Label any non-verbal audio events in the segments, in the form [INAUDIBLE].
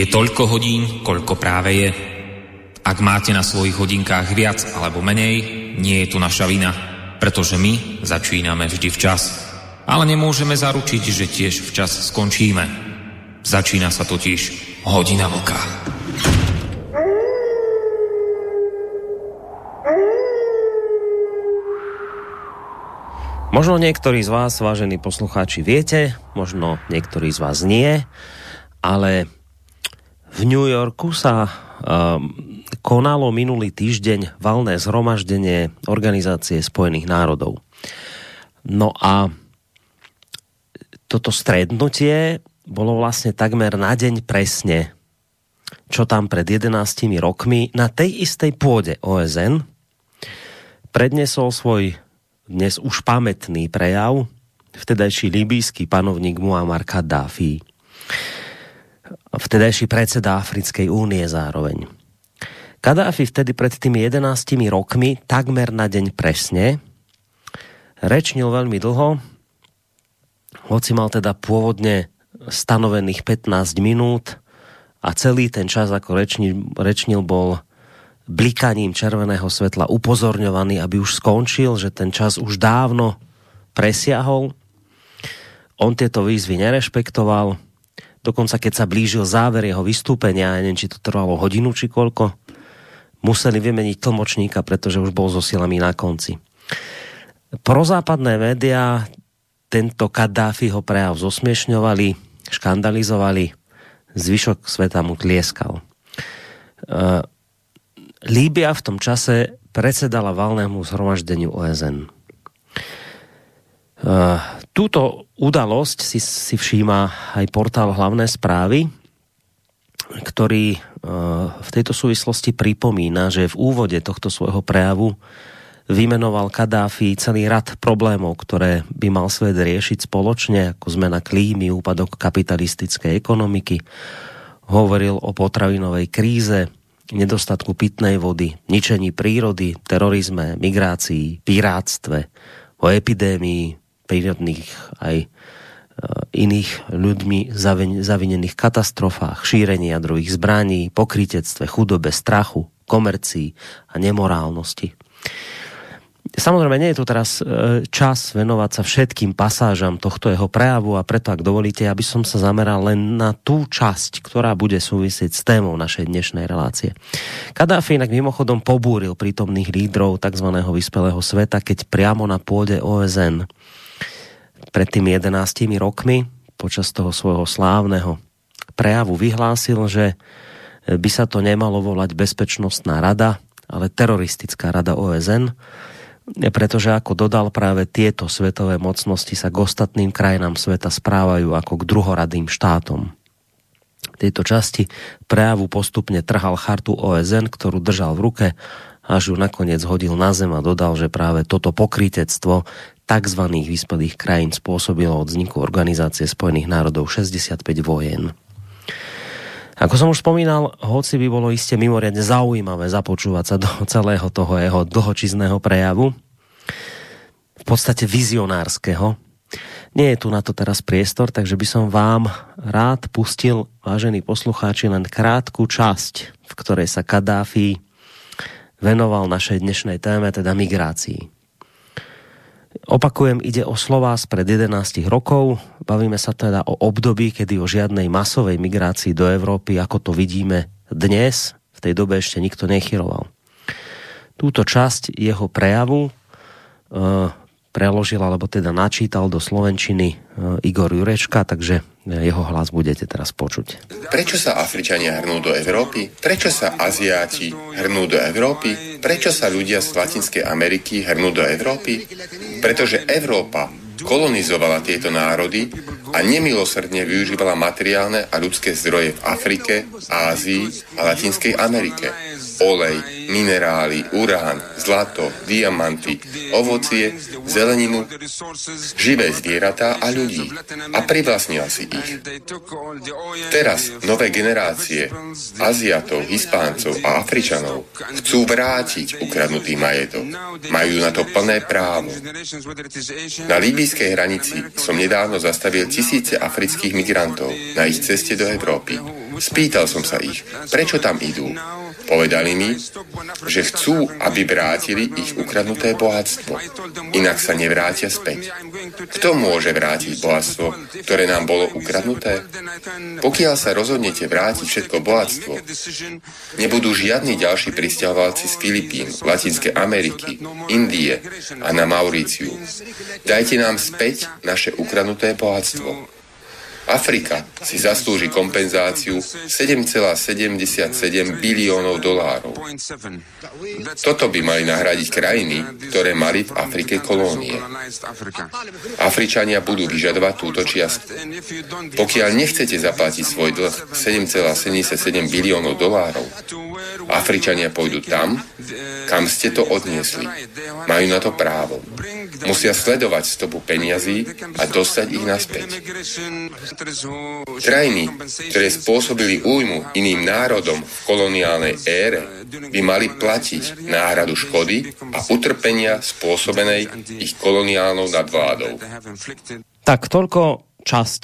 Je toľko hodín, koľko práve je. Ak máte na svojich hodinkách viac alebo menej, nie je to naša vina, pretože my začíname vždy včas. Ale nemôžeme zaručiť, že tiež včas skončíme. Začína sa totiž hodina vlka. Možno niektorí z vás, vážení poslucháči, viete, možno niektorí z vás nie, ale v New Yorku sa um, konalo minulý týždeň valné zhromaždenie Organizácie spojených národov. No a toto strednutie bolo vlastne takmer na deň presne, čo tam pred 11 rokmi na tej istej pôde OSN prednesol svoj dnes už pamätný prejav vtedajší libýsky panovník Muammar Gaddafi vtedajší predseda Africkej únie zároveň. Kadáfi vtedy pred tými 11 rokmi, takmer na deň presne, rečnil veľmi dlho, hoci mal teda pôvodne stanovených 15 minút a celý ten čas, ako rečnil, rečnil bol blikaním červeného svetla upozorňovaný, aby už skončil, že ten čas už dávno presiahol. On tieto výzvy nerešpektoval, Dokonca keď sa blížil záver jeho vystúpenia, ja neviem, či to trvalo hodinu či koľko, museli vymeniť tlmočníka, pretože už bol so silami na konci. Prozápadné médiá tento Kadáfiho prejav zosmiešňovali, škandalizovali, zvyšok sveta mu tlieskal. Uh, Líbia v tom čase predsedala valnému zhromaždeniu OSN. Uh, túto udalosť si, si všíma aj portál hlavné správy, ktorý uh, v tejto súvislosti pripomína, že v úvode tohto svojho prejavu vymenoval Kadáfi celý rad problémov, ktoré by mal svet riešiť spoločne, ako zmena klímy, úpadok kapitalistickej ekonomiky. Hovoril o potravinovej kríze, nedostatku pitnej vody, ničení prírody, terorizme, migrácii, pirátstve, o epidémii, prírodných aj e, iných ľuďmi zavinených katastrofách, šírení jadrových zbraní, pokrytectve, chudobe, strachu, komercii a nemorálnosti. Samozrejme, nie je tu teraz e, čas venovať sa všetkým pasážam tohto jeho prejavu a preto, ak dovolíte, aby som sa zameral len na tú časť, ktorá bude súvisieť s témou našej dnešnej relácie. Kadáfi inak mimochodom pobúril prítomných lídrov tzv. vyspelého sveta, keď priamo na pôde OSN pred tými 11 rokmi počas toho svojho slávneho prejavu vyhlásil, že by sa to nemalo volať Bezpečnostná rada, ale teroristická rada OSN, pretože ako dodal práve tieto svetové mocnosti sa k ostatným krajinám sveta správajú ako k druhoradým štátom. Tejto časti prejavu postupne trhal chartu OSN, ktorú držal v ruke, až ju nakoniec hodil na zem a dodal, že práve toto pokrytectvo tzv. vyspelých krajín spôsobilo od vzniku Organizácie spojených národov 65 vojen. Ako som už spomínal, hoci by bolo iste mimoriadne zaujímavé započúvať sa do celého toho jeho dlhočizného prejavu, v podstate vizionárskeho, nie je tu na to teraz priestor, takže by som vám rád pustil, vážení poslucháči, len krátku časť, v ktorej sa Kadáfi venoval našej dnešnej téme, teda migrácii. Opakujem, ide o slová pred 11 rokov. Bavíme sa teda o období, kedy o žiadnej masovej migrácii do Európy, ako to vidíme dnes, v tej dobe ešte nikto nechyroval. Túto časť jeho prejavu e, preložil, alebo teda načítal do Slovenčiny eh, Igor Jurečka, takže eh, jeho hlas budete teraz počuť. Prečo sa Afričania hrnú do Európy? Prečo sa Aziati hrnú do Európy? Prečo sa ľudia z Latinskej Ameriky hrnú do Európy? Pretože Európa kolonizovala tieto národy a nemilosrdne využívala materiálne a ľudské zdroje v Afrike, Ázii a Latinskej Amerike olej, minerály, urán, zlato, diamanty, ovocie, zeleninu, živé zvieratá a ľudí a privlastnila si ich. Teraz nové generácie Aziatov, Hispáncov a Afričanov chcú vrátiť ukradnutý majetok. Majú na to plné právo. Na líbyjskej hranici som nedávno zastavil tisíce afrických migrantov na ich ceste do Európy. Spýtal som sa ich, prečo tam idú. Povedali mi, že chcú, aby vrátili ich ukradnuté bohatstvo. Inak sa nevrátia späť. Kto môže vrátiť bohatstvo, ktoré nám bolo ukradnuté? Pokiaľ sa rozhodnete vrátiť všetko bohatstvo, nebudú žiadni ďalší pristahovalci z Filipín, Latinskej Ameriky, Indie a na Mauríciu. Dajte nám späť naše ukradnuté bohatstvo. Afrika si zaslúži kompenzáciu 7,77 biliónov dolárov. Toto by mali nahradiť krajiny, ktoré mali v Afrike kolónie. Afričania budú vyžadovať túto čiastku. Pokiaľ nechcete zaplatiť svoj dlh 7,77 biliónov dolárov, Afričania pôjdu tam, kam ste to odniesli. Majú na to právo. Musia sledovať stopu peniazí a dostať ich naspäť. Krajiny, ktoré spôsobili újmu iným národom v koloniálnej ére, by mali platiť náhradu škody a utrpenia spôsobenej ich koloniálnou nadvládou. Tak toľko časť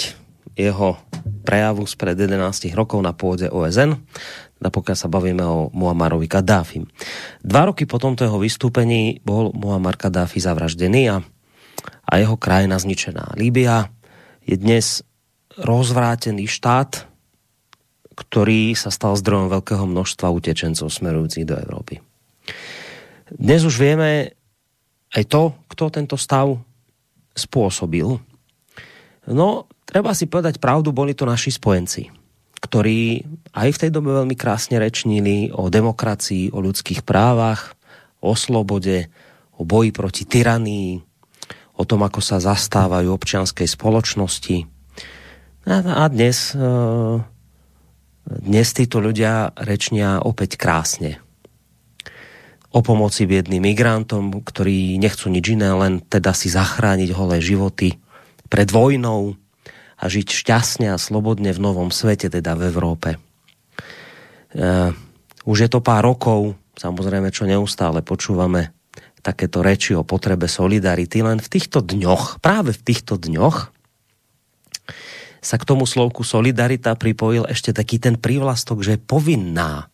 jeho prejavu spred 11 rokov na pôde OSN pokiaľ sa bavíme o Muammarovi Kadáfim. Dva roky po tomto jeho vystúpení bol Muammar Kadáfi zavraždený a, a jeho krajina zničená. Líbia je dnes rozvrátený štát, ktorý sa stal zdrojom veľkého množstva utečencov smerujúcich do Európy. Dnes už vieme aj to, kto tento stav spôsobil. No, treba si povedať pravdu, boli to naši spojenci ktorí aj v tej dobe veľmi krásne rečnili o demokracii, o ľudských právach, o slobode, o boji proti tyranii, o tom, ako sa zastávajú občianskej spoločnosti. A dnes, e, dnes títo ľudia rečnia opäť krásne. O pomoci biedným migrantom, ktorí nechcú nič iné, len teda si zachrániť holé životy pred vojnou, a žiť šťastne a slobodne v novom svete, teda v Európe. E, už je to pár rokov, samozrejme, čo neustále počúvame takéto reči o potrebe solidarity, len v týchto dňoch, práve v týchto dňoch, sa k tomu slovku solidarita pripojil ešte taký ten prívlastok, že povinná.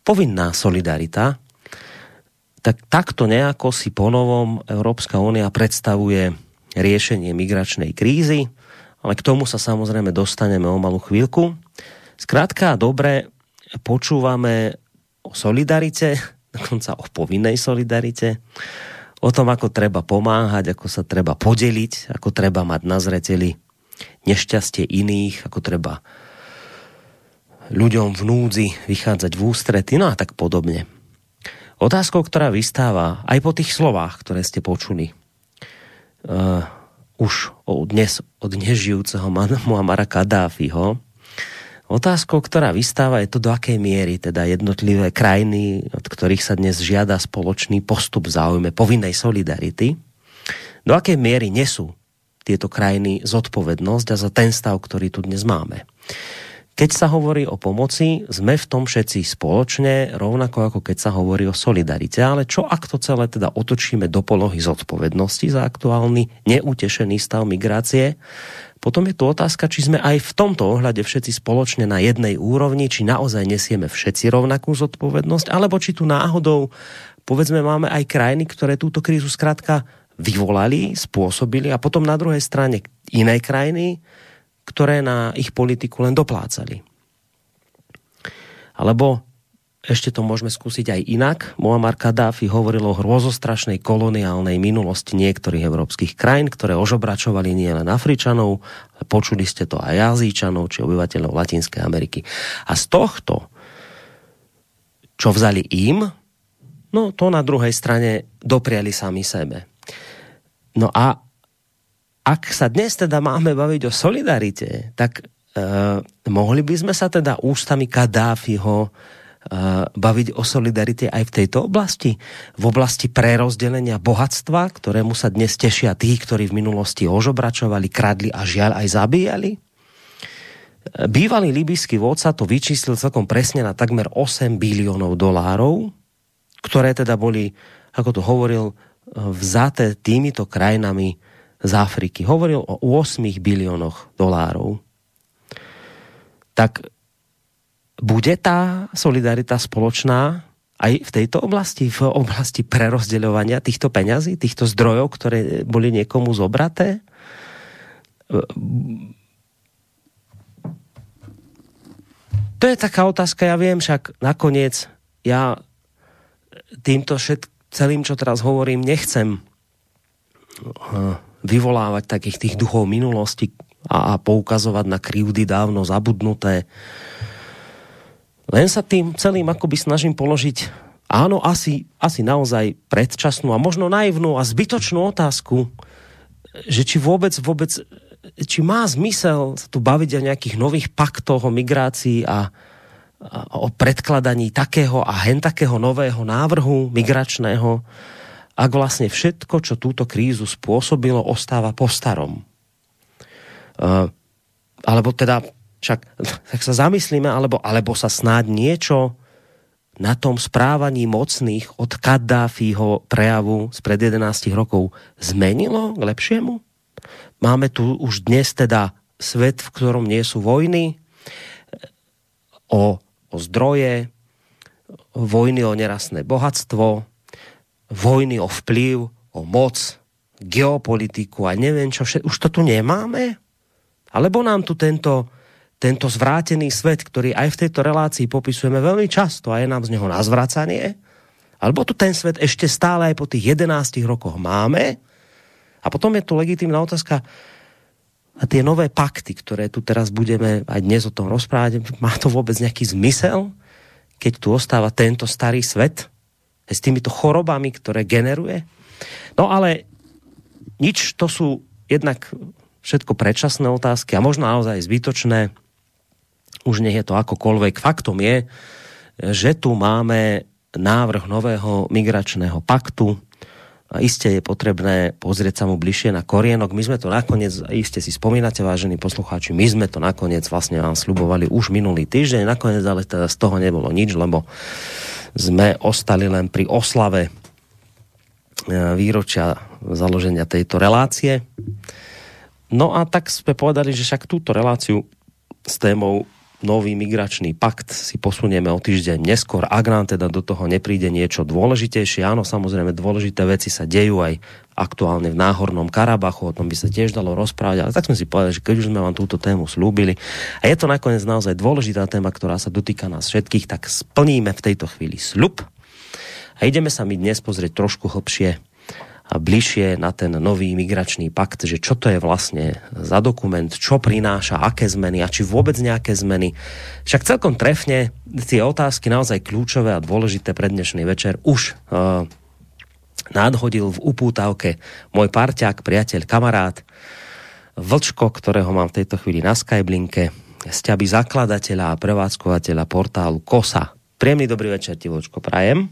Povinná solidarita. Tak takto nejako si ponovom Európska únia predstavuje riešenie migračnej krízy ale k tomu sa samozrejme dostaneme o malú chvíľku. Zkrátka, dobre, počúvame o solidarite, [LAUGHS] dokonca o povinnej solidarite, o tom, ako treba pomáhať, ako sa treba podeliť, ako treba mať na zreteli nešťastie iných, ako treba ľuďom v núdzi vychádzať v ústrety, no a tak podobne. Otázkou, ktorá vystáva aj po tých slovách, ktoré ste počuli, uh, už od dnes, od nežijúceho Muamara Kadáfiho. Otázkou, ktorá vystáva, je to, do akej miery teda jednotlivé krajiny, od ktorých sa dnes žiada spoločný postup v záujme povinnej solidarity, do akej miery nesú tieto krajiny zodpovednosť a za ten stav, ktorý tu dnes máme. Keď sa hovorí o pomoci, sme v tom všetci spoločne, rovnako ako keď sa hovorí o solidarite. Ale čo ak to celé teda otočíme do polohy zodpovednosti za aktuálny neutešený stav migrácie? Potom je tu otázka, či sme aj v tomto ohľade všetci spoločne na jednej úrovni, či naozaj nesieme všetci rovnakú zodpovednosť, alebo či tu náhodou, povedzme, máme aj krajiny, ktoré túto krízu skrátka vyvolali, spôsobili a potom na druhej strane iné krajiny, ktoré na ich politiku len doplácali. Alebo ešte to môžeme skúsiť aj inak. Muammar Kadáfi hovoril o hrozostrašnej koloniálnej minulosti niektorých európskych krajín, ktoré ožobračovali nielen Afričanov, ale počuli ste to aj Azíčanov či obyvateľov Latinskej Ameriky. A z tohto, čo vzali im, no to na druhej strane dopriali sami sebe. No a ak sa dnes teda máme baviť o solidarite, tak uh, mohli by sme sa teda ústami Kadáfiho uh, baviť o solidarite aj v tejto oblasti? V oblasti prerozdelenia bohatstva, ktorému sa dnes tešia tí, ktorí v minulosti ožobračovali, kradli a žiaľ aj zabíjali? Bývalý libyský vodca to vyčíslil celkom presne na takmer 8 biliónov dolárov, ktoré teda boli, ako to hovoril, vzaté týmito krajinami z Afriky. Hovoril o 8 biliónoch dolárov. Tak bude tá solidarita spoločná aj v tejto oblasti, v oblasti prerozdeľovania týchto peňazí, týchto zdrojov, ktoré boli niekomu zobraté? To je taká otázka, ja viem, však nakoniec ja týmto všet, celým, čo teraz hovorím, nechcem eh, vyvolávať takých tých duchov minulosti a, poukazovať na krivdy dávno zabudnuté. Len sa tým celým akoby snažím položiť áno, asi, asi naozaj predčasnú a možno naivnú a zbytočnú otázku, že či vôbec, vôbec či má zmysel tu baviť o nejakých nových paktoch o migrácii a o predkladaní takého a hen takého nového návrhu migračného, ak vlastne všetko, čo túto krízu spôsobilo, ostáva po starom. Uh, alebo teda, však tak sa zamyslíme, alebo, alebo sa snáď niečo na tom správaní mocných od Kaddáfího prejavu z pred 11 rokov zmenilo k lepšiemu? Máme tu už dnes teda svet, v ktorom nie sú vojny, o, o zdroje, vojny o nerastné bohatstvo, vojny o vplyv, o moc, geopolitiku a neviem čo. Už to tu nemáme? Alebo nám tu tento, tento zvrátený svet, ktorý aj v tejto relácii popisujeme veľmi často a je nám z neho nazvracanie, alebo tu ten svet ešte stále aj po tých 11 rokoch máme a potom je tu legitimná otázka, a tie nové pakty, ktoré tu teraz budeme aj dnes o tom rozprávať, má to vôbec nejaký zmysel, keď tu ostáva tento starý svet s týmito chorobami, ktoré generuje? No ale nič, to sú jednak všetko predčasné otázky a možno naozaj zbytočné. Už nech je to akokoľvek. Faktom je, že tu máme návrh nového migračného paktu, a iste je potrebné pozrieť sa mu bližšie na korienok. My sme to nakoniec, iste si spomínate, vážení poslucháči, my sme to nakoniec vlastne vám slubovali už minulý týždeň, nakoniec ale teda z toho nebolo nič, lebo sme ostali len pri oslave e, výročia založenia tejto relácie. No a tak sme povedali, že však túto reláciu s témou nový migračný pakt si posunieme o týždeň neskôr, ak nám teda do toho nepríde niečo dôležitejšie. Áno, samozrejme, dôležité veci sa dejú aj aktuálne v Náhornom Karabachu, o tom by sa tiež dalo rozprávať, ale tak sme si povedali, že keď už sme vám túto tému slúbili a je to nakoniec naozaj dôležitá téma, ktorá sa dotýka nás všetkých, tak splníme v tejto chvíli slub a ideme sa mi dnes pozrieť trošku hlbšie bližšie na ten nový migračný pakt, že čo to je vlastne za dokument, čo prináša, aké zmeny a či vôbec nejaké zmeny. Však celkom trefne tie otázky naozaj kľúčové a dôležité pre dnešný večer už uh, nadhodil v upútavke môj parťák, priateľ, kamarát Vlčko, ktorého mám v tejto chvíli na Skyblinke, sťaby zakladateľa a prevádzkovateľa portálu KOSA. Príjemný dobrý večer ti, Vlčko, prajem.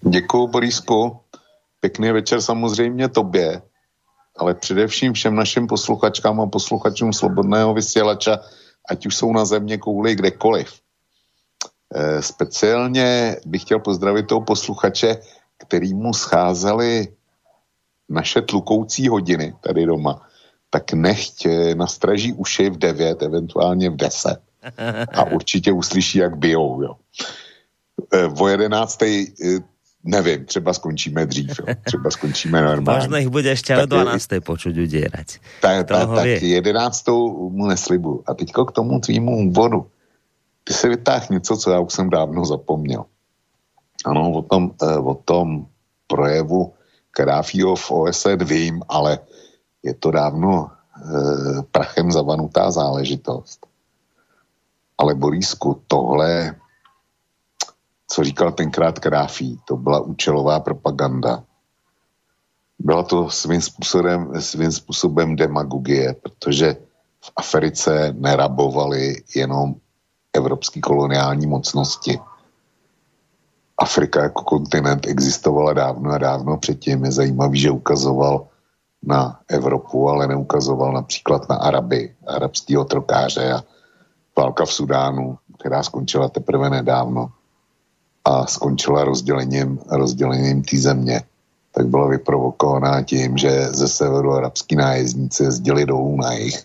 Děkuji, Borisku. Pěkný večer samozřejmě tobě, ale především všem našim posluchačkám a posluchačům Slobodného vysílača, ať už jsou na země kouli kdekoliv. E, speciálně bych chtěl pozdravit toho posluchače, který mu scházely naše tlukoucí hodiny tady doma, tak nechť eh, nastraží uši v 9, eventuálně v 10. A určitě uslyší, jak bijou. Jo. E, o 11 nevím, třeba skončíme dřív, jo. třeba skončíme normálně. Možná jich bude ještě o 12. počuť udírať. Tak, tak, tak 11. mu neslibu. A teďko k tomu tvýmu úvodu. Ty se vytáh něco, co já už jsem dávno zapomněl. Ano, o tom, eh, o tom projevu Kadáfího v OSD vím, ale je to dávno eh, prachem zavanutá záležitost. Ale Borísku, tohle co říkal tenkrát Kráfí, to byla účelová propaganda. Byla to svým způsobem, svým způsobem demagogie, protože v Africe nerabovali jenom evropský koloniální mocnosti. Afrika jako kontinent existovala dávno a dávno předtím. Je zajímavý, že ukazoval na Evropu, ale neukazoval například na Araby, arabský otrokáře a válka v Sudánu, která skončila teprve nedávno a skončila rozdělením, rozdělením té země, tak byla vyprovokovaná tím, že ze severu arabský nájezdníci jezdili dolů na jich.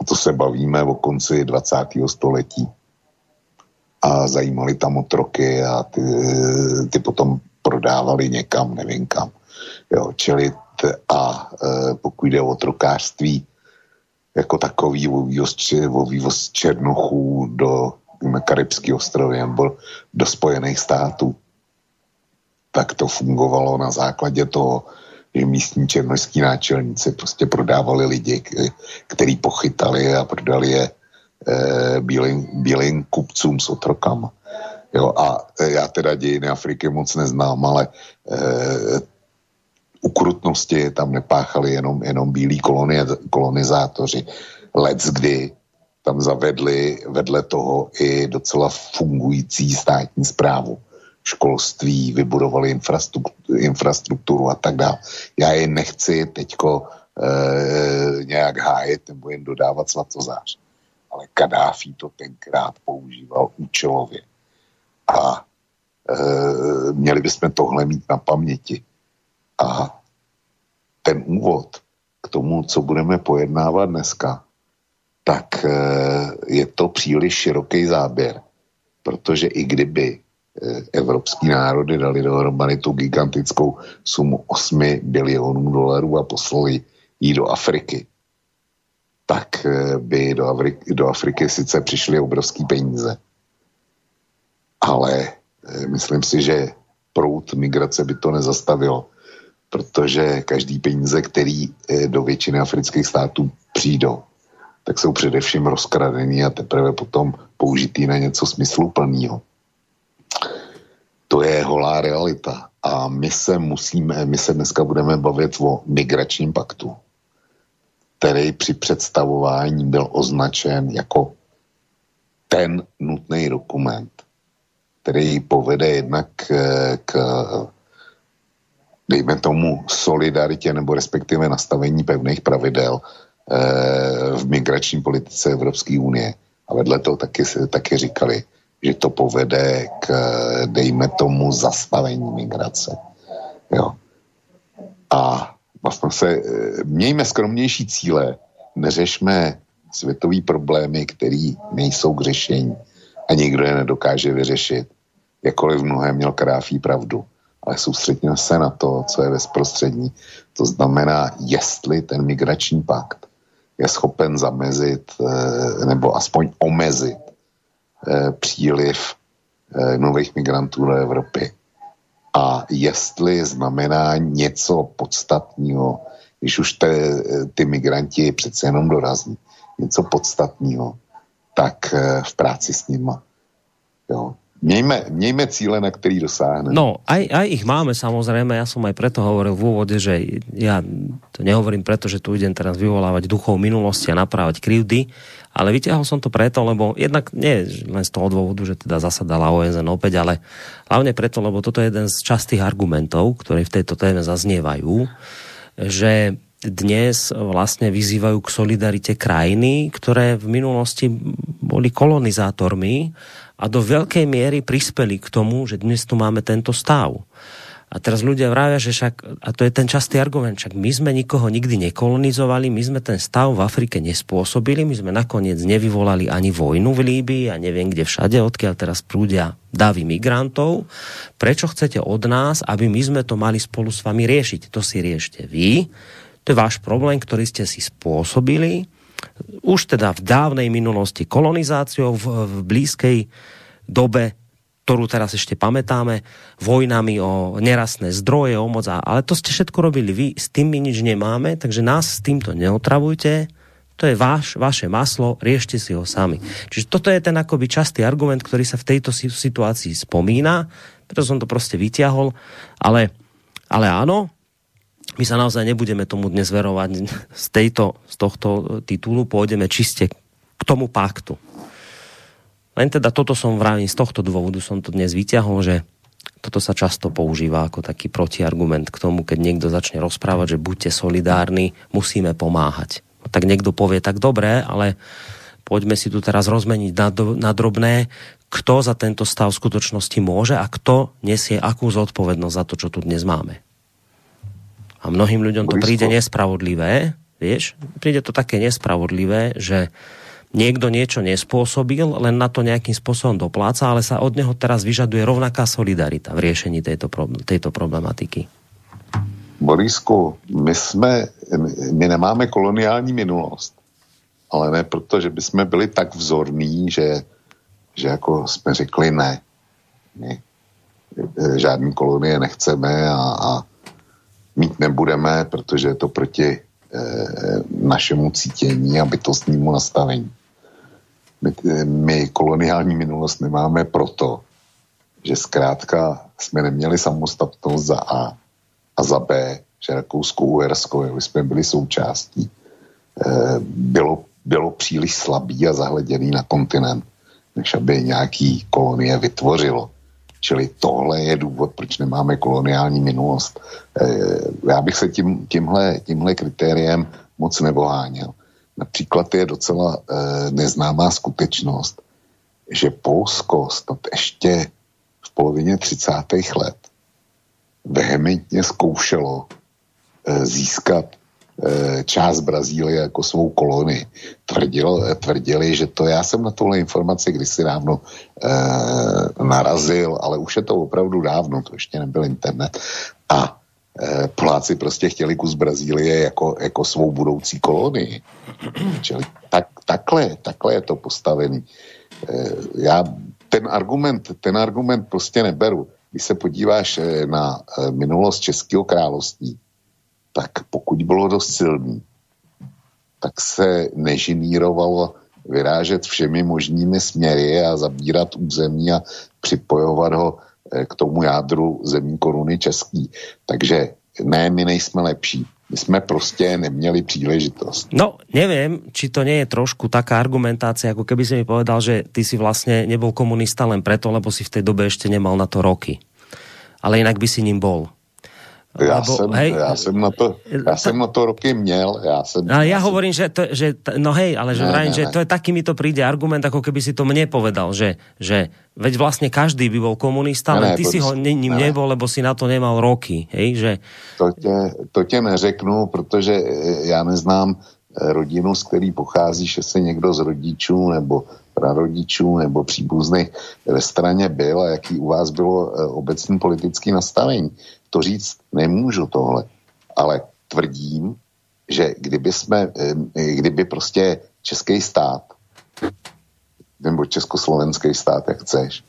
A to se bavíme o konci 20. století. a zajímali tam otroky a ty, ty potom prodávali někam, nevím kam. Jo, čili a e, pokud jde o otrokářství jako takový, o vývoz, o vývoz černochů do Karibský ostrovy nebo do Spojených států, tak to fungovalo na základě toho, že místní černožský náčelníci prostě prodávali lidi, který pochytali a prodali je e, bílým, bílým kupcům s otrokama. Jo, a já teda dějiny Afriky moc neznám, ale e, ukrutnosti tam nepáchali jenom, jenom bílí kolonizátoři. Let's kdy tam zavedli vedle toho i docela fungující státní zprávu školství, vybudovali infrastrukturu, infrastrukturu a tak dále. Já je nechci teďko e, nějak hájet nebo jen dodávat svatozář. Ale Kadáfi to tenkrát používal účelově. A e, měli bychom tohle mít na paměti. A ten úvod k tomu, co budeme pojednávat dneska, tak e, je to příliš široký záběr, protože i kdyby Eh, evropský národy dali dohromady tu gigantickou sumu 8 bilionů dolarů a poslali ji do Afriky, tak eh, by do Afriky, do Afriky sice přišly obrovský peníze, ale eh, myslím si, že prout migrace by to nezastavilo, protože každý peníze, který do většiny afrických států přijdou, tak jsou především rozkradený a teprve potom použitý na něco smysluplného to je holá realita. A my se musíme, my se dneska budeme bavit o migračním paktu, který při představování byl označen jako ten nutný dokument, který povede jednak k, k dejme tomu solidaritě nebo respektive nastavení pevných pravidel eh, v migrační politice Evropské unie. A vedle toho taky, taky říkali, že to povede k, dejme tomu, zastavení migrace. Jo. A vlastně se, mějme skromnější cíle, neřešme světový problémy, které nejsou k řešení a nikdo je nedokáže vyřešit. Jakkoliv v mnohem měl Kadáfí pravdu, ale soustředíme se na to, co je bezprostřední. To znamená, jestli ten migrační pakt je schopen zamezit eh, nebo aspoň omezit Eh, příliv eh, nových migrantů do Evropy. A jestli znamená něco podstatného, když už te, ty migranti přece jenom dorazí, něco podstatného, tak v práci s nima. Jo. Mějme, mějme cíle, na který dosáhneme. No, aj, aj ich máme samozrejme, ja som aj preto hovoril v úvode, že ja to nehovorím preto, že tu idem teraz vyvolávať duchov minulosti a naprávať krivdy, ale vyťahol som to preto, lebo jednak nie len z toho dôvodu, že teda zasadala OSN opäť, ale hlavne preto, lebo toto je jeden z častých argumentov, ktoré v tejto téme zaznievajú, že dnes vlastne vyzývajú k solidarite krajiny, ktoré v minulosti boli kolonizátormi a do veľkej miery prispeli k tomu, že dnes tu máme tento stav. A teraz ľudia vravia, že však, a to je ten častý argument, však my sme nikoho nikdy nekolonizovali, my sme ten stav v Afrike nespôsobili, my sme nakoniec nevyvolali ani vojnu v Líbii a neviem kde všade, odkiaľ teraz prúdia davy migrantov. Prečo chcete od nás, aby my sme to mali spolu s vami riešiť? To si riešte vy. To je váš problém, ktorý ste si spôsobili už teda v dávnej minulosti kolonizáciou, v, v blízkej dobe, ktorú teraz ešte pamätáme, vojnami o nerastné zdroje, o moc, ale to ste všetko robili vy, s tým my nič nemáme, takže nás s týmto neotravujte, to je váš, vaše maslo, riešte si ho sami. Čiže toto je ten akoby častý argument, ktorý sa v tejto situácii spomína, preto som to prostě vyťahol, ale, ale áno, my sa naozaj nebudeme tomu dnes verovať z, tejto, z tohto titulu, pôjdeme čiste k tomu paktu. Len teda toto som vravím, z tohto dôvodu som to dnes vyťahol, že toto sa často používa ako taký protiargument k tomu, keď niekto začne rozprávať, že buďte solidárni, musíme pomáhať. No, tak niekto povie, tak dobré, ale poďme si tu teraz rozmeniť na, drobné, kto za tento stav skutočnosti môže a kto nesie akú zodpovednosť za to, čo tu dnes máme. A mnohým ľuďom to príde nespravodlivé, vieš, príde to také nespravodlivé, že niekto niečo nespôsobil, len na to nejakým spôsobom dopláca, ale sa od neho teraz vyžaduje rovnaká solidarita v riešení tejto, tejto problematiky. Borisku, my, jsme, my nemáme koloniální minulost, ale ne proto, že bychom byli tak vzorní, že, že jako jsme řekli ne. My žádný kolonie nechceme a, a mít nebudeme, protože je to proti e, našemu cítění a bytostnímu nastavení. My, my koloniální minulost nemáme proto, že zkrátka jsme neměli samostatnost za A a za B, že Rakousko-Uhersko, jsme byli součástí, e, bylo, bylo příliš slabý a zahleděný na kontinent, než aby nějaký kolonie vytvořilo. Čili tohle je důvod, proč nemáme koloniální minulost. E, já bych se tím, tímhle, tímhle kritériem moc nevoháněl. Například je docela e, neznámá skutečnost, že Polsko snad ještě v polovině 30. let vehementně zkoušelo e, získat část Brazílie jako svou kolonii. Tvrdil, tvrdili, že to, já jsem na tohle informaci kdysi dávno e, narazil, ale už je to opravdu dávno, to ještě nebyl internet. A e, Poláci prostě chtěli kus Brazílie jako, jako svou budoucí kolonii. Čili tak, takhle, takhle je to postavený. E, já ten argument, ten argument prostě neberu. Když se podíváš e, na minulost Českého království, tak pokud bylo dost silný, tak se nežinírovalo vyrážet všemi možnými směry a zabírat území a připojovat ho k tomu jádru zemní koruny český. Takže ne, my nejsme lepší. My jsme prostě neměli příležitost. No, nevím, či to je trošku taká argumentácia, ako keby si mi povedal, že ty si vlastně nebol komunista len preto, lebo si v tej dobe ešte nemal na to roky. Ale jinak by si ním bol. Já, Lebo, jsem, hej, já, jsem na to, já jsem na to roky měl. Já jsem, a já, já hovorím, že, to, že no hej, ale že, ne, vrajím, ne, že ne. to je taký mi to príde argument, ako keby si to mne povedal, že, že veď vlastne každý by bol komunista, len ty si ho ne, ním ne. nebol, lebo si na to nemal roky. Hej, že... To, tě, to tě neřeknu, protože e, já neznám e, rodinu, z který pochází, že se někdo z rodičů nebo prarodičů nebo příbuzných ve straně byl a jaký u vás bylo e, obecní politický nastavení to říct nemůžu tohle, ale tvrdím, že kdyby jsme, kdyby prostě český stát, nebo československý stát, jak chceš,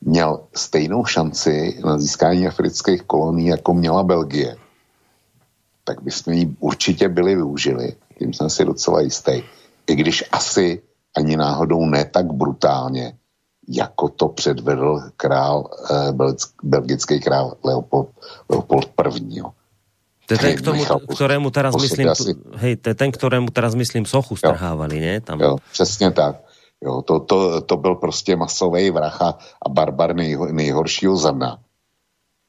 měl stejnou šanci na získání afrických kolonií, jako měla Belgie, tak bychom ji určitě byli využili. Tím jsem si docela jistý. I když asi ani náhodou ne tak brutálně, jako to předvedl král, eh, belgický král Leopold, Leopold I. To je ten, k tomu, ktorému teraz myslím, asi... hej, to je ten, ktorému teraz myslím sochu strhávali, ne? Tam. Jo, přesně tak. Jo, to, to, to byl prostě masový vracha a barbar nej, nejhoršího zrna.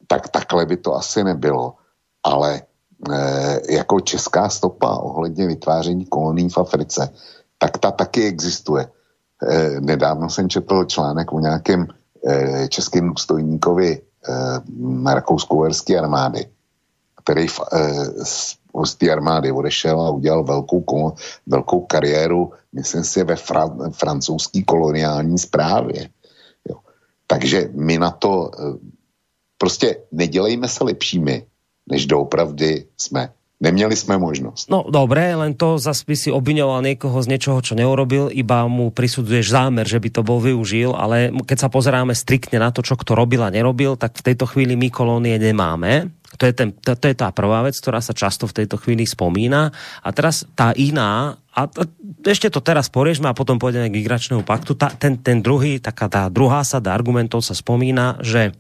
Tak takhle by to asi nebylo. Ale e, jako česká stopa ohledně vytváření kolonií v Africe, tak ta taky existuje. Eh, nedávno jsem četl článek o nějakém eh, českém důstojníkovi eh, rakousko-uherské armády, který z, té armády odešel a udělal velkou, velkou kariéru, myslím si, ve fran, francouzské koloniální správě. Jo. Takže my na to prostě nedělejme se lepšími, než doopravdy jsme. Neměli jsme možnost. No dobré, len to zase by si obviňoval někoho z něčoho, čo neurobil, iba mu prisudzuješ zámer, že by to bol využil, ale keď sa pozeráme striktne na to, čo kto robil a nerobil, tak v tejto chvíli my kolónie nemáme. To je, ten, to, to je tá prvá vec, ktorá sa často v tejto chvíli spomína. A teraz tá iná, a ešte to teraz poriešme a potom pôjdeme k migračnému paktu, tá, ten, ten druhý, taká tá druhá sada argumentov sa spomína, že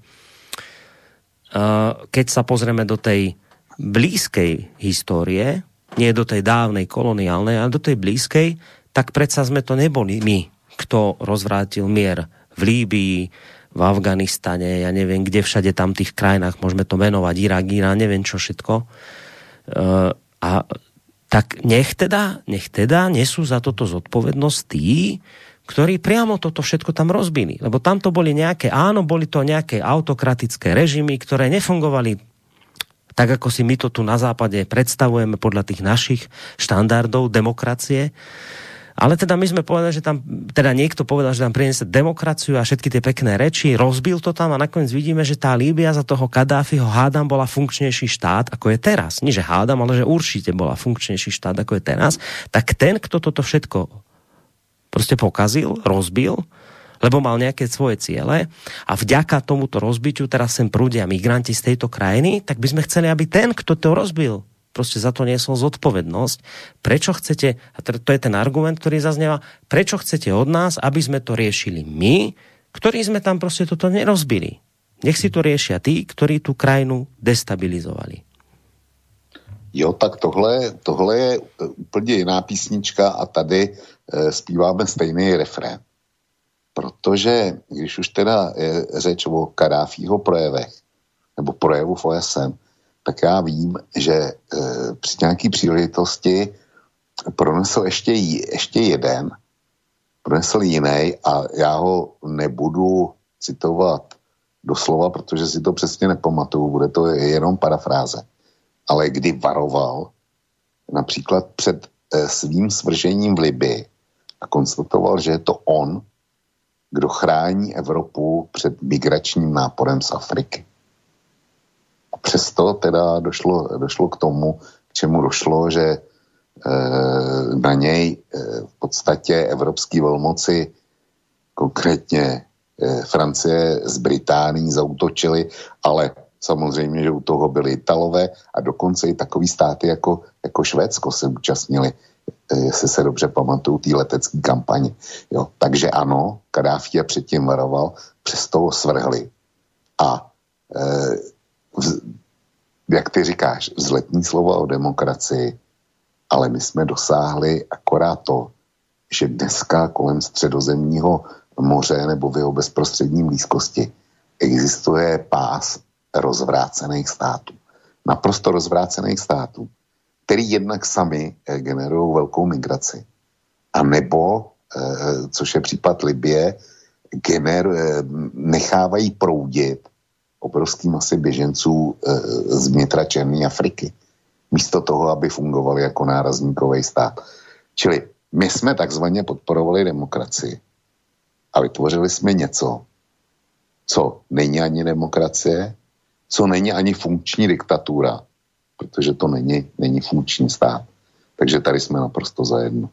uh, keď sa pozrieme do tej blízkej histórie, nie do tej dávnej koloniálnej, ale do tej blízkej, tak predsa sme to neboli my, kto rozvrátil mier v Líbii, v Afganistane, ja neviem, kde všade tam tých krajinách, môžeme to menovať, Irak, Irán, neviem čo všetko. Uh, a tak nech teda, nech teda nesú za toto zodpovednosť tí, ktorí priamo toto všetko tam rozbili. Lebo tam to boli nejaké, áno, boli to nejaké autokratické režimy, ktoré nefungovali tak ako si my to tu na západe predstavujeme podľa tých našich štandardov demokracie. Ale teda my sme povedali, že tam, teda niekto povedal, že tam priniesie demokraciu a všetky tie pekné reči, rozbil to tam a nakoniec vidíme, že tá Líbia za toho Kadáfiho hádam bola funkčnejší štát, ako je teraz. Nie, že hádam, ale že určite bola funkčnejší štát, ako je teraz. Tak ten, kto toto všetko prostě pokazil, rozbil, lebo mal nejaké svoje ciele a vďaka tomuto rozbitiu teraz sem prúdia migranti z tejto krajiny, tak by sme chceli, aby ten, kto to rozbil, prostě za to niesol zodpovednosť. Prečo chcete, a to je ten argument, ktorý zaznieva, prečo chcete od nás, aby sme to riešili my, ktorí sme tam prostě toto nerozbili. Nech si to riešia tí, ktorí tu krajinu destabilizovali. Jo, tak tohle, tohle je úplně jiná písnička a tady e, zpíváme stejný refrén. Protože když už teda je řeč o Kadáfího projevech, nebo projevu v OSN, tak já vím, že e, při nějaké příležitosti pronesl ještě, ještě jeden, pronesl jiný a já ho nebudu citovat doslova, protože si to přesně nepamatuju, bude to jenom parafráze. Ale kdy varoval například před e, svým svržením v Libii a konstatoval, že je to on, kdo chrání Evropu před migračním náporem z Afriky. Přesto teda došlo, došlo k tomu, k čemu došlo, že e, na něj e, v podstatě evropský velmoci, konkrétně e, Francie s Británií zautočili, ale samozřejmě, že u toho byli Italové a dokonce i takový státy jako, jako Švédsko se účastnili, jestli se dobře pamatuju, té letecké kampaně. Jo, takže ano, Kadáfi je předtím varoval, přesto ho svrhli. A e, jak ty říkáš, vzletní slova o demokracii, ale my jsme dosáhli akorát to, že dneska kolem středozemního moře nebo v jeho bezprostřední blízkosti existuje pás rozvrácených států. Naprosto rozvrácených států, který jednak sami eh, generují velkou migraci. A nebo, eh, což je případ Libie, gener, eh, nechávají proudit obrovský masy běženců z vnitra Černé Afriky. Místo toho, aby fungovali jako nárazníkový stát. Čili my jsme takzvaně podporovali demokracii a vytvořili jsme něco, co není ani demokracie, co není ani funkční diktatura, protože to není, není funkční stát. Takže tady jsme naprosto zajedno.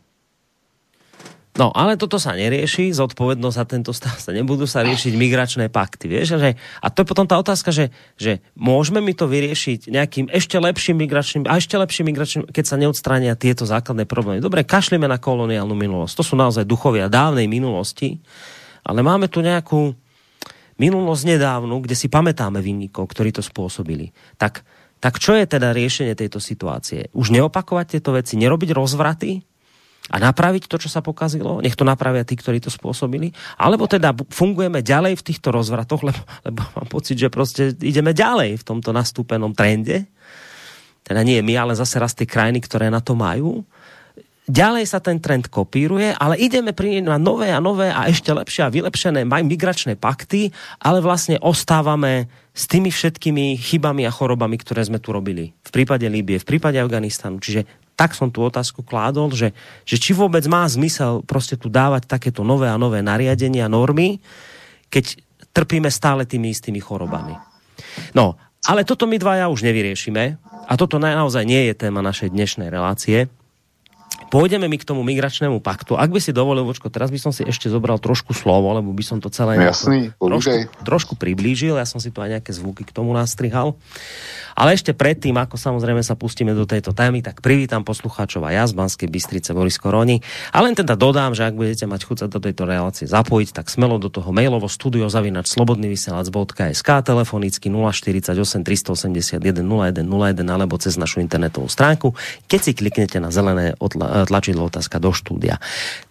No, ale toto sa nerieši, zodpovednosť za tento stav sa nebudú sa riešiť migračné pakty, vieš? Že, a to je potom tá otázka, že, že môžeme mi to vyriešiť nejakým ešte lepším migračným, a ešte lepším migračným, keď sa neodstránia tieto základné problémy. Dobre, kašlíme na koloniálnu minulosť. To sú naozaj duchovia dávnej minulosti, ale máme tu nejakú minulosť nedávnu, kde si pamätáme vinníkov, ktorí to spôsobili. Tak, tak čo je teda riešenie tejto situácie? Už neopakovať tieto veci, nerobiť rozvraty, a napraviť to, čo sa pokazilo? Nech to napravia tí, ktorí to spôsobili? Alebo teda fungujeme ďalej v týchto rozvratoch, lebo, lebo mám pocit, že prostě ideme ďalej v tomto nastúpenom trende. Teda nie my, ale zase raz tie krajiny, ktoré na to majú. Ďalej sa ten trend kopíruje, ale ideme pri na nové a nové a ešte lepšie a vylepšené migračné pakty, ale vlastne ostávame s tými všetkými chybami a chorobami, ktoré sme tu robili. V prípade Líbie, v prípade Afganistanu. Čiže tak som tu otázku kládol, že, že či vôbec má zmysel prostě tu dávať takéto nové a nové nariadenia, normy, keď trpíme stále tými istými chorobami. No, ale toto my dvaja už nevyriešime a toto naozaj nie je téma našej dnešnej relácie. Pôjdeme mi k tomu migračnému paktu. Ak by si dovolil, Vočko, teraz by som si ešte zobral trošku slovo, lebo by som to celé Jasný, trošku, trošku priblížil. Ja som si tu aj nejaké zvuky k tomu nastrihal. Ale ešte predtým, ako samozrejme sa pustíme do tejto témy, tak privítam poslucháčov a ja z Banskej Bystrice Boris Koroni. A len teda dodám, že ak budete mať chuť sa do tejto relácie zapojiť, tak smelo do toho mailovo studio zavinač slobodnyvysielac.sk telefonicky 048 381 0101 alebo cez našu internetovú stránku, keď si kliknete na zelené tlačidlo otázka do štúdia.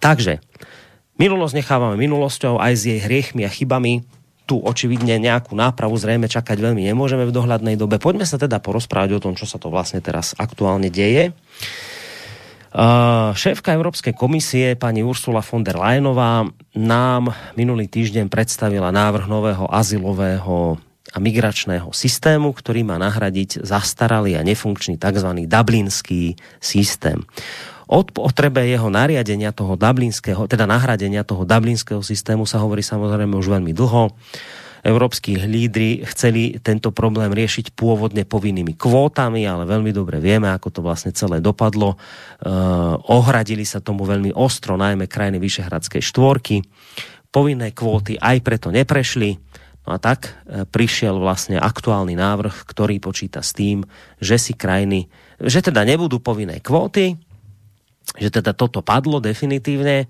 Takže Minulosť nechávame minulosťou aj s jej hriechmi a chybami tu očividne nejakú nápravu zrejme čakať veľmi nemôžeme v dohľadnej dobe. Poďme sa teda porozprávať o tom, čo sa to vlastne teraz aktuálne deje. Uh, šéfka Európskej komisie pani Ursula von der Leyenová nám minulý týždeň predstavila návrh nového azylového a migračného systému, ktorý má nahradiť zastaralý a nefunkčný tzv. dublinský systém. O potrebe jeho nariadenia toho dublinského, teda nahradenia toho dublinského systému sa hovorí samozrejme už veľmi dlho. Európsky lídry chceli tento problém riešiť pôvodne povinnými kvótami, ale veľmi dobre vieme, ako to vlastne celé dopadlo. E, ohradili sa tomu veľmi ostro, najmä krajiny Vyšehradskej štvorky. Povinné kvóty aj preto neprešli. No a tak e, prišiel vlastne aktuálny návrh, ktorý počíta s tým, že si krajiny, že teda nebudú povinné kvóty, že teda toto padlo definitívne,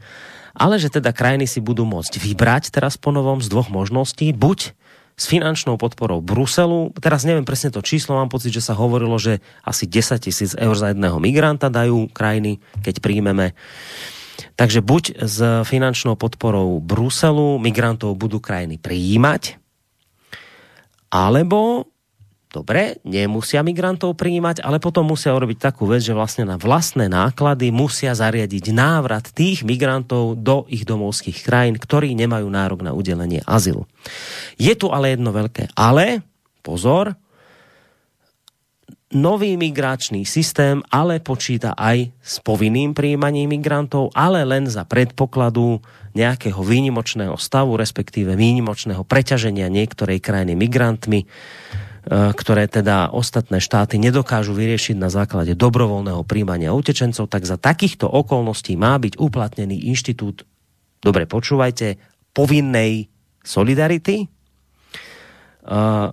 ale že teda krajiny si budú môcť vybrať teraz po novom z dvoch možností, buď s finančnou podporou Bruselu, teraz neviem presne to číslo, mám pocit, že sa hovorilo, že asi 10 tisíc eur za jedného migranta dajú krajiny, keď príjmeme. Takže buď s finančnou podporou Bruselu migrantov budú krajiny prijímať, alebo Dobre, nemusia migrantov prijímať, ale potom musia urobiť takú vec, že vlastne na vlastné náklady musia zariadiť návrat tých migrantov do ich domovských krajín, ktorí nemajú nárok na udelenie azylu. Je tu ale jedno veľké ale, pozor, nový migračný systém ale počíta aj s povinným prijímaním migrantov, ale len za predpokladu nejakého výnimočného stavu, respektíve výnimočného preťaženia niektorej krajiny migrantmi, ktoré teda ostatné štáty nedokážu vyriešiť na základe dobrovoľného príjmania utečencov, tak za takýchto okolností má byť uplatnený inštitút, dobre počúvajte, povinnej solidarity. Eh,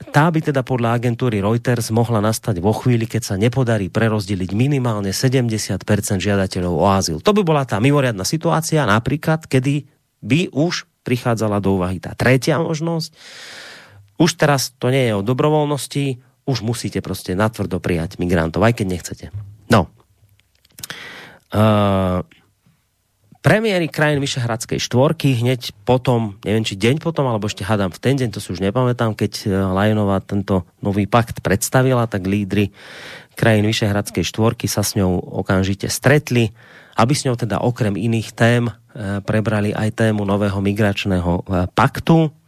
tá by teda podľa agentúry Reuters mohla nastať vo chvíli, keď sa nepodarí prerozdeliť minimálne 70% žiadateľov o azyl. To by bola tá mimoriadná situácia, napríklad, kedy by už prichádzala do úvahy tá tretia možnosť, už teraz to nie je o dobrovoľnosti, už musíte prostě natvrdo prijať migrantov, aj keď nechcete. No. Uh, premiéry krajín Vyšehradskej štvorky hneď potom, neviem či deň potom, alebo ešte hadám v ten deň, to si už nepamätám, keď eh, Lajenová tento nový pakt predstavila, tak lídry krajín Vyšehradskej štvorky sa s ňou okamžite stretli, aby s ňou teda okrem iných tém eh, prebrali aj tému nového migračného paktu,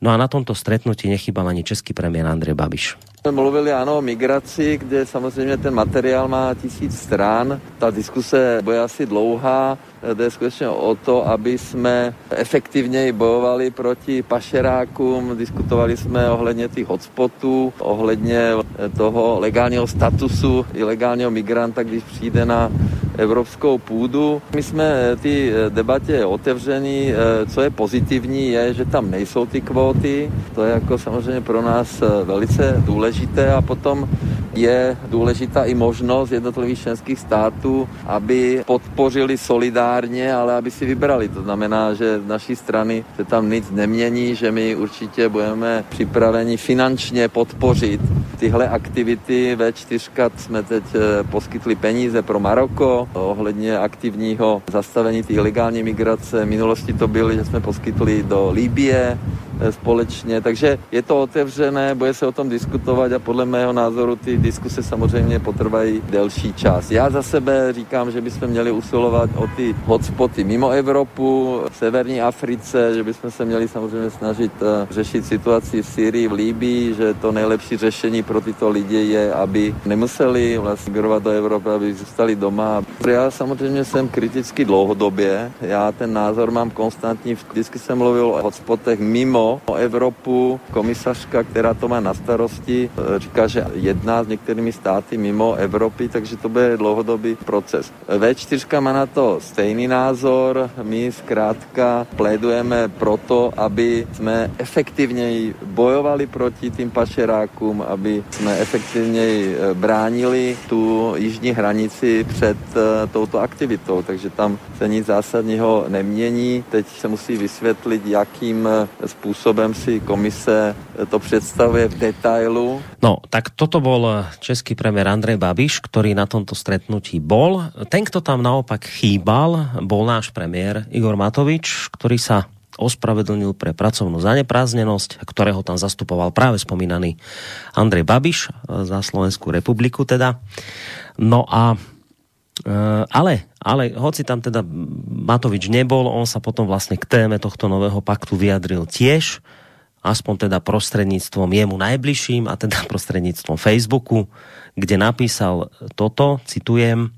No a na tomto stretnutí nechybal ani český premiér Andrej Babiš. Mluvili ano o migraci, kde samozřejmě ten materiál má tisíc stran. Ta diskuse bude asi dlouhá. Jde skutečně o to, aby jsme efektivněji bojovali proti pašerákům. Diskutovali jsme ohledně těch hotspotů, ohledně toho legálního statusu ilegálního migranta, když přijde na evropskou půdu. My jsme ty debatě otevření. Co je pozitivní, je, že tam nejsou ty kvóty. To je jako samozřejmě pro nás velice důležité a potom je důležitá i možnost jednotlivých členských států, aby podpořili solidárně, ale aby si vybrali. To znamená, že z naší strany se tam nic nemění, že my určitě budeme připraveni finančně podpořit tyhle aktivity. V4 jsme teď eh, poskytli peníze pro Maroko ohledně aktivního zastavení té ilegální migrace. V minulosti to bylo, že jsme poskytli do Líbie eh, společně, takže je to otevřené, bude se o tom diskutovat a podle mého názoru ty diskuse samozřejmě potrvají delší čas. Já za sebe říkám, že bychom měli usilovat o ty hotspoty mimo Evropu, v severní Africe, že bychom se měli samozřejmě snažit eh, řešit situaci v Syrii, v Líbii, že to nejlepší řešení pro tyto lidi je, aby nemuseli vlastně migrovat do Evropy, aby zůstali doma. Já samozřejmě jsem kriticky dlouhodobě, já ten názor mám konstantní, vždycky jsem mluvil o hotspotech mimo Evropu, komisařka, která to má na starosti, říká, že jedná s některými státy mimo Evropy, takže to bude dlouhodobý proces. V4 má na to stejný názor, my zkrátka plédujeme proto, aby jsme efektivněji bojovali proti tým pašerákům, aby jsme efektivněji eh, bránili tu jižní hranici před eh, touto aktivitou, takže tam se nic zásadního nemění. Teď se musí vysvětlit, jakým eh, způsobem si komise to představuje v detailu. No, tak toto bol český premiér Andrej Babiš, ktorý na tomto stretnutí bol. Ten, kto tam naopak chýbal, bol náš premiér Igor Matovič, ktorý sa ospravedlnil pre pracovnú zanepráznenosť, ktorého tam zastupoval práve spomínaný Andrej Babiš e, za Slovenskou republiku teda. No a e, ale, ale hoci tam teda Matovič nebol, on sa potom vlastne k téme tohto nového paktu vyjadril tiež, aspoň teda prostredníctvom jemu najbližším a teda [LAUGHS] prostredníctvom Facebooku, kde napísal toto, citujem,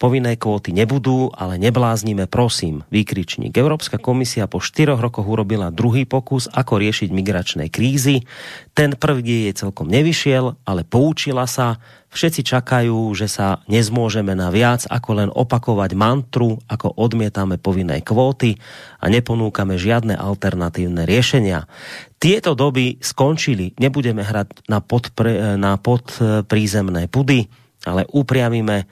Povinné kvóty nebudú, ale nebláznime, prosím, výkričník. Európska komisia po štyroch rokoch urobila druhý pokus, ako riešiť migračné krízy. Ten prvý jej celkom nevyšiel, ale poučila sa. Všetci čakajú, že sa nezmôžeme na viac, ako len opakovať mantru, ako odmietame povinné kvóty a neponúkame žiadne alternatívne riešenia. Tieto doby skončili. Nebudeme hrať na, podpre, na podprízemné pudy, ale upriamime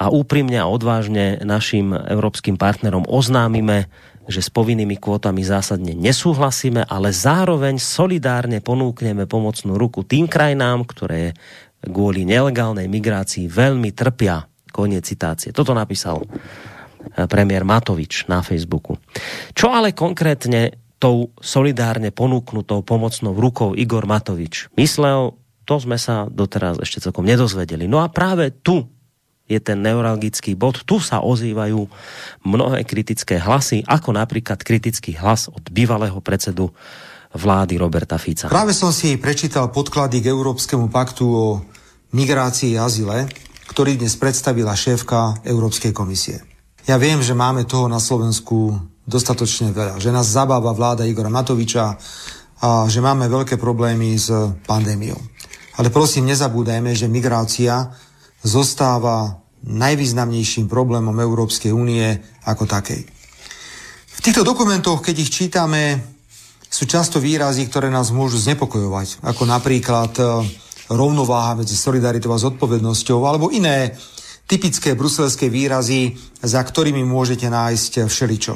a úprimne a odvážne našim európskym partnerom oznámime, že s povinnými kvótami zásadne nesúhlasíme, ale zároveň solidárne ponúkneme pomocnú ruku tým krajinám, ktoré kvôli nelegálnej migrácii veľmi trpia. Koniec citácie. Toto napísal eh, premiér Matovič na Facebooku. Čo ale konkrétne tou solidárne ponúknutou pomocnou rukou Igor Matovič myslel, to sme sa doteraz ešte celkom nedozvedeli. No a práve tu je ten neuralgický bod. Tu sa ozývajú mnohé kritické hlasy, ako napríklad kritický hlas od bývalého predsedu vlády Roberta Fica. Práve som si prečítal podklady k Európskemu paktu o migrácii a azile, ktorý dnes predstavila šéfka Európskej komisie. Ja viem, že máme toho na Slovensku dostatočne veľa, že nás zabáva vláda Igora Matoviča a že máme veľké problémy s pandémiou. Ale prosím, nezabúdajme, že migrácia zostáva najvýznamnejším problémom Európskej únie ako takej. V týchto dokumentoch, keď ich čítame, sú často výrazy, ktoré nás môžu znepokojovať, ako napríklad e, rovnováha medzi solidaritou a zodpovednosťou, alebo iné typické bruselské výrazy, za ktorými môžete nájsť všeličo.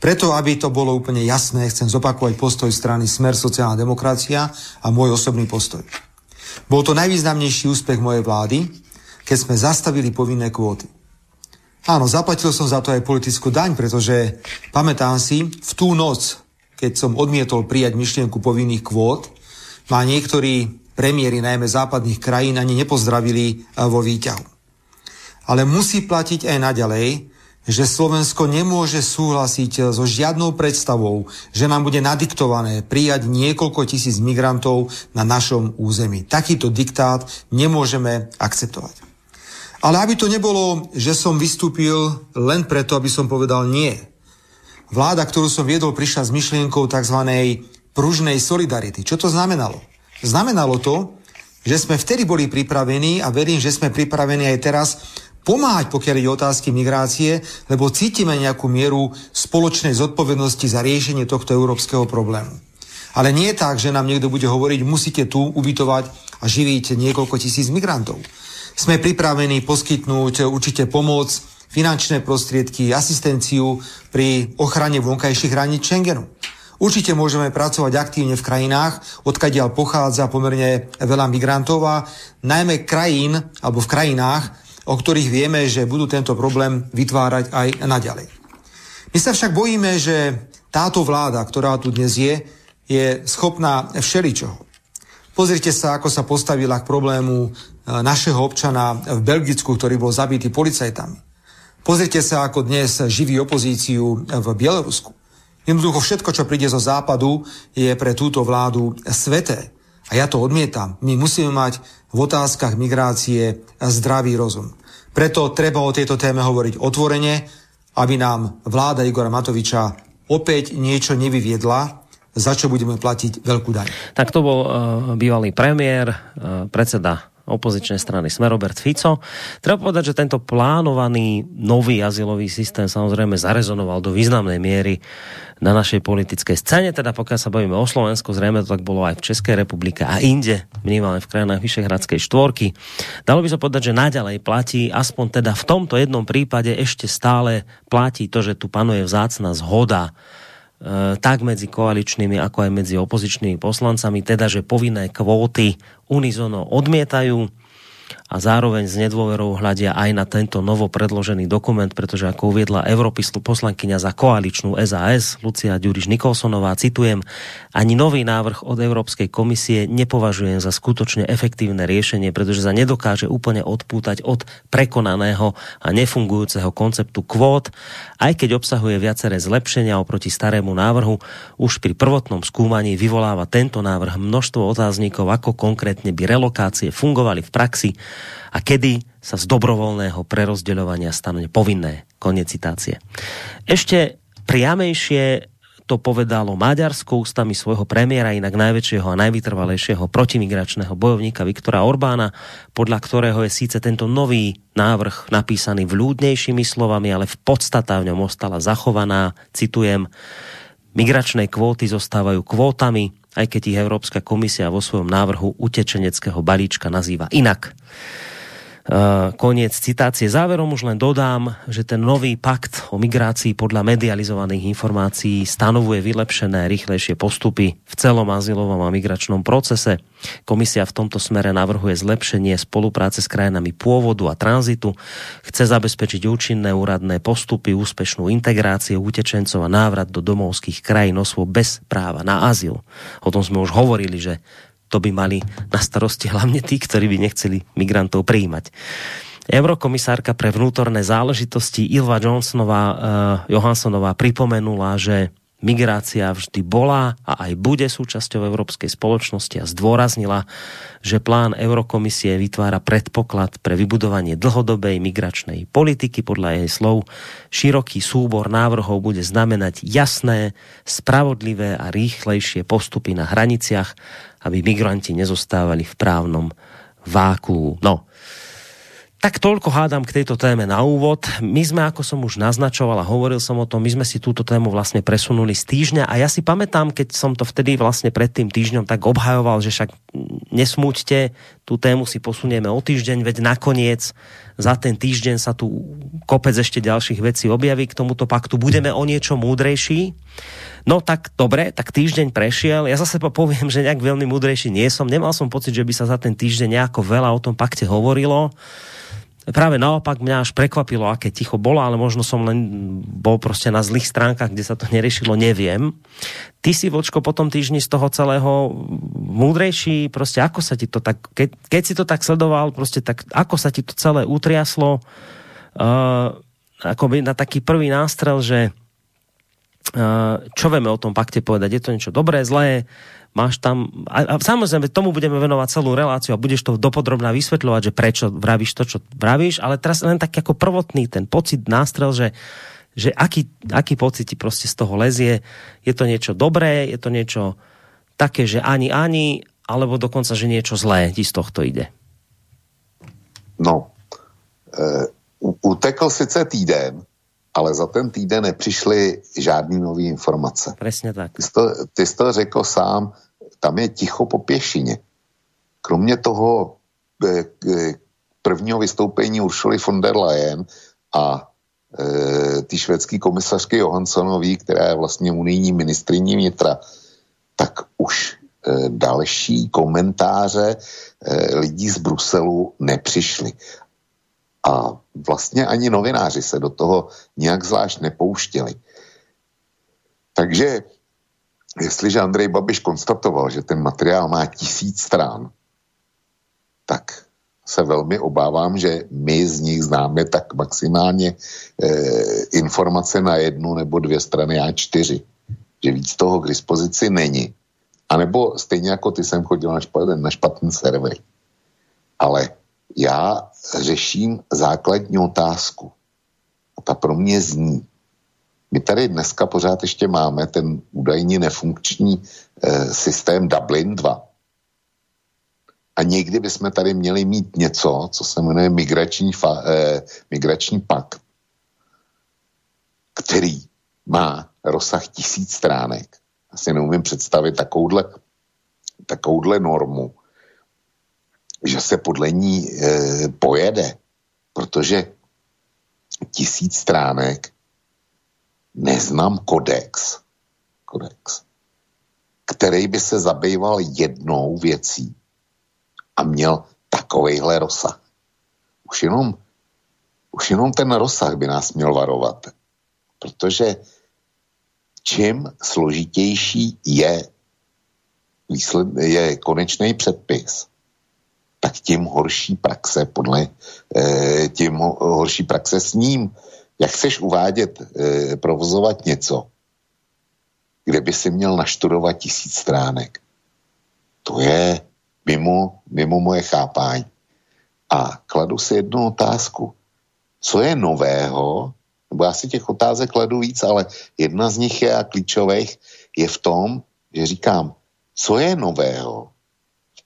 Preto, aby to bolo úplne jasné, chcem zopakovať postoj strany Smer sociálna demokracia a môj osobný postoj. Bol to najvýznamnejší úspech mojej vlády, keď sme zastavili povinné kvóty. Áno, zaplatil som za to aj politickú daň, pretože pamätám si, v tú noc, keď som odmietol prijať myšlienku povinných kvót, ma niektorí premiéry, najmä západných krajín, ani nepozdravili eh, vo výťahu. Ale musí platiť aj naďalej, že Slovensko nemôže súhlasiť eh, so žiadnou predstavou, že nám bude nadiktované prijať niekoľko tisíc migrantov na našom území. Takýto diktát nemôžeme akceptovať. Ale aby to nebolo, že som vystúpil len preto, aby som povedal nie. Vláda, ktorú som viedol, prišla s myšlienkou tzv. pružnej solidarity. Čo to znamenalo? Znamenalo to, že sme vtedy boli pripravení a verím, že sme pripravení aj teraz pomáhať, pokiaľ ide otázky migrácie, lebo cítime nejakú mieru spoločnej zodpovednosti za riešenie tohto európskeho problému. Ale nie je tak, že nám niekto bude hovoriť, musíte tu ubytovať a živiť niekoľko tisíc migrantov. Sme pripravení poskytnúť určite pomoc, finančné prostriedky, asistenciu pri ochrane vonkajších hraníc Schengenu. Určite môžeme pracovať aktívne v krajinách, odkiaľ pochádza pomerne veľa migrantov a najmä krajín, alebo v krajinách, o ktorých vieme, že budú tento problém vytvárať aj naďalej. My sa však bojíme, že táto vláda, ktorá tu dnes je, je schopná všeličoho. Pozrite sa, ako sa postavila k problému E, našeho občana v Belgicku, ktorý bol zabitý policajtami. Pozrite sa, ako dnes živí opozíciu v Bielorusku. Jednoducho všetko, čo príde zo západu, je pre túto vládu sveté. A ja to odmietam. My musíme mať v otázkach migrácie zdravý rozum. Preto treba o tejto téme hovoriť otvorene, aby nám vláda Igora Matoviča opäť niečo nevyviedla, za čo budeme platiť veľkú daň. Tak to bol uh, bývalý premiér, uh, predseda opozičnej strany sme Robert Fico. Treba povedať, že tento plánovaný nový azylový systém samozrejme zarezonoval do významnej miery na našej politickej scéne, teda pokiaľ sa bavíme o Slovensku, zrejme to tak bolo aj v Českej republike a inde, minimálne v krajinách Vyšehradskej štvorky. Dalo by sa povedať, že naďalej platí, aspoň teda v tomto jednom prípade ešte stále platí to, že tu panuje vzácna zhoda tak medzi koaličnými, ako aj medzi opozičnými poslancami, teda, že povinné kvóty unizono odmietajú a zároveň s nedôverou hľadia aj na tento novo predložený dokument, pretože ako uviedla Európy poslankyňa za koaličnú SAS Lucia Ďuriš Nikolsonová, citujem, ani nový návrh od Európskej komisie nepovažujem za skutočne efektívne riešenie, pretože sa nedokáže úplne odpútať od prekonaného a nefungujúceho konceptu kvót, aj keď obsahuje viaceré zlepšenia oproti starému návrhu, už pri prvotnom skúmaní vyvoláva tento návrh množstvo otáznikov, ako konkrétne by relokácie fungovali v praxi a kedy sa z dobrovoľného prerozdeľovania stane povinné. Konec citácie. Ešte priamejšie to povedalo Maďarsko ústami svojho premiéra, inak najväčšieho a najvytrvalejšieho protimigračného bojovníka Viktora Orbána, podľa ktorého je síce tento nový návrh napísaný vľúdnejšími slovami, ale v podstata v ňom ostala zachovaná, citujem, migračné kvóty zostávajú kvótami, aj keď ich Európska komisia vo svojom návrhu utečeneckého balíčka nazýva inak. Eh, koniec citácie. Záverom už len dodám, že ten nový pakt o migrácii podľa medializovaných informácií stanovuje vylepšené, rýchlejšie postupy v celom azylovom a migračnom procese. Komisia v tomto smere navrhuje zlepšenie spolupráce s krajinami pôvodu a tranzitu, chce zabezpečiť účinné úradné postupy, úspešnú integráciu utečencov a návrat do domovských krajín osôb bez práva na azyl. O tom sme už hovorili, že to by mali na starosti hlavne tí, ktorí by nechceli migrantov prijímať. Eurokomisárka pre vnútorné záležitosti Ilva Johnsonová, uh, Johanssonová pripomenula, že Migrácia vždy bola a aj bude súčasťou európskej spoločnosti a zdôraznila, že plán Eurokomisie vytvára predpoklad pre vybudovanie dlhodobej migračnej politiky. Podľa jej slov široký súbor návrhov bude znamenať jasné, spravodlivé a rýchlejšie postupy na hraniciach, aby migranti nezostávali v právnom váku. No, tak toľko hádam k tejto téme na úvod. My sme, ako som už naznačoval a hovoril som o tom, my sme si túto tému vlastne presunuli z týždňa a ja si pamätám, keď som to vtedy vlastne pred tým týždňom tak obhajoval, že však nesmúďte, tú tému si posunieme o týždeň, veď nakoniec za ten týždeň sa tu kopec ešte ďalších vecí objaví k tomuto paktu. Budeme o niečo múdrejší. No tak dobre, tak týždeň prešiel. Ja zase poviem, že nejak veľmi múdrejší nie som. Nemal som pocit, že by sa za ten týždeň nejako veľa o tom pakte hovorilo práve naopak mňa až prekvapilo, aké ticho bolo, ale možno som len bol prostě na zlých stránkach, kde sa to neriešilo, neviem. Ty si, Vočko, po tom týždni z toho celého múdrejší, prostě ako sa ti to tak, keď, keď si to tak sledoval, prostě tak ako sa ti to celé utriaslo, uh, by na taký prvý nástrel, že uh, čo vieme o tom pakte povedať, je to niečo dobré, zlé, máš tam, a, a samozrejme tomu budeme venovať celú reláciu a budeš to dopodrobná vysvetľovať, že prečo vravíš to, čo vravíš, ale teraz len tak jako prvotný ten pocit, nástrel, že že aký, aký pocit ti prostě z toho lezie, je to niečo dobré, je to niečo také, že ani ani, alebo dokonca, že niečo zlé ti z tohto ide? No, e, utekl sice týden, ale za ten týden nepřišly žádný nové informace. Přesně tak. Ty jsi, to, ty jsi to řekl sám, tam je ticho po pěšině. Kromě toho eh, eh, prvního vystoupení Uršuly von der Leyen a e, ty švédský komisařky Johanssonový, která je vlastně unijní ministriní vnitra, tak už e, další komentáře e, lidí z Bruselu nepřišly. A vlastně ani novináři se do toho nějak zvlášť nepouštěli. Takže jestliže Andrej Babiš konstatoval, že ten materiál má tisíc strán, tak se velmi obávám, že my z nich známe tak maximálně e, informace na jednu nebo dvě strany A4. Že víc toho k dispozici není. A nebo stejně jako ty jsem chodil na špatný, na špatný server. Ale já řeším základní otázku. A ta pro mě zní. My tady dneska pořád ještě máme ten údajně nefunkční e, systém Dublin 2. A někdy bychom tady měli mít něco, co se jmenuje migrační, fa, e, migrační pakt, který má rozsah tisíc stránek. Asi neumím představit takovouhle, takovouhle normu, že se podle ní e, pojede, protože tisíc stránek neznám kodex, kodex, který by se zabýval jednou věcí a měl takovejhle rozsah. Už jenom, už jenom ten rozsah by nás měl varovat, protože čím složitější je, výsled, je konečný předpis, tak tím horší praxe podle, eh, tím horší praxe s ním. Jak chceš uvádět, eh, provozovat něco, kde by si měl naštudovat tisíc stránek? To je mimo, mimo moje chápání. A kladu si jednu otázku. Co je nového, nebo já si těch otázek kladu víc, ale jedna z nich je a klíčových je v tom, že říkám, co je nového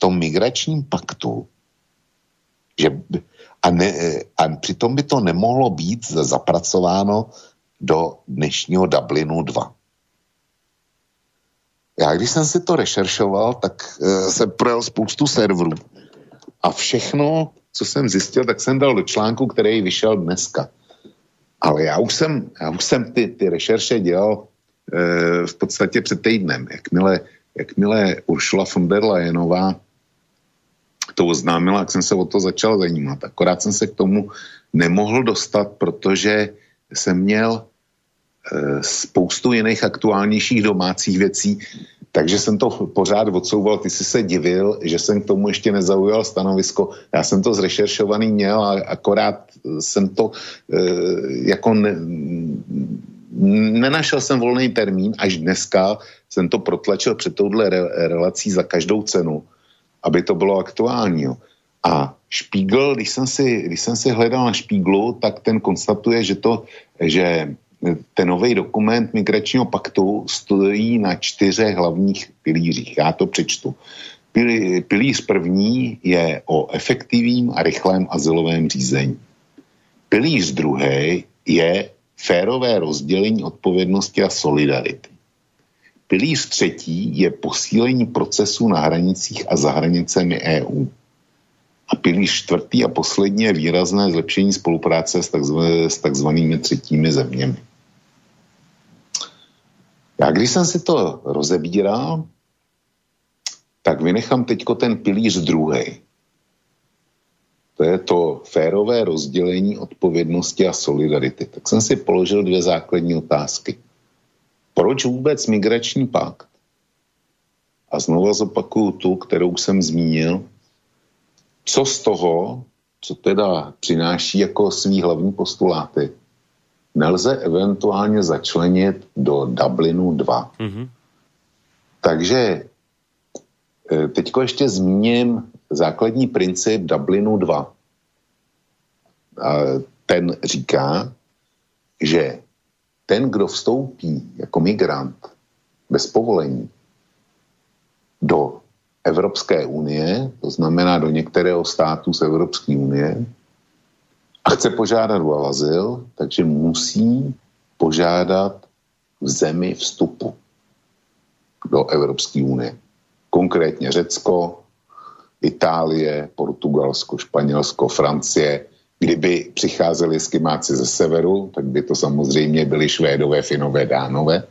tom migračním paktu, že, a, ne, a přitom by to nemohlo být zapracováno do dnešního Dublinu 2. Já když jsem si to rešeršoval, tak uh, jsem projel spoustu serverů a všechno, co jsem zjistil, tak jsem dal do článku, který vyšel dneska. Ale já už jsem, já už jsem ty, ty rešerše dělal uh, v podstatě před týdnem. Jakmile, jakmile Uršula von der Leyenová to oznámila, jak jsem se o to začal zajímat. Akorát jsem se k tomu nemohl dostat, protože jsem měl Eh, spoustu jiných aktuálnějších domácích věcí, takže jsem to pořád odsouval. Ty jsi se divil, že jsem k tomu ještě nezaujal stanovisko. Já jsem to zrešeršovaný měl a akorát jsem to e, jako ne, nenašel jsem volný termín, až dneska jsem to protlačil před touhle re, relací za každou cenu, aby to bylo aktuální. A Špígl, když jsem, si, když jsem si hledal na Špíglu, tak ten konstatuje, že to, že ten nový dokument migračního paktu stojí na čtyřech hlavních pilířích. Já to přečtu. Pilíř první je o efektivním a rychlém azylovém řízení. Pilíř druhý je férové rozdělení odpovědnosti a solidarity. Pilíř třetí je posílení procesů na hranicích a za hranicemi EU. A pilíř čtvrtý a poslední je výrazné zlepšení spolupráce s takzvanými třetími zeměmi. Já když jsem si to rozebíral, tak vynechám teďko ten pilíř druhý. To je to férové rozdělení odpovědnosti a solidarity. Tak jsem si položil dvě základní otázky. Proč vůbec migrační pakt? A znova zopakuju tu, kterou jsem zmínil. Co z toho, co teda přináší jako svý hlavní postuláty, nelze eventuálně začlenit do Dublinu 2. Mm-hmm. Takže e, teďko ještě zmíním základní princip Dublinu 2. Ten říká, že ten, kdo vstoupí jako migrant bez povolení do Evropské unie, to znamená do některého státu z Evropské unie, a chce požádat o azyl, takže musí požádat v zemi vstupu do Evropské unie. Konkrétně Řecko, Itálie, Portugalsko, Španělsko, Francie. Kdyby přicházeli skimáci ze severu, tak by to samozřejmě byli Švédové, Finové, Dánové.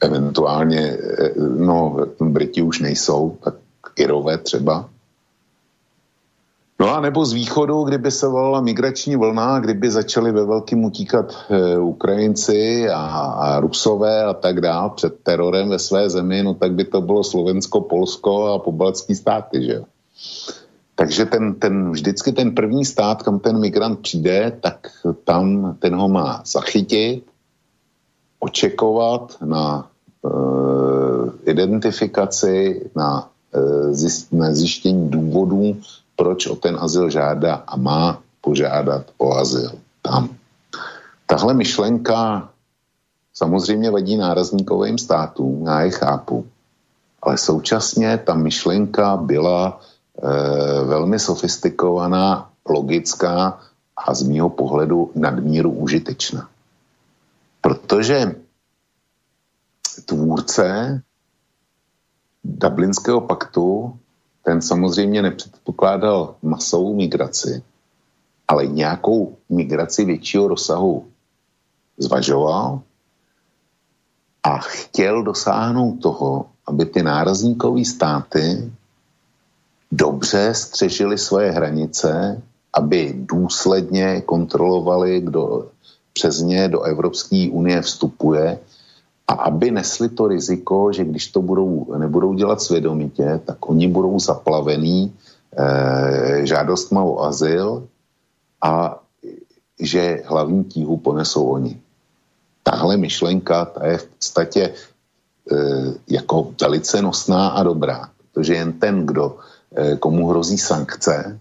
Eventuálně, eh, no, Briti už nejsou, tak Irové třeba. No a nebo z východu, kdyby se volala migrační vlna, kdyby začali ve velkým utíkat e, Ukrajinci a, a Rusové a tak dále před terorem ve své zemi, no tak by to bylo Slovensko, Polsko a pobaltský státy, že jo. Takže ten, ten, vždycky ten první stát, kam ten migrant přijde, tak tam ten ho má zachytit, očekovat na e, identifikaci, na, e, zjist, na zjištění důvodů, proč o ten azyl žádá a má požádat o azyl tam. Tahle myšlenka samozřejmě vadí nárazníkovým státům, já je chápu, ale současně ta myšlenka byla velmi sofistikovaná, logická a z mýho pohledu nadmíru užitečná. Protože tvůrce Dublinského paktu ten samozřejmě nepředpokládal masovou migraci, ale nějakou migraci většího rozsahu zvažoval a chtěl dosáhnout toho, aby ty nárazníkové státy dobře střežili svoje hranice, aby důsledně kontrolovali, kdo přes ně do Evropské unie vstupuje a aby nesli to riziko, že když to budou, nebudou dělat svědomitě, tak oni budou zaplavení eh, žádostma o azyl a že hlavní tíhu ponesou oni. Tahle myšlenka, ta je v podstatě eh, jako velice nosná a dobrá, protože jen ten, kdo, komu hrozí sankce,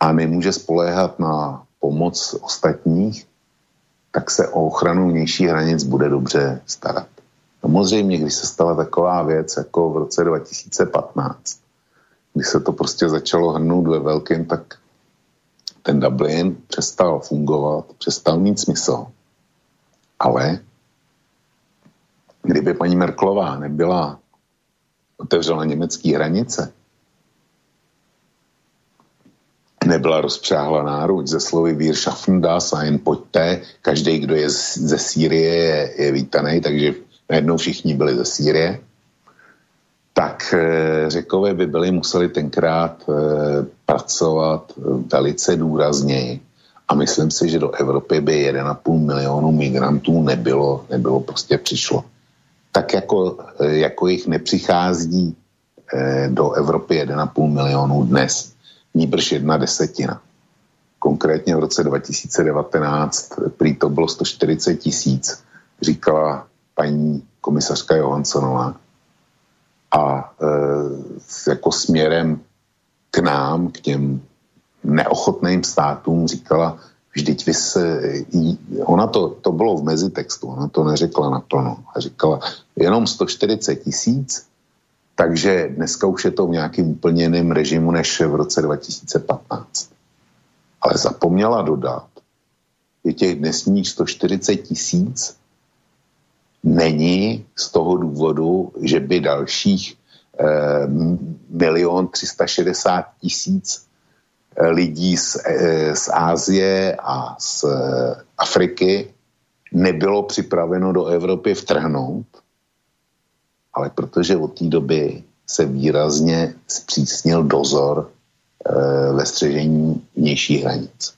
a nemůže spoléhat na pomoc ostatních, tak se o ochranu vnějších hranic bude dobře starat. Samozřejmě, když se stala taková věc jako v roce 2015, když se to prostě začalo hrnout ve velkém, tak ten Dublin přestal fungovat, přestal mít smysl. Ale kdyby paní Merklová nebyla otevřela německé hranice, nebyla rozpřáhla náruč ze slovy Wir schaffen das a jen pojďte, každý, kdo je ze Sýrie, je, je vítaný, takže najednou všichni byli ze Sýrie, tak e, řekové by byli museli tenkrát e, pracovat velice důrazněji. A myslím si, že do Evropy by 1,5 milionu migrantů nebylo, nebylo prostě přišlo. Tak jako, jako jich nepřichází do Evropy 1,5 milionu dnes níbrž jedna desetina. Konkrétně v roce 2019 prý to bylo 140 tisíc, říkala paní komisařka Johanssonová. A e, jako směrem k nám, k těm neochotným státům říkala, vždyť vy se, ona to, to bylo v mezitextu, ona to neřekla naplno. A říkala, jenom 140 tisíc takže dneska už je to v nějakým úplně jiném režimu než v roce 2015. Ale zapomněla dodat, že těch dnesních 140 tisíc není z toho důvodu, že by dalších eh, milion 360 tisíc eh, lidí z, eh, z Ázie a z Afriky nebylo připraveno do Evropy vtrhnout, ale protože od té doby se výrazně zpřísnil dozor e, ve střežení vnějších hranic.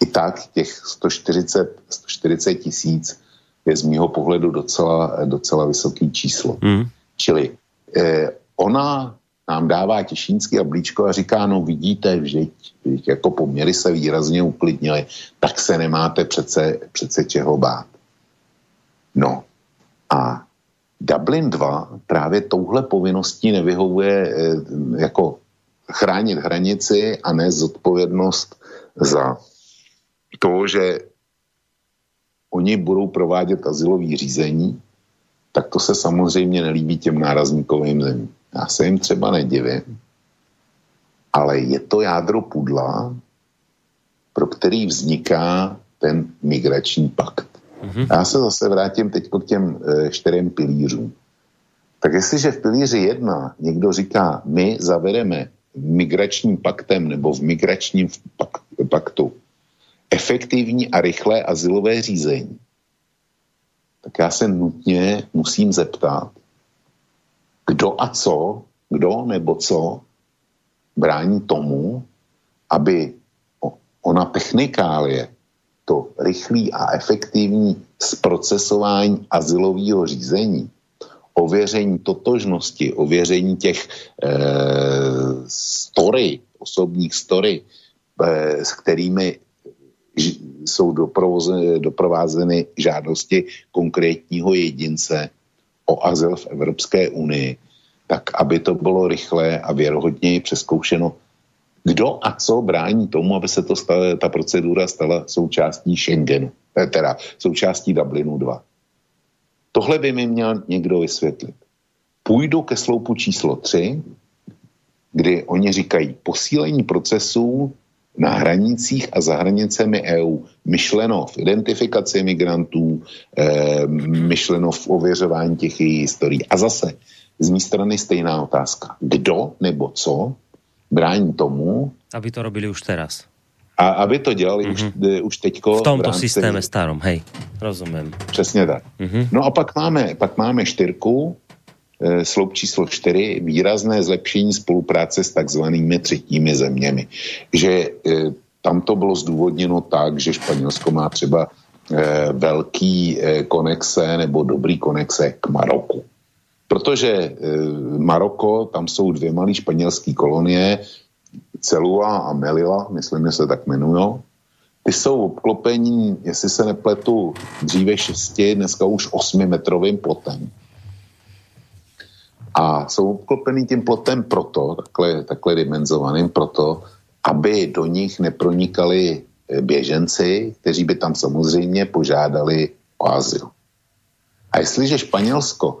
I tak těch 140, 140 tisíc je z mýho pohledu docela, docela vysoký číslo. Mm. Čili e, ona nám dává těšínský jablíčko a říká, no vidíte, vždyť, vždyť jako poměry se výrazně uklidnily, tak se nemáte přece, přece čeho bát. No a Dublin 2 právě touhle povinností nevyhovuje eh, jako chránit hranici a ne zodpovědnost za to, že oni budou provádět asilový řízení, tak to se samozřejmě nelíbí těm nárazníkovým zemím. Já se jim třeba nedivím, ale je to jádro pudla, pro který vzniká ten migrační pakt. Mm-hmm. Já se zase vrátím teď k těm e, čtyřem pilířům. Tak jestliže v pilíři jedna někdo říká, my zavedeme migračním paktem nebo v migračním paktu efektivní a rychlé asilové řízení, tak já se nutně musím zeptat, kdo a co, kdo nebo co brání tomu, aby ona technikálie to rychlý a efektivní zprocesování asilového řízení, ověření totožnosti, ověření těch e, story, osobních story, e, s kterými jsou doprovázeny žádosti konkrétního jedince o azyl v Evropské unii, tak aby to bylo rychlé a věrohodněji přeskoušeno kdo a co brání tomu, aby se to stala, ta procedura stala součástí Schengenu, eh, teda součástí Dublinu 2. Tohle by mi měl někdo vysvětlit. Půjdu ke sloupu číslo 3, kdy oni říkají posílení procesů na hranicích a za hranicemi EU, myšleno v identifikaci migrantů, e, myšleno v ověřování těch jejich historií. A zase z mé strany stejná otázka. Kdo nebo co brání tomu... Aby to robili už teraz. A aby to dělali mm-hmm. už, mhm. už teďko... V tomto v systéme starom, hej, rozumím. Přesně tak. Mm-hmm. No a pak máme, pak máme štyrku, e, sloup číslo čtyři, výrazné zlepšení spolupráce s takzvanými třetími zeměmi. Že e, tam to bylo zdůvodněno tak, že Španělsko má třeba e, velký konexe nebo dobrý konexe k Maroku. Protože e, Maroko, tam jsou dvě malé španělské kolonie, Celua a Melila, myslím, že se tak jmenují. Ty jsou obklopení, jestli se nepletu, dříve šesti, dneska už osmimetrovým plotem. A jsou obklopený tím plotem proto, takhle, takhle dimenzovaným proto, aby do nich nepronikali eh, běženci, kteří by tam samozřejmě požádali o azyl. A jestliže Španělsko,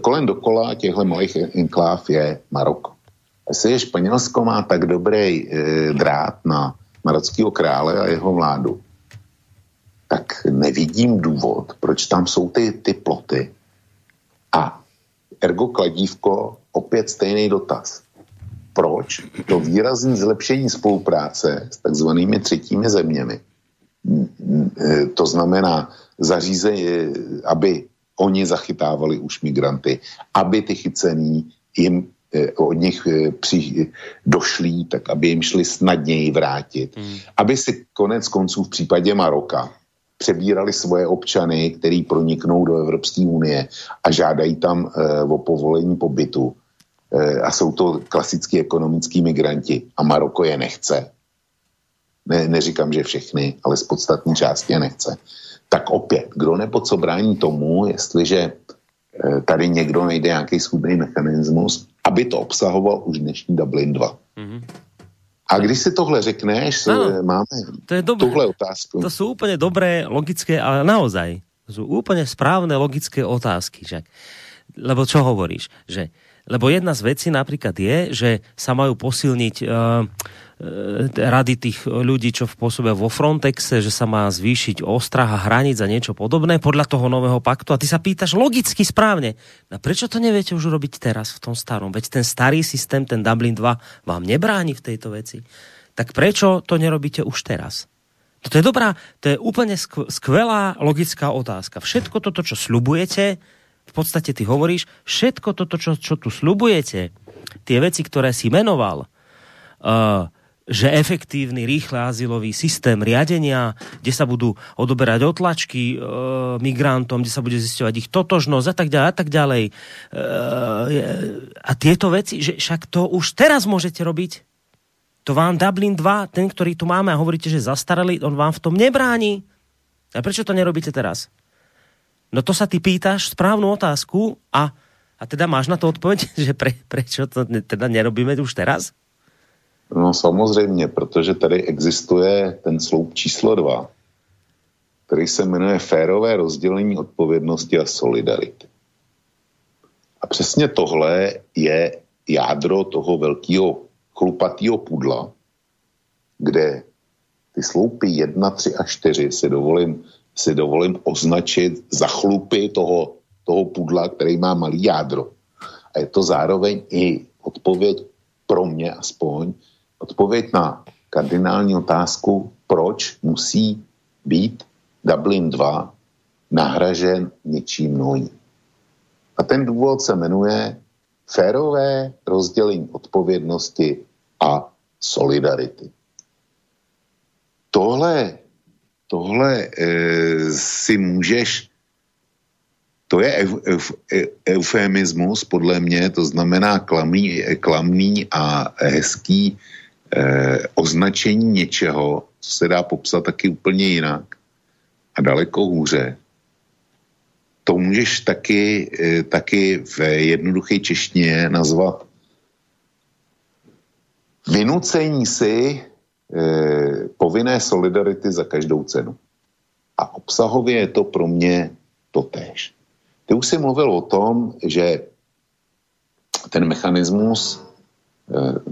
kolem dokola těchto malých enkláv je Maroko. A jestliže Španělsko má tak dobrý drát na marockého krále a jeho vládu, tak nevidím důvod, proč tam jsou ty, ty ploty. A ergo kladívko, opět stejný dotaz. Proč to výrazné zlepšení spolupráce s takzvanými třetími zeměmi, to znamená zařízení, aby oni zachytávali už migranty, aby ty chycený jim eh, od nich eh, při, došlí, tak aby jim šli snadněji vrátit. Hmm. Aby si konec konců v případě Maroka přebírali svoje občany, který proniknou do Evropské unie a žádají tam e, o povolení pobytu. E, a jsou to klasický ekonomický migranti. A Maroko je nechce. Ne, neříkám, že všechny, ale z podstatní části je nechce. Tak opět, kdo nebo co brání tomu, jestliže e, tady někdo najde nějaký schudný mechanismus, aby to obsahoval už dnešní Dublin 2. Mm-hmm. A když si tohle řekneš, ano, máme to je dobré. tuhle otázku. To jsou úplně dobré, logické, ale naozaj, to jsou úplně správné logické otázky. Že? Lebo čo hovoríš? Že, lebo jedna z vecí napríklad je, že sa majú posilniť uh, rady tých ľudí, čo pôsobia vo Frontexe, že sa má zvýšiť ostraha hraníc a niečo podobné podľa toho nového paktu. A ty sa pýtaš logicky správne, no prečo to neviete už urobiť teraz v tom starom? Veď ten starý systém, ten Dublin 2, vám nebráni v tejto veci. Tak prečo to nerobíte už teraz? To je dobrá, to je úplne skvelá logická otázka. Všetko toto, čo slubujete, v podstate ty hovoríš, všetko toto, čo, čo tu slubujete, tie veci, ktoré si menoval, uh, že efektívny, rýchle azylový systém riadenia, kde sa budú odoberať otlačky e, migrantom, kde sa bude zisťovať ich totožnosť a tak ďalej a tak ďalej. E, a tieto veci, že však to už teraz môžete robiť. To vám Dublin 2, ten, ktorý tu máme a hovoríte, že zastarali, on vám v tom nebráni. A prečo to nerobíte teraz? No to sa ty pýtaš správnu otázku a, a teda máš na to odpoveď, [LAUGHS] že pre, prečo to teda nerobíme už teraz? No samozřejmě, protože tady existuje ten sloup číslo dva, který se jmenuje férové rozdělení odpovědnosti a solidarity. A přesně tohle je jádro toho velkého chlupatého pudla, kde ty sloupy 1, 3 a 4 si dovolím, si dovolím označit za chlupy toho, toho pudla, který má malý jádro. A je to zároveň i odpověď pro mě aspoň odpověď na kardinální otázku, proč musí být Dublin 2 nahražen něčím novým. A ten důvod se jmenuje férové rozdělení odpovědnosti a solidarity. Tohle, tohle e, si můžeš, to je euf, euf, eufemismus podle mě, to znamená klamný, klamný a hezký eh, označení něčeho, co se dá popsat taky úplně jinak a daleko hůře, to můžeš taky, eh, taky v jednoduché češtině nazvat vynucení si eh, povinné solidarity za každou cenu. A obsahově je to pro mě totéž. Ty už jsi mluvil o tom, že ten mechanismus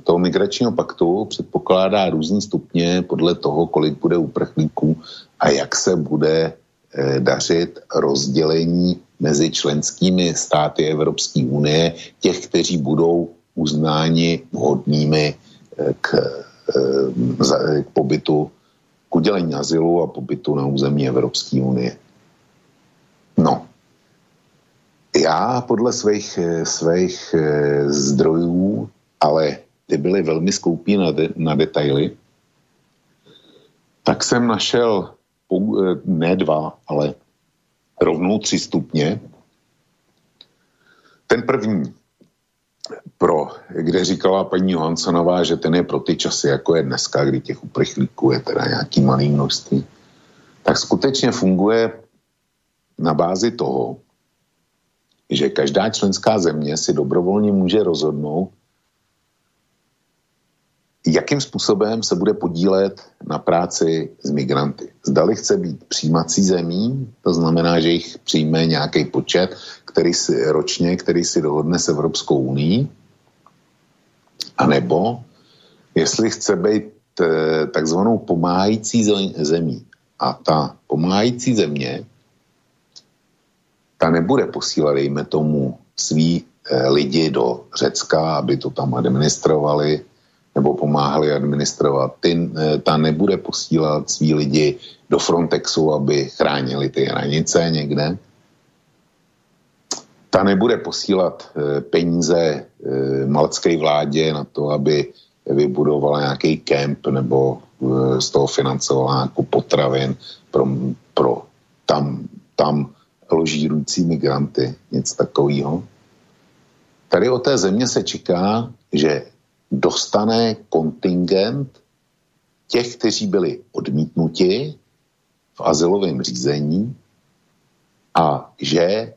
toho migračního paktu předpokládá různý stupně podle toho, kolik bude uprchlíků a jak se bude eh, dařit rozdělení mezi členskými státy Evropské unie těch, kteří budou uznáni vhodnými eh, k, k pobytu, k udělení azylu a pobytu na území Evropské unie. No, já podle svých, svých zdrojů ale ty byly velmi skoupí na, de, na detaily, tak jsem našel eh, ne dva, ale rovnou tři stupně. Ten první, pro, kde říkala paní Johanssonová, že ten je pro ty časy, jako je dneska, kdy těch uprchlíků je teda nějaký malý množství, tak skutečně funguje na bázi toho, že každá členská země si dobrovolně může rozhodnout, jakým způsobem se bude podílet na práci s migranty. Zdali chce být přijímací zemí, to znamená, že jich přijme nějaký počet, který si ročně, který si dohodne s Evropskou unii, anebo jestli chce být eh, takzvanou pomáhající zemí. A ta pomáhající země, ta nebude posílat, dejme tomu, svý eh, lidi do Řecka, aby to tam administrovali, nebo pomáhali administrovat. Ty, eh, ta nebude posílat svý lidi do Frontexu, aby chránili ty hranice někde. Ta nebude posílat eh, peníze eh, malcké vládě na to, aby vybudovala nějaký kemp nebo z toho financovala nějakou potravin pro, pro tam, tam ložírující migranty, nic takového. Tady o té země se čeká, že dostane kontingent těch, kteří byli odmítnuti v azylovém řízení a že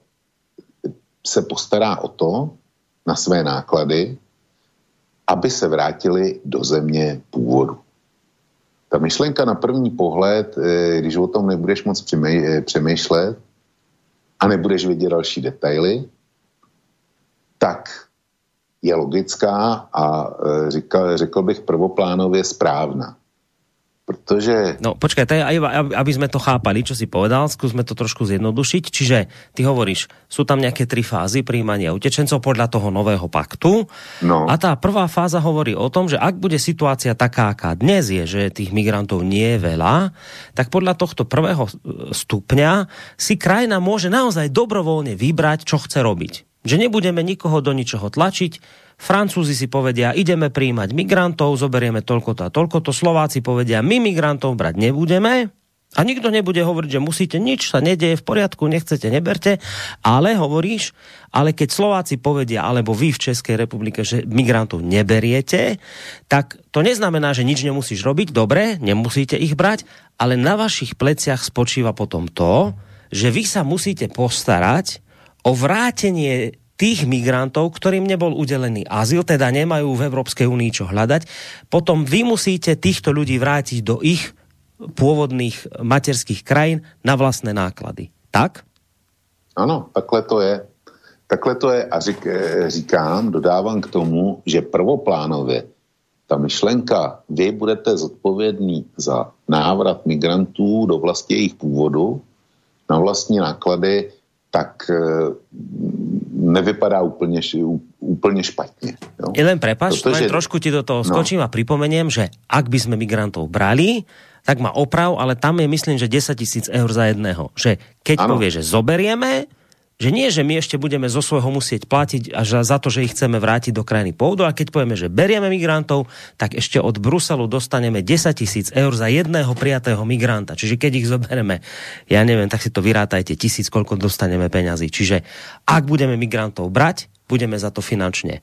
se postará o to na své náklady, aby se vrátili do země původu. Ta myšlenka na první pohled, eh, když o tom nebudeš moc eh, přemýšlet a nebudeš vidět další detaily, tak je logická a e, říkal, řekl bych prvoplánově správná. Protože... No počkaj, to je, aby sme to chápali, čo si povedal, skúsme to trošku zjednodušiť. Čiže ty hovoríš, sú tam nejaké tri fázy príjmania utečencov podľa toho nového paktu. No. A tá prvá fáza hovorí o tom, že ak bude situácia taká, aká dnes je, že tých migrantov nie je veľa, tak podľa tohto prvého stupňa si krajina môže naozaj dobrovoľne vybrať, čo chce robiť že nebudeme nikoho do ničoho tlačiť. Francúzi si povedia, ideme príjmať migrantov, zoberieme toľko to a toľko to. Slováci povedia, my migrantov brať nebudeme. A nikto nebude hovoriť, že musíte, nič sa nedeje v poriadku, nechcete, neberte. Ale hovoríš, ale keď Slováci povedia, alebo vy v Českej republike, že migrantov neberiete, tak to neznamená, že nič nemusíš robiť, dobre, nemusíte ich brať, ale na vašich pleciach spočíva potom to, že vy sa musíte postarať o vrátenie tých migrantov, ktorým nebol udelený azyl, teda nemajú v Európskej únii čo hľadať, potom vy musíte týchto ľudí vrátiť do ich pôvodných materských krajín na vlastné náklady. Tak? Ano, takhle to je. Takhle to je a řík, eh, říkám, dodávám k tomu, že prvoplánově ta myšlenka, vy budete zodpovědní za návrat migrantů do vlasti jejich původu na vlastní náklady, tak eh, nevypadá úplně, úplně špatně. Jo? Len prepač, Protože, len trošku ti do toho no. skočím no. a pripomeniem, že ak by sme migrantov brali, tak má oprav, ale tam je myslím, že 10 tisíc eur za jedného. Že keď ano. povie, že zoberieme, že nie, že my ešte budeme zo svojho musieť platiť až za to, že ich chceme vrátiť do krajiny pôvodu a keď povieme, že berieme migrantov, tak ešte od Bruselu dostaneme 10 tisíc eur za jedného prijatého migranta. Čiže keď ich zoberieme, ja neviem, tak si to vyrátajte, tisíc, koľko dostaneme peňazí. Čiže ak budeme migrantov brať, budeme za to finančne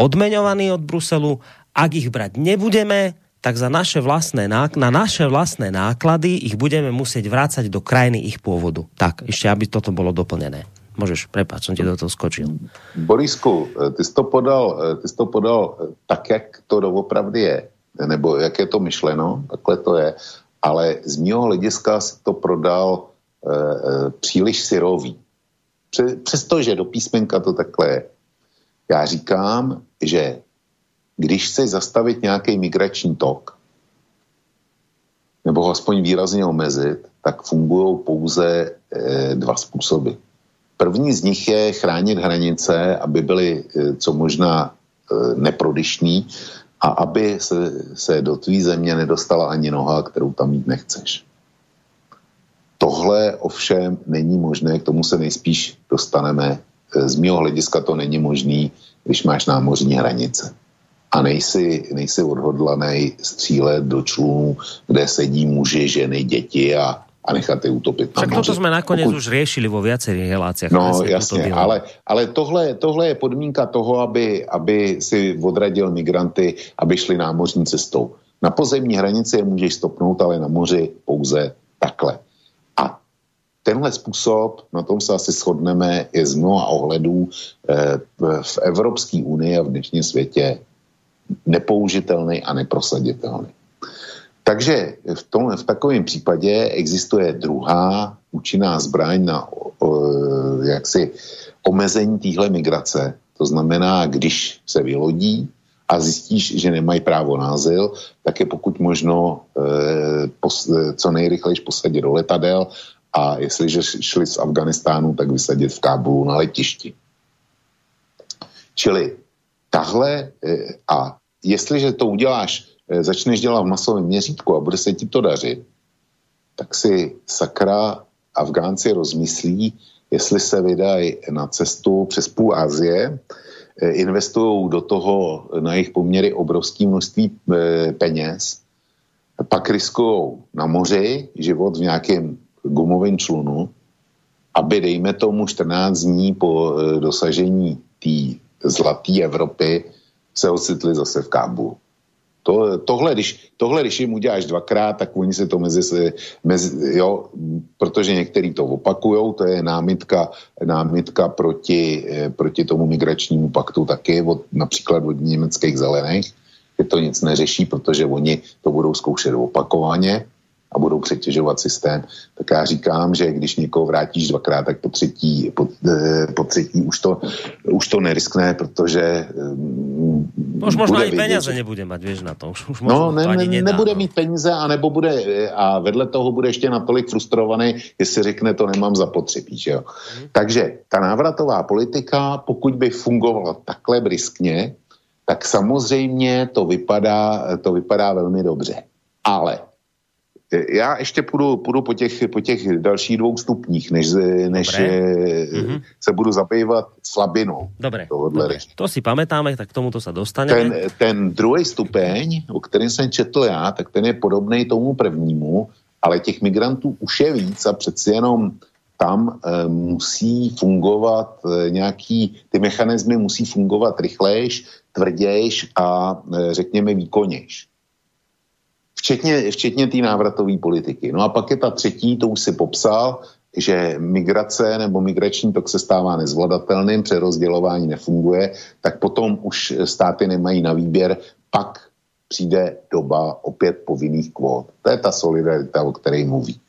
odmeňovaní od Bruselu. Ak ich brať nebudeme, tak za naše vlastné, na naše vlastné náklady ich budeme musieť vrácať do krajiny ich pôvodu. Tak, ešte aby toto bolo doplnené. Můžeš, prepáč, jsem ti do toho skočil. Borisku, eh, ty jsi to podal, eh, ty jsi to podal eh, tak, jak to doopravdy je, nebo jak je to myšleno, takhle to je, ale z mého hlediska si to prodal e, příliš syrový. Přestože do písmenka to takhle je. Já říkám, že když chci zastavit nějaký migrační tok, nebo ho aspoň výrazně omezit, tak fungují pouze e, dva způsoby. První z nich je chránit hranice, aby byly eh, co možná eh, neprodyšní a aby se, se do tvý země nedostala ani noha, kterou tam mít nechceš. Tohle ovšem není možné, k tomu se nejspíš dostaneme. Eh, z mého hlediska to není možný, když máš námořní hranice. A nejsi, nejsi odhodlaný střílet do člunů, kde sedí muži, ženy, děti a, a nechat je utopit moři. toto jsme nakonec Pokud... už řešili vo viacerých reláciách. No jasně, ale, ale tohle, tohle je podmínka toho, aby, aby si odradil migranty, aby šli námořní cestou. Na pozemní hranici je můžeš stopnout, ale na moři pouze takhle. A tenhle způsob, na tom se asi shodneme, je z mnoha ohledů eh, v Evropské unii a v dnešním světě nepoužitelný a neprosaditelný. Takže v, tom, v takovém případě existuje druhá účinná zbraň na o, jaksi omezení téhle migrace. To znamená, když se vylodí a zjistíš, že nemají právo na azyl, tak je pokud možno e, pos, co nejrychleji posadit do letadel a jestliže šli z Afganistánu, tak vysadit v Kábulu na letišti. Čili tahle e, a jestliže to uděláš, e, začneš dělat v masovém měřítku a bude se ti to dařit, tak si sakra Afgánci rozmyslí, jestli se vydají na cestu přes půl Asie, e, investují do toho na jejich poměry obrovské množství peněz, pak riskují na moři život v nějakém gumovém člunu, aby dejme tomu 14 dní po dosažení té zlaté Evropy se ocitli zase v Kábulu. To, tohle, když, tohle, když jim uděláš dvakrát, tak oni se to mezi, mezi jo, protože některý to opakujou, to je námitka, námitka proti, e, proti tomu migračnímu paktu taky, od, například od německých zelených, že to nic neřeší, protože oni to budou zkoušet opakovaně a budou přetěžovat systém, tak já říkám, že když někoho vrátíš dvakrát, tak po třetí, po, eh, po třetí už to, už to neriskne, protože um, už možná i peněze nebude mít, víš na to. Už, už no, ne, to ne, nebude no. mít peníze a nebo bude, a vedle toho bude ještě natolik frustrovaný, jestli řekne, to nemám zapotřebí, že jo. Hmm. Takže ta návratová politika, pokud by fungovala takhle briskně, tak samozřejmě to vypadá, to vypadá velmi dobře. Ale já ještě půjdu, půjdu po, těch, po těch dalších dvou stupních, než, než mm-hmm. se budu zabývat slabinou. Dobre, dobre. to si pamätáme, tak k tomuto se dostaneme. Ten, ten druhý stupeň, o kterém jsem četl já, tak ten je podobný tomu prvnímu, ale těch migrantů už je víc a přeci jenom tam e, musí fungovat e, nějaký, ty mechanismy musí fungovat rychlejš, tvrdějš a e, řekněme výkonnějš. Včetně, včetně té návratové politiky. No a pak je ta třetí, to už si popsal, že migrace nebo migrační tok se stává nezvladatelným, přerozdělování nefunguje, tak potom už státy nemají na výběr, pak přijde doba opět povinných kvót. To je ta solidarita, o které mluví.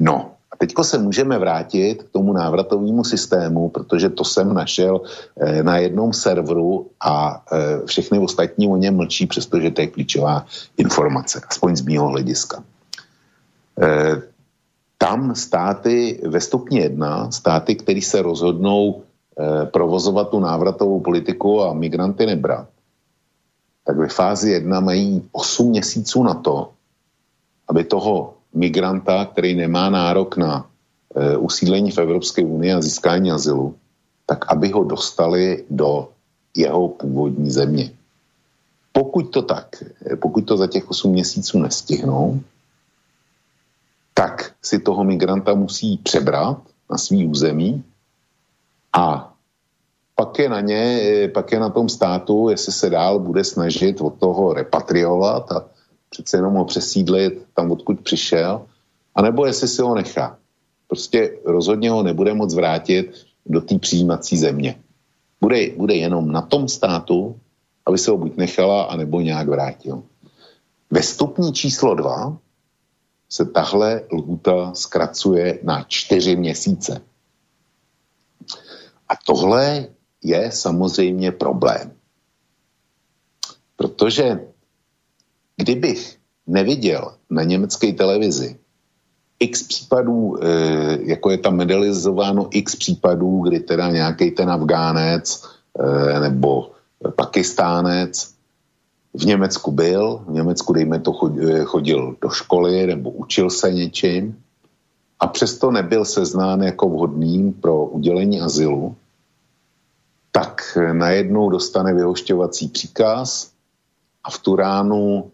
No, teďko se můžeme vrátit k tomu návratovému systému, protože to jsem našel eh, na jednom serveru a eh, všechny ostatní o něm mlčí, přestože to je klíčová informace, aspoň z mého hlediska. Eh, tam státy ve stupni jedna, státy, které se rozhodnou provozovat tu návratovou politiku a migranty nebrat, tak ve fázi jedna mají 8 měsíců na to, aby toho migranta, který nemá nárok na e, usídlení v Evropské unii a získání azylu, tak aby ho dostali do jeho původní země. Pokud to tak, eh, pokud to za těch 8 měsíců nestihnou, tak si toho migranta musí přebrat na svý území a pak je na ně, eh, pak je na tom státu, jestli se dál bude snažit od toho repatriovat a přece jenom ho přesídlit tam, odkud přišel, anebo jestli si ho nechá. Prostě rozhodně ho nebude moc vrátit do té přijímací země. Bude, bude jenom na tom státu, aby se ho buď nechala, anebo nějak vrátil. Ve stupni číslo dva se tahle lhuta zkracuje na čtyři měsíce. A tohle je samozřejmě problém. Protože Kdybych neviděl na německé televizi x případů, eh, jako je tam medalizováno x případů, kdy teda nějaký ten Afgánec eh, nebo Pakistánec v Německu byl, v Německu, dejme to, eh, chodil do školy nebo učil se něčím a přesto nebyl seznán jako vhodným pro udělení azylu, tak najednou dostane vyhošťovací příkaz a v tu ránu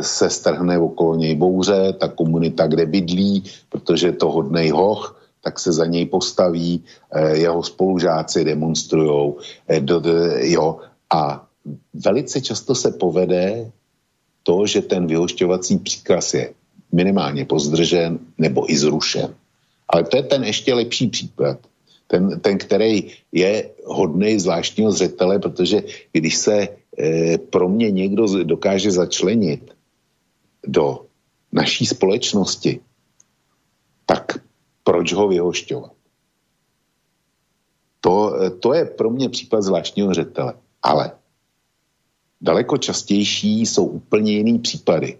se strhne okolo něj bouře, ta komunita, kde bydlí, protože je to hodnej hoch, tak se za něj postaví, eh, jeho spolužáci demonstrujou, eh, jo, a velice často se povede to, že ten vyhošťovací příkaz je minimálně pozdržen nebo i zrušen. Ale to je ten ještě lepší případ. ten, ten který je hodný zvláštního zřetele, protože když se pro mě někdo dokáže začlenit do naší společnosti, tak proč ho vyhošťovat? To, to je pro mě případ zvláštního řetele. Ale daleko častější jsou úplně jiný případy.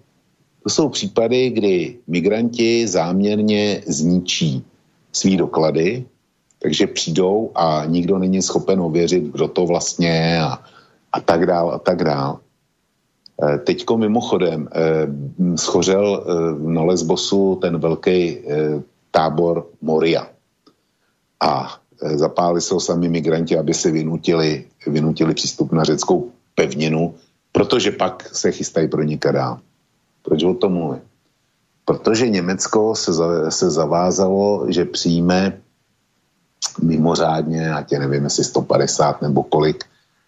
To jsou případy, kdy migranti záměrně zničí svý doklady, takže přijdou a nikdo není schopen ověřit, kdo to vlastně je a, a tak dál a tak dál. Eh, teďko mimochodem eh, schořel eh, na Lesbosu ten velký tábor Moria. A zapálili se ho sami migranti, aby se vynutili, vynutili přístup na řeckou pevninu, protože pak se chystají pro dál. Proč o tom mluvím? Protože Německo se, za, se zavázalo, že přijme mimořádně, ať je nevím, jestli 150 nebo kolik,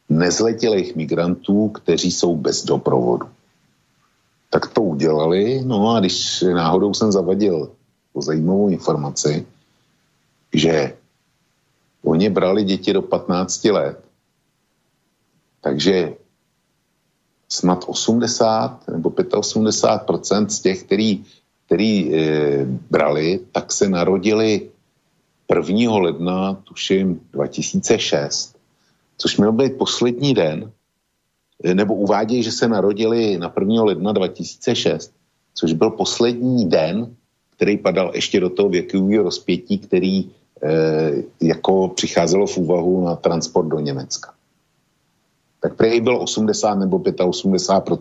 nezletilých migrantů, kteří jsou bez doprovodu. Tak to udělali, no a když náhodou jsem zavadil o zajímavou informaci, že oni brali děti do 15 let, takže snad 80 nebo 85% z těch, který, který e, brali, tak se narodili 1. ledna, tuším, 2006 což měl být poslední den, eh, nebo uvádějí, že se narodili na 1. ledna 2006, což byl poslední den, který padal ještě do toho věkového rozpětí, který eh, jako přicházelo v úvahu na transport do Německa. Tak prej byl 80 nebo 85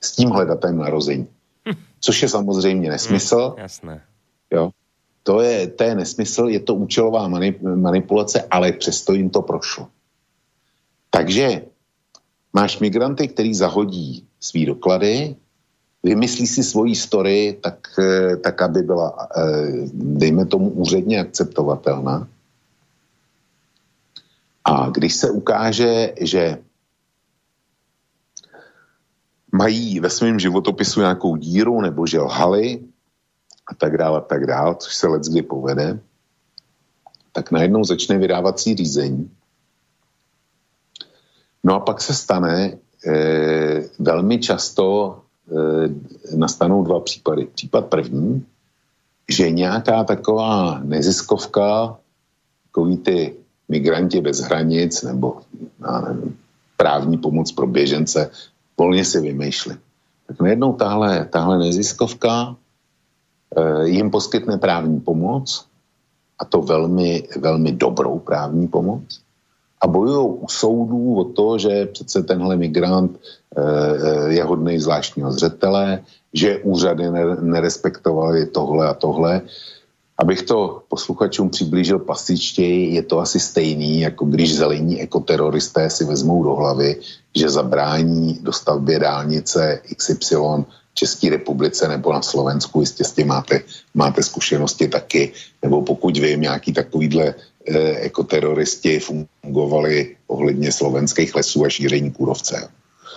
s tím hledatem narození. [LAUGHS] Což je samozřejmě nesmysl. Hm, jasné. Jo. To je, to je nesmysl, je to účelová manipulace, ale přesto jim to prošlo. Takže máš migranty, který zahodí svý doklady, vymyslí si svoji story tak, eh, tak aby byla, eh, dejme tomu, úředně akceptovatelná. A když se ukáže, že mají ve svém životopisu nějakou díru nebo že lhali a tak dále a tak dále, což se let povede, tak najednou začne vydávací řízení No a pak se stane, eh, velmi často eh, nastanou dva případy. Případ první, že nějaká taková neziskovka, takový ty migranti bez hranic nebo nevím, právní pomoc pro běžence, volně si vymýšlí. Tak najednou tahle, tahle neziskovka eh, jim poskytne právní pomoc, a to velmi, velmi dobrou právní pomoc a bojují u soudů o to, že přece tenhle migrant e, je hodný zvláštního zřetele, že úřady nerespektovaly tohle a tohle. Abych to posluchačům přiblížil plastičtěji, je to asi stejný, jako když zelení ekoteroristé si vezmou do hlavy, že zabrání dostavbě dálnice XY České republice nebo na Slovensku, jistě s tím máte, máte zkušenosti taky, nebo pokud vím, nějaký takovýhle eh, ekoteroristi fungovali ohledně slovenských lesů a šíření kůrovce.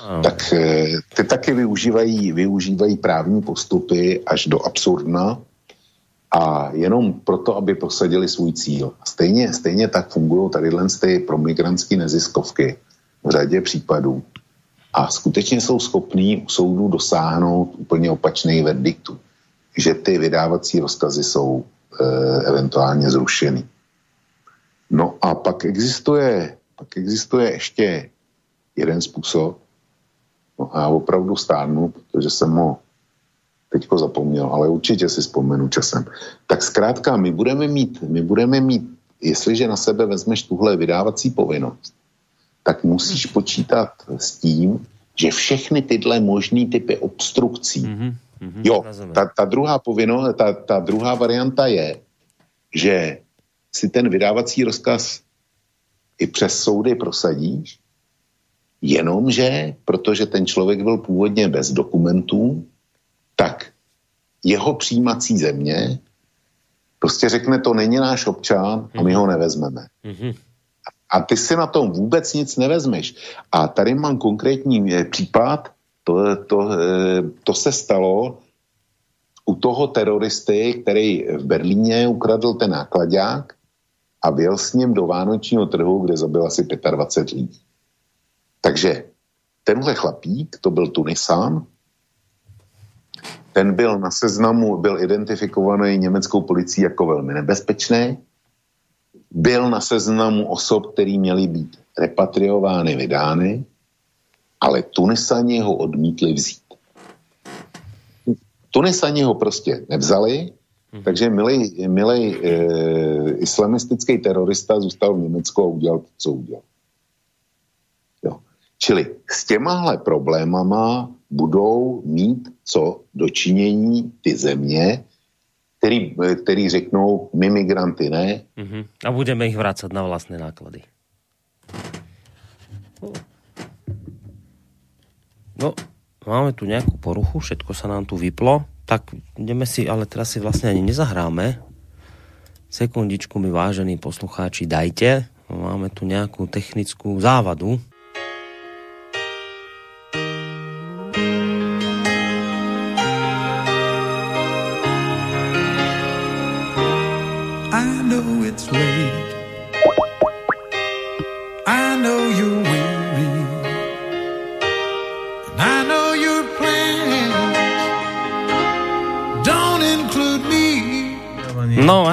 Oh. Tak eh, ty taky využívají, využívají právní postupy až do absurdna a jenom proto, aby prosadili svůj cíl. Stejně, stejně tak fungují tady ty promigrantské neziskovky v řadě případů a skutečně jsou schopní u soudu dosáhnout úplně opačný verdiktu, že ty vydávací rozkazy jsou e, eventuálně zrušeny. No a pak existuje, pak existuje ještě jeden způsob, no a já opravdu stárnu, protože jsem ho teďko zapomněl, ale určitě si vzpomenu časem. Tak zkrátka, my budeme mít, my budeme mít, jestliže na sebe vezmeš tuhle vydávací povinnost, tak musíš počítat s tím, že všechny tyhle možný typy obstrukcí, mm-hmm, mm-hmm, jo, ta, ta druhá povinnost, ta, ta druhá varianta je, že si ten vydávací rozkaz i přes soudy prosadíš, jenomže, protože ten člověk byl původně bez dokumentů, tak jeho přijímací země prostě řekne, to není náš občan a my ho nevezmeme. Mm-hmm. A ty si na tom vůbec nic nevezmeš. A tady mám konkrétní eh, případ, to, to, eh, to se stalo u toho teroristy, který v Berlíně ukradl ten nákladák a vyjel s ním do Vánočního trhu, kde zabil asi 25 lidí. Takže tenhle chlapík, to byl Tunisán, ten byl na seznamu, byl identifikovaný německou policií jako velmi nebezpečný, byl na seznamu osob, který měly být repatriovány, vydány, ale Tunisani ho odmítli vzít. Tunisani ho prostě nevzali. Takže milý, milý e, islamistický terorista zůstal v Německu a udělal to, co udělal. Jo. Čili s těmahle problémama budou mít co dočinění ty země, který, který řeknou, my migranty ne. Uh-huh. A budeme ich vracet na vlastné náklady. No, máme tu nějakou poruchu, všetko sa nám tu vyplo, tak ideme si, ale teraz si vlastně ani nezahráme. Sekundičku mi vážení poslucháči dajte. Máme tu nějakou technickou závadu.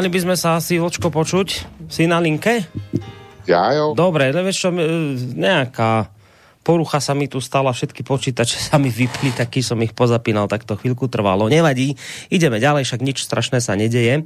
Mali by sme sa asi, Vočko, počuť? Si na linke? Ja jo. Dobre, vieš čo, nejaká porucha sa mi tu stala, všetky počítače [LAUGHS] sa mi vypli, taký som ich pozapínal, tak to chvíľku trvalo. Nevadí, ideme ďalej, však nič strašné sa nedeje.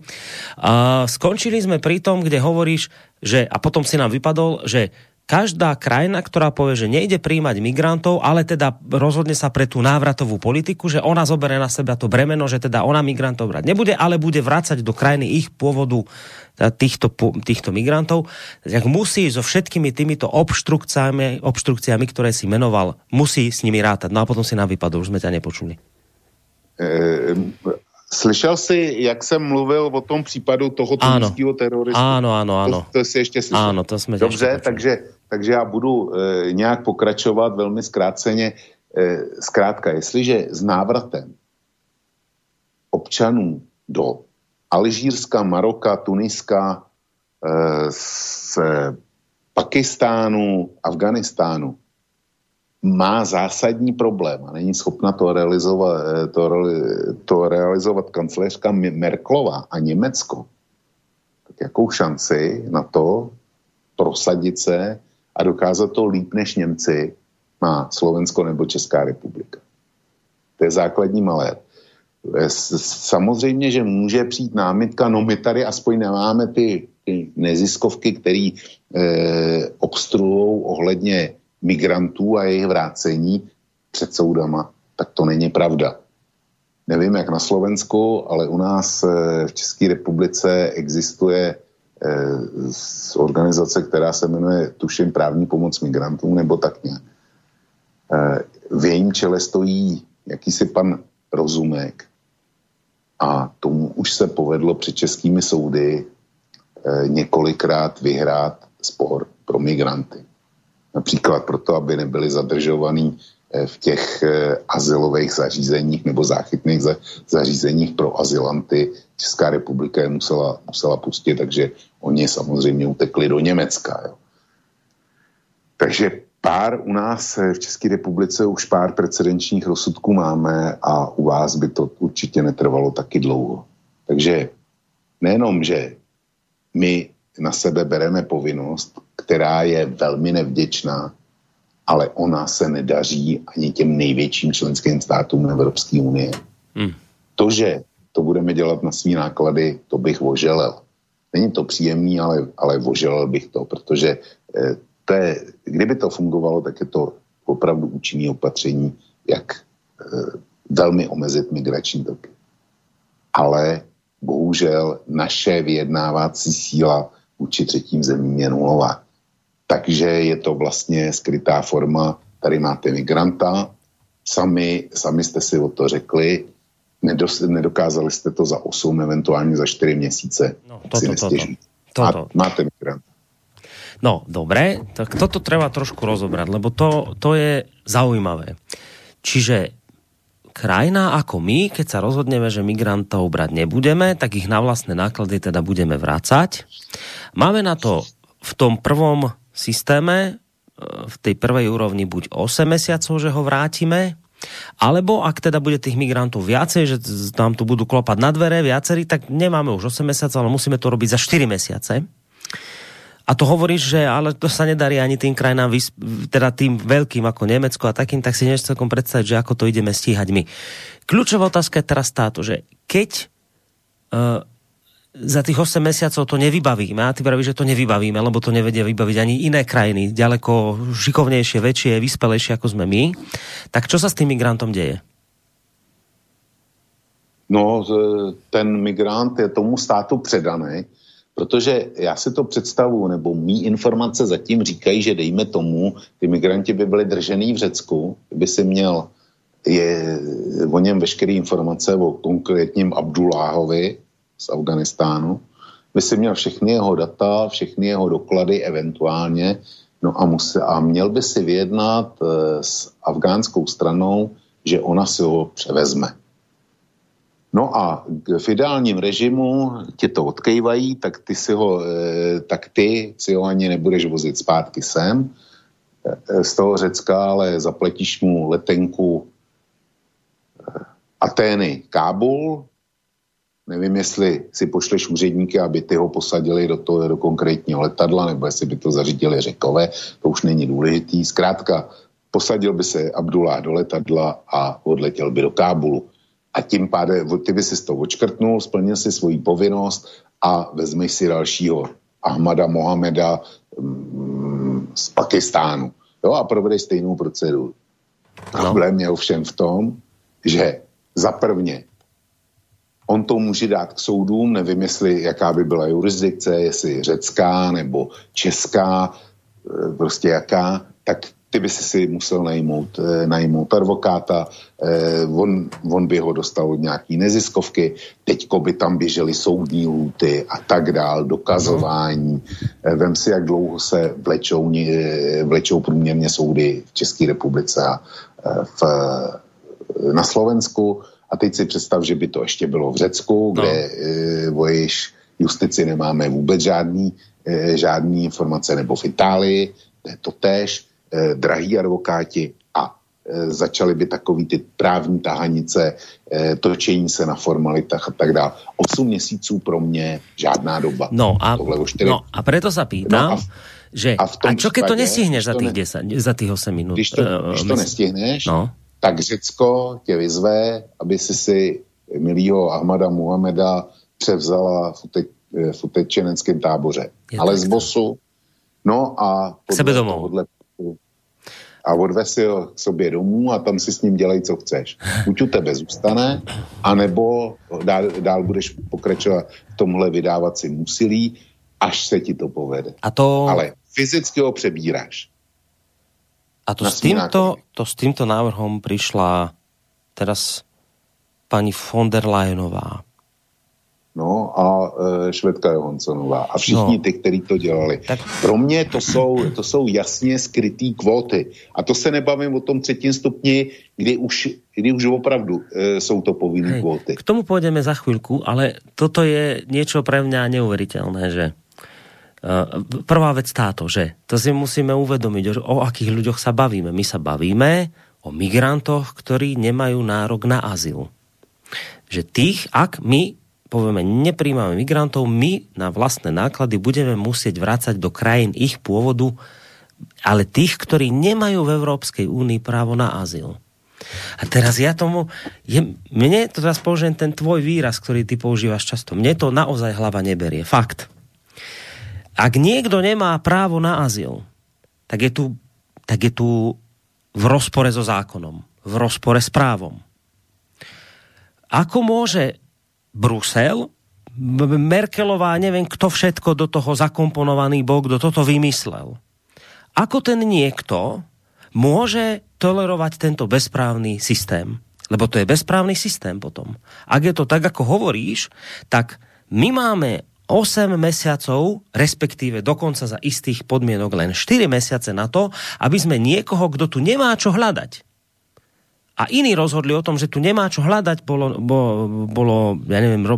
Uh, skončili sme pri tom, kde hovoríš, že, a potom si nám vypadol, že každá krajina, ktorá povie, že nejde príjmať migrantov, ale teda rozhodne sa pre tú návratovú politiku, že ona zobere na seba to bremeno, že teda ona migrantov brať nebude, ale bude vrácať do krajiny ich pôvodu týchto, týchto migrantov, tak musí so všetkými týmito obštrukciami, obštrukciami, ktoré si menoval, musí s nimi rátať. No a potom si nám vypadol, už sme ťa nepočuli. E, Slyšel jsi, jak jsem mluvil o tom případu toho tuniského teroristu? Ano, ano, ano. To, to jsi ještě slyšel? Ano, to jsme Dobře, takže, takže já budu e, nějak pokračovat velmi zkráceně. E, zkrátka, jestliže s návratem občanů do Alžírska, Maroka, Tuniska, e, z Pakistánu, Afganistánu má zásadní problém a není schopna to realizovat, eh, to, to realizovat kancléřka Merklova a Německo, tak jakou šanci na to prosadit se a dokázat to líp než Němci má Slovensko nebo Česká republika. To je základní malér. Eh, samozřejmě, že může přijít námitka, no my tady aspoň nemáme ty, ty neziskovky, které eh, obstruují ohledně migrantů a jejich vrácení před soudama, tak to není pravda. Nevím, jak na Slovensku, ale u nás eh, v České republice existuje eh, organizace, která se jmenuje, tuším, právní pomoc migrantům, nebo tak nějak. Eh, v jejím čele stojí jakýsi pan Rozumek a tomu už se povedlo před českými soudy několikrát vyhrát spor pro migranty. Například proto, aby nebyli zadržovaní eh, v těch eh, azylových zařízeních nebo záchytných zařízeních pro azylanty. Česká republika je musela, musela pustit, takže oni samozřejmě utekli do Německa. Jo. Takže pár u nás eh, v České republice už pár precedenčních rozsudků máme a u vás by to určitě netrvalo taky dlouho. Takže nejenom, že my na sebe bereme povinnost, která je velmi nevděčná, ale ona se nedaří ani těm největším členským státům Evropské unie. Hmm. To, že to budeme dělat na svý náklady, to bych voželel. Není to příjemný, ale, ale voželel bych to, protože eh, to je, kdyby to fungovalo, tak je to opravdu účinné opatření, jak eh, velmi omezit migrační toky. Ale bohužel naše vyjednávací síla vůči třetím zemím je nulová. Takže je to vlastně skrytá forma, tady máte migranta, sami, sami jste si o to řekli, nedos, nedokázali jste to za 8, eventuálně za 4 měsíce. No, to, si to, to, to, to. Máte migranta. No, dobré, tak toto treba trošku rozobrať, lebo to, to je zaujímavé. Čiže krajina ako my, keď sa rozhodneme, že migrantov brať nebudeme, tak ich na vlastné náklady teda budeme vracať Máme na to v tom prvom systéme, e, v tej prvej úrovni buď 8 mesiacov, že ho vrátime, alebo ak teda bude tých migrantov viacej, že nám tu budú klopať na dvere viacerí, tak nemáme už 8 mesiacov, ale musíme to robiť za 4 mesiace. A to hovoríš, že ale to sa nedarí ani tým krajinám, teda tým veľkým ako Nemecko a takým, tak si nevieš celkom predstaviť, že ako to ideme stíhať my. Kľúčová otázka je teraz táto, že keď uh, za tých 8 mesiacov to nevybavíme, a ty pravíš, že to nevybavíme, lebo to nevedia vybaviť ani iné krajiny, ďaleko šikovnejšie, väčšie, vyspelejšie ako sme my, tak čo sa s tým migrantom deje? No, ten migrant je tomu státu předaný Protože já si to představu, nebo mý informace zatím říkají, že dejme tomu, ty migranti by byli držený v Řecku, by si měl je o něm veškeré informace o konkrétním Abdulláhovi z Afganistánu, by si měl všechny jeho data, všechny jeho doklady eventuálně, no a, musí, a měl by si vyjednat e, s afgánskou stranou, že ona si ho převezme. No a v ideálním režimu ti to odkejvají, tak ty si ho, eh, tak ty si ho ani nebudeš vozit zpátky sem eh, z toho Řecka, ale zaplatíš mu letenku eh, Atény, Kábul, Nevím, jestli si pošleš úředníky, aby ty ho posadili do toho do konkrétního letadla, nebo jestli by to zařídili řekové, to už není důležitý. Zkrátka, posadil by se Abdullah do letadla a odletěl by do Kábulu a tím pádem ty by si to očkrtnul, splnil si svoji povinnost a vezmeš si dalšího Ahmada Mohameda mm, z Pakistánu. Jo, a provedeš stejnou proceduru. Problém je ovšem v tom, že za prvně on to může dát k soudům, nevím, jestli jaká by byla jurisdikce, jestli řecká nebo česká, e, prostě jaká, tak ty by si si musel najmout, eh, najmout advokáta, eh, on, on by ho dostal od nějaký neziskovky, teďko by tam běžely soudní lůty a tak dál, dokazování. Vem si, jak dlouho se vlečou, vlečou průměrně soudy v České republice a v, na Slovensku. A teď si představ, že by to ještě bylo v Řecku, kde no. o justici nemáme vůbec žádný, žádný informace, nebo v Itálii, to je to tež eh, drahí advokáti a eh, začaly by takový ty právní tahanice, eh, točení se na formalitách a tak dále. 8 měsíců pro mě žádná doba. No a, no a preto sa pýtam, no a že a, v tom a čo keď to nestihneš za tých, 10, za tých 8 minut? Když to, uh, když to nestihneš, no. Tak Řecko tě vyzve, aby si si milýho Ahmada Muhameda převzala v, ute, v utečeneckém táboře. Je Ale z bosu. No a podle tohohle a odvez si ho k sobě domů a tam si s ním dělej, co chceš. Buď u tebe zůstane, anebo dál, dál budeš pokračovat v tomhle vydávacím úsilí, až se ti to povede. A to... Ale fyzicky ho přebíráš. A to s, týmto, to s týmto návrhom prišla teraz pani von der Leyenová no a e, Švedka Johanssonová a všichni no. ty, kteří to dělali. Tak... Pro mě to jsou, to jsou jasně skrytý kvóty. A to se nebavím o tom třetím stupni, kdy už, kdy už opravdu e, jsou to povinné kvóty. K tomu půjdeme za chvíľku, ale toto je něco pre mňa neuveriteľné, že prvá vec táto, že to si musíme uvedomiť, o akých ľuďoch sa bavíme. My sa bavíme o migrantoch, ktorí nemajú nárok na azyl. Že tých, ak my povieme, nepríjmame migrantov, my na vlastné náklady budeme musieť vrácať do krajín ich pôvodu, ale tých, ktorí nemajú v Európskej únii právo na azyl. A teraz ja tomu, je, mne to teraz použijem ten tvoj výraz, ktorý ty používaš často. Mne to naozaj hlava neberie. Fakt. Ak niekto nemá právo na azyl, tak je tu, tak je tu v rozpore so zákonom, v rozpore s právom. Ako môže Brusel, Merkelová, neviem kto všetko do toho zakomponovaný bol, kto toto vymyslel. Ako ten niekto môže tolerovať tento bezprávny systém? Lebo to je bezprávny systém potom. Ak je to tak, ako hovoríš, tak my máme 8 mesiacov, respektíve dokonca za istých podmienok len 4 mesiace na to, aby sme niekoho, kdo tu nemá čo hľadať, a iní rozhodli o tom, že tu nemá čo hľadať, bolo, bolo, bolo ja neviem, ro,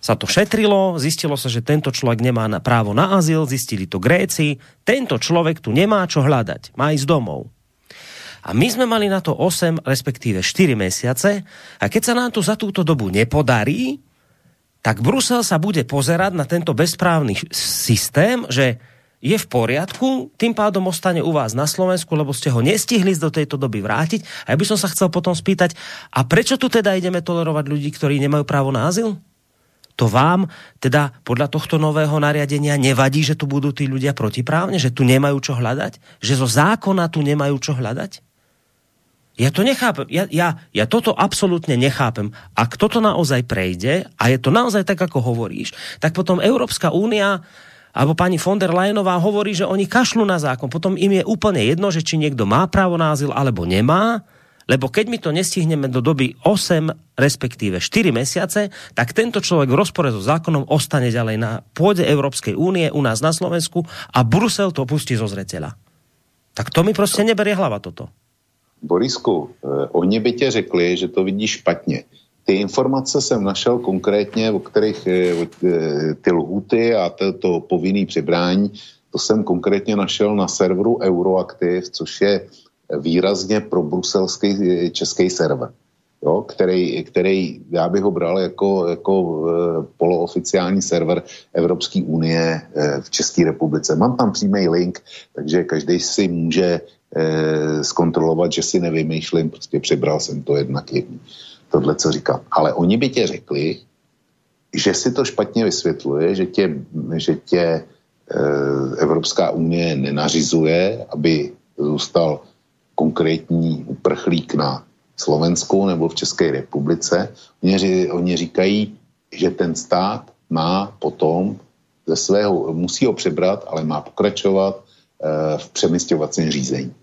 sa to šetrilo, zistilo sa, že tento človek nemá na právo na azyl, zistili to Gréci, tento človek tu nemá čo hľadať, má ísť domov. A my sme mali na to 8, respektíve 4 mesiace a keď sa nám to za túto dobu nepodarí, tak Brusel sa bude pozerať na tento bezprávny systém, že je v poriadku, tým pádom ostane u vás na Slovensku, lebo ste ho nestihli do tejto doby vrátiť. A ja by som sa chcel potom spýtať, a prečo tu teda ideme tolerovať ľudí, ktorí nemajú právo na azyl? To vám teda podľa tohto nového nariadenia nevadí, že tu budú tí ľudia protiprávne, že tu nemajú čo hľadať? Že zo zákona tu nemajú čo hľadať? Ja to nechápem. Ja, ja, ja toto absolútne nechápem. Ak toto naozaj prejde, a je to naozaj tak, ako hovoríš, tak potom Európska únia alebo pani von der Leyenová hovorí, že oni kašľú na zákon. Potom im je úplne jedno, že či niekto má právo na azyl alebo nemá, lebo keď my to nestihneme do doby 8, respektíve 4 mesiace, tak tento človek v rozpore so zákonom ostane ďalej na pôde Európskej únie u nás na Slovensku a Brusel to pustí zo zreteľa. Tak to mi prostě neberie hlava toto. Borisku, eh, oni by tě řekli, že to vidí špatně. Ty informace jsem našel konkrétně, o kterých eh, eh, ty lhuty a to, to povinný přibrání, to jsem konkrétně našel na serveru Euroactiv, což je výrazně pro bruselský český server, jo, který, který já bych ho bral jako, jako polooficiální server Evropské unie v České republice. Mám tam přímý link, takže každý si může eh, zkontrolovat, že si nevymýšlím, prostě přebral jsem to jednak jedný. Tohle, co říkám. Ale oni by tě řekli, že si to špatně vysvětluje, že tě, že tě eh, Evropská unie nenařizuje, aby zůstal konkrétní uprchlík na Slovensku nebo v České republice. Oni, oni říkají, že ten stát má potom ze svého, musí ho přebrat, ale má pokračovat Eh, v přemysťovacím řízení.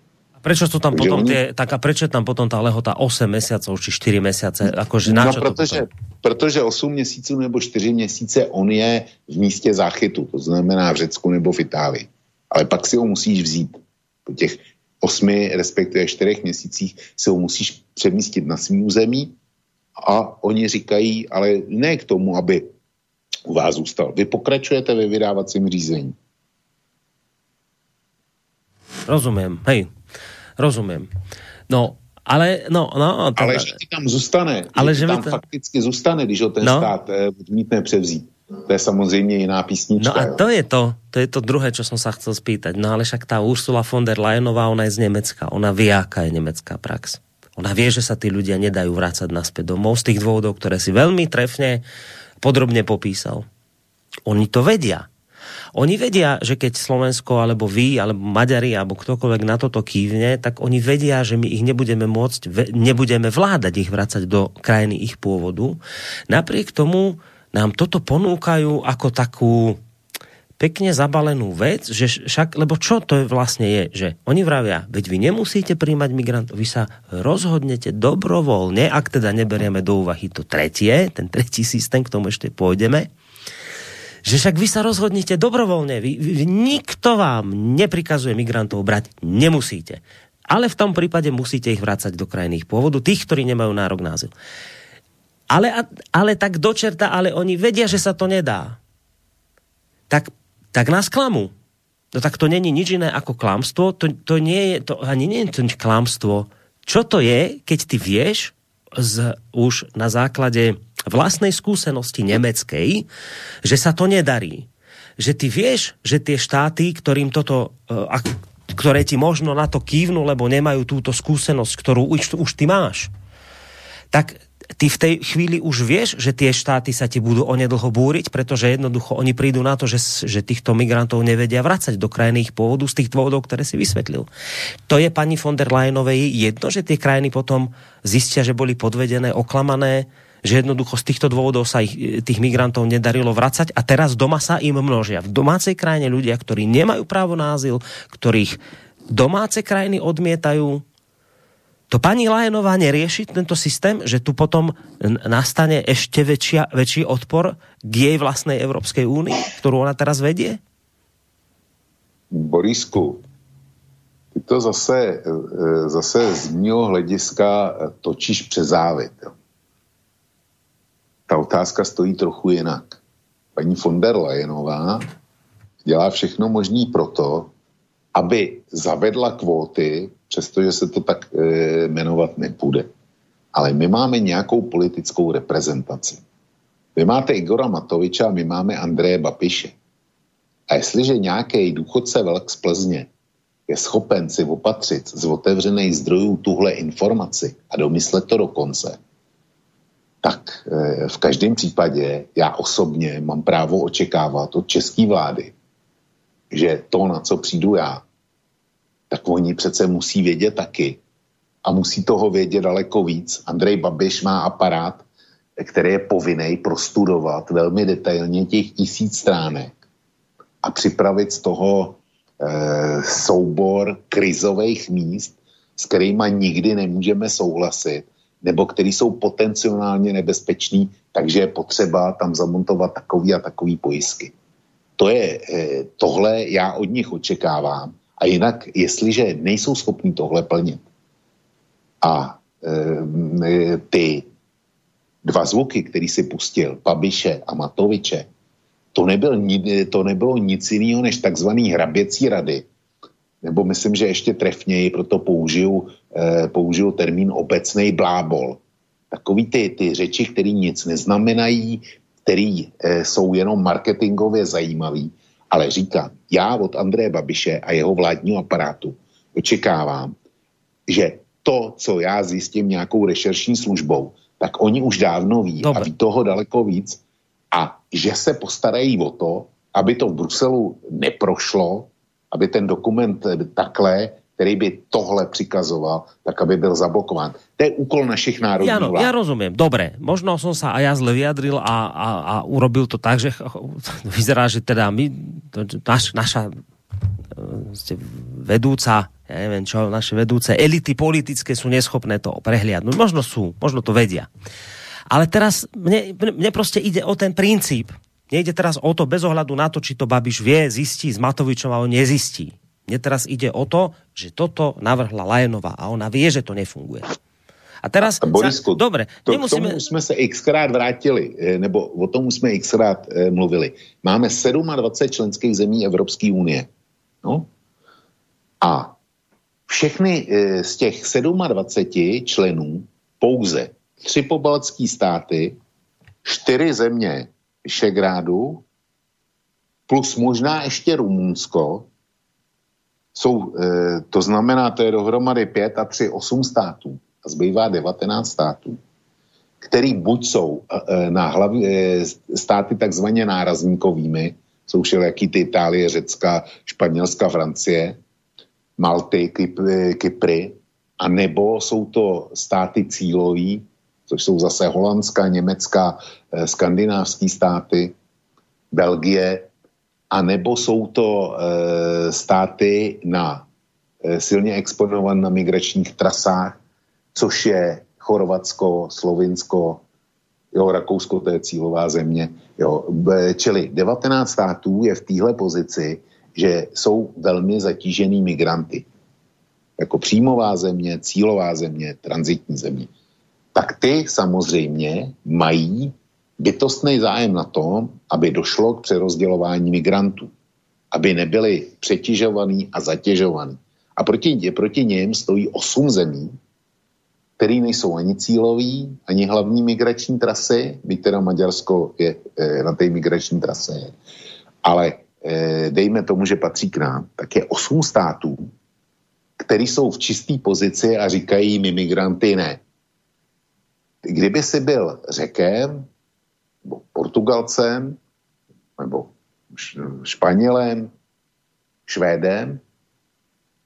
Prečo to tam potom oni... tie, tak a prečo tam potom ta lehota 8 měsíců či 4 měsíce? Akože na no, protože, protože 8 měsíců nebo 4 měsíce on je v místě záchytu, to znamená v Řecku nebo v Itálii. Ale pak si ho musíš vzít. Po těch 8, respektive 4 měsících si ho musíš přemístit na svým území a oni říkají, ale ne k tomu, aby u vás zůstal. Vy pokračujete ve vydávacím řízení. Rozumím, hej, rozumím. No, ale, no, no. To... Ale že ti tam zůstane, ale že, že tam to... fakticky zůstane, když ho ten no. stát eh, odmítne převzít. To je samozřejmě jiná písnička. No a to je to, to je to druhé, čo som sa chcel spýtať. No ale však tá Ursula von der Leyenová, ona je z Nemecka. Ona vie, aká je nemecká prax. Ona vie, že sa tí ľudia nedajú vrácať naspäť domov z tých dôvodov, ktoré si veľmi trefne podrobne popísal. Oni to vedia. Oni vedia, že keď Slovensko, alebo vy, alebo Maďari, alebo ktokoľvek na toto kývne, tak oni vedia, že my ich nebudeme môcť, nebudeme vládať ich vracať do krajiny ich pôvodu. Napriek tomu nám toto ponúkajú ako takú pekne zabalenú vec, že však, lebo čo to vlastne je, že oni vravia, veď vy nemusíte príjmať migrantov, vy sa rozhodnete dobrovoľne, ak teda neberieme do úvahy to tretie, ten tretí systém, k tomu ešte pôjdeme, že však vy sa rozhodnete dobrovoľne, vy, vy, nikto vám neprikazuje migrantov brať, nemusíte. Ale v tom prípade musíte ich vrácať do krajných pôvodu, tých, ktorí nemajú nárok na azyl. Ale, ale tak dočerta, ale oni vedia, že sa to nedá. Tak, tak nás klamú. No tak to není nič iné ako klamstvo, to, to nie je, to ani nie je to klamstvo. Čo to je, keď ty vieš z, už na základe vlastnej skúsenosti nemeckej, že sa to nedarí. Že ty vieš, že tie štáty, ktorým toto, e, ktoré ti možno na to kývnu, lebo nemajú túto skúsenosť, ktorú už, už ty máš, tak ty v tej chvíli už vieš, že tie štáty sa ti budú onedlho búriť, pretože jednoducho oni prídu na to, že, že týchto migrantov nevedia vracať do krajiny ich pôvodu z tých dôvodov, ktoré si vysvetlil. To je pani von der Leyenovej jedno, že tie krajiny potom zistia, že boli podvedené, oklamané, že jednoducho z týchto dôvodov sa ich, tých migrantov nedarilo vracať a teraz doma sa im množia. V domácej krajine ľudia, ktorí nemajú právo na azyl, ktorých domáce krajiny odmietajú, to pani Lajenová nerieši tento systém, že tu potom nastane ešte väčšia, väčší odpor k jej vlastnej Európskej únii, ktorú ona teraz vedie? Borisku, ty to zase, e, zase z mého hlediska točíš přes závit. Jo ta otázka stojí trochu jinak. Paní von der Leyenová dělá všechno možné proto, aby zavedla kvóty, přestože se to tak e, jmenovat nepůjde. Ale my máme nějakou politickou reprezentaci. Vy máte Igora Matoviča a my máme Andreje Bapiše. A jestliže nějaký důchodce velk z Plzně je schopen si opatřit z otevřených zdrojů tuhle informaci a domyslet to do konce, tak e, v každém případě já osobně mám právo očekávat od české vlády, že to, na co přijdu já, tak oni přece musí vědět taky. A musí toho vědět daleko víc. Andrej Babiš má aparát, který je povinný prostudovat velmi detailně těch tisíc stránek a připravit z toho e, soubor krizových míst, s kterými nikdy nemůžeme souhlasit, nebo který jsou potenciálně nebezpečný, takže je potřeba tam zamontovat takový a takový pojistky. To je, e, tohle já od nich očekávám. A jinak, jestliže nejsou schopní tohle plnit a e, ty dva zvuky, který si pustil, Babiše a Matoviče, to, nebyl, to nebylo nic jiného než takzvaný hraběcí rady, nebo myslím, že ještě trefněji, proto použiju, eh, použiju termín obecný blábol. Takový ty, ty řeči, které nic neznamenají, které eh, jsou jenom marketingově zajímavý, ale říkám, já od Andreje Babiše a jeho vládního aparátu očekávám, že to, co já zjistím nějakou rešeršní službou, tak oni už dávno ví Dobre. a ví toho daleko víc a že se postarají o to, aby to v Bruselu neprošlo, aby ten dokument takhle, který by tohle přikazoval, tak aby byl zablokován. To je úkol našich národních Jano, vlád. Ja rozumím, dobre. Možno som sa aj ja zle vyjadril a, a, a urobil to tak, že [LAUGHS] vyzerá, že teda my, to, naš, naša e, vedúca ja neviem čo, naše vedúce elity politické sú neschopné to prehliadnúť. Možno sú, možno to vedia. Ale teraz mne, mne proste ide o ten princíp. Nejde teraz o to bez ohľadu na to, či to Babiš vie, zistí s Matovičom a on nezistí. Mne teraz ide o to, že toto navrhla Lajenová a ona vie, že to nefunguje. A teraz... A Borisku, dobre, to, nemusíme... k tomu jsme se xkrát vrátili, eh, nebo o tom jsme xkrát eh, mluvili. Máme 27 členských zemí Evropské unie. No? A všechny eh, z těch 27 členů pouze tři pobaltské státy, čtyři země Vyšegrádu, plus možná ještě Rumunsko, jsou, eh, to znamená, to je dohromady 5 a 3, 8 států a zbývá 19 států, který buď jsou eh, na hlavě státy takzvaně nárazníkovými, jsou všelijaký ty Itálie, Řecka, Španělska, Francie, Malty, Kypry, Kypry, a nebo jsou to státy cílový, což jsou zase Holandská, Německá, eh, skandinávské státy, Belgie, a nebo jsou to eh, státy na eh, silně exponované na migračních trasách, což je Chorvatsko, Slovinsko, jo, Rakousko, to je cílová země. Jo. Čili 19 států je v téhle pozici, že jsou velmi zatížený migranty. Jako příjmová země, cílová země, transitní země. Tak ty samozřejmě mají bytostný zájem na tom, aby došlo k přerozdělování migrantů. Aby nebyli přetěžovaní a zatěžovaní. A proti, proti něm stojí osm zemí, který nejsou ani cílový, ani hlavní migrační trasy, byť teda Maďarsko je e, na té migrační trase, ale Eh, dejme tomu, že patří k nám, tak je osm států, který jsou v čisté pozici a říkají mi migranty ne. Kdyby si byl řekem, nebo Portugalcem, nebo Španělem, Švédem,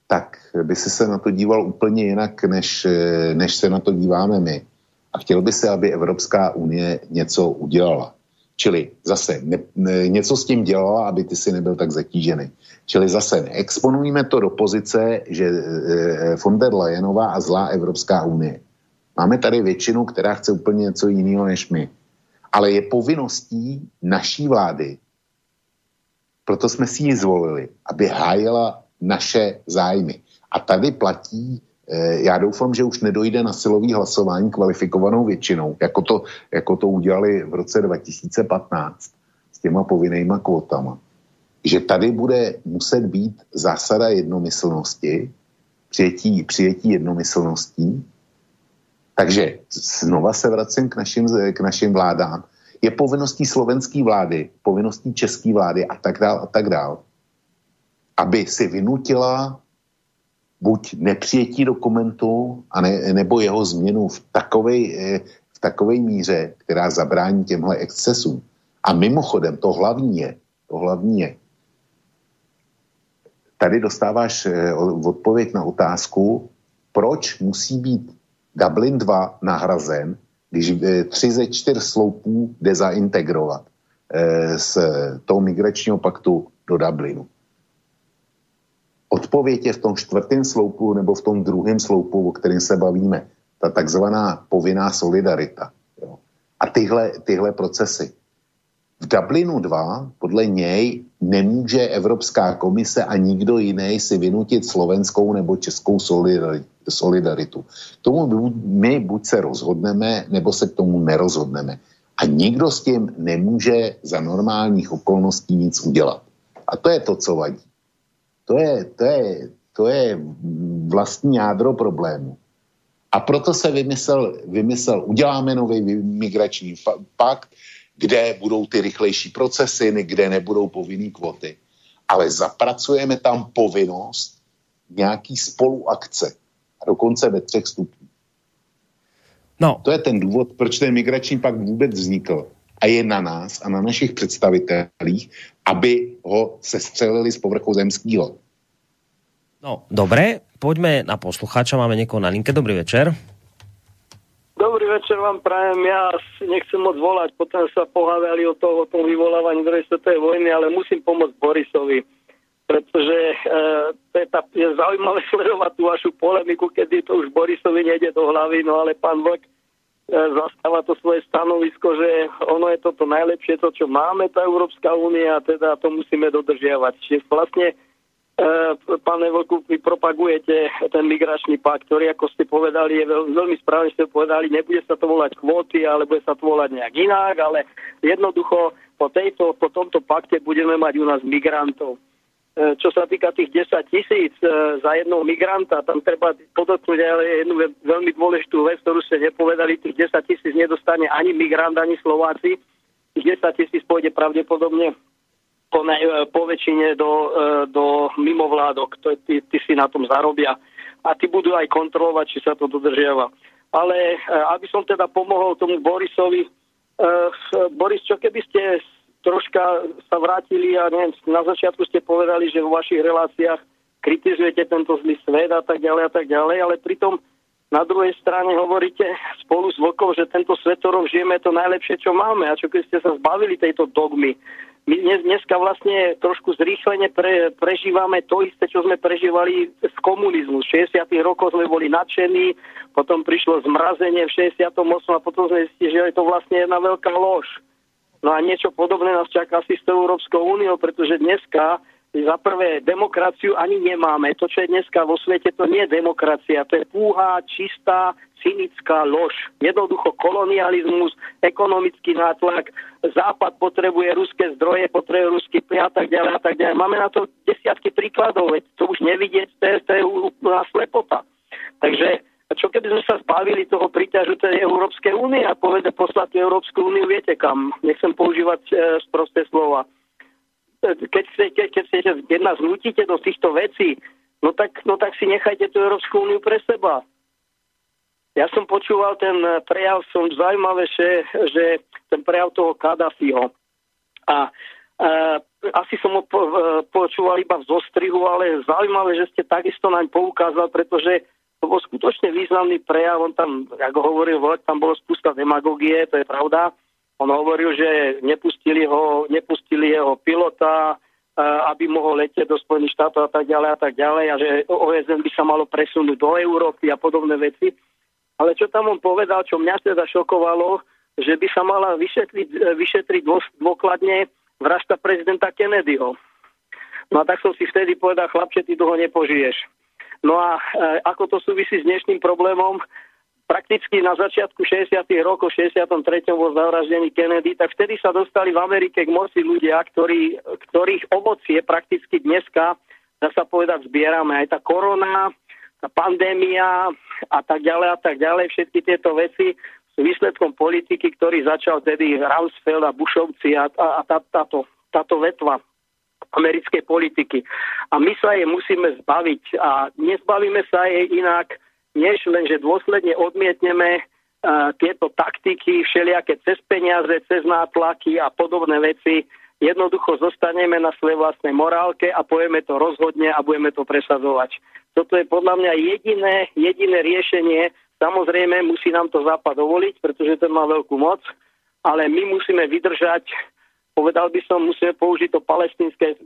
tak by si se na to díval úplně jinak, než, než se na to díváme my. A chtěl by se, aby Evropská unie něco udělala. Čili zase ne, ne, něco s tím dělala, aby ty si nebyl tak zatížený. Čili zase neexponujeme to do pozice, že e, von der Leyenová a zlá Evropská unie. Máme tady většinu, která chce úplně něco jiného než my. Ale je povinností naší vlády, proto jsme si ji zvolili, aby hájila naše zájmy. A tady platí Eh, já doufám, že už nedojde na silový hlasování kvalifikovanou většinou, jako to, jako to udělali v roce 2015 s těma povinnýma kvotama. Že tady bude muset být zásada jednomyslnosti, přijetí, přijetí jednomyslností. Takže znova se vracím k našim, k našim vládám. Je povinností slovenské vlády, povinností české vlády a tak dál a tak dál, aby si vynutila buď nepřijetí dokumentu, a ne, nebo jeho změnu v takové eh, v takové míře, která zabrání těmhle excesům. A mimochodem, to hlavní je, to hlavní je, tady dostáváš eh, odpověď na otázku, proč musí být Dublin 2 nahrazen, když eh, tři ze čtyř sloupů jde zaintegrovat z toho migračního paktu do Dublinu. Odpověď je v tom čtvrtém sloupu nebo v tom druhém sloupu, o kterém se bavíme. Ta takzvaná povinná solidarita. Jo. A tyhle, tyhle procesy. V Dublinu 2 podle něj nemůže Evropská komise a nikdo jiný si vynutit slovenskou nebo českou solidaritu. K tomu my buď se rozhodneme, nebo se k tomu nerozhodneme. A nikdo s tím nemůže za normálních okolností nic udělat. A to je to, co vadí. To je, to je, to je vlastní jádro problému. A proto se vymyslel, vymyslel uděláme nový migrační pakt, kde budou ty rychlejší procesy, kde nebudou povinný kvoty. Ale zapracujeme tam povinnost nějaký spoluakce. A dokonce ve třech stupních. No. To je ten důvod, proč ten migrační pakt vůbec vznikl. A je na nás a na našich představitelích, aby ho sestřelili z povrchu zemského. No, dobre, poďme na poslucháča, máme niekoho na linke, dobrý večer. Dobrý večer vám prajem, si nechcem moc volať, potom sa pohádali o, toho, o tom vyvolávaní druhej svetovej vojny, ale musím pomôcť Borisovi, pretože e, to je, tá, je zaujímavé [LAUGHS] sledovať tú vašu polemiku, kedy to už Borisovi nejde do hlavy, no ale pán Vlk e, zastáva to svoje stanovisko, že ono je toto najlepšie, to čo máme, tá Európska únia, teda to musíme dodržiavať. Čiže vlastne Eh, pán Evoku, vy propagujete ten migračný pakt, ktorý, ako ste povedali, je veľ, veľmi správne ste povedali, nebude sa to volať kvóty, ale bude sa to volať nejak inak, ale jednoducho po, tejto, po tomto pakte budeme mať u nás migrantov. Eh, čo sa týka tých 10 tisíc eh, za jedného migranta, tam treba podotknúť ale jednu veľmi dôležitú vec, ktorú ste nepovedali, tých 10 tisíc nedostane ani migrant, ani Slováci. Tých 10 tisíc pôjde pravdepodobne po, ne, po väčšine do, e, do mimovládok. To, ty, ty si na tom zarobia. A ty budú aj kontrolovať, či sa to dodržiava. Ale e, aby som teda pomohol tomu Borisovi, Boris, čo keby ste troška sa vrátili a neviem, na začiatku ste povedali, že vo vašich reláciách kritizujete tento zlý svet a tak ďalej a tak ďalej, ale pritom na druhej strane hovoríte spolu s Vlkom, že tento svetorov žijeme to najlepšie, čo máme. A čo keď ste sa zbavili tejto dogmy, my dnes, dneska vlastne trošku zrýchlene pre, prežívame to isté, čo sme prežívali z komunizmu. V 60. rokoch sme boli nadšení, potom prišlo zmrazenie v 68. a potom sme zistili, že je to vlastne jedna veľká lož. No a niečo podobné nás čaká asi s tou Európskou úniou, pretože dneska za prvé demokraciu ani nemáme. To, čo je dneska vo svete, to nie je demokracia. To je púha, čistá, cynická lož. Jednoducho kolonializmus, ekonomický nátlak, Západ potrebuje ruské zdroje, potrebuje ruský plyn a tak ďalej a tak ďalej. Máme na to desiatky príkladov, veď to už nevidieť, to je, to je úplná slepota. Takže čo keby sme sa zbavili toho príťažu tej Európskej únie a povede poslať Európsku úniu, viete kam, nechcem používať e, sprosté slova keď, chcete, keď, chcete, keď nás nutíte do týchto vecí, no tak, no tak si nechajte tú Európsku úniu pre seba. Ja som počúval ten prejav, som zaujímavé, že, že ten prejav toho Kadafiho. A Uh, asi som ho po, uh, počúval iba v zostrihu, ale zaujímavé, že ste takisto naň poukázal, pretože to bol skutočne významný prejav. On tam, ako hovoril tam bolo spústa demagogie, to je pravda. On hovoril, že nepustili ho, nepustili jeho pilota, aby mohol letieť do Spojených štátov a tak ďalej a tak ďalej a že OSN by sa malo presunúť do Európy a podobné veci. Ale čo tam on povedal, čo mňa teda šokovalo, že by sa mala vyšetriť, vyšetriť dôkladne vražda prezidenta Kennedyho. No a tak som si vtedy povedal, chlapče, ty toho nepožiješ. No a e, ako to súvisí s dnešným problémom, prakticky na začiatku 60. rokov, 63. bol zavraždený Kennedy, tak vtedy sa dostali v Amerike k moci ľudia, ktorí, ktorých ovocie prakticky dneska, dá sa povedať, zbierame. Aj tá korona, pandémia a tak ďalej a tak ďalej, všetky tieto veci sú výsledkom politiky, ktorý začal tedy Rumsfeld a Bushovci a, a, a tá, táto, táto vetva americkej politiky. A my sa jej musíme zbaviť a nezbavíme sa jej inak, než len, že dôsledne odmietneme uh, tieto taktiky, všelijaké cez peniaze, cez nátlaky a podobné veci. Jednoducho zostaneme na svojej vlastnej morálke a pojeme to rozhodne a budeme to presadzovať. Toto je podľa mňa jediné, jediné riešenie. Samozrejme, musí nám to Západ dovoliť, pretože ten má veľkú moc, ale my musíme vydržať povedal by som, musíme použiť to palestinské e,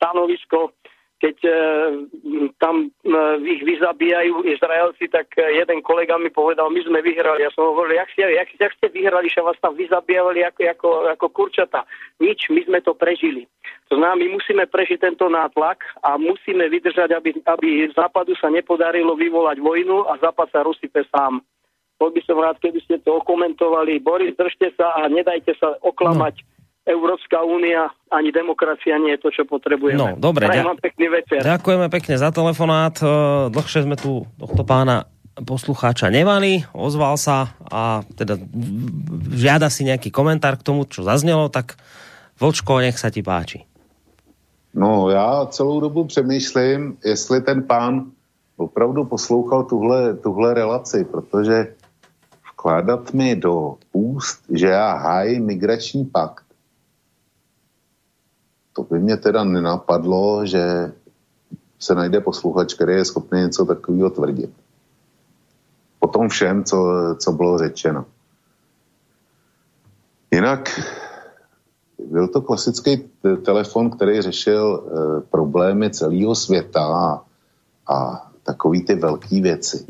stanovisko, keď e, tam e, ich vyzabíjajú Izraelci, tak jeden kolega mi povedal, my sme vyhrali. Ja som hovoril, jak, ste, jak, jak ste vyhrali, že vás tam vyzabíjali ako, ako, ako kurčata. Nič, my sme to prežili. To znamená, my musíme prežiť tento nátlak a musíme vydržať, aby, aby Západu sa nepodarilo vyvolať vojnu a Západ sa rozsype sám. Bol by som rád, keby ste to okomentovali. Boris, držte sa a nedajte sa oklamať. No Európska únia ani demokracia nie je to, čo potrebujeme. No, dobre. Ďa- vám pekný večer. Ďakujeme pekne za telefonát. E, dlhšie sme tu tohto pána poslucháča nemali, ozval sa a teda žiada si nejaký komentár k tomu, čo zaznelo, tak Vlčko, nech sa ti páči. No, já celou dobu přemýšlím, jestli ten pán opravdu poslouchal tuhle, tuhle relaci, protože vkládat mi do úst, že já hájím migrační pakt, to by mě teda nenapadlo, že se najde posluchač, který je schopný něco takového tvrdit. Po tom všem, co, co bylo řečeno. Jinak byl to klasický telefon, který řešil e, problémy celého světa a, a takový ty velké věci.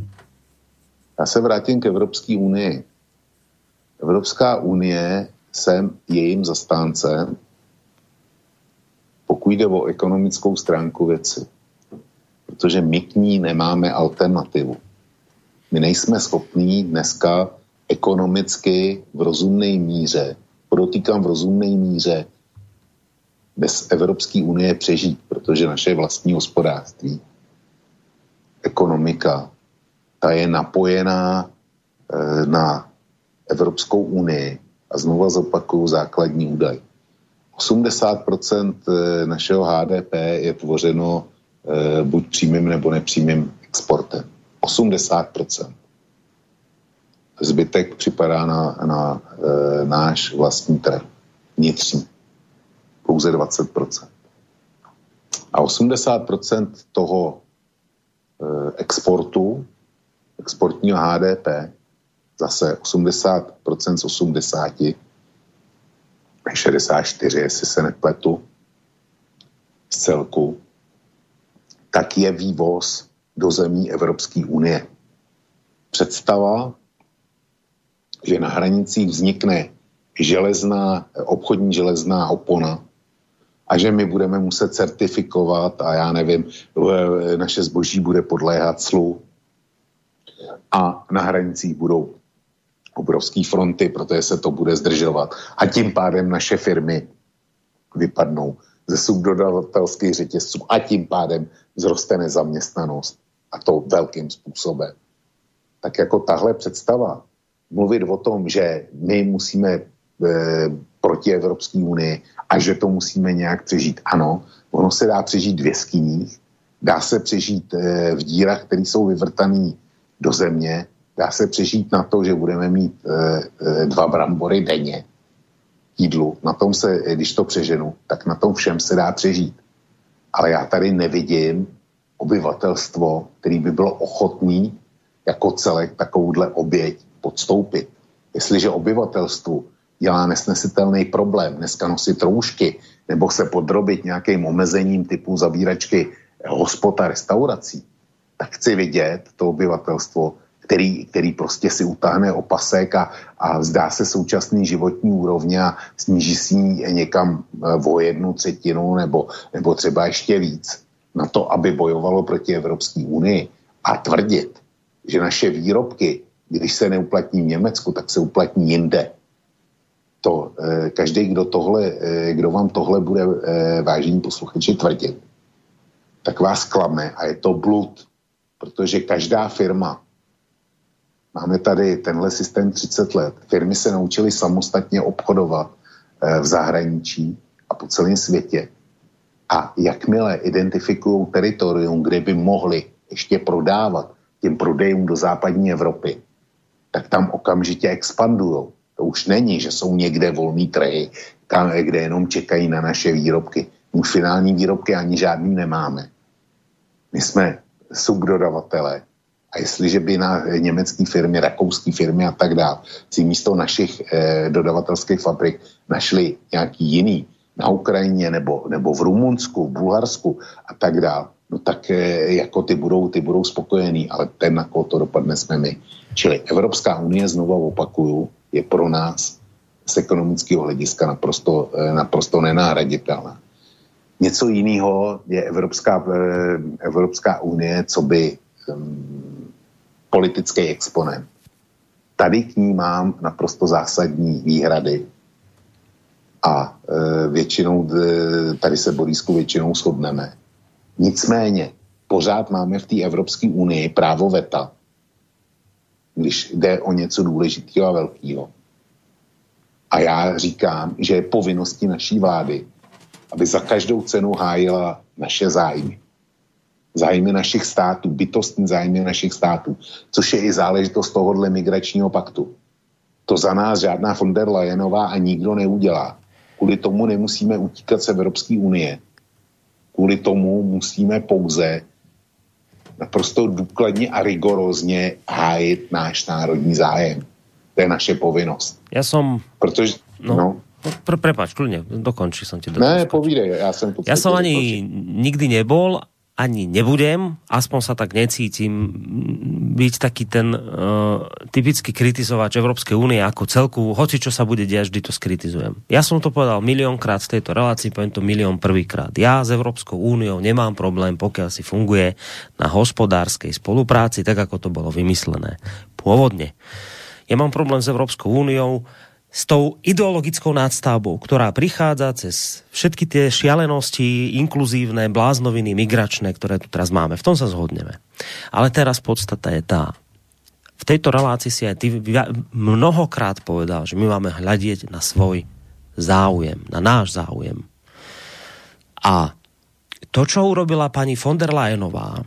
Já se vrátím k Evropské unii. Evropská unie, jsem jejím zastáncem, pokud jde o ekonomickou stránku věci. Protože my k ní nemáme alternativu. My nejsme schopní dneska ekonomicky v rozumné míře, podotýkám v rozumné míře, bez Evropské unie přežít, protože naše vlastní hospodářství, ekonomika, ta je napojená e, na Evropskou unii a znova zopakuju základní údaj. 80% eh, našeho HDP je tvořeno eh, buď přímým nebo nepřímým exportem. 80%. Zbytek připadá na, na e, náš vlastní trh, vnitřní. Pouze 20%. A 80% toho exportu, exportního HDP, zase 80% z 80 64, jestli se nepletu, z celku, tak je vývoz do zemí Evropské unie. Představa, že na hranicích vznikne železná, obchodní železná opona a že my budeme muset certifikovat a já nevím, naše zboží bude podléhat clu a na hranicích budou obrovské fronty, protože se to bude zdržovat. A tím pádem naše firmy vypadnou ze subdodavatelských řetězců a tím pádem vzroste nezaměstnanost. A to velkým způsobem. Tak jako tahle představa, mluvit o tom, že my musíme e, proti Evropské unii a že to musíme nějak přežít. Ano, ono se dá přežít v jeskyních, dá se přežít e, v dírách, které jsou vyvrtané do země, dá se přežít na to, že budeme mít e, dva brambory denně jídlu. Na tom se, když to přeženu, tak na tom všem se dá přežít. Ale já tady nevidím obyvatelstvo, který by bylo ochotný jako celek takovouhle oběť podstoupit. Jestliže obyvatelstvu dělá nesnesitelný problém dneska nosit roušky nebo se podrobit nějakým omezením typu zabíračky hospod a restaurací, tak chci vidět to obyvatelstvo, který, který prostě si utáhne opasek a, a vzdá se současný životní úrovně a sníží si někam eh, o jednu třetinu nebo, nebo třeba ještě víc. na to, aby bojovalo proti Evropské unii a tvrdit, že naše výrobky, když se neuplatní v Německu, tak se uplatní jinde. To eh, každý, kdo, tohle, eh, kdo vám tohle bude eh, vážení posluchači tvrdit, tak vás klame a je to blud, protože každá firma, máme tady tenhle systém 30 let, firmy se naučily samostatně obchodovat v zahraničí a po celém světě. A jakmile identifikují teritorium, kde by mohli ještě prodávat těm prodejům do západní Evropy, tak tam okamžitě expandují. To už není, že jsou někde volný trhy, tam, kde jenom čekají na naše výrobky. Už finální výrobky ani žádný nemáme. My jsme subdodavatelé. A jestliže by na německé firmy, rakouské firmy a tak dále si místo našich eh, dodavatelských fabrik našli nějaký jiný na Ukrajině nebo, nebo v Rumunsku, v Bulharsku a tak dále, no tak eh, jako ty budou, ty budou spokojení, ale ten, na koho to dopadne, jsme my. Čili Evropská unie, znovu opakuju, je pro nás z ekonomického hlediska naprosto, eh, naprosto nenáhraditelná. Něco jiného je Evropská, eh, Evropská unie, co by um, politický exponent. Tady k ní mám naprosto zásadní výhrady a e, většinou, e, tady se Borisku většinou shodneme. Nicméně, pořád máme v té Evropské unii právo veta, když jde o něco důležitého a velkého. A já říkám, že je povinností naší vlády, aby za každou cenu hájila naše zájmy. Zájmy našich států, bytostní zájmy našich států, což je i záležitost tohohle migračního paktu. To za nás žádná von der Leyenová a nikdo neudělá. Kvůli tomu nemusíme utíkat z Evropské unie. Kvůli tomu musíme pouze naprosto důkladně a rigorózně hájit náš národní zájem. To je naše povinnost. Já jsem... Protože, no, no Pre, prepač, kľudne, dokončí som ti. Ne, povídej, ja som Ja som ani nikdy nebol ani nebudem, aspoň sa tak necítim, byť taký ten uh, typický kritizovač Európskej únie ako celku, hoci čo sa bude diať, vždy to skritizujem. Ja som to povedal miliónkrát v tejto relácii, poviem to milión prvýkrát. Ja s Európskou úniou nemám problém, pokiaľ si funguje na hospodárskej spolupráci, tak ako to bolo vymyslené pôvodne. Ja mám problém s Európskou úniou, s tou ideologickou nadstavbou, ktorá prichádza cez všetky tie šialenosti, inkluzívne, bláznoviny, migračné, ktoré tu teraz máme. V tom sa zhodneme. Ale teraz podstata je tá. V tejto relácii si aj ty mnohokrát povedal, že my máme hľadieť na svoj záujem, na náš záujem. A to, čo urobila pani von der Leyenová,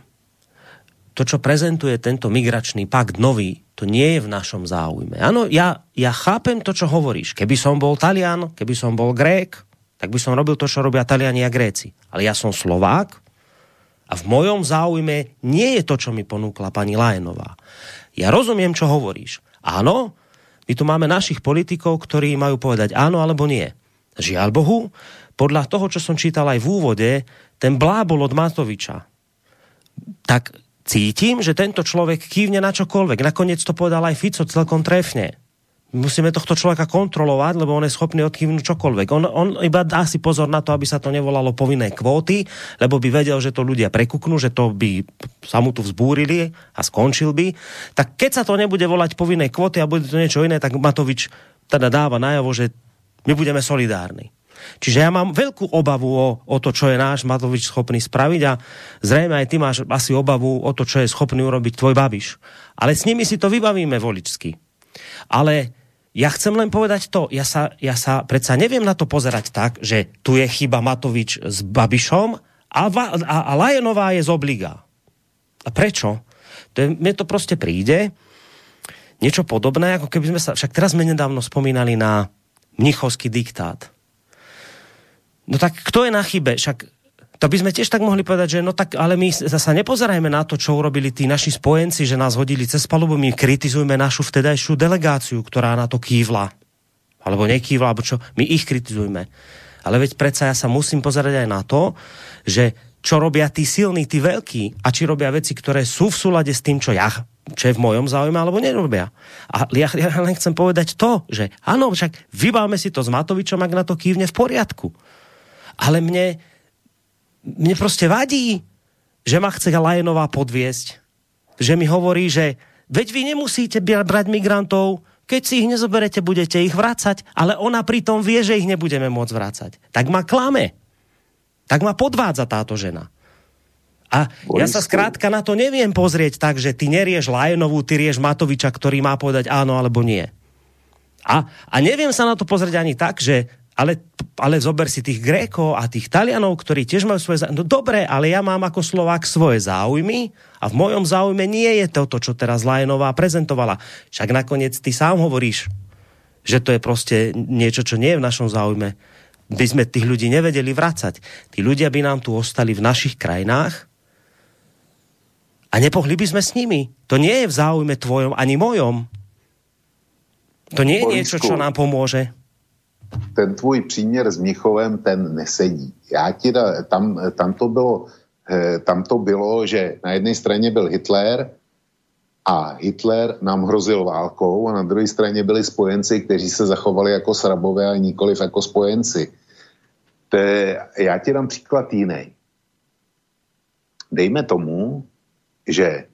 to, čo prezentuje tento migračný pakt nový, to nie je v našom záujme. Áno, ja, ja chápem to, čo hovoríš. Keby som bol Talian, keby som bol Grék, tak by som robil to, čo robia Taliani a Gréci. Ale ja som Slovák a v mojom záujme nie je to, čo mi ponúkla pani Lajenová. Ja rozumiem, čo hovoríš. Áno, my tu máme našich politikov, ktorí majú povedať áno alebo nie. Žiaľ Bohu, podľa toho, čo som čítal aj v úvode, ten blábol od Matoviča, tak cítim, že tento človek kývne na čokoľvek. Nakoniec to povedal aj Fico celkom trefne. Musíme tohto človeka kontrolovať, lebo on je schopný odkývnuť čokoľvek. On, on iba dá si pozor na to, aby sa to nevolalo povinné kvóty, lebo by vedel, že to ľudia prekuknú, že to by sa mu tu vzbúrili a skončil by. Tak keď sa to nebude volať povinné kvóty a bude to niečo iné, tak Matovič teda dáva najavo, že my budeme solidárni. Čiže ja mám veľkú obavu o, o to, čo je náš Matovič schopný spraviť a zrejme aj ty máš asi obavu o to, čo je schopný urobiť tvoj Babiš. Ale s nimi si to vybavíme voličsky. Ale ja chcem len povedať to, ja sa, ja sa predsa neviem na to pozerať tak, že tu je chyba Matovič s Babišom a, a, a Lajenová je z obliga. A prečo? To je, mne to prostě príde niečo podobné, ako keby sme sa, však teraz sme nedávno spomínali na mnichovský diktát. No tak kto je na chybe? Však to by sme tiež tak mohli povedať, že no tak, ale my zasa nepozerajme na to, čo urobili tí naši spojenci, že nás hodili cez palubu, my kritizujeme našu vtedajšiu delegáciu, ktorá na to kývla. Alebo nekývla, alebo čo, my ich kritizujeme. Ale veď predsa ja sa musím pozerať aj na to, že čo robia tí silní, tí veľkí a či robia veci, ktoré sú v súlade s tým, čo ja čo je v mojom záujme, alebo nerobia. A ja, ja len chcem povedať to, že áno, však vybáme si to s Matovičom, ak na to kývne v poriadku ale mne, mne prostě vadí, že ma chce Lajenová podviesť, že mi hovorí, že veď vy nemusíte brať migrantov, keď si ich nezoberete, budete ich vrácať, ale ona pritom vie, že ich nebudeme môcť vrácať. Tak ma klame. Tak ma podvádza táto žena. A Borisku. ja sa skrátka na to neviem pozrieť tak, že ty nerieš Lajenovú, ty rieš Matoviča, ktorý má povedať áno alebo nie. A, a neviem sa na to pozrieť ani tak, že ale, ale zober si tých Grékov a tých Talianov, ktorí tiež majú svoje záujmy. No dobre, ale ja mám ako Slovák svoje záujmy a v mojom záujme nie je toto, čo teraz Lajenová prezentovala. Však nakoniec ty sám hovoríš, že to je prostě niečo, čo nie je v našom záujme. By sme tých ľudí nevedeli vracať. Tí ľudia by nám tu ostali v našich krajinách a nepohli by sme s nimi. To nie je v záujme tvojom ani mojom. To nie je niečo, čo nám pomôže ten tvůj příměr s Mnichovem, ten nesedí. Já ti da, tam, tam, to bylo, eh, tam to bylo, že na jedné straně byl Hitler a Hitler nám hrozil válkou a na druhé straně byli spojenci, kteří se zachovali jako srabové a nikoliv jako spojenci. To je, já ti dám příklad jiný. Dejme tomu, že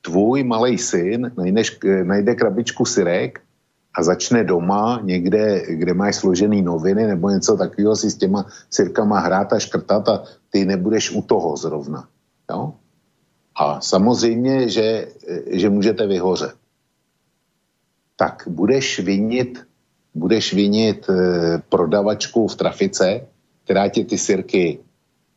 tvůj malý syn najdeš, najde krabičku syrek a začne doma někde, kde máš složený noviny nebo něco takového si s těma sirkama hrát a škrtat a ty nebudeš u toho zrovna. Jo? A samozřejmě, že, že můžete vyhořet. Tak budeš vinit, budeš vinit e, prodavačku v trafice, která ti ty sirky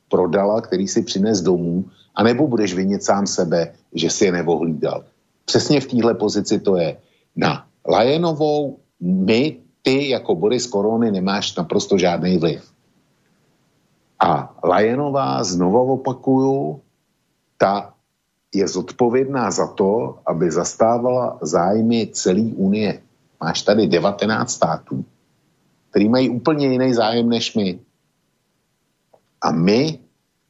prodala, který si přines domů, anebo budeš vinit sám sebe, že si je nevohlídal. Přesně v téhle pozici to je. Na Lajenovou my, ty jako Boris Korony nemáš naprosto žádný vliv. A Lajenová, znovu opakuju, ta je zodpovědná za to, aby zastávala zájmy celé Unie. Máš tady 19 států, který mají úplně jiný zájem než my. A my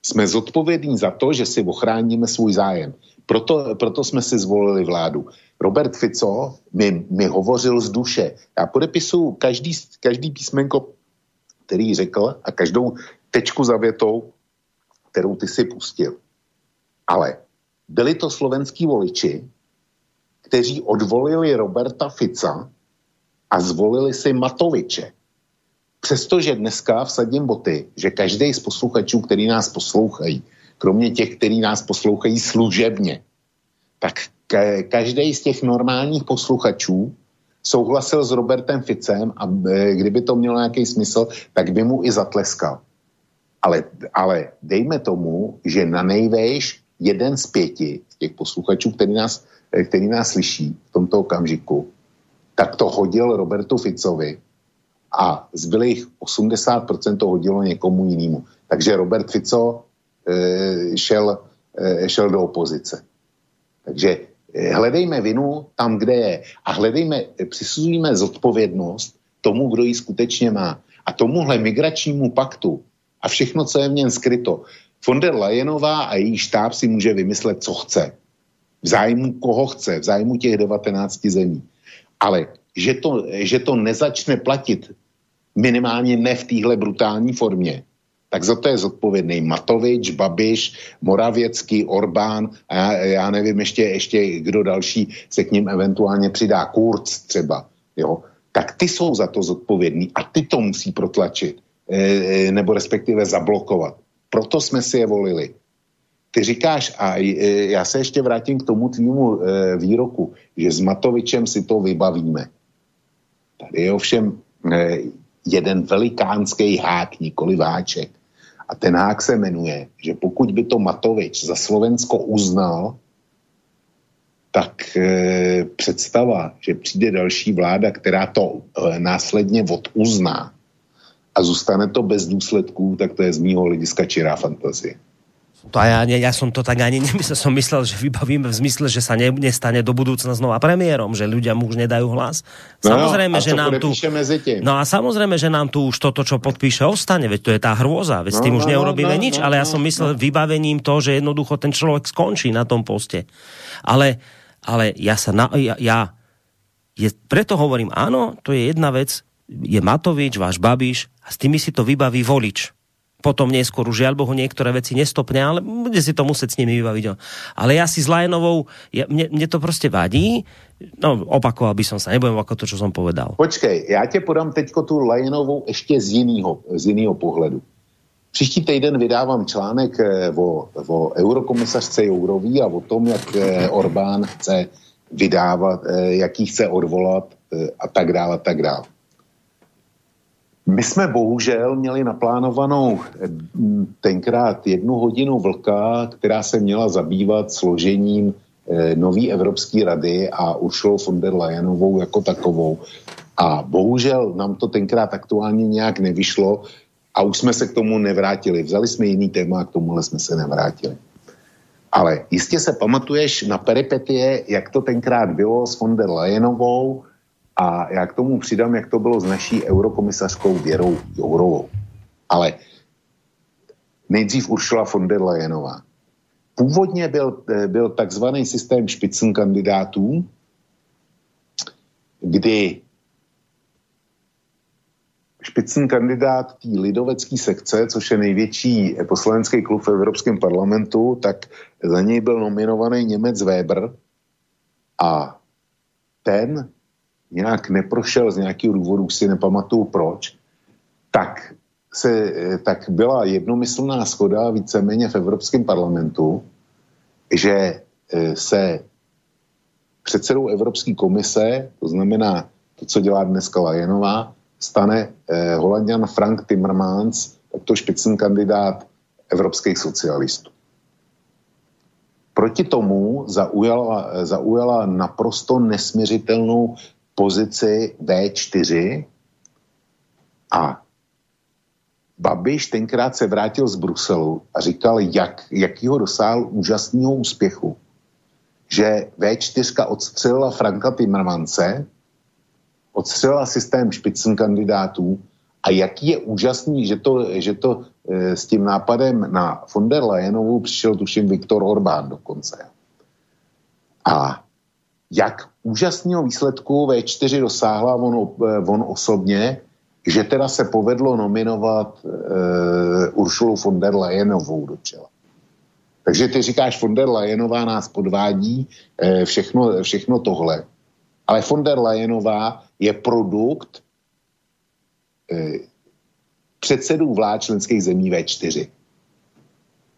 jsme zodpovědní za to, že si ochráníme svůj zájem. Proto, proto jsme si zvolili vládu. Robert Fico mi, mi hovořil z duše. Já podepisuju každý, každý písmenko, který řekl a každou tečku za větou, kterou ty si pustil. Ale byli to slovenský voliči, kteří odvolili Roberta Fica a zvolili si Matoviče. Přestože dneska vsadím boty, že každý z posluchačů, který nás poslouchají, kromě těch, kteří nás poslouchají služebně, tak každý z těch normálních posluchačů souhlasil s Robertem Ficem a e, kdyby to mělo nějaký smysl, tak by mu i zatleskal. Ale, ale dejme tomu, že na nejvejš jeden z pěti těch posluchačů, který nás, e, který nás slyší v tomto okamžiku, tak to hodil Robertu Ficovi a zbylých 80% to hodilo někomu jinému. Takže Robert Fico e, šel, e, šel do opozice. Takže Eh, hledejme vinu tam, kde je a hledejme, přisuzujeme zodpovědnost tomu, kdo ji skutečně má. A tomuhle migračnímu paktu a všechno, co je v něm skryto, von der Leyenová a její štáb si může vymyslet, co chce. V zájmu koho chce, v zájmu těch 19 zemí. Ale že to, že to nezačne platit minimálně ne v téhle brutální formě, tak za to je zodpovědný Matovič, Babiš, Moravěcký, Orbán a já, já nevím ještě, ještě kdo další se k ním eventuálně přidá, Kurz třeba, jo, tak ty jsou za to zodpovědní a ty to musí protlačit, e, nebo respektive zablokovat. Proto jsme si je volili. Ty říkáš, a e, já se ještě vrátím k tomu tvýmu e, výroku, že s Matovičem si to vybavíme. Tady je ovšem jeden velikánský hák, nikoli váček. A ten hák se jmenuje, že pokud by to Matovič za Slovensko uznal, tak e, představa, že přijde další vláda, která to e, následně oduzná a zůstane to bez důsledků, tak to je z mýho hlediska čirá fantazie. To ja, ja som to tak ani [LAUGHS] nemyslel, som myslel, že vybavíme v zmysle, že sa ne, nestane do budúcna znova premiérom, že ľudia mu už nedajú hlas. No samozrejme, no, že nám tu... No a samozrejme, že nám tu už toto, čo podpíše, ostane, veď to je tá hrôza, veď no, s tým no, už neurobíme no, nič, no, ale ja som no, myslel no. vybavením to, že jednoducho ten človek skončí na tom poste. Ale, ale ja sa na, ja, ja je, preto hovorím, áno, to je jedna vec, je Matovič, váš Babiš a s tými si to vybaví volič potom neskôr už žiaľ Bohu niektoré veci nestopne, ale bude si to musieť s nimi vybaviť. Ale ja si s Lajenovou, ja, mne, mne to prostě vadí, no opakoval by som sa, nebudem ako to, čo som povedal. Počkej, já tě podám teďko tu Lajenovou ještě z jiného, z jiného pohledu. Příští týden vydávám článek eh, o, o eurokomisařce Jourový a o tom, jak eh, Orbán chce vydávat, eh, jaký chce odvolat a tak dále, a tak dále. My jsme bohužel měli naplánovanou tenkrát jednu hodinu vlka, která se měla zabývat složením nový Evropské rady a Uršulou von der Leyenovou jako takovou. A bohužel nám to tenkrát aktuálně nějak nevyšlo, a už jsme se k tomu nevrátili. Vzali jsme jiný téma a k tomuhle jsme se nevrátili. Ale jistě se pamatuješ na peripetie, jak to tenkrát bylo s von der Leyenovou a já k tomu přidám, jak to bylo s naší eurokomisařkou Věrou Jourovou. Ale nejdřív Uršula von der Leyenová. Původně byl, byl takzvaný systém špicen kandidátů, kdy špicný kandidát té lidovecké sekce, což je největší poslanecký klub v Evropském parlamentu, tak za něj byl nominovaný Němec Weber a ten nějak neprošel z nějakého důvodu, si nepamatuju proč, tak, se, tak byla jednomyslná schoda víceméně v Evropském parlamentu, že e, se předsedou Evropské komise, to znamená to, co dělá dneska Lajenová, stane eh, Holandian Frank Timmermans to špicen kandidát evropských socialistů. Proti tomu zaujala, eh, zaujala naprosto nesměřitelnou pozici V4 a Babiš tenkrát se vrátil z Bruselu a říkal, jak, jakýho dosáhl úžasného úspěchu. Že V4 odstřelila Franka Timmermanse, odstřelila systém špicen kandidátů a jaký je úžasný, že to, že to e, s tím nápadem na von der Leyenovou přišel tuším Viktor Orbán dokonce. A jak úžasného výsledku V4 dosáhla on, e, on osobně, že teda se povedlo nominovat e, Uršulu von der Leyenovou do čela. Takže ty říkáš, von der Leyenová nás podvádí, e, všechno, všechno tohle. Ale von der Leyenová je produkt eh, předsedů vlád členských zemí V4,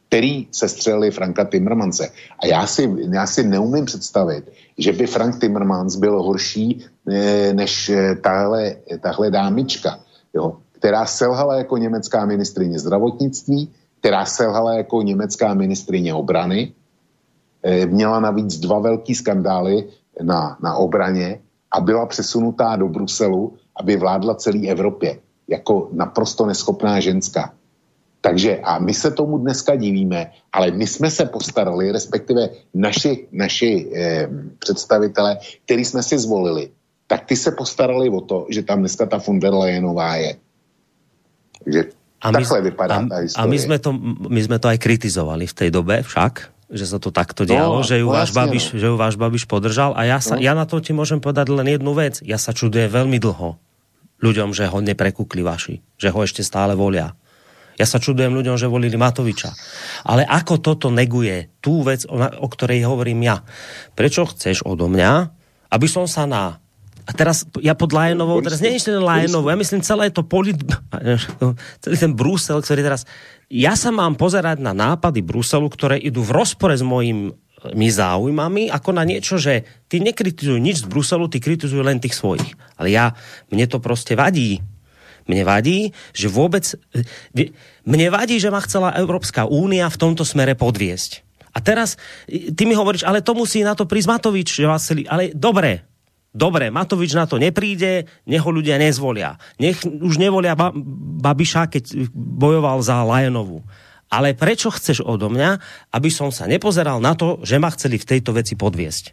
který se střelili Franka Timmermanse. A já si, já si neumím představit, že by Frank Timmermans byl horší eh, než eh, tahle, tahle dámička, jo, která selhala jako německá ministrině zdravotnictví, která selhala jako německá ministrině obrany, eh, měla navíc dva velký skandály na, na obraně a byla přesunutá do Bruselu, aby vládla celé Evropě jako naprosto neschopná ženská. Takže a my se tomu dneska divíme, ale my jsme se postarali, respektive naši, naši eh, představitele, který jsme si zvolili, tak ty se postarali o to, že tam dneska ta von der Leyenová je. Takže a my, takhle vypadá a, ta historie. A my jsme, to, my jsme to aj kritizovali v té době však, že sa to takto dialo, no, že, ju váš Babiš, no. že ju váš Babiš podržal a ja, sa, no. ja na to ti môžem povedať len jednu vec. Ja sa čudujem veľmi dlho ľuďom, že ho neprekukli vaši, že ho ešte stále volia. Ja sa čudujem ľuďom, že volili Matoviča. Ale ako toto neguje tú vec, o, ktorej hovorím ja? Prečo chceš odo mňa, aby som sa na a teraz ja pod Lajenovou, teraz nie je Lajenovou, ja myslím celé to polit, [LAUGHS] celý ten Brusel, ktorý teraz ja sa mám pozerať na nápady Bruselu, ktoré idú v rozpore s mojimi záujmami, ako na niečo, že ty nekritizujú nič z Bruselu, ty kritizujú len tých svojich. Ale ja, mne to prostě vadí. Mne vadí, že vôbec... Mne vadí, že ma chcela Európska únia v tomto smere podviesť. A teraz ty mi hovoríš, ale to musí na to prísť Matovič, že vás celý... Ale dobre, Dobre, Matovič na to nepríde, nech ho ľudia nezvolia. Nech už nevolia ba Babiša, keď bojoval za Lajenovu. Ale prečo chceš odo mňa, aby som sa nepozeral na to, že ma chceli v tejto veci podviesť?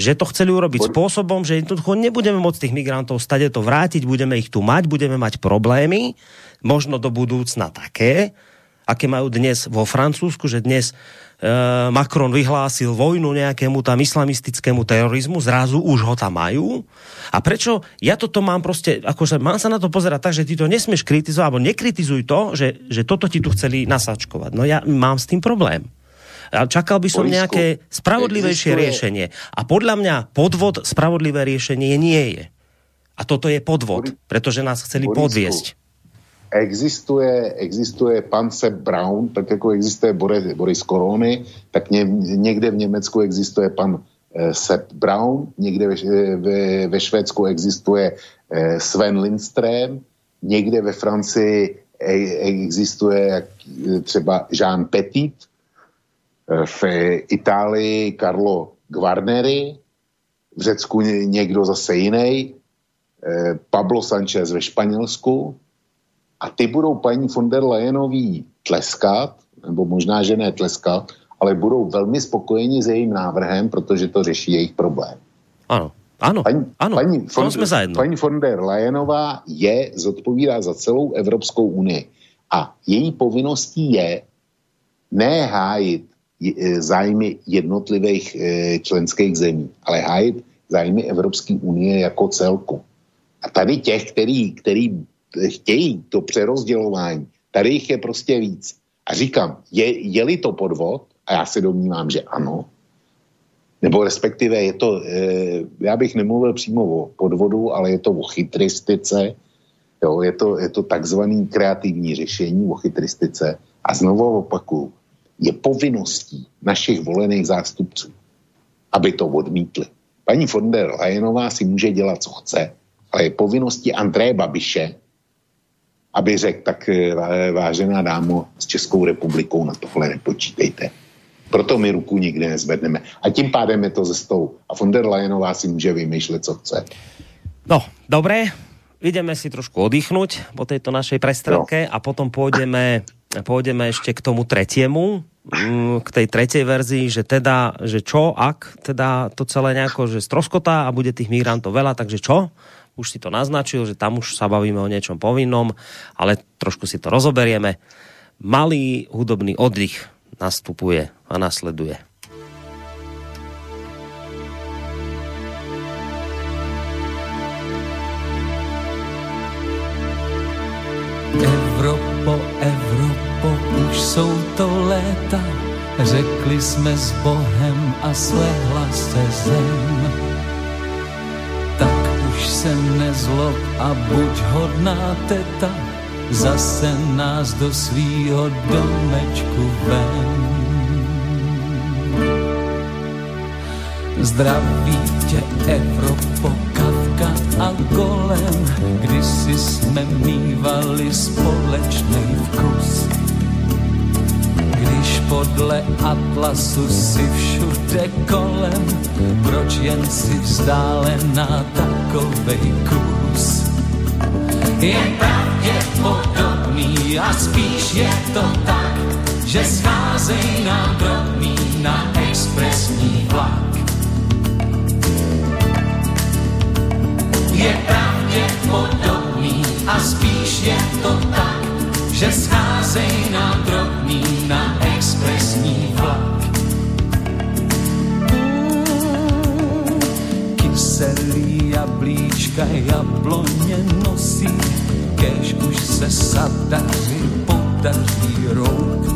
Že to chceli urobiť spôsobom, že jednoducho nebudeme môcť tých migrantov stade to vrátiť, budeme ich tu mať, budeme mať problémy, možno do budúcna také, aké majú dnes vo Francúzsku, že dnes uh, Macron vyhlásil vojnu nejakému tam islamistickému terorizmu, zrazu už ho tam majú. A prečo ja toto mám prostě, akože mám sa na to pozerať tak, že ty to nesmieš kritizovať, alebo nekritizuj to, že, že toto ti tu chceli nasačkovať. No ja mám s tým problém. A čakal by som nejaké spravodlivejšie existuje... riešenie. A podľa mňa podvod spravodlivé riešenie nie je. A toto je podvod, pretože nás chceli Borisku, podviesť. Existuje, existuje pan Brown, tak jako existuje Boris, Boris Korony, tak ně, někde v Německu existuje pan eh, Sepp Brown, někde ve, ve, ve Švédsku existuje eh, Sven Lindström, někde ve Francii e, existuje jak, třeba Jean Petit, eh, v Itálii Carlo Guarneri, v Řecku někdo zase jiný, Eh, Pablo Sanchez ve Španělsku a ty budou paní von der Leyenový tleskat, nebo možná, že ne tleskat, ale budou velmi spokojeni s jejím návrhem, protože to řeší jejich problém. Ano, ano, paní, ano, paní, von, jsme zajedno. paní von der Leyenová je, zodpovídá za celou Evropskou unii a její povinností je ne hájit eh, zájmy jednotlivých eh, členských zemí, ale hájit zájmy Evropské unie jako celku. A tady těch, který, který chtějí to přerozdělování, tady jich je prostě víc. A říkám, je, je-li to podvod, a já se domnívám, že ano, nebo respektive je to, e, já bych nemluvil přímo o podvodu, ale je to o chytristice, jo, je, to, je to takzvaný kreativní řešení o chytristice. A znovu opakuju, je povinností našich volených zástupců, aby to odmítli. Paní von der Leyenová si může dělat, co chce, ale je povinností Andreje Babiše, aby řekl, tak eh, vážená dámo, s Českou republikou na tohle nepočítejte. Proto my ruku nikdy nezvedneme. A tím pádem je to ze stolu. A von der Leyenová si může vymýšlet, co chce. No, dobré. Ideme si trošku oddychnúť po tejto našej prestrelke no. a potom pôjdeme, pôjdeme ešte k tomu tretiemu, mm, k tej tretej verzii, že teda, že čo, ak teda to celé nejako, že stroskotá a bude tých migrantov veľa, takže čo? Už si to naznačil, že tam už sa bavíme o niečom povinnom, ale trošku si to rozoberieme. Malý hudobný oddych nastupuje a nasleduje. Evropo, Evropo, už jsou to léta, řekli jsme s Bohem a slehla se zem se nezlob a buď hodná teta, zase nás do svýho domečku ven. Zdraví tě Evropo, Kavka a Golem, kdysi jsme mývali společný vkus. Podle atlasu si všude kolem, proč jen si vzdálená takovej kus? Je pravděpodobný a spíš je to tak, že scházej nám drobný na expresní vlak. Je pravděpodobný a spíš je to tak, že scházej nám drobný na expresní vlak. Kyselý jablíčka jabloně nosí, kež už se sadaři podaří rouk.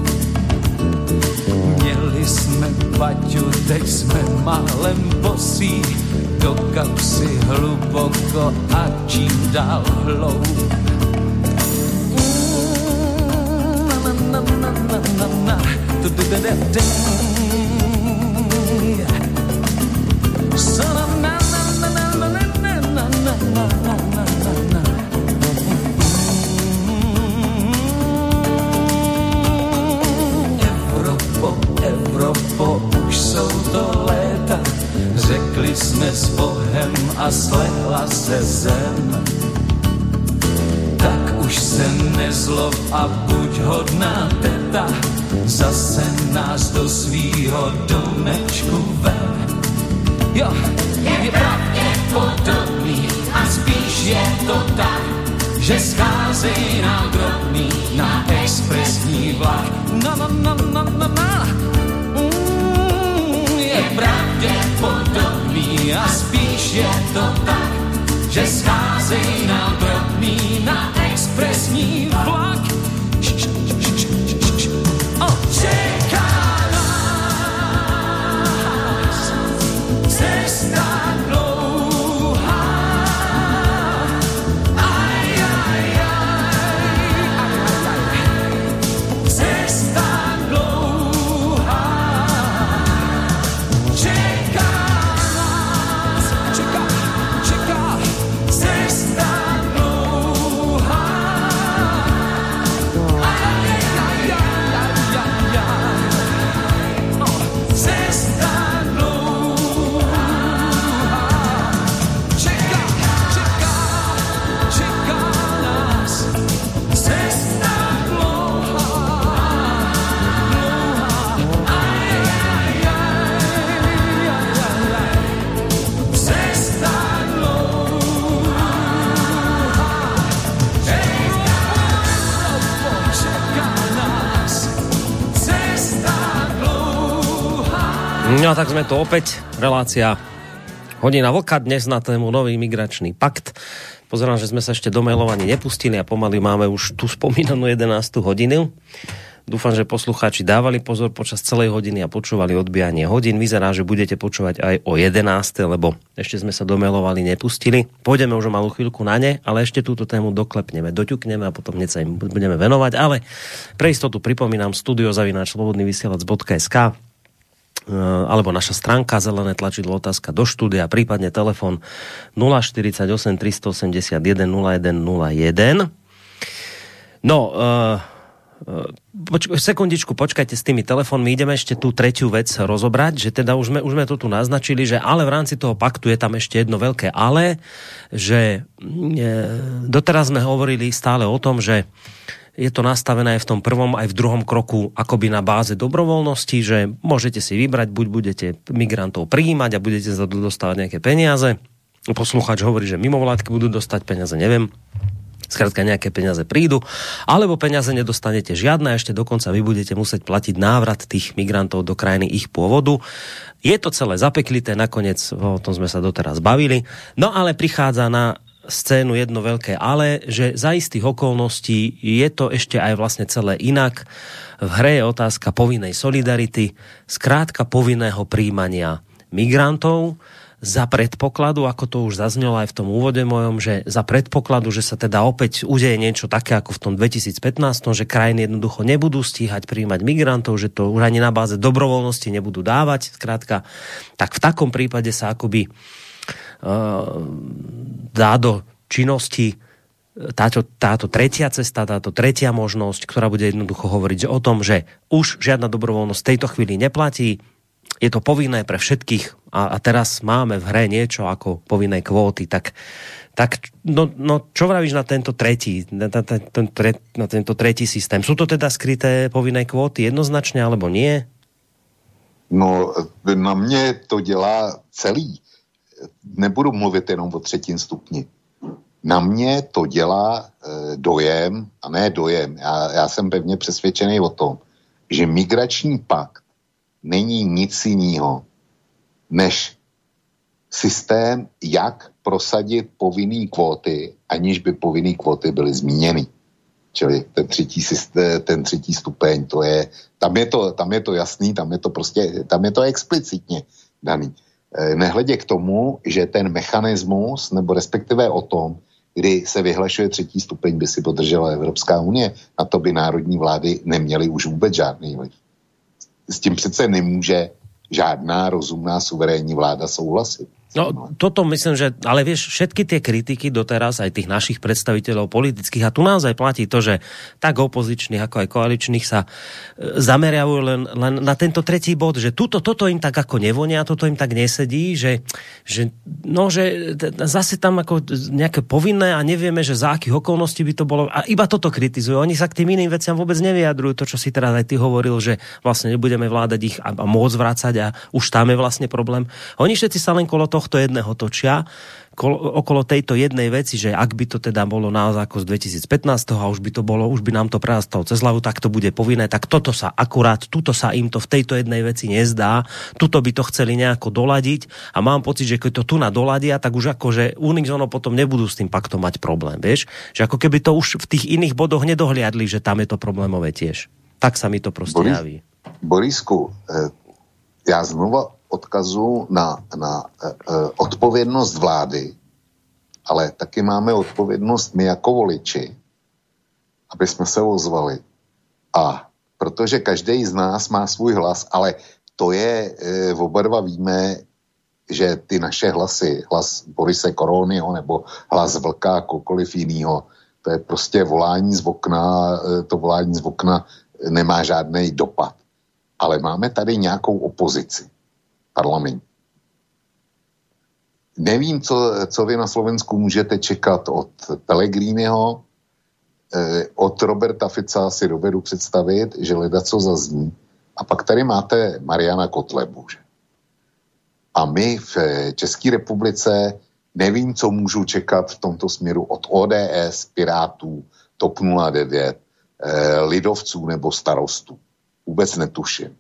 Měli jsme paťu, teď jsme málem bosí, do kapsy hluboko a čím dál hloub jsme s Bohem a slehla se zem už se nezlob a buď hodná teta, zase nás do svýho domečku ven. Jo, je pravděpodobný a spíš je to tak, že scházej nám drobný na expresní vlak. Na, na, na, na, na, na. Mm, je pravděpodobný a spíš je to tak, že scházej nám drobný na expresní vlak. No a tak sme tu opäť, relácia Hodina vlka dnes na tému nový migračný pakt. Pozerám, že sme sa ešte do mailovania nepustili a pomaly máme už tu spomínanú 11. hodinu. Dúfam, že poslucháči dávali pozor počas celej hodiny a počúvali odbijanie hodín. Vyzerá, že budete počúvať aj o 11. lebo ešte sme sa do mailovali nepustili. Pôjdeme už o malú chvíľku na ne, ale ešte túto tému doklepneme, doťukneme a potom hneď sa im budeme venovať. Ale pre istotu pripomínam studiozavináčslobodnyvysielac.sk Eh, alebo naša stránka zelené tlačidlo otázka do štúdia, prípadne telefon 048 381 0101. No, uh, Poč- sekundičku, počkajte s tými telefónmi, ideme ešte tú tretiu vec rozobrať, že teda už sme, už sme to tu naznačili, že ale v rámci toho paktu je tam ešte jedno veľké ale, že e, doteraz sme hovorili stále o tom, že je to nastavené v tom prvom, aj v druhom kroku akoby na báze dobrovoľnosti, že môžete si vybrať, buď budete migrantov prijímať a budete za to dostávať nejaké peniaze. Posluchač hovorí, že mimovládky budú dostať peniaze, neviem. Skrátka nejaké peniaze prídu, alebo peniaze nedostanete žiadne a ešte dokonca vy budete musieť platiť návrat tých migrantov do krajiny ich pôvodu. Je to celé zapeklité, nakoniec o tom sme sa doteraz bavili. No ale prichádza na scénu jedno veľké ale, že za istých okolností je to ešte aj vlastne celé inak. V hre je otázka povinnej solidarity, zkrátka povinného príjmania migrantov za predpokladu, ako to už zaznelo aj v tom úvode mojom, že za predpokladu, že sa teda opäť udeje niečo také ako v tom 2015, že krajiny jednoducho nebudú stíhať príjmať migrantov, že to už ani na báze dobrovoľnosti nebudú dávať, zkrátka, tak v takom prípade sa akoby dá do činnosti táto, táto tretia cesta, táto tretia možnosť, ktorá bude jednoducho hovoriť o tom, že už žiadna dobrovoľnosť v tejto chvíli neplatí, je to povinné pre všetkých a, a teraz máme v hre niečo ako povinné kvóty, tak, tak no, no, čo vravíš na tento tretí, na, na, ten, na tento tretí systém? Sú to teda skryté povinné kvóty jednoznačně, alebo nie? No, na mě to dělá celý nebudu mluvit jenom o třetím stupni. Na mě to dělá e, dojem, a ne dojem, já, já jsem pevně přesvědčený o tom, že migrační pakt není nic jiného, než systém, jak prosadit povinný kvóty, aniž by povinný kvóty byly zmíněny. Čili ten třetí, systém, ten třetí stupeň, to je, tam je to, tam je to jasný, tam je to prostě, tam je to explicitně daný. Eh, nehledě k tomu, že ten mechanismus, nebo respektive o tom, kdy se vyhlašuje třetí stupeň, by si podržela Evropská unie, a to by národní vlády neměly už vůbec žádný vliv. S tím přece nemůže žádná rozumná suverénní vláda souhlasit. No, toto myslím, že, ale vieš, všetky tie kritiky doteraz, aj tých našich predstaviteľov politických, a tu naozaj platí to, že tak opozičných, ako aj koaličných sa e, zameriavajú len, len na tento tretí bod, že tuto, toto im tak ako nevonia, toto im tak nesedí, že, že, no, že zase tam ako nejaké povinné a nevieme, že za akých okolností by to bolo. A iba toto kritizujú. Oni sa k tým iným veciam vôbec nevyjadrujú. To, čo si teraz aj ty hovoril, že vlastne nebudeme vládať ich a, a môcť vrácať a už tam je vlastne problém. Oni všetci sa len kolo toho tohto jedného točia, okolo tejto jednej veci, že ak by to teda bolo naozaj ako z 2015 a už by to bolo, už by nám to prerastalo cez hlavu, tak to bude povinné, tak toto sa akurát, tuto sa im to v tejto jednej veci nezdá, tuto by to chceli nejako doladiť a mám pocit, že keď to tu na doladia, tak už akože Unizono potom nebudú s tým paktom mať problém, vieš? Že ako keby to už v tých iných bodoch nedohliadli, že tam je to problémové tiež. Tak sa mi to prostě Boris, javí. Borisku, eh, já znova odkazu na, na uh, odpovědnost vlády, ale taky máme odpovědnost my jako voliči, aby jsme se ozvali. A protože každý z nás má svůj hlas, ale to je, e, oba dva víme, že ty naše hlasy, hlas Borise Koronyho nebo hlas Vlka, kokoliv jinýho, to je prostě volání z okna, to volání z okna nemá žádný dopad. Ale máme tady nějakou opozici parlament. Nevím, co, co vy na Slovensku můžete čekat od Pellegriniho, eh, od Roberta Fica si dovedu představit, že leda co zazní. A pak tady máte Mariana Kotlebu. A my v České republice nevím, co můžu čekat v tomto směru od ODS, Pirátů, TOP 09, eh, lidovců nebo starostů. Vůbec netuším.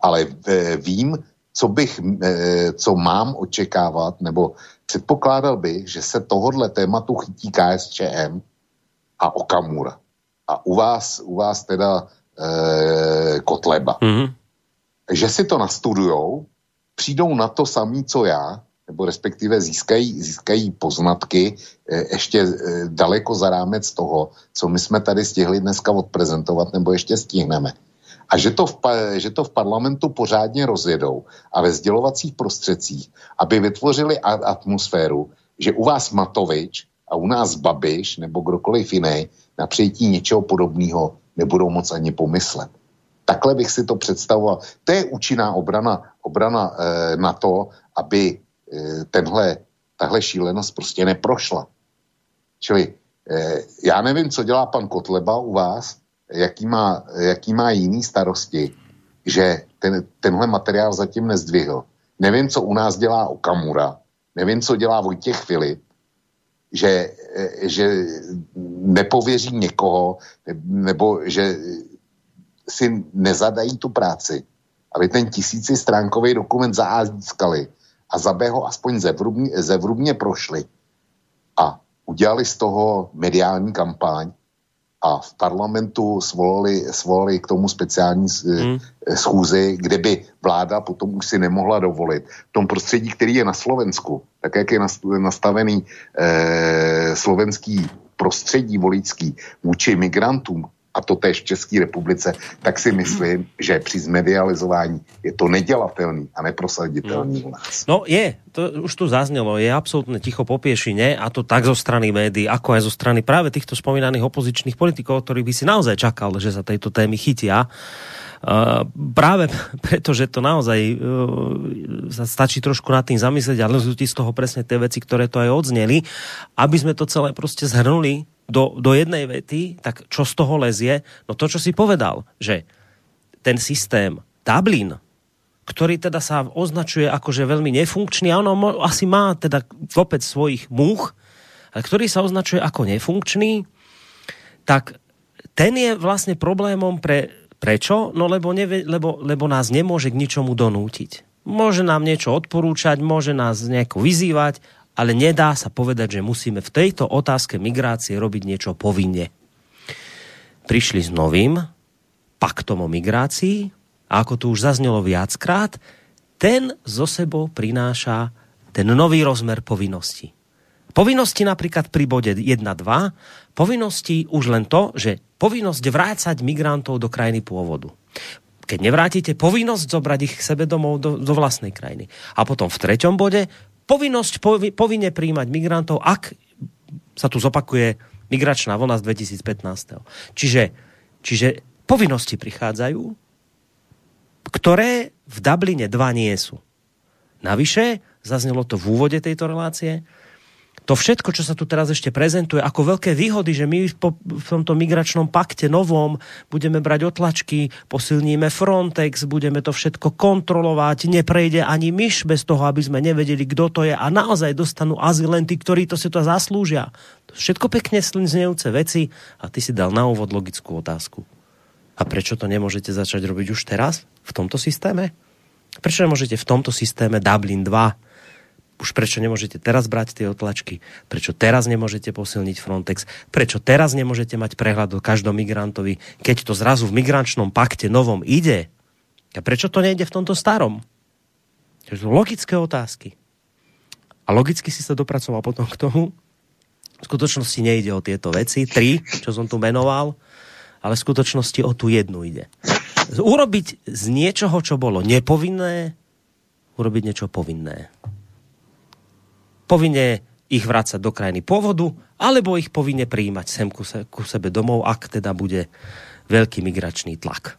Ale eh, vím, co bych, eh, co mám očekávat, nebo předpokládal bych, že se tohodle tématu chytí KSČM a Okamura. A u vás, u vás teda e, Kotleba. Mm-hmm. Že si to nastudujou, přijdou na to samý, co já, nebo respektive získají, získají poznatky e, ještě e, daleko za rámec toho, co my jsme tady stihli dneska odprezentovat, nebo ještě stihneme a že to, v, že to v parlamentu pořádně rozjedou a ve sdělovacích prostředcích, aby vytvořili atmosféru, že u vás Matovič a u nás Babiš nebo kdokoliv jiný na přijetí něčeho podobného nebudou moc ani pomyslet. Takhle bych si to představoval. To je účinná obrana, obrana e, na to, aby e, tenhle, tahle šílenost prostě neprošla. Čili e, já nevím, co dělá pan Kotleba u vás, jaký má, jaký má jiný starosti, že ten, tenhle materiál zatím nezdvihl. Nevím, co u nás dělá Okamura, nevím, co dělá Vojtěch Filip, že, že nepověří někoho, nebo že si nezadají tu práci, aby ten tisíci stránkový dokument získali a za ho aspoň zevrubně, zevrubně prošli a udělali z toho mediální kampaň, a v parlamentu svolali, svolali k tomu speciální hmm. schůzi, kde by vláda potom už si nemohla dovolit. V tom prostředí, který je na Slovensku, tak jak je nastavený eh, slovenský prostředí volický vůči migrantům, a to též v České republice, tak si myslím, že při zmedializování je to nedělatelný a neprosaditelný u nás. No je, to už tu zaznělo, je absolútne ticho po piešine a to tak zo strany médií, ako aj zo strany práve týchto spomínaných opozičných politikov, ktorých by si naozaj čakal, že sa tejto témy chytia. Uh, práve preto, že to naozaj uh, stačí trošku nad tým zamyslieť a z toho presne tie veci, ktoré to aj odzneli, aby sme to celé prostě zhrnuli do, do jednej vety, tak čo z toho lezie? No to, čo si povedal, že ten systém Dublin, ktorý teda sa označuje ako že veľmi nefunkčný, a ono asi má teda kopec svojich múch, ale ktorý sa označuje ako nefunkčný, tak ten je vlastne problémom pre, prečo? No lebo, nevie, lebo, lebo nás nemôže k ničomu donútiť. Môže nám niečo odporúčať, môže nás nejako vyzývať, ale nedá sa povedať, že musíme v tejto otázke migrácie robiť niečo povinne. Prišli s novým paktom o migrácii a ako tu už zaznelo viackrát, ten zo sebou prináša ten nový rozmer povinnosti. Povinnosti napríklad pri bode 1.2, povinnosti už len to, že povinnosť vrácať migrantov do krajiny pôvodu. Keď nevrátite, povinnosť zobrať ich k sebe domov do, do vlastnej krajiny. A potom v treťom bode povinnosť povinne príjmať migrantov, ak sa tu zopakuje migračná vlna z 2015. Čiže, čiže povinnosti prichádzajú, ktoré v Dubline 2 nie sú. Navyše, zaznelo to v úvode tejto relácie, to všetko, čo sa tu teraz ešte prezentuje ako veľké výhody, že my po, v tomto migračnom pakte novom budeme brať otlačky, posilníme Frontex, budeme to všetko kontrolovať, neprejde ani myš bez toho, aby sme nevedeli, kto to je a naozaj dostanú azyl len tí, ktorí to si to zaslúžia. Všetko pekne znejúce veci a ty si dal na úvod logickú otázku. A prečo to nemôžete začať robiť už teraz v tomto systéme? Prečo nemôžete v tomto systéme Dublin 2 už prečo nemôžete teraz brať tie otlačky, prečo teraz nemôžete posilniť Frontex, prečo teraz nemôžete mať prehľad o každom migrantovi, keď to zrazu v migračnom pakte novom ide. A prečo to nejde v tomto starom? To sú logické otázky. A logicky si sa dopracoval potom k tomu, v skutočnosti nejde o tieto veci, tri, čo som tu menoval, ale v skutočnosti o tú jednu ide. Urobiť z niečoho, čo bolo nepovinné, urobiť niečo povinné povinne ich vrácať do krajiny pôvodu, alebo ich povinne prijímať sem ku, se, ku sebe domov, ak teda bude veľký migračný tlak.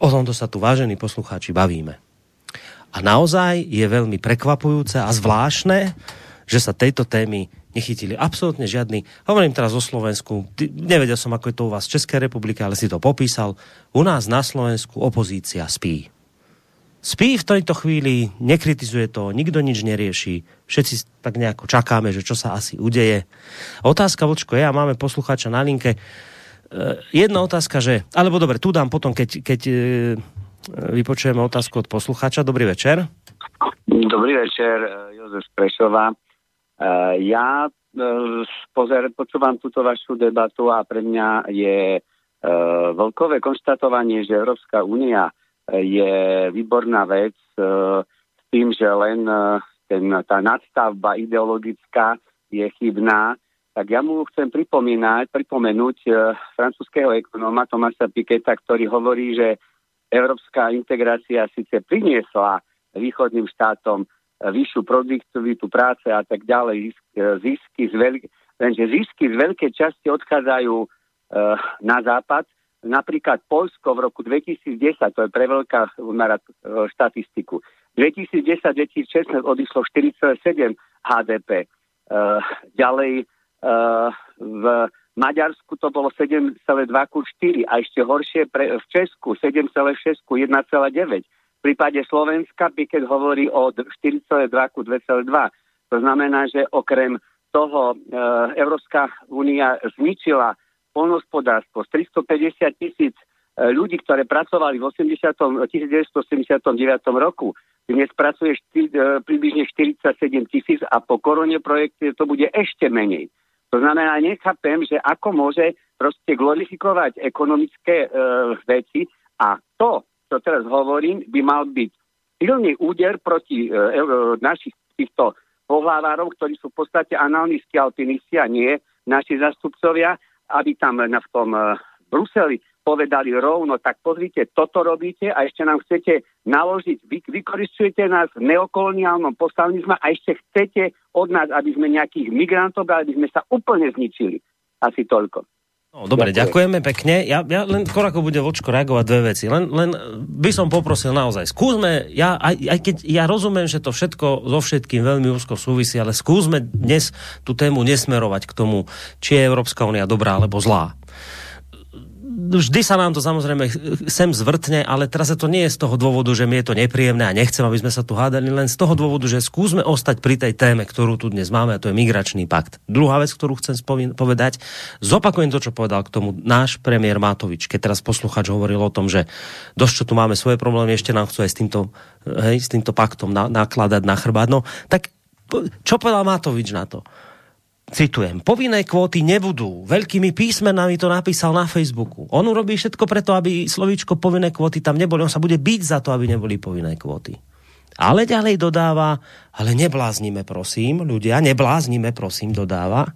O tomto sa tu, vážení poslucháči, bavíme. A naozaj je veľmi prekvapujúce a zvláštne, že sa tejto témy nechytili absolútne žiadny. Hovorím teraz o Slovensku. Nevedel som, ako je to u vás v Českej republike, ale si to popísal. U nás na Slovensku opozícia spí spí v tejto chvíli, nekritizuje to, nikto nič nerieši, všetci tak nejako čakáme, že čo sa asi udeje. Otázka, Vočko, je, a máme poslucháča na linke, e, jedna otázka, že, alebo dobre, tu dám potom, keď, keď e, vypočujeme otázku od poslucháča. Dobrý večer. Dobrý večer, e, Jozef Prešová. Ja pozer, počúvam túto vašu debatu a pre mňa je veľkové konštatovanie, že Európska únia je výborná vec e, s tým, že len e, ten, tá nadstavba ideologická je chybná, tak ja mu chcem pripomínať, pripomenúť e, francúzského ekonóma Tomasa Piketa, ktorý hovorí, že európska integrácia síce priniesla východným štátom vyššiu produktivitu práce a tak ďalej, zisky z veľk- lenže zisky z veľkej časti odchádzajú na západ, Napríklad Polsko v roku 2010, to je pre veľká e, štatistiku, 2010-2016 odišlo 4,7 HDP. Uh, ďalej uh, v Maďarsku to bolo 7,2 ku 4 a ešte horšie pre, v Česku 7,6 ku 1,9. V prípade Slovenska Piket hovorí o 4,2 ku 2,2. To znamená, že okrem toho uh, Európska únia zničila polnospodárstvo z 350 tisíc e, ľudí, ktoré pracovali v 80. 1979 roku, dnes pracuje šty, e, približne 47 tisíc a po korone projekte to bude ešte menej. To znamená, nechápem, že ako môže proste glorifikovať ekonomické e, veci a to, čo teraz hovorím, by mal byť silný úder proti e, e, našich týchto pohľávárov, ktorí sú v podstate analnisti alpinisti a nie naši zastupcovia, aby tam na, v tom uh, Bruseli povedali rovno, tak pozrite, toto robíte a ešte nám chcete naložiť, vy, vykoristujete nás v neokoloniálnom postavnizme a ešte chcete od nás, aby sme nejakých migrantov, aby sme sa úplne zničili. Asi toľko. No, dobre, ďakujeme pekne. Ja, ja len skôr ako bude Vočko reagovať dve veci. Len, len by som poprosil naozaj, skúsme, ja, aj, aj keď ja rozumiem, že to všetko so všetkým veľmi úzko súvisí, ale skúsme dnes tú tému nesmerovať k tomu, či je Európska únia dobrá alebo zlá vždy sa nám to samozrejme sem zvrtne, ale teraz to nie je z toho dôvodu, že mi je to nepríjemné a nechcem, aby sme sa tu hádali, len z toho dôvodu, že skúsme ostať pri tej téme, ktorú tu dnes máme, a to je migračný pakt. Druhá vec, ktorú chcem povedať, zopakujem to, čo povedal k tomu náš premiér Matovič, keď teraz posluchač hovoril o tom, že dosť, čo tu máme svoje problémy, ešte nám chcú aj s týmto, hej, s týmto paktom na, nakladať na chrbát. No, tak čo povedal Matovič na to? Citujem, povinné kvóty nebudú. Veľkými písmenami to napísal na Facebooku. On urobí všetko preto, aby slovíčko povinné kvóty tam neboli. On sa bude byť za to, aby neboli povinné kvóty. Ale ďalej dodáva, ale nebláznime prosím, ľudia, nebláznime prosím, dodáva.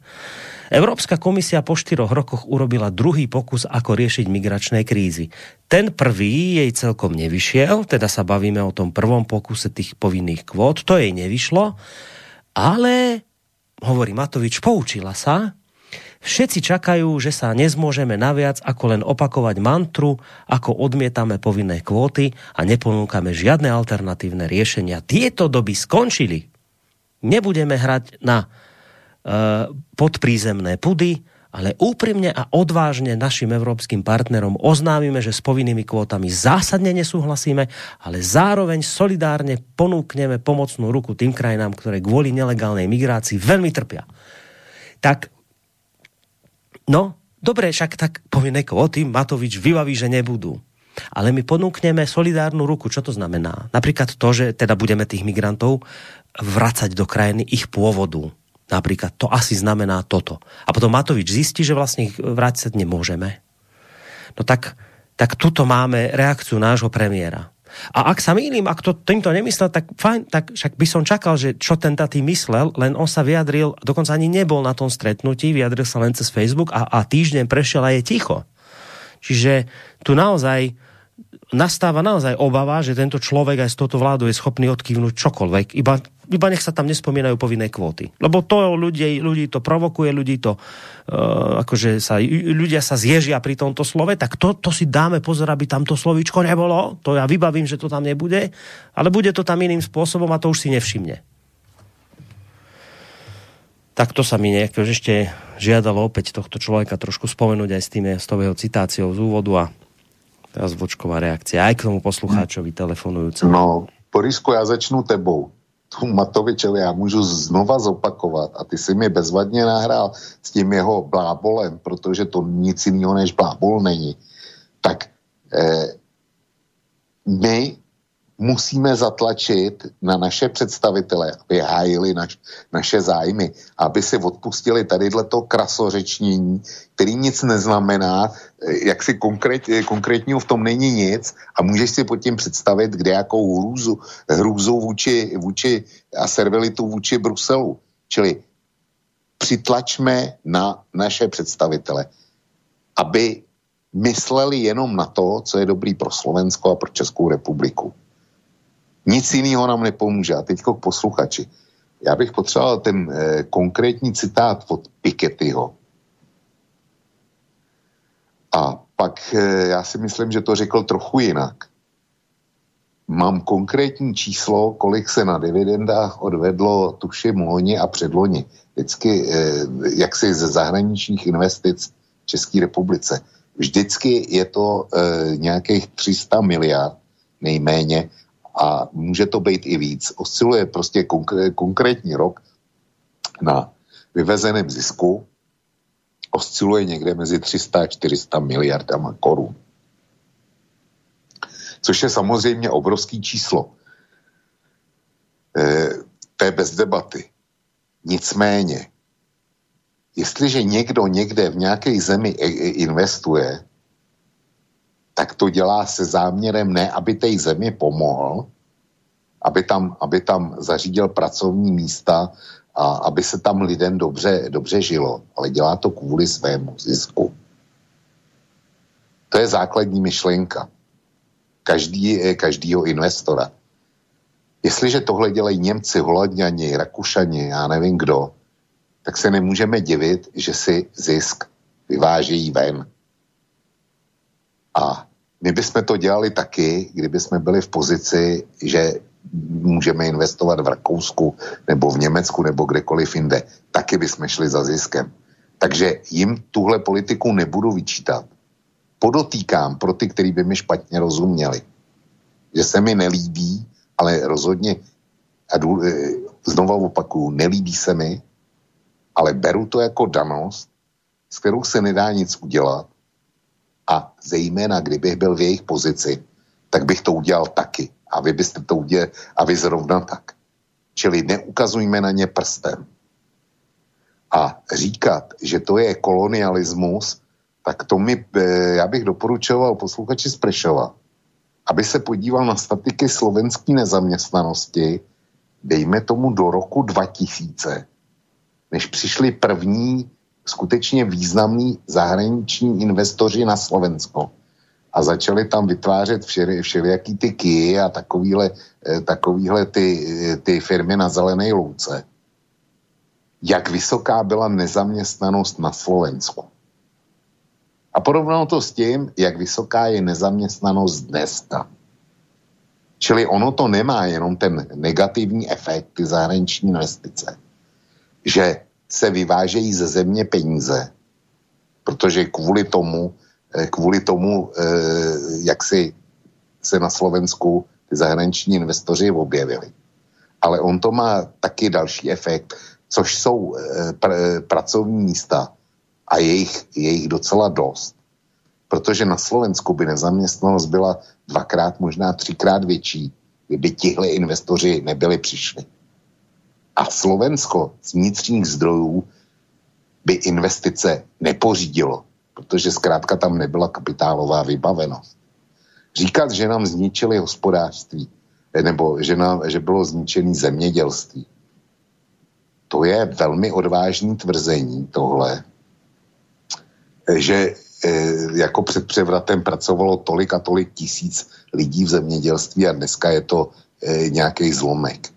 Európska komisia po štyroch rokoch urobila druhý pokus, ako riešiť migračné krízy. Ten prvý jej celkom nevyšiel, teda sa bavíme o tom prvom pokuse tých povinných kvót, to jej nevyšlo, ale hovorí Matovič, poučila sa, Všetci čakajú, že sa nezmôžeme naviac ako len opakovať mantru, ako odmietame povinné kvóty a neponúkame žiadne alternatívne riešenia. Tieto doby skončili. Nebudeme hrať na podprízemné pudy, ale úprimne a odvážne našim európskym partnerom oznámime, že s povinnými kvótami zásadne nesúhlasíme, ale zároveň solidárne ponúkneme pomocnú ruku tým krajinám, ktoré kvôli nelegálnej migrácii veľmi trpia. Tak, no, dobre, však tak povinné kvóty Matovič vybaví, že nebudú. Ale my ponúkneme solidárnu ruku. Čo to znamená? Napríklad to, že teda budeme tých migrantov vracať do krajiny ich pôvodu Napríklad to asi znamená toto. A potom Matovič zistí, že vlastne vrátiť nemôžeme. No tak, tak tuto máme reakciu nášho premiéra. A ak sa mýlim, ak to týmto nemyslel, tak fajn, tak však by som čakal, že čo ten tatý myslel, len on sa vyjadril, dokonca ani nebol na tom stretnutí, vyjadril sa len cez Facebook a, a týždeň prešiel a je ticho. Čiže tu naozaj nastáva naozaj obava, že tento človek aj s touto vládou je schopný odkývnuť čokoľvek, iba iba nech sa tam nespomínajú povinné kvóty. Lebo to ľudí, ľudí to provokuje, ľudí to, uh, akože sa, ľudia sa zježia pri tomto slove, tak to, to si dáme pozor, aby tam to slovíčko nebolo. To ja vybavím, že to tam nebude, ale bude to tam iným spôsobom a to už si nevšimne. Tak to sa mi nejak ešte žiadalo opäť tohto človeka trošku spomenúť aj s, tým, s tou jeho citáciou z úvodu a teraz vočková reakcia aj k tomu poslucháčovi telefonujúcemu. No, Borisku, já začnu tebou tu Matovičovi já můžu znova zopakovat a ty si mi bezvadně nahrál s tím jeho blábolem, protože to nic jiného než blábol není, tak eh, my musíme zatlačit na naše představitele, aby hájili naš, naše zájmy, aby si odpustili tady to krasořečnění, který nic neznamená, eh, jak si konkrét, eh, konkrétního v tom není nic a můžeš si pod tím představit, kde jakou hrůzu, hrůzu vůči, vůči a servilitu vůči Bruselu. Čili přitlačme na naše představitele, aby mysleli jenom na to, co je dobrý pro Slovensko a pro Českou republiku. Nic jiného nám nepomůže. A teď k posluchači. Já bych potřeboval ten eh, konkrétní citát od Pikettyho. A pak eh, já si myslím, že to řekl trochu jinak. Mám konkrétní číslo, kolik se na dividendách odvedlo tuším loni a předloni. Vždycky eh, jaksi ze zahraničních investic v České republice. Vždycky je to eh, nějakých 300 miliard nejméně a může to být i víc. Osciluje prostě konkr- konkrétní rok na vyvezeném zisku, osciluje někde mezi 300 a 400 miliardama korun. Což je samozřejmě obrovský číslo. E, to je bez debaty. Nicméně, jestliže někdo někde v nějaké zemi investuje, tak to dělá se záměrem ne, aby té zemi pomohl, aby tam, aby tam zařídil pracovní místa a aby se tam lidem dobře, dobře žilo, ale dělá to kvůli svému zisku. To je základní myšlenka každý, každýho investora. Jestliže tohle dělají Němci, Holanděni, Rakušani, já nevím kdo, tak se nemůžeme divit, že si zisk vyvážejí ven. A my bychom to dělali taky, kdyby jsme byli v pozici, že můžeme investovat v Rakousku nebo v Německu nebo kdekoliv jinde. Taky bychom šli za ziskem. Takže jim tuhle politiku nebudu vyčítat. Podotýkám pro ty, kteří by mi špatně rozuměli, že se mi nelíbí, ale rozhodně, a jdu, e, znovu opakuju, nelíbí se mi, ale beru to jako danost, s kterou se nedá nic udělat a zejména kdybych byl v jejich pozici, tak bych to udělal taky. A vy byste to udělali, a vy zrovna tak. Čili neukazujme na ně prstem. A říkat, že to je kolonialismus, tak to mi, eh, já bych doporučoval posluchači z Prešova, aby se podíval na statiky slovenské nezaměstnanosti, dejme tomu do roku 2000, než přišli první skutečně významní zahraniční investoři na Slovensko a začali tam vytvářet všeli, všelijaký ty ky a takovýhle, eh, takovýhle ty, eh, ty firmy na zelené louce. Jak vysoká byla nezaměstnanost na Slovensku. A porovnal to s tím, jak vysoká je nezaměstnanost dneska. Čili ono to nemá jenom ten negativní efekt, ty zahraniční investice. Že se vyvážejí ze země peníze, protože kvůli tomu, eh, kvůli tomu, eh, jak si se na Slovensku ty zahraniční investoři objevili. Ale on to má taky další efekt, což jsou eh, pr- pracovní místa a jejich, jejich docela dost. Protože na Slovensku by nezaměstnanost byla dvakrát, možná třikrát větší, kdyby tihle investoři nebyli přišli. A Slovensko z vnitřních zdrojů by investice nepořídilo, protože zkrátka tam nebyla kapitálová vybavenost. Říkat, že nám zničili hospodářství, nebo že, nám, že bylo zničený zemědělství, to je velmi odvážný tvrzení tohle, že e, jako před převratem pracovalo tolik a tolik tisíc lidí v zemědělství a dneska je to nějaký zlomek.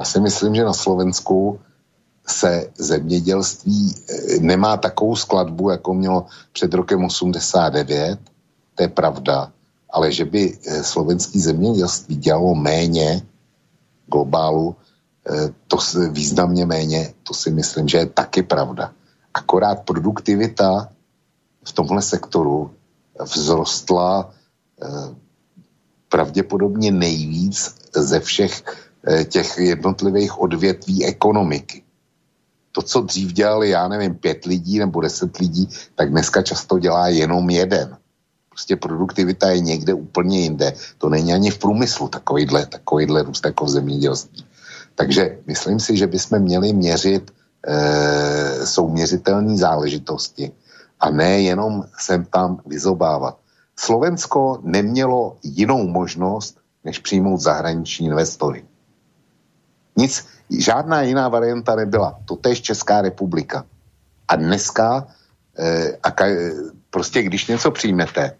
Já si myslím, že na Slovensku se zemědělství e, nemá takovou skladbu, jako mělo před rokem 89, to je pravda, ale že by slovenský zemědělství dělalo méně globálu, to významně méně, to si myslím, že je taky pravda. Akorát produktivita v tomhle sektoru vzrostla eh, pravděpodobně nejvíc ze všech eh, těch jednotlivých odvětví ekonomiky. To, co dřív dělali, já nevím, pět lidí nebo deset lidí, tak dneska často dělá jenom jeden. Prostě produktivita je někde úplně jinde. To není ani v průmyslu takovýhle, takovýhle růst jako v zemědělství. Takže myslím si, že bychom měli měřit e, souměřitelné záležitosti a ne jenom sem tam vyzobávat. Slovensko nemělo jinou možnost, než přijmout zahraniční investory. Nic, žádná jiná varianta nebyla. To je Česká republika. A dneska, e, a ka, prostě když něco přijmete,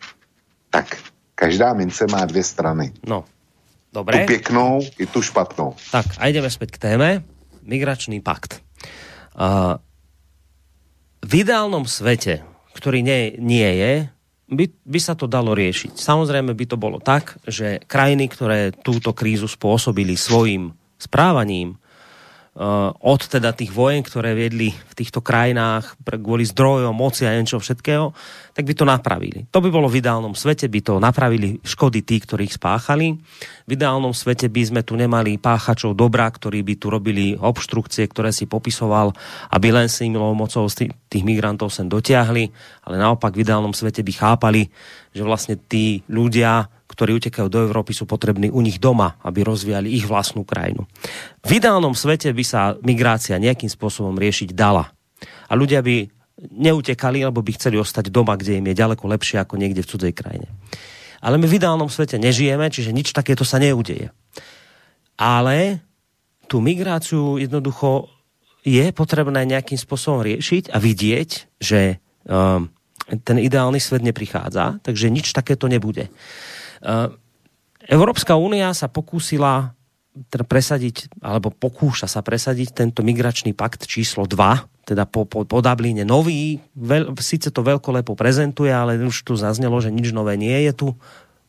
tak každá mince má dvě strany. No, dobré. Tu pěknou i tu špatnou. Tak a jdeme zpět k téme. Migračný pakt. Uh, v ideálnom svete, ktorý nie, nie je, by, by sa to dalo riešiť. Samozrejme by to bolo tak, že krajiny, ktoré túto krízu spôsobili svojim správaním, uh, od teda tých vojen, ktoré viedli v týchto krajinách kvôli zdrojom, moci a niečo všetkého, tak by to napravili. To by bolo v ideálnom svete, by to napravili škody tí, ktorých spáchali. V ideálnom svete by sme tu nemali páchačov dobra, ktorí by tu robili obštrukcie, ktoré si popisoval, aby len si milou mocou tých migrantov sem dotiahli, ale naopak v ideálnom svete by chápali, že vlastne tí ľudia, ktorí utekajú do Európy, sú potrební u nich doma, aby rozvíjali ich vlastnú krajinu. V ideálnom svete by sa migrácia nejakým spôsobom riešiť dala. A ľudia by neutekali, alebo by chceli ostať doma, kde im je ďaleko lepšie ako niekde v cudzej krajine. Ale my v ideálnom svete nežijeme, čiže nič takéto sa neudeje. Ale tú migráciu jednoducho je potrebné nejakým spôsobom riešiť a vidieť, že um, ten ideálny svet neprichádza, takže nič takéto nebude. Uh, Európska únia sa pokúsila teda presadiť, alebo pokúša sa presadiť tento migračný pakt číslo 2, teda po, po, po Dubline nový, veľ, síce to veľkolepo prezentuje, ale už tu zaznelo, že nič nové nie je tu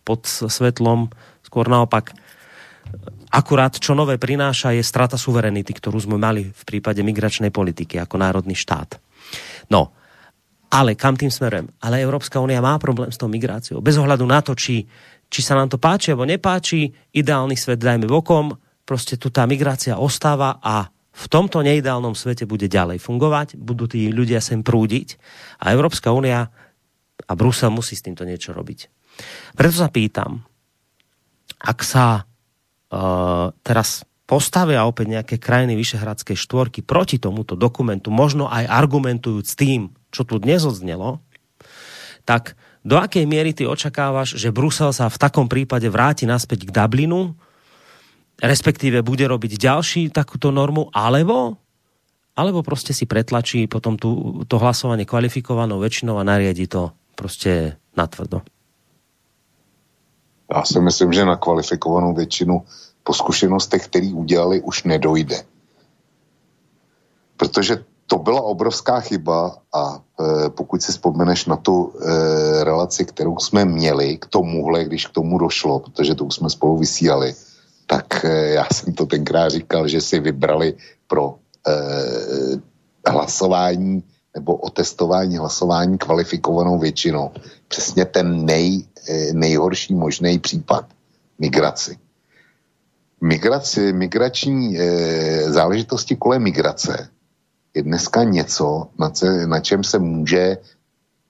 pod svetlom, skôr naopak akurát čo nové prináša je strata suverenity, ktorú sme mali v prípade migračnej politiky ako národný štát. No, ale kam tým smerujem? Ale Európska únia má problém s tou migráciou. Bez ohľadu na to, či či sa nám to páči alebo nepáči, ideálny svet dajme bokom, prostě tu tá migrácia ostáva a v tomto neideálnom svete bude ďalej fungovať, budú tí ľudia sem prúdiť a Európska únia a Brusel musí s týmto niečo robiť. Preto sa pýtam, ak sa uh, teraz postavia opäť nejaké krajiny Vyšehradskej štvorky proti tomuto dokumentu, možno aj argumentujúc tým, čo tu dnes odznelo, tak do akej miery ty očakávaš, že Brusel sa v takom prípade vráti naspäť k Dublinu, respektíve bude robiť ďalší takúto normu, alebo alebo prostě si pretlačí potom tu, to hlasovanie kvalifikovanou väčšinou a nariadi to prostě natvrdo? Já si myslím, že na kvalifikovanou většinu po zkušenostech, který udělali, už nedojde. Protože to byla obrovská chyba a pokud si vzpomeneš na tu e, relaci, kterou jsme měli k tomuhle, když k tomu došlo, protože to už jsme spolu vysílali, tak e, já jsem to tenkrát říkal, že si vybrali pro hlasování nebo o testování hlasování kvalifikovanou většinou. Přesně ten nej, nejhorší možný případ migraci. Migraci, migrační e, záležitosti kolem migrace je dneska něco, na, ce, na čem se může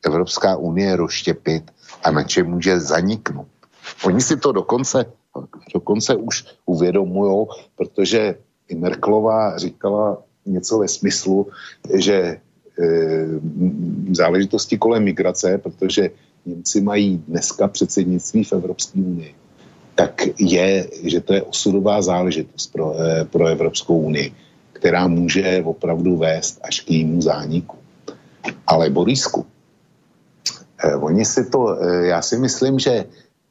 Evropská unie rozštěpit a na čem může zaniknout. Oni si to dokonce, dokonce už uvědomují, protože i Merklová říkala něco ve smyslu, že e, záležitosti kolem migrace, protože Němci mají dneska předsednictví v Evropské unii, tak je, že to je osudová záležitost pro, e, pro Evropskou unii, která může opravdu vést až k jejímu zániku. Ale Borisku, e, oni si to, e, já si myslím, že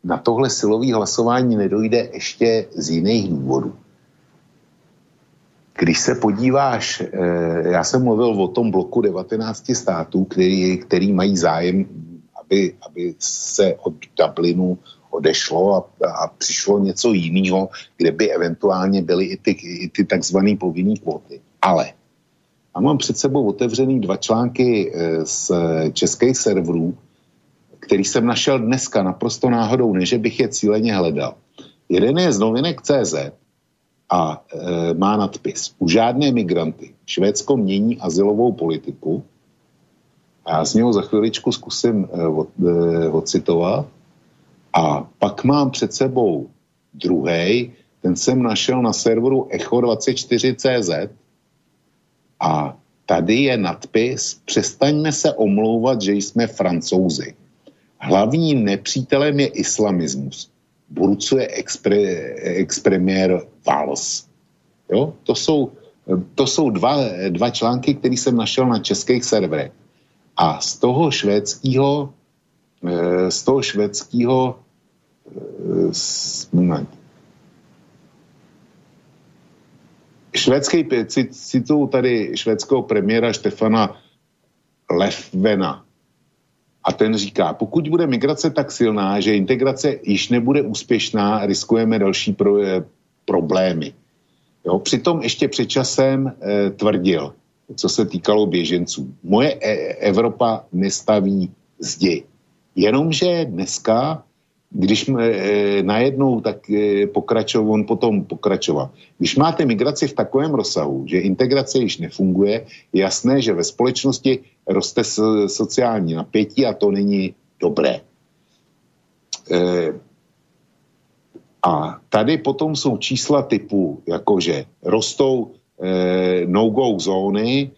na tohle silové hlasování nedojde ještě z jiných důvodů. Když se podíváš, eh, já jsem mluvil o tom bloku 19 států, který, který mají zájem, aby, aby se od Dublinu odešlo a, a přišlo něco jiného, kde by eventuálně byly i ty, i ty takzvané povinné kvóty. Ale a mám před sebou otevřený dva články eh, z českých serverů, který jsem našel dneska naprosto náhodou, než bych je cíleně hledal. Jeden je z novinek CZ a e, má nadpis. U žádné migranty. Švédsko mění asilovou politiku. A já z něho za chviličku zkusím e, od, e, odcitovat. A pak mám před sebou druhý, ten jsem našel na serveru Echo24.cz a tady je nadpis Přestaňme se omlouvat, že jsme francouzi. Hlavním nepřítelem je islamismus. Burcuje expre, expremiér Valls. Jo? To jsou, to jsou dva, dva články, které jsem našel na českých serverech. A z toho švédského z toho švédského eh, moment. Švédský, cituju tady švédského premiéra Štefana Lefvena, a ten říká, pokud bude migrace tak silná, že integrace již nebude úspěšná, riskujeme další pro, e, problémy. Jo, přitom ještě před časem e, tvrdil, co se týkalo běženců. Moje e- Evropa nestaví zdi. Jenomže dneska když e, najednou tak e, pokračoval, on potom pokračoval. Když máte migraci v takovém rozsahu, že integrace již nefunguje, je jasné, že ve společnosti roste so, sociální napětí a to není dobré. E, a tady potom jsou čísla typu, jakože rostou e, no-go zóny,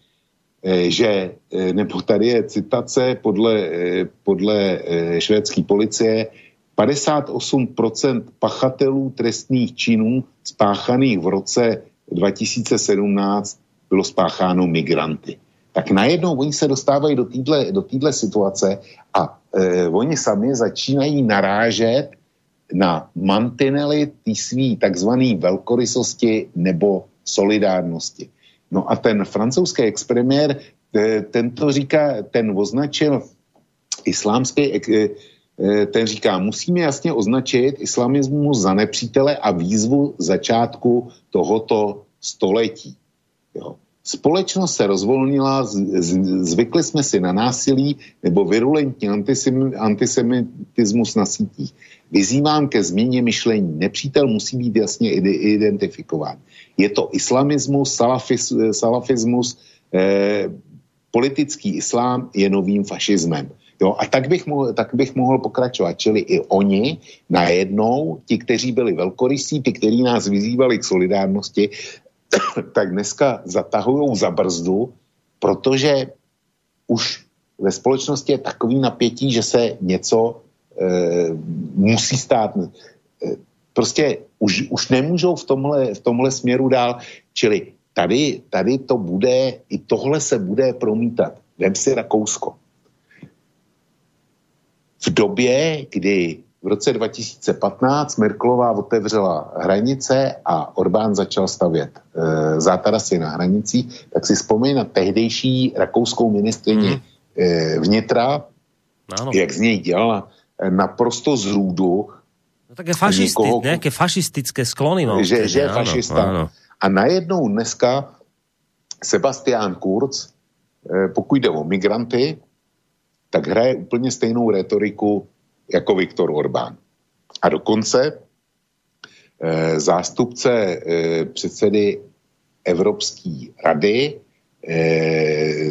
že, e, nebo tady je citace podle, e, podle švédské policie, 58% pachatelů trestných činů spáchaných v roce 2017 bylo spácháno migranty. Tak najednou oni se dostávají do téhle do týhle situace a e, oni sami začínají narážet na mantinely té svý takzvané velkorysosti nebo solidárnosti. No a ten francouzský expremiér, e, ten to říká, ten označil islámský e, Eh, ten říká, musíme jasně označit islamismus za nepřítele a výzvu začátku tohoto století. Jo. Společnost se rozvolnila, zvykli jsme si na násilí nebo virulentní antisemitismus na sítích. Vyzývám ke změně myšlení. Nepřítel musí být jasně identifikován. Je to islamismus, salafis, salafismus, eh, politický islám je novým fašismem. Jo, a tak bych, mohl, tak bych mohl pokračovat. Čili i oni najednou, ti, kteří byli velkorysí, ti, kteří nás vyzývali k solidárnosti, [COUGHS] tak dneska zatahují za brzdu, protože už ve společnosti je takový napětí, že se něco e, musí stát. E, prostě už, už nemůžou v tomhle, v tomhle směru dál. Čili tady, tady to bude, i tohle se bude promítat. Vem si Rakousko v době, kdy v roce 2015 Merklová otevřela hranice a Orbán začal stavět e, zátarasy na hranicích, tak si vzpomíná na tehdejší rakouskou ministrině mm. e, vnitra, ano. jak z něj dělala e, naprosto zrůdu. No také fašisti, někoho, nějaké fašistické sklony. No, že, že je fašista. Ano. A najednou dneska Sebastian Kurz, eh, pokud jde o migranty, tak hraje úplně stejnou retoriku jako Viktor Orbán. A dokonce eh, zástupce eh, předsedy Evropské rady,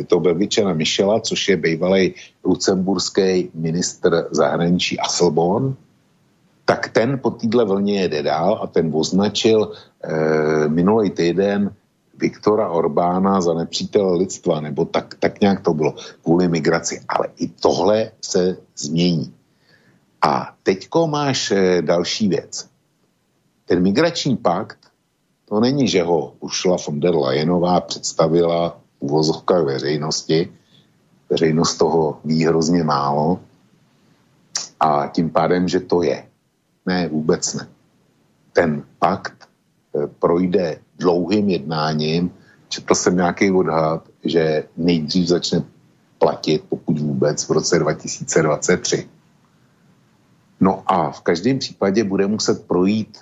to Belgičana Michela, což je bývalý lucemburský ministr zahraničí Asselborn, tak ten po téhle vlně jede dál a ten označil eh, minulý týden Viktora Orbána za nepřítele lidstva, nebo tak, tak nějak to bylo, kvůli migraci. Ale i tohle se změní. A teďko máš eh, další věc. Ten migrační pakt, to není, že ho ušla von der Leyenová představila v uvozovkách veřejnosti, veřejnost toho ví hrozně málo a tím pádem, že to je. Ne, vůbec ne. Ten pakt eh, projde dlouhým jednáním. Četl jsem nějaký odhad, že nejdřív začne platit, pokud vůbec, v roce 2023. No a v každém případě bude muset projít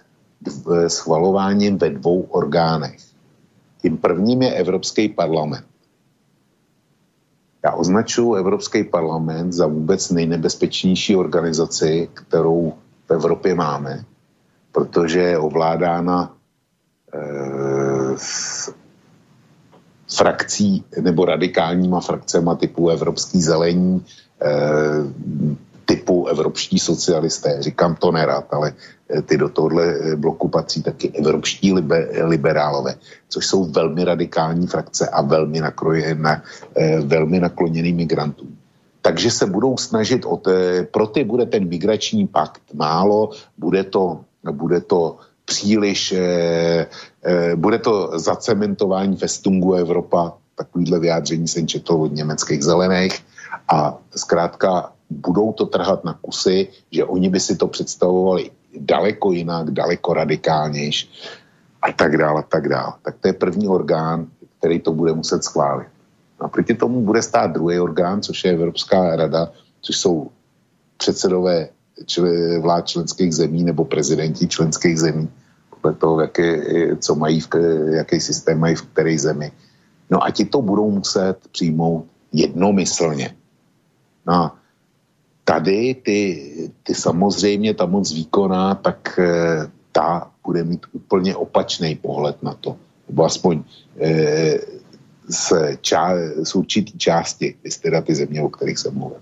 schvalováním ve dvou orgánech. Tím prvním je Evropský parlament. Já označuji Evropský parlament za vůbec nejnebezpečnější organizaci, kterou v Evropě máme, protože je ovládána eh, frakcí nebo radikálníma frakcema typu Evropský zelení, eh, typu evropští socialisté. Říkám to nerad, ale eh, ty do tohle eh, bloku patří taky evropští liber, liberálové, což jsou velmi radikální frakce a velmi, nakroje, na, eh, velmi nakloněný migrantům. Takže se budou snažit o té, pro ty bude ten migrační pakt málo, bude to, bude to příliš, eh, eh, bude to zacementování festungu Evropa, takovýhle vyjádření jsem četl od německých zelených a zkrátka budou to trhat na kusy, že oni by si to představovali daleko jinak, daleko radikálnější a tak dále, a tak dále. Tak to je první orgán, který to bude muset schválit. A proti tomu bude stát druhý orgán, což je Evropská rada, což jsou předsedové čl- vlád členských zemí nebo prezidenti členských zemí, podle toho, jaké, co mají, v, jaký systém mají v které zemi. No a ti to budou muset přijmout jednomyslně. No a tady ty, ty samozřejmě, ta moc výkonná, tak eh, ta bude mít úplně opačný pohled na to. Nebo aspoň eh, z, ča, z určitý části, teda ty země, o kterých jsem mluvil,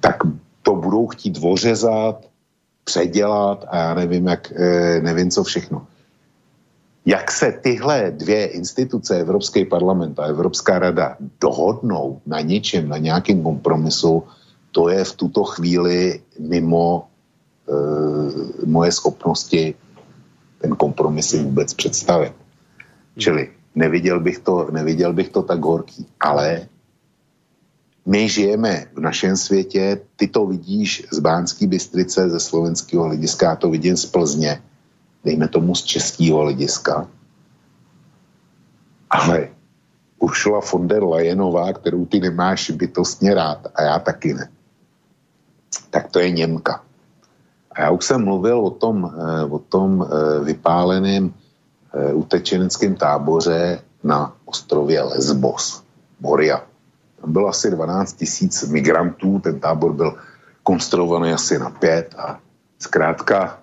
tak to budou chtít vořezat, předělat a já nevím, jak, eh, nevím co všechno. Jak se tyhle dvě instituce, Evropský parlament a Evropská rada, dohodnou na něčem, na nějakém kompromisu, to je v tuto chvíli mimo e, moje schopnosti ten kompromis si vůbec představit. Čili neviděl bych to, neviděl bych to tak horký. Ale my žijeme v našem světě, ty to vidíš z Bánské Bystrice, ze slovenského hlediska, já to vidím z Plzně, dejme tomu z českého hlediska. Ale Ursula von der Leyenová, kterou ty nemáš bytostně rád, a já taky ne, tak to je Němka. A já už jsem mluvil o tom, eh, o tom eh, vypáleném Eh, utečeneckém táboře na ostrově Lesbos, Moria. Tam bylo asi 12 tisíc migrantů, ten tábor byl konstruovaný asi na pět a zkrátka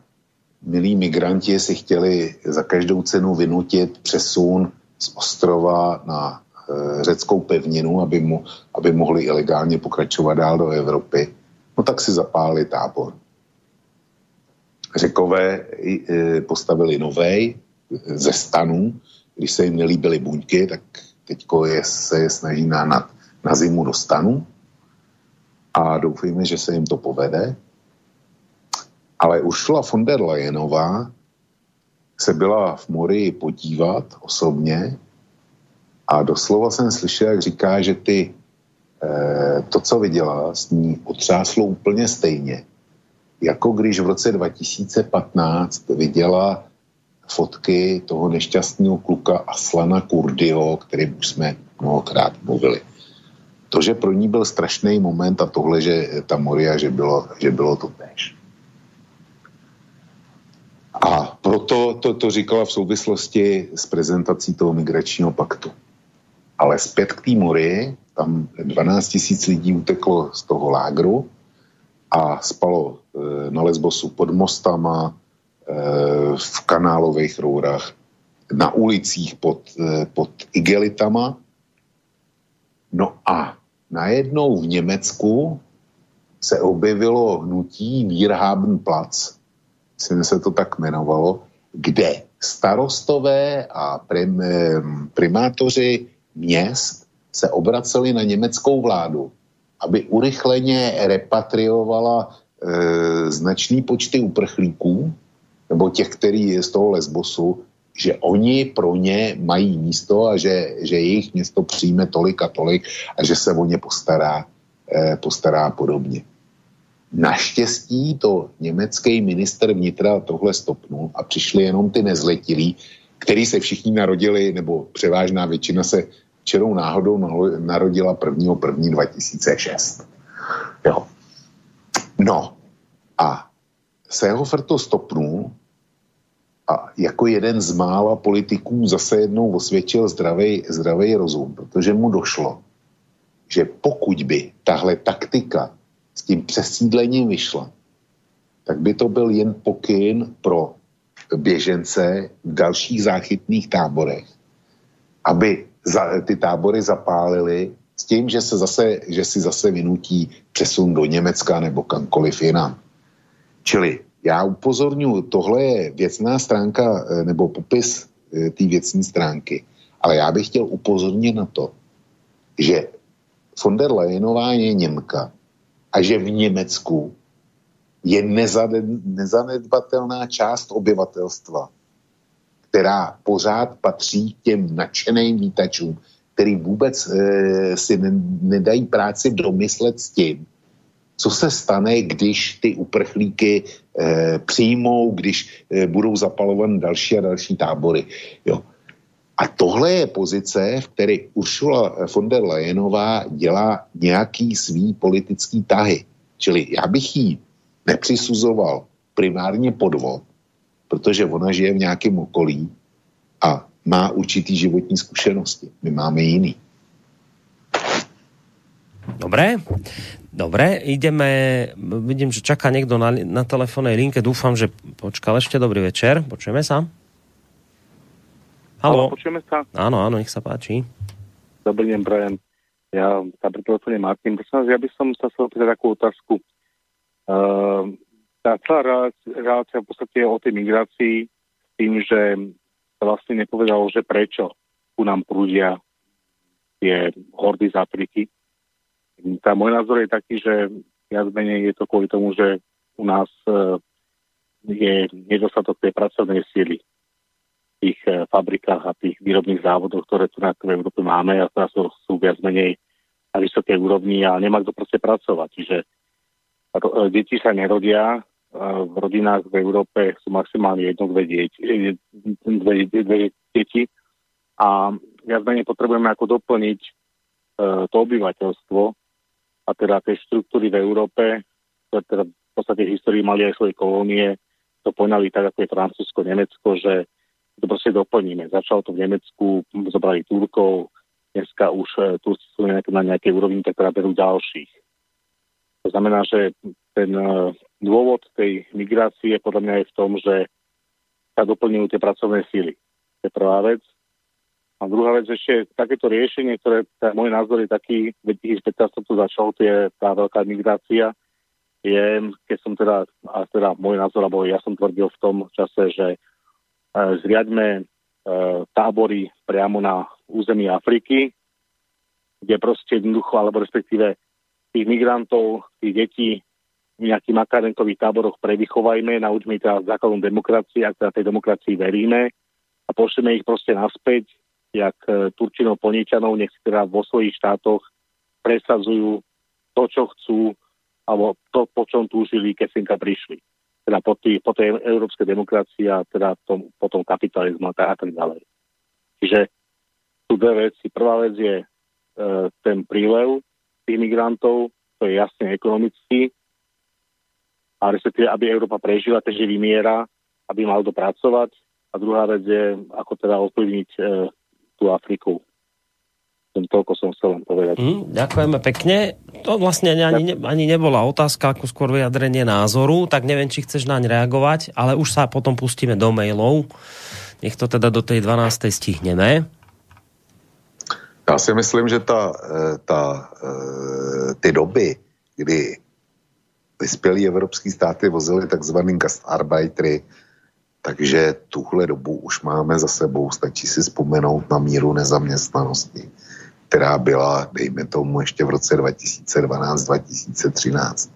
milí migranti si chtěli za každou cenu vynutit přesun z ostrova na e, řeckou pevninu, aby, mu, aby mohli ilegálně pokračovat dál do Evropy. No tak si zapálili tábor. Řekové e, postavili novej, ze stanů, když se jim nelíbily buňky, tak teďko je, se je snaží na, na, zimu do stanu a doufejme, že se jim to povede. Ale Ursula von der Leyenová se byla v Morii podívat osobně a doslova jsem slyšel, jak říká, že ty, e, to, co viděla, s ní otřáslo úplně stejně, jako když v roce 2015 viděla fotky toho nešťastného kluka Aslana Kurdyho, kterým už jsme mnohokrát mluvili. To, že pro ní byl strašný moment a tohle, že ta Moria, že bylo, že bylo to tež. A proto to, to říkala v souvislosti s prezentací toho migračního paktu. Ale zpět k té Morii, tam 12 tisíc lidí uteklo z toho lágru a spalo e, na Lesbosu pod mostama, e, v kanálových rourách, na ulicích pod, e, pod igelitama. No a najednou v Německu se objevilo hnutí Vierhabenplatz, se to tak jmenovalo, kde starostové a prim, primátoři měst se obraceli na německou vládu, aby urychleně repatriovala e, značný počty uprchlíků, nebo těch, který je z toho Lesbosu, že oni pro ně mají místo a že, že jejich město přijme tolik a tolik a že se o ně postará, e, postará podobně. Naštěstí to německý minister vnitra tohle stopnul a přišli jenom ty nezletilí, který se všichni narodili, nebo převážná většina se čerou náhodou narodila 1. 1. 2006. Jo. No a Seehofer to stopnul a jako jeden z mála politiků zase jednou osvědčil zdravý, zdravý rozum, protože mu došlo, že pokud by tahle taktika s tím přesídlením vyšla, tak by to byl jen pokyn pro běžence v dalších záchytných táborech, aby za, ty tábory zapálili s tím, že, se zase, že si zase vynutí přesun do Německa nebo kamkoliv jinam. Čili já upozorňuji, tohle je věcná stránka eh, nebo popis eh, té věcní stránky, ale já bych chtěl upozornit na to, že von der Leyenová je Němka a že v Německu je nezanedbatelná část obyvatelstva, která pořád patří těm nadšeným vítačům, který vůbec e, si ne, nedají práci domyslet s tím, co se stane, když ty uprchlíky e, přijmou, když e, budou zapalované další a další tábory. Jo. A tohle je pozice, v které Ursula von der Leyenová dělá nějaký svý politický tahy. Čili já bych jí nepřisuzoval primárně podvod, protože ona žije v nějakém okolí a má určitý životní zkušenosti. My máme jiný. Dobré, Dobre, ideme, vidím, že čaká někdo na, na telefónnej linke, dúfam, že počkal ešte, dobrý večer, počujeme sa? Halo. počujeme sa? Áno, áno, nech sa páči. Dobrý deň, Brian. Ja sa pri telefóne Martin. Prosím ja by som sa chcel opýtať takú otázku. Uh, tá celá relácia v podstate je o tej migrácii tým, že vlastne nepovedalo, že prečo tu nám prúdia tie hordy z Afriky tá môj názor je taký, že viac menej je to kvôli tomu, že u nás e, je nedostatok tej pracovnej síly v tých e, fabrikách a tých výrobných závodoch, ktoré tu na v Európe máme a teraz sú, sú viac menej na vysokej úrovni a nemá kto proste pracovať. Čiže e, deti sa nerodia, v rodinách v Európe sú maximálne jedno, dve deti, dve, dve deti a viac menej potrebujeme ako doplniť to obyvateľstvo a teda tie štruktúry v Európe, ktoré teda v podstate histórii mali aj svoje kolónie, to poňali tak, ako je Francúzsko, Nemecko, že to proste doplníme. Začalo to v Nemecku, zobrali Turkov, dneska už e, Turci sú na nejakej úrovni, tak teda berú ďalších. To znamená, že ten e, dôvod tej migrácie podľa mňa je v tom, že sa doplňujú tie pracovné síly. To je prvá vec. A druhá vec ešte, takéto riešenie, ktoré môj názor je taký, v 2015 to začalo, to je tá veľká migrácia, je, keď som teda, a teda môj názor, alebo ja som tvrdil v tom čase, že e, zriadme e, tábory priamo na území Afriky, kde proste jednoducho, alebo respektíve tých migrantov, tých detí v nejakých makarenkových táboroch prevychovajme, naučme ich teda základom demokracie, ak teda tej demokracii veríme a pošleme ich proste naspäť jak e, Turčinov Poničanov, nech si teda vo svojich štátoch presadzujú to, čo chcú, alebo to, po čom túžili, keď sem prišli. Teda po, tý, po tej európskej demokracii a teda tom, potom kapitalizmu a tak ďalej. Čiže sú dve veci. Prvá vec je e, ten prílev tých migrantov, to je jasne ekonomický, a respektíve, aby Európa prežila, takže vymiera, aby mal to pracovať. A druhá vec je, ako teda ovplyvniť e, tú Afriku. Som toľko som chcel len povedať. Mm, ďakujeme pekne. To vlastne ani, ani, ani nebola otázka, ako skôr vyjadrenie názoru, tak neviem, či chceš naň reagovať, ale už sa potom pustíme do mailov. Nech to teda do tej 12. stihneme. Já si myslím, že ta, eh, ta, eh, ty doby, kdy vyspělí evropský státy vozili takzvaný gastarbeitery, takže tuhle dobu už máme za sebou. Stačí si vzpomenout na míru nezaměstnanosti, která byla, dejme tomu, ještě v roce 2012-2013.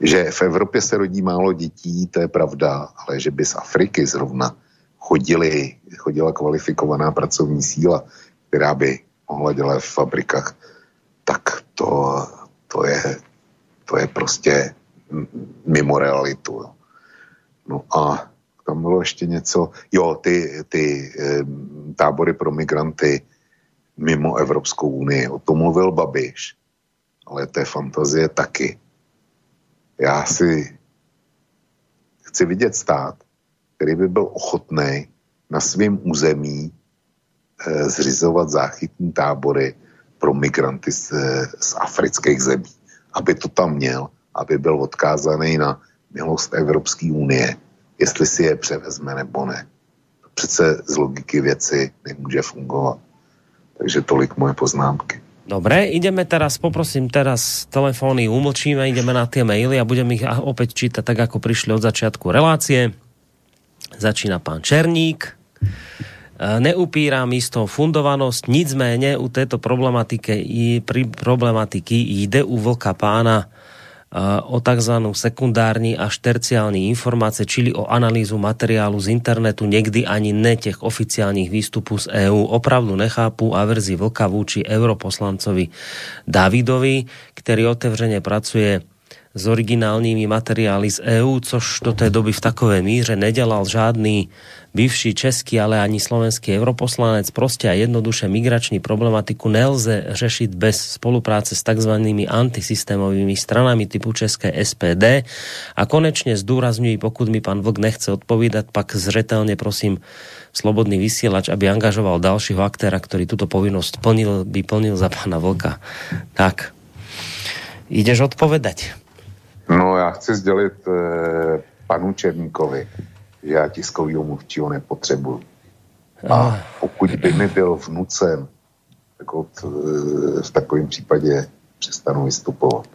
Že v Evropě se rodí málo dětí, to je pravda, ale že by z Afriky zrovna chodili, chodila kvalifikovaná pracovní síla, která by mohla dělat v fabrikách, tak to, to, je, to je prostě mimo realitu. No a tam bylo ještě něco, jo, ty, ty e, tábory pro migranty mimo Evropskou unii, o tom mluvil Babiš, ale je fantazie taky. Já si chci vidět stát, který by byl ochotný na svém území e, zřizovat záchytní tábory pro migranty z, z afrických zemí. Aby to tam měl, aby byl odkázaný na milost Evropské unie jestli si je převezme nebo ne. To přece z logiky věci nemůže fungovat. Takže tolik moje poznámky. Dobre, ideme teraz, poprosím teraz telefóny umlčíme, ideme na tie maily a budeme ich opäť čítať tak, ako prišli od začiatku relácie. Začína pán Černík. E, neupírám istou fundovanosť, nicméně u této problematiky, pri problematiky jde u vlka pána o tzv. sekundární až terciální informace, čili o analýzu materiálu z internetu, někdy ani ne těch oficiálních výstupů z EU. Opravdu nechápu averzi vlka vůči europoslancovi Davidovi, který otevřeně pracuje s originálními materiály z EU, což do té doby v takové míře nedělal žádný bývší český, ale ani slovenský europoslanec. Prostě a jednoduše migrační problematiku nelze řešit bez spolupráce s takzvanými antisystémovými stranami typu České SPD. A konečně zdůrazňuji, pokud mi pan Vlk nechce odpovídat, pak zřetelně prosím slobodný vysielač, aby angažoval dalšího aktéra, který tuto povinnost plnil, by plnil za pana Vlka. Tak, ideš odpovedať? No, já chci sdělit eh, panu Černíkovi, že já tiskovýho mluvčího nepotřebuju. A pokud by mi byl vnucen, tak od, eh, v takovém případě přestanu vystupovat.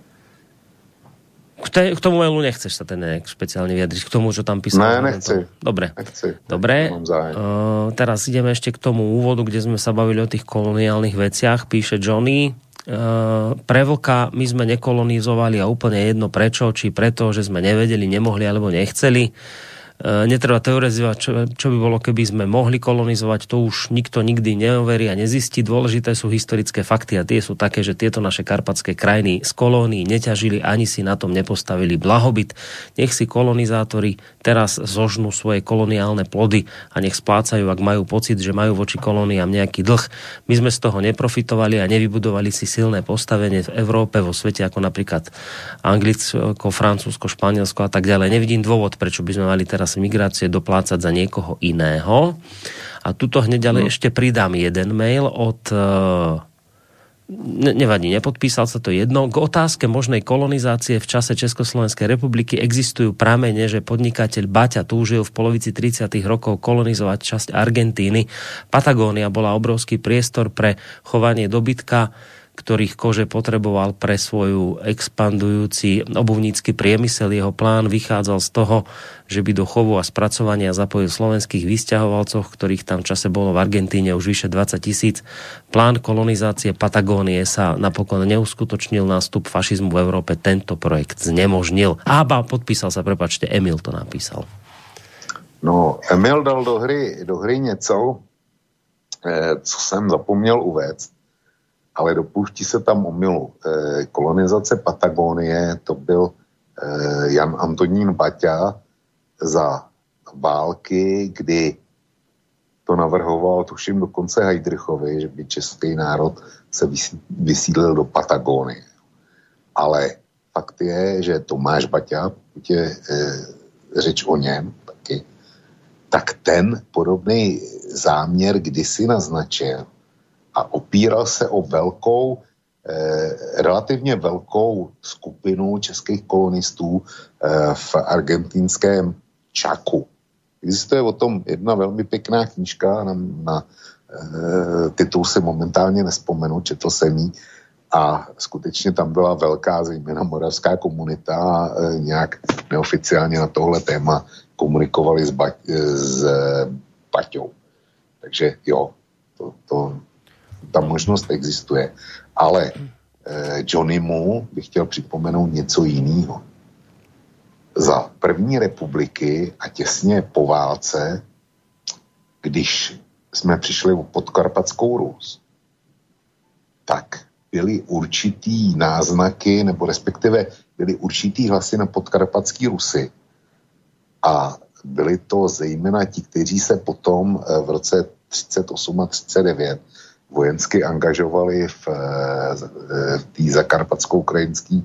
K, te, k tomu mailu nechceš sa ten nejak speciálne vyjadriť, k tomu, čo tam písal? Ne, nechci. Dobre. Nechci. Dobre. Uh, teraz ideme ešte k tomu úvodu, kde sme sa bavili o tých koloniálnych veciach. Píše Johnny, Eh, pre vlka my sme nekolonizovali a úplne jedno prečo, či preto, že sme nevedeli, nemohli alebo nechceli. E, netreba teorizovať, čo, čo by bolo, keby sme mohli kolonizovať, to už nikto nikdy neoverí a nezistí. Dôležité sú historické fakty a tie sú také, že tieto naše karpatské krajiny z kolónií neťažili, ani si na tom nepostavili blahobyt. Nech si kolonizátori teraz zožnú svoje koloniálne plody a nech splácajú, ak majú pocit, že majú voči kolóniám nejaký dlh. My sme z toho neprofitovali a nevybudovali si silné postavenie v Európe, vo svete, ako napríklad Anglicko, Francúzsko, Španielsko a tak ďalej. Nevidím dôvod, prečo by sme mali teraz z migrácie doplácať za niekoho iného. A tuto hneď ale no. ešte pridám jeden mail od ne, nevadí, nepodpísal sa to jedno. K otázke možnej kolonizácie v čase Československej republiky existujú pramene, že podnikateľ Baťa túžil v polovici 30. rokov kolonizovať časť Argentíny. Patagónia bola obrovský priestor pre chovanie dobytka ktorých kože potreboval pre svoju expandujúci obuvnícky priemysel. Jeho plán vychádzal z toho, že by do chovu a spracovania zapojil slovenských vysťahovalcov, ktorých tam v čase bolo v Argentíne už vyše 20 tisíc. Plán kolonizácie Patagónie sa napokon neuskutočnil nástup fašizmu v Európe. Tento projekt znemožnil. Ába, podpísal sa, prepačte, Emil to napísal. No, Emil dal do hry, do hry něco, eh, co jsem zapomněl uvést ale dopouští se tam omylu. E, kolonizace Patagonie to byl e, Jan Antonín Baťa za války, kdy to navrhoval, tuším dokonce Heidrichovi, že by český národ se vysídlil do Patagonie. Ale fakt je, že Tomáš Baťa, pokud je e, řeč o něm taky, tak ten podobný záměr kdysi naznačil a opíral se o velkou, eh, relativně velkou skupinu českých kolonistů eh, v argentinském Čaku. Existuje o tom jedna velmi pěkná knížka, na, na eh, titul si momentálně nespomenu, četl jsem jí, a skutečně tam byla velká, zejména moravská komunita e, nějak neoficiálně na tohle téma komunikovali s, ba- s Baťou. Takže jo, to, to, ta možnost existuje. Ale eh, Johnny Mu bych chtěl připomenout něco jiného. Za první republiky a těsně po válce, když jsme přišli o podkarpatskou Rus, tak byly určitý náznaky, nebo respektive byly určitý hlasy na podkarpatský Rusy. A byli to zejména ti, kteří se potom eh, v roce 38 a 39 vojensky angažovali v, eh, v té zakarpatsko-ukrajinské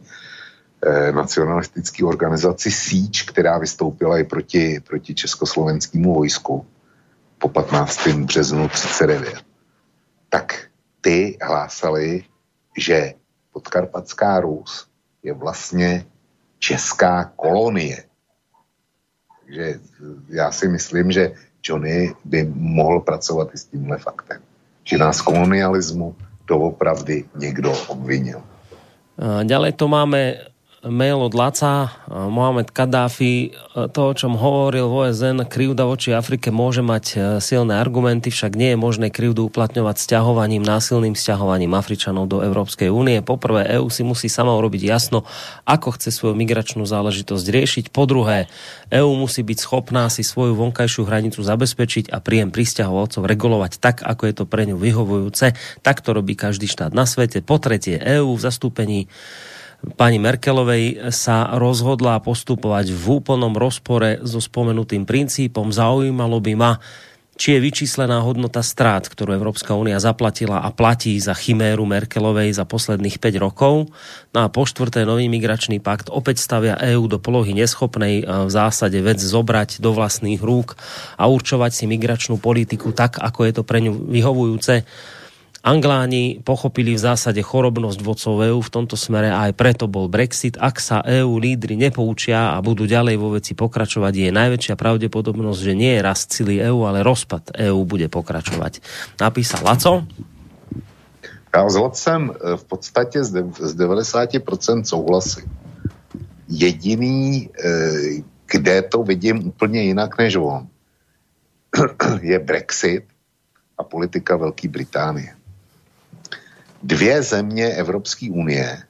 eh, nacionalistické organizaci Síč, která vystoupila i proti, proti československému vojsku po 15. březnu 39. Tak ty hlásali, že podkarpatská Rus je vlastně česká kolonie. Takže já si myslím, že Johnny by mohl pracovat i s tímhle faktem. Že nás kolonialismu doopravdy někdo obvinil. Ďalej to máme mail od Laca, Mohamed Kadáfi, to, o čom hovoril v OSN, krivda voči Afrike môže mať e, silné argumenty, však nie je možné krivdu uplatňovať sťahovaním, násilným sťahovaním Afričanov do Európskej únie. Poprvé, EU si musí sama urobiť jasno, ako chce svoju migračnú záležitosť riešiť. Po druhé, EU musí byť schopná si svoju vonkajšiu hranicu zabezpečiť a príjem pristahovalcov regulovať tak, ako je to pre ňu vyhovujúce. Tak to robí každý štát na svete. Po tretie, EU v zastúpení pani Merkelovej sa rozhodla postupovať v úplnom rozpore so spomenutým princípom. Zaujímalo by ma, či je vyčíslená hodnota strát, ktorú Európska únia zaplatila a platí za chiméru Merkelovej za posledných 5 rokov. No a po štvrté, nový migračný pakt opäť stavia EÚ do polohy neschopnej v zásade vec zobrať do vlastných rúk a určovať si migračnú politiku tak, ako je to pre ňu vyhovujúce Angláni pochopili v zásade chorobnosť vodcov EU v tomto smere a aj preto bol Brexit. Ak sa EU lídry nepoučia a budú ďalej vo veci pokračovať, je najväčšia pravdepodobnosť, že nie je rast sily EU, ale rozpad EU bude pokračovať. Napísal Laco. Já s Lacem eh, v podstatě z 90% souhlasím. Jediný, eh, kde to vidím úplně jinak než on, [CLEARS THROAT] je Brexit a politika Velké Británie dvě země Evropské unie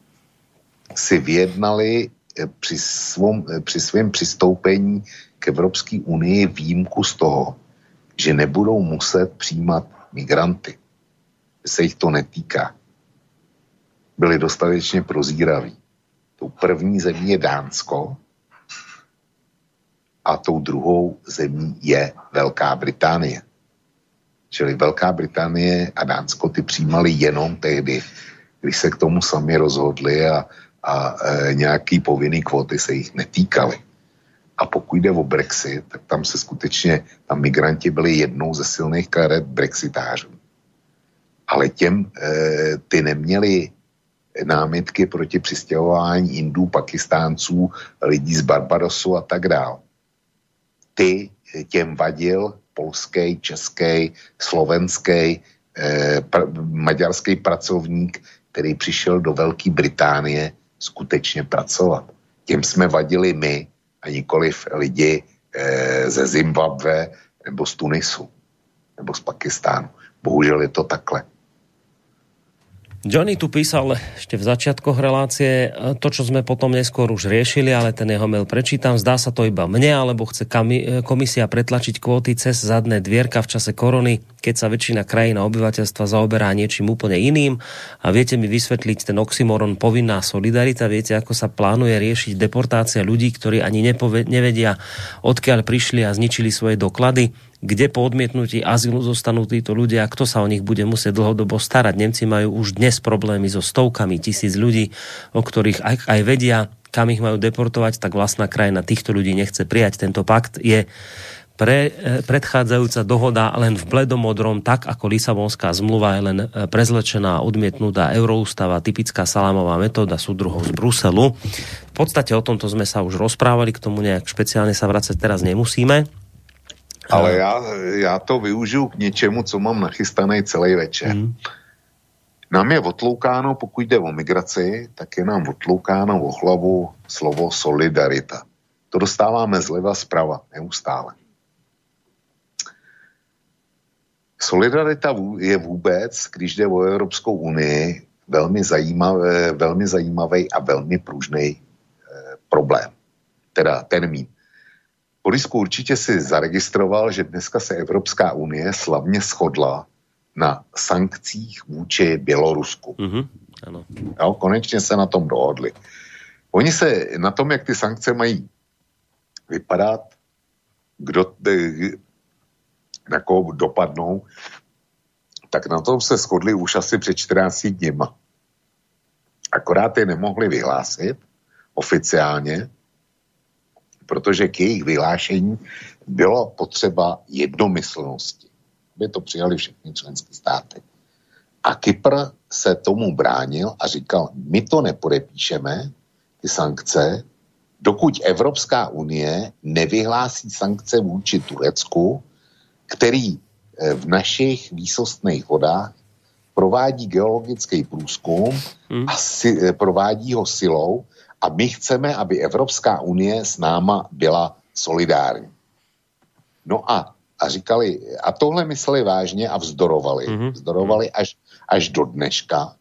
si vyjednali eh, při, svom, eh, při svém přistoupení k Evropské unii výjimku z toho, že nebudou muset přijímat migranty. Se jich to netýká. Byli dostatečně prozíraví. Tou první zemí je Dánsko a tou druhou zemí je Velká Británie. Čili Velká Británie a Dánsko ty přijímali jenom tehdy, když se k tomu sami rozhodli a, a e, nějaký povinný kvóty se jich netýkaly. A pokud jde o Brexit, tak tam se skutečně, tam migranti byli jednou ze silných karet brexitářů. Ale těm e, ty neměli námitky proti přistěhování Indů, Pakistánců, lidí z Barbadosu a tak dále. Ty těm vadil polský, český, slovenský, eh, pr- maďarský pracovník, který přišel do Velké Británie skutečně pracovat. Těm jsme vadili my a nikoliv lidi eh, ze Zimbabwe nebo z Tunisu nebo z Pakistánu. Bohužel je to takhle. Johnny tu písal ešte v začiatkoch relácie to, čo sme potom neskôr už riešili, ale ten jeho mail prečítam. Zdá sa to iba mne, alebo chce komisia pretlačiť kvóty cez zadné dvierka v čase korony, keď sa väčšina krajín a obyvateľstva zaoberá niečím úplne iným. A viete mi vysvetliť ten oxymoron povinná solidarita? Viete, ako sa plánuje riešiť deportácia ľudí, ktorí ani nevedia, odkiaľ prišli a zničili svoje doklady? Kde po odmietnutí azylu zostanú títo ľudia a kto sa o nich bude musieť dlhodobo starať. Nemci majú už dnes problémy so stovkami tisíc ľudí, o ktorých aj, aj vedia, kam ich majú deportovať, tak vlastná krajina týchto ľudí nechce prijať. Tento pakt je pre, predchádzajúca dohoda len v bledomodrom, tak ako Lisabonská zmluva je len prezlečená, odmietnutá euroústava, typická salámová metóda súdruhov z Bruselu. V podstate o tomto sme sa už rozprávali, k tomu nejak špeciálne sa vracať teraz nemusíme. Ale já, já to využiju k něčemu, co mám nachystaný celý večer. Mm. Nám je otloukáno, pokud jde o migraci, tak je nám otloukáno o hlavu slovo solidarita. To dostáváme zleva zprava neustále. Solidarita je vůbec, když jde o Evropskou unii, velmi zajímavý, velmi zajímavý a velmi pružný eh, problém, teda termín. Borisku, určitě si zaregistroval, že dneska se Evropská unie slavně shodla na sankcích vůči Bělorusku. Mm-hmm, ano. Jo, konečně se na tom dohodli. Oni se na tom, jak ty sankce mají vypadat, kdo, na koho dopadnou, tak na tom se shodli už asi před 14 dněma. Akorát je nemohli vyhlásit oficiálně, protože k jejich vyhlášení bylo potřeba jednomyslnosti. Aby to přijali všechny členské státy. A Kypr se tomu bránil a říkal, my to nepodepíšeme, ty sankce, dokud Evropská unie nevyhlásí sankce vůči Turecku, který eh, v našich výsostných vodách provádí geologický průzkum hmm. a si, eh, provádí ho silou a my chceme, aby Evropská unie s náma byla solidární. No a, a říkali, a tohle mysleli vážně a vzdorovali. Mm-hmm. Vzdorovali až, až do dneška,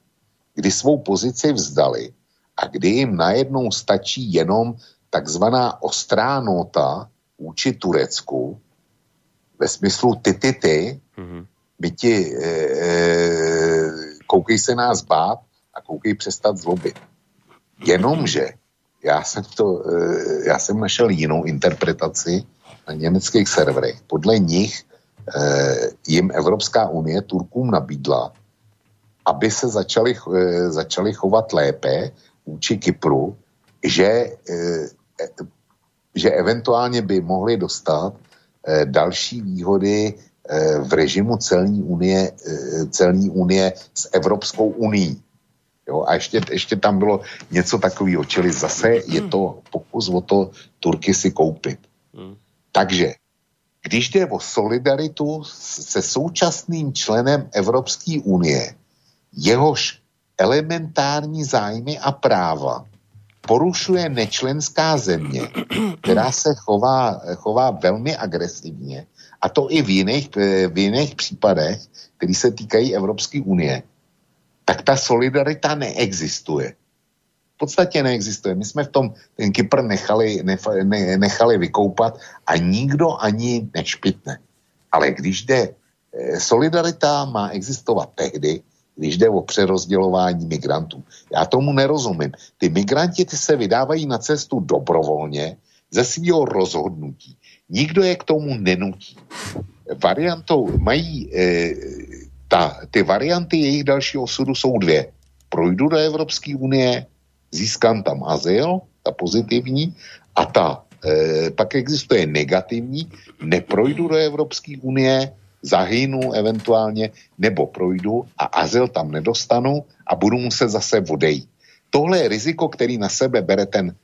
kdy svou pozici vzdali a kdy jim najednou stačí jenom takzvaná ostrá nota vůči Turecku ve smyslu ty, ty, ty, mm-hmm. my ti e, e, koukej se nás bát a koukej přestat zlobit. Jenomže já jsem, to, eh, já jsem našel jinou interpretaci na německých serverech. Podle nich eh, jim Evropská unie Turkům nabídla, aby se začali, eh, začali chovat lépe vůči Kypru, že, že eventuálně by mohli dostat další výhody v režimu celní unie, celní unie s Evropskou unii. Jo? A ještě, ještě tam bylo něco takového, čili zase je to pokus o to Turky si koupit. Hmm. Takže, když jde o solidaritu se současným členem Evropské unie, jehož elementární zájmy a práva porušuje nečlenská země, [CLEARS THROAT] která se chová, chová velmi agresivně, a to i v jiných, v jiných případech, které se týkají Evropské unie, tak ta solidarita neexistuje. V podstatě neexistuje. My jsme v tom ten Kypr nechali, ne, nechali vykoupat a nikdo ani nešpitne. Ale když jde, eh, solidarita má existovat tehdy, když jde o přerozdělování migrantů. Já tomu nerozumím. Ty migranti ty se vydávají na cestu dobrovolně ze svého rozhodnutí. Nikdo je k tomu nenutí. Variantou mají e, ta, ty varianty jejich dalšího osudu jsou dvě. Projdu do Evropské unie, získám tam azyl, ta pozitivní, a ta e, pak existuje negativní, neprojdu do Evropské unie, zahynu eventuálně, nebo projdu a azyl tam nedostanu a budu muset zase odejít. Tohle je riziko, který na sebe bere ten,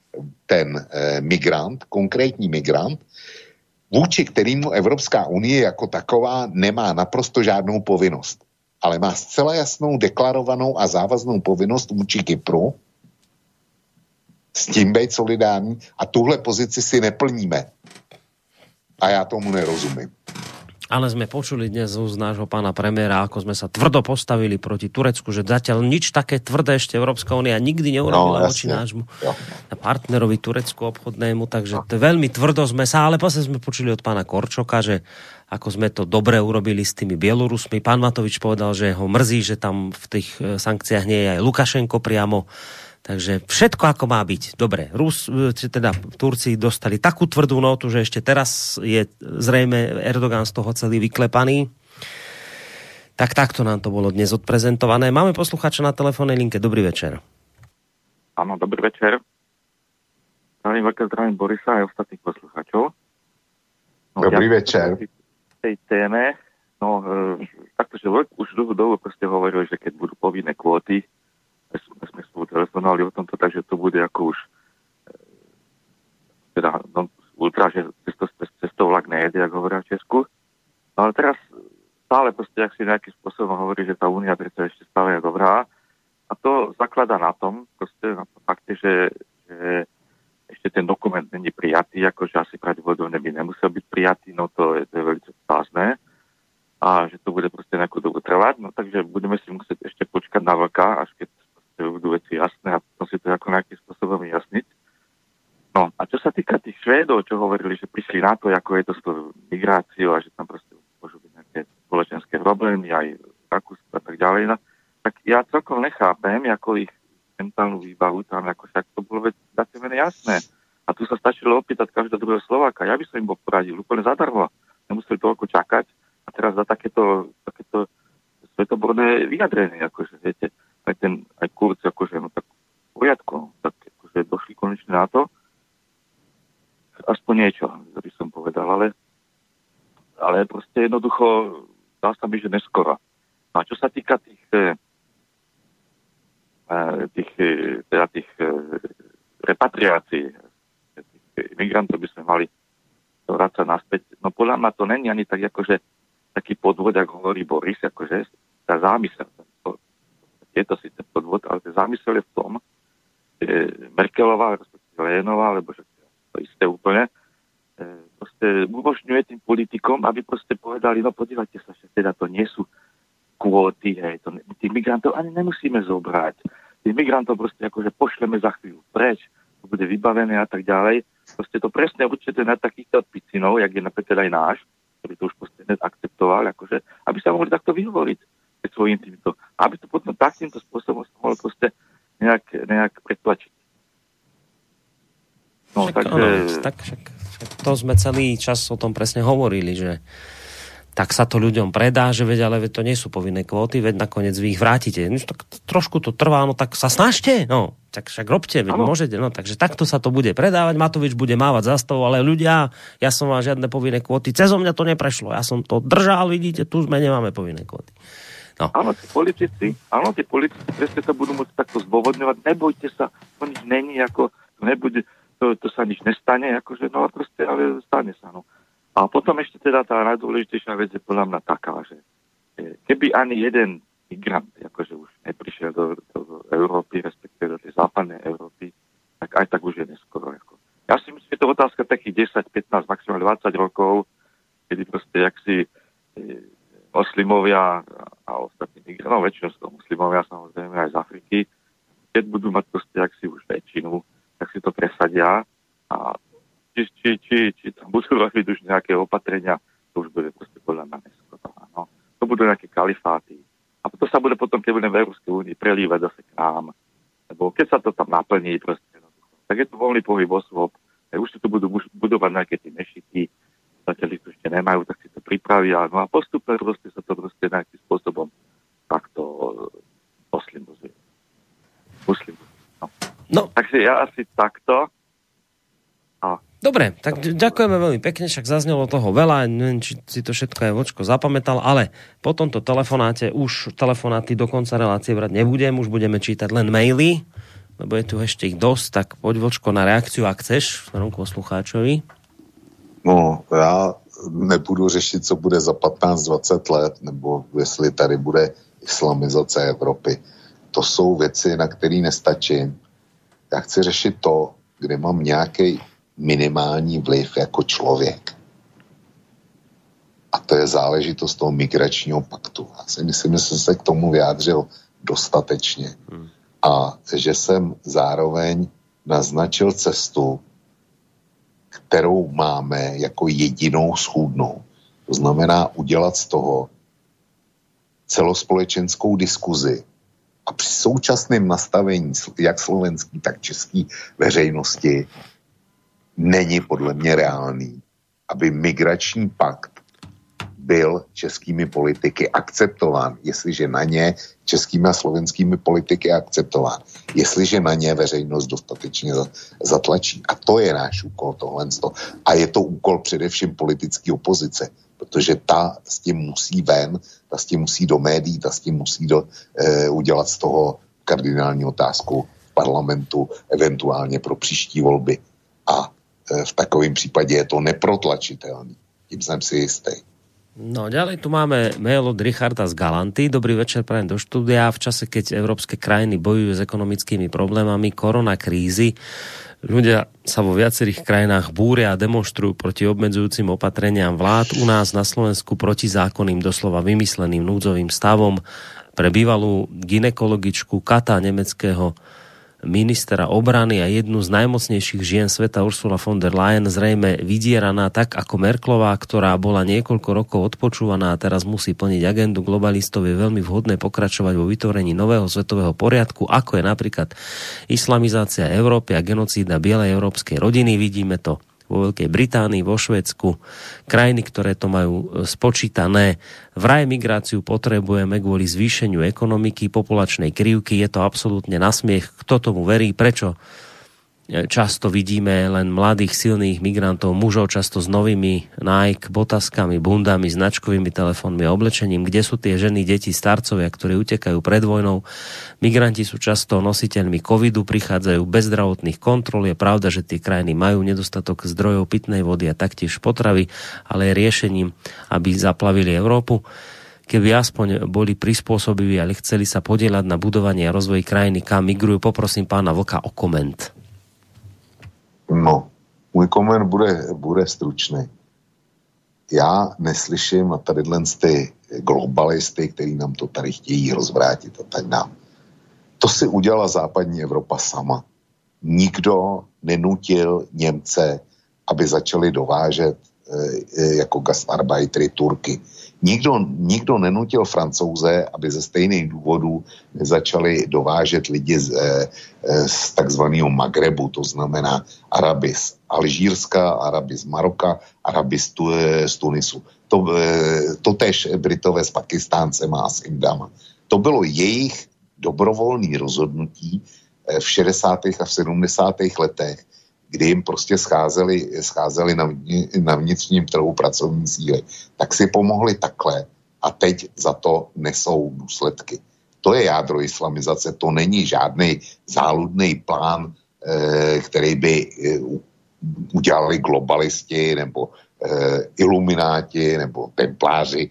ten e, migrant, konkrétní migrant, vůči kterému Evropská unie jako taková nemá naprosto žádnou povinnost, ale má zcela jasnou deklarovanou a závaznou povinnost vůči Kypru s tím být solidární a tuhle pozici si neplníme. A já tomu nerozumím. Ale sme počuli dnes z nášho pána premiéra, ako sme sa tvrdo postavili proti Turecku, že zatiaľ nič také tvrdé ešte Európska únia nikdy neurobila no, voči nášmu jo. partnerovi Turecku obchodnému, takže no. veľmi tvrdo sme sa, ale potom sme počuli od pána Korčoka, že ako sme to dobre urobili s tými Bielorusmi. Pán Matovič povedal, že ho mrzí, že tam v tých e, sankciách nie je aj Lukašenko priamo takže všetko ako má byť. Dobre, Rus, teda Turci dostali takú tvrdú notu, že ešte teraz je zrejme Erdogan z toho celý vyklepaný. Tak takto nám to bolo dnes odprezentované. Máme posluchača na telefónnej linke. Dobrý večer. Áno, dobrý večer. Zdravím veľké zdravím Borisa aj ostatných posluchačov. No, Dobrý ja, večer. Tej téme, no, e, takto, že už dlhú dobu proste hovorili, že keď budú povinné kvóty, sme, sme spolu telefonovali o tomto, takže to bude ako už e, teda no, ultra, že cesto, cestou vlak nejede, jak hovoria v Česku. No ale teraz stále proste, ak si nejakým spôsobom hovorí, že tá únia predsa ešte stále je dobrá. A to zaklada na tom, proste na tom fakte, že, že ešte ten dokument není prijatý, akože asi pravdepodobne by nemusel byť prijatý, no to je, to je veľmi stázne a že to bude proste nejakú dobu trvať, no takže budeme si musieť ešte počkať na vlka, až keď budú veci jasné a potom si to ako nejakým spôsobom vyjasniť. No a čo sa týka tých Švédov, čo hovorili, že prišli na to, ako je to s migráciou a že tam proste môžu byť nejaké spoločenské problémy aj Rakúsko a tak ďalej, no, tak ja celkom nechápem, ako ich mentálnu výbavu tam, ako však to veď menej jasné. A tu sa stačilo opýtať každého druhého Slováka. Ja by som im bol poradil úplne zadarmo. Nemuseli toľko čakať. A teraz za takéto, takéto svetoborné vyjadrenie, akože viete, aj ten, aj kurz, akože, no tak poriadku, no, tak akože došli konečne na to. Aspoň niečo, by som povedal, ale, ale proste jednoducho dá sa mi, že neskoro. No a čo sa týka tých, eh, eh, tých, eh, teda tých repatriácií tých imigrantov by sme mali vrácať naspäť. No podľa mňa to není ani tak akože taký podvod, ako hovorí Boris, akože tá zámysel. To, je to síce podvod, ale ten zámysel je v tom, že Merkelová, respektíve Lejenová, alebo že to isté úplne, e, proste umožňuje tým politikom, aby proste povedali, no podívajte sa, že teda to sú kvóty, hej, to, tých migrantov ani nemusíme zobrať tých migrantov proste akože pošleme za chvíľu preč, to bude vybavené a tak ďalej. Proste to presne určite na takýchto odpicinov, jak je napríklad aj náš, ktorý to už proste akceptoval, akože, aby sa mohli takto vyhovoriť svojim týmto. Aby to potom takýmto spôsobom sa mohlo proste nejak, nejak pretlačiť. No, však, takže... Ono, tak však, však to sme celý čas o tom presne hovorili, že tak sa to ľuďom predá, že veď, ale veď to nie sú povinné kvóty, veď nakoniec vy ich vrátite. No, tak trošku to trvá, no tak sa snažte, no, tak však robte, veď ano. môžete, no, takže takto sa to bude predávať, Matovič bude mávať za stov, ale ľudia, ja som mal žiadne povinné kvóty, cez mňa to neprešlo, ja som to držal, vidíte, tu sme nemáme povinné kvóty. No. Áno, tí politici, áno, tí politici presne to budú môcť takto zdôvodňovať, nebojte sa, to nič není, ako, to nebude, to, to sa nič nestane, akože, no a proste, ale stane sa, no. A potom ešte teda tá najdôležitejšia vec je podľa mňa taká, že keby ani jeden migrant akože už neprišiel do, do Európy, respektíve do tej západnej Európy, tak aj tak už je neskoro. Ako. Ja si myslím, že to otázka takých 10, 15, maximálne 20 rokov, kedy proste jak si e, moslimovia a ostatní no väčšinou sú to moslimovia samozrejme aj z Afriky, keď budú mať proste si už väčšinu, tak si to presadia a či, či, či, či tam budú [LAUGHS] robiť už nejaké opatrenia, to už bude proste podľa mňa neskoro. No. To budú nejaké kalifáty. A to sa bude potom, keď budeme v Európskej únii, prelívať zase k nám. Lebo keď sa to tam naplní, proste, tak je to voľný pohyb osôb. Už si to budú budovať nejaké tie mešity, to ešte nemajú, tak si to pripravia. No a postupne proste sa to proste nejakým spôsobom takto poslimuzuje. Muslim. No. no. Takže ja asi takto. A Dobre, tak ďakujeme veľmi pekne, však zaznelo toho veľa, neviem, či si to všetko aj vočko zapamätal, ale po tomto telefonáte už telefonáty do konca relácie brať nebudem, už budeme čítať len maily, lebo je tu ešte ich dosť, tak poď vočko na reakciu, ak chceš, k poslucháčovi. No, já nebudu řešit, co bude za 15-20 let, nebo jestli tady bude islamizace Evropy. To jsou věci, na které nestačím. Já chci řešit to, kde mám nějaký minimální vliv jako člověk. A to je záležitost toho migračního paktu. Já si myslím, že jsem se k tomu vyjádřil dostatečně. Hmm. A že jsem zároveň naznačil cestu, kterou máme jako jedinou schůdnou. To znamená udělat z toho celospolečenskou diskuzi a při současném nastavení jak slovenský, tak český veřejnosti není podle mě reálný, aby migrační pakt byl českými politiky akceptován, jestliže na ně českými a slovenskými politiky akceptován, jestliže na ně veřejnost dostatečně zatlačí. A to je náš úkol tohle. A je to úkol především politické opozice, protože ta s tím musí ven, ta s tím musí do médií, ta s tím musí do, e, udělat z toho kardinální otázku parlamentu, eventuálně pro příští volby. A e, v takovém případě je to neprotlačitelný. Tím jsem si jistý. No ďalej tu máme mail od Richarda z Galanty. Dobrý večer prajem do štúdia. V čase, keď európske krajiny bojujú s ekonomickými problémami korona krízy, ľudia sa vo viacerých krajinách búria a demonstrujú proti obmedzujúcim opatreniam vlád. U nás na Slovensku proti zákonným doslova vymysleným núdzovým stavom pre bývalú ginekologičku Kata nemeckého ministra obrany a jednu z najmocnejších žien sveta Ursula von der Leyen zrejme vydieraná tak ako Merklová, ktorá bola niekoľko rokov odpočúvaná a teraz musí plniť agendu globalistov, je veľmi vhodné pokračovať vo vytvorení nového svetového poriadku, ako je napríklad islamizácia Európy a genocída bielej európskej rodiny. Vidíme to vo Veľkej Británii, vo Švedsku, krajiny, ktoré to majú e, spočítané. Vraj migráciu potrebujeme kvôli zvýšeniu ekonomiky, populačnej krivky, je to absolútne nasmiech. Kto tomu verí? Prečo? Často vidíme len mladých silných migrantov, mužov často s novými Nike, botaskami, bundami, značkovými telefónmi a oblečením. Kde sú tie ženy, deti, starcovia, ktorí utekajú pred vojnou? Migranti sú často nositeľmi covidu, prichádzajú bez zdravotných kontrol. Je pravda, že tie krajiny majú nedostatok zdrojov pitnej vody a taktiež potravy, ale je riešením, aby zaplavili Európu keby aspoň boli prispôsobiví, ale chceli sa podielať na budovanie a rozvoji krajiny, kam migrujú, poprosím pána Vlka o koment. No, můj koment bude, bude stručný. Já neslyším a tady ty globalisty, který nám to tady chtějí rozvrátit a tak dále. To si udělala západní Evropa sama. Nikdo nenutil Němce, aby začali dovážet e, jako gastarbeitery Turky. Nikdo, nikdo nenutil francouze, aby ze stejných důvodů začali dovážet lidi z, eh, eh, z takzvaného Magrebu, to znamená Araby z Alžírska, Araby z Maroka, Araby z, tu, eh, z Tunisu. To, to tež Britové s Pakistáncem a s Indama. To bylo jejich dobrovolné rozhodnutí v 60. a v 70. letech, kdy jim prostě scházeli, scházeli na, na vnitřním trhu pracovní síly, tak si pomohli takhle a teď za to nesou důsledky. To je jádro islamizace, to není žádný záludný plán, eh, který by eh, udělali globalisti nebo eh, ilumináti nebo templáři.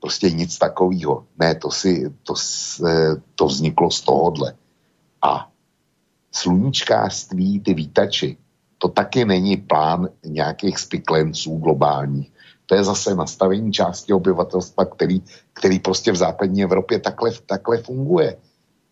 Prostě nic takového. Ne, to, si, to, to vzniklo z tohohle. A sluníčkářství, ty výtači, to taky není plán nějakých spiklenců globálních. To je zase nastavení části obyvatelstva, který, který prostě v západní Evropě takhle, takhle funguje.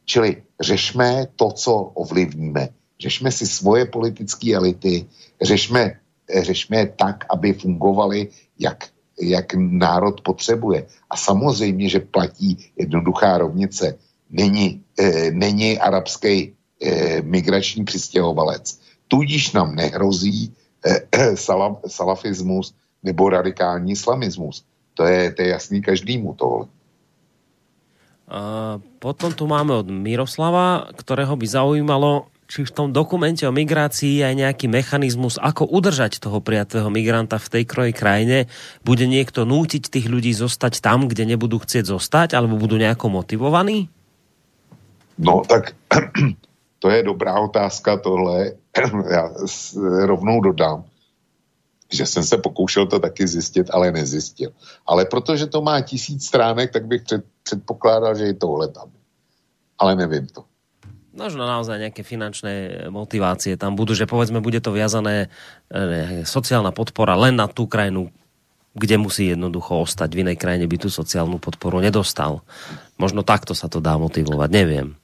Čili řešme to, co ovlivníme. Řešme si svoje politické elity, řešme, řešme tak, aby fungovaly, jak, jak národ potřebuje. A samozřejmě, že platí jednoduchá rovnice. Není, e, není arabský e, migrační přistěhovalec. Tudíž nám nehrozí e, salaf, salafismus nebo radikální islamismus. To je, to je jasný každému tohle. Uh, potom tu máme od Miroslava, ktorého by zaujímalo, či v tom dokumente o migrácii je aj nejaký mechanizmus, ako udržať toho prijatého migranta v tej kroj krajine. Bude niekto nútiť tých ľudí zostať tam, kde nebudú chcieť zostať, alebo budú nejako motivovaní? No tak To je dobrá otázka tohle. [CLEARS THROAT] Já rovnou dodám, že jsem se pokoušel to taky zjistit, ale nezjistil. Ale protože to má tisíc stránek, tak bych před, předpokládal, že je tohle tam. Ale nevím to. Možno naozaj nejaké finančné motivácie tam budú, že povedzme, bude to viazané e, sociálna podpora len na tú krajinu, kde musí jednoducho ostať. V inej krajine by tú sociálnu podporu nedostal. Možno takto sa to dá motivovať, neviem.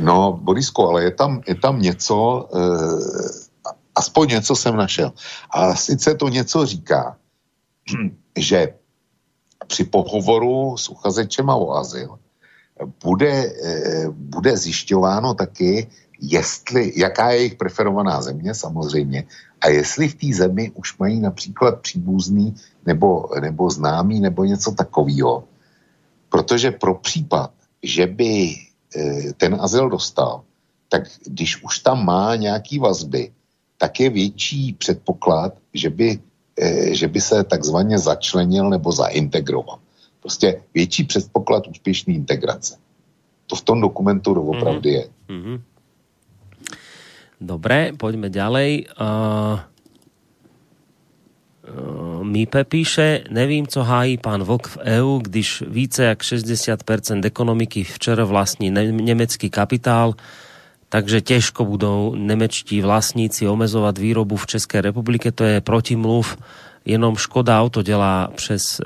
No, Borisko, ale je tam, je tam něco, eh, aspoň něco jsem našel. A sice to něco říká, [CLEARS THROAT] že při pohovoru s uchazečema o azyl bude, eh, bude zjišťováno taky, jestli, jaká je jejich preferovaná země samozřejmě a jestli v té zemi už mají například příbuzný nebo, nebo známý nebo něco takového. Protože pro případ, že by e, ten azyl dostal, tak když už tam má nějaký vazby, tak je větší předpoklad, že by, e, že by se takzvaně začlenil nebo zaintegroval. Prostě větší předpoklad úspěšné integrace. To v tom dokumentu doopravdy mm-hmm. je. Mm-hmm. Dobre, poďme ďalej. Uh, uh, Mipe píše, nevím, co hájí pán Vok v EU, když více jak 60% ekonomiky včera vlastní německý kapitál, takže těžko budou nemečtí vlastníci omezovat výrobu v České republike, to je protimluv jenom Škoda Auto dělá přes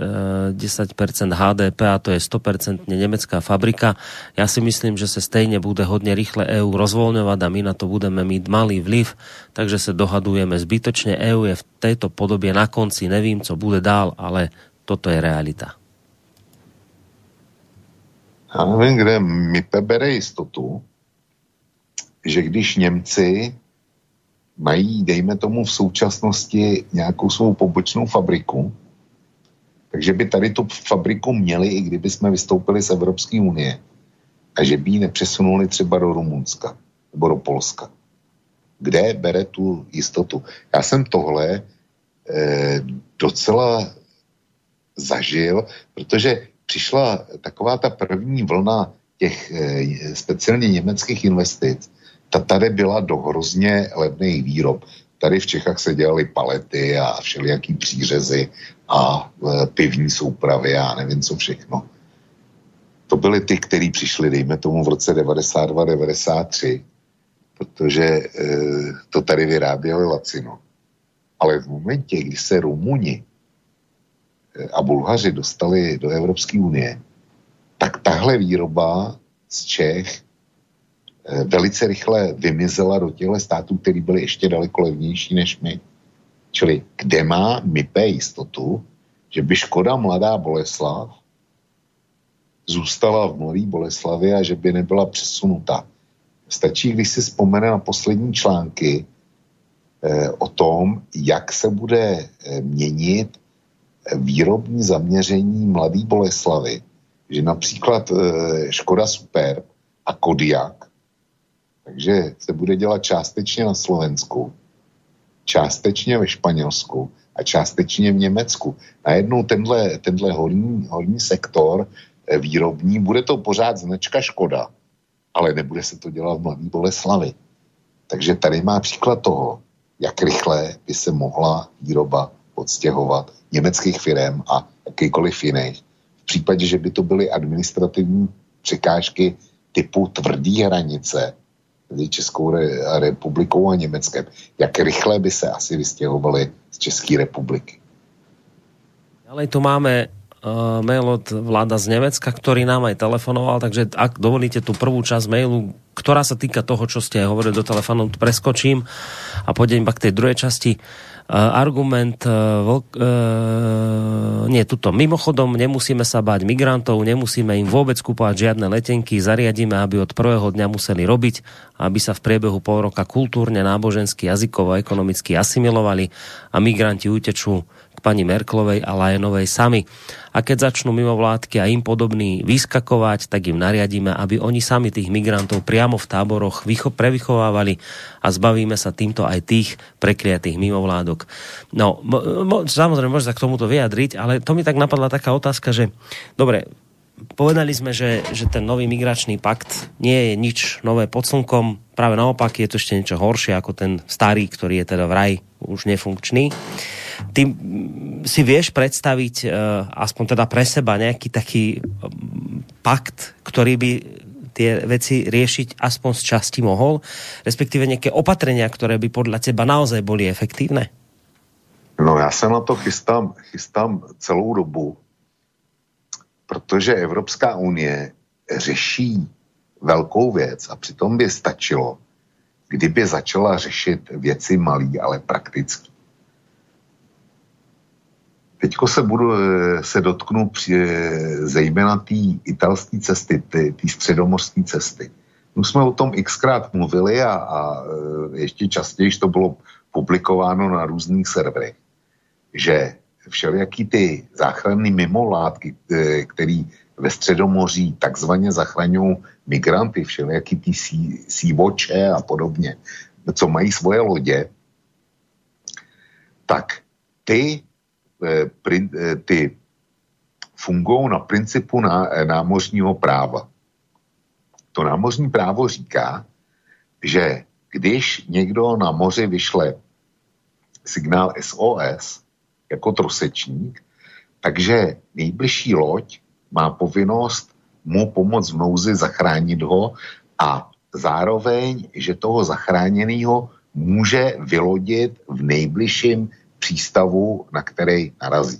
10% eh, HDP a to je 100% německá fabrika. Já si myslím, že se stejně bude hodně rychle EU rozvolňovat a my na to budeme mít malý vliv, takže se dohadujeme zbytočně. EU je v této podobě na konci, nevím, co bude dál, ale toto je realita. Já nevím, kde mi bere jistotu, že když Němci mají, dejme tomu, v současnosti nějakou svou pobočnou fabriku, takže by tady tu fabriku měli, i kdyby jsme vystoupili z Evropské unie, a že by ji nepřesunuli třeba do Rumunska nebo do Polska. Kde bere tu jistotu? Já jsem tohle eh, docela zažil, protože přišla taková ta první vlna těch eh, speciálně německých investic, ta tady byla do hrozně levných výrob. Tady v Čechách se dělaly palety a všelijaký přířezy a e, pivní soupravy a nevím co všechno. To byly ty, kteří přišli, dejme tomu, v roce 92-93, protože e, to tady vyráběli Lacino. Ale v momentě, kdy se Rumuni e, a Bulhaři dostali do Evropské unie, tak tahle výroba z Čech velice rychle vymizela do těchto států, které byly ještě daleko levnější než my. Čili kde má MIPE jistotu, že by Škoda Mladá Boleslav zůstala v Mladé Boleslavi a že by nebyla přesunuta. Stačí, když si vzpomene na poslední články eh, o tom, jak se bude eh, měnit eh, výrobní zaměření Mladé Boleslavy, že například eh, Škoda Superb a Kodiak takže se bude dělat částečně na Slovensku, částečně ve Španělsku a částečně v Německu. Najednou tenhle, tenhle horní, horní sektor eh, výrobní, bude to pořád značka Škoda, ale nebude se to dělat v Mladý Boleslavy. Takže tady má příklad toho, jak rychle by se mohla výroba odstěhovat německých firm a jakýkoliv jiných. V případě, že by to byly administrativní překážky typu tvrdý hranice, mezi Českou republikou a Německem, jak rychle by se asi vystěhovali z České republiky. Ale tu máme uh, mail od vláda z Nemecka, ktorý nám aj telefonoval, takže ak dovolíte tú prvú časť mailu, ktorá sa týka toho, čo ste hovorili do telefónu, preskočím a pôjdem iba k tej druhej časti. Uh, argument, uh, uh, nie tuto, mimochodom nemusíme sa báť migrantov, nemusíme im vôbec kúpovať žiadne letenky, zariadíme, aby od prvého dňa museli robiť, aby sa v priebehu pol roka kultúrne, nábožensky, jazykovo, ekonomicky asimilovali a migranti utečú pani Merklovej a Lajenovej sami. A keď začnú mimovládky a im podobní vyskakovať, tak im nariadíme, aby oni sami tých migrantov priamo v táboroch prevychovávali a zbavíme sa týmto aj tých prekliatých mimovládok. No, mo, mo, samozrejme, môže sa k tomuto vyjadriť, ale to mi tak napadla taká otázka, že dobre, povedali sme, že, že ten nový migračný pakt nie je nič nové pod slnkom. Práve naopak je to ešte niečo horšie ako ten starý, ktorý je teda vraj už nefunkčný. Ty si vieš predstaviť, uh, aspoň teda pre seba, nejaký taký um, pakt, ktorý by tie veci riešiť aspoň z časti mohol, respektíve nejaké opatrenia, ktoré by podľa teba naozaj boli efektívne? No já se na to chystám, chystám celou dobu, protože Evropská unie řeší velkou věc a přitom by stačilo, kdyby začala řešit věci malý, ale praktický. Teďko se budu, eh, se dotknu při, eh, zejména té italské cesty, té středomorské cesty. už jsme o tom xkrát mluvili a, a ještě častěji to bylo publikováno na různých serverech, že všelijaký ty záchranný mimolátky, který ve Středomoří takzvaně zachraňují migranty, všelijaký ty sí, sívoče a podobně, co mají svoje lodě, tak ty, ty fungují na principu ná, námořního práva. To námořní právo říká, že když někdo na moři vyšle signál SOS jako trosečník, takže nejbližší loď má povinnost mu pomoct v nouzi zachránit ho a zároveň, že toho zachráněného může vylodit v nejbližším přístavu, na který narazí.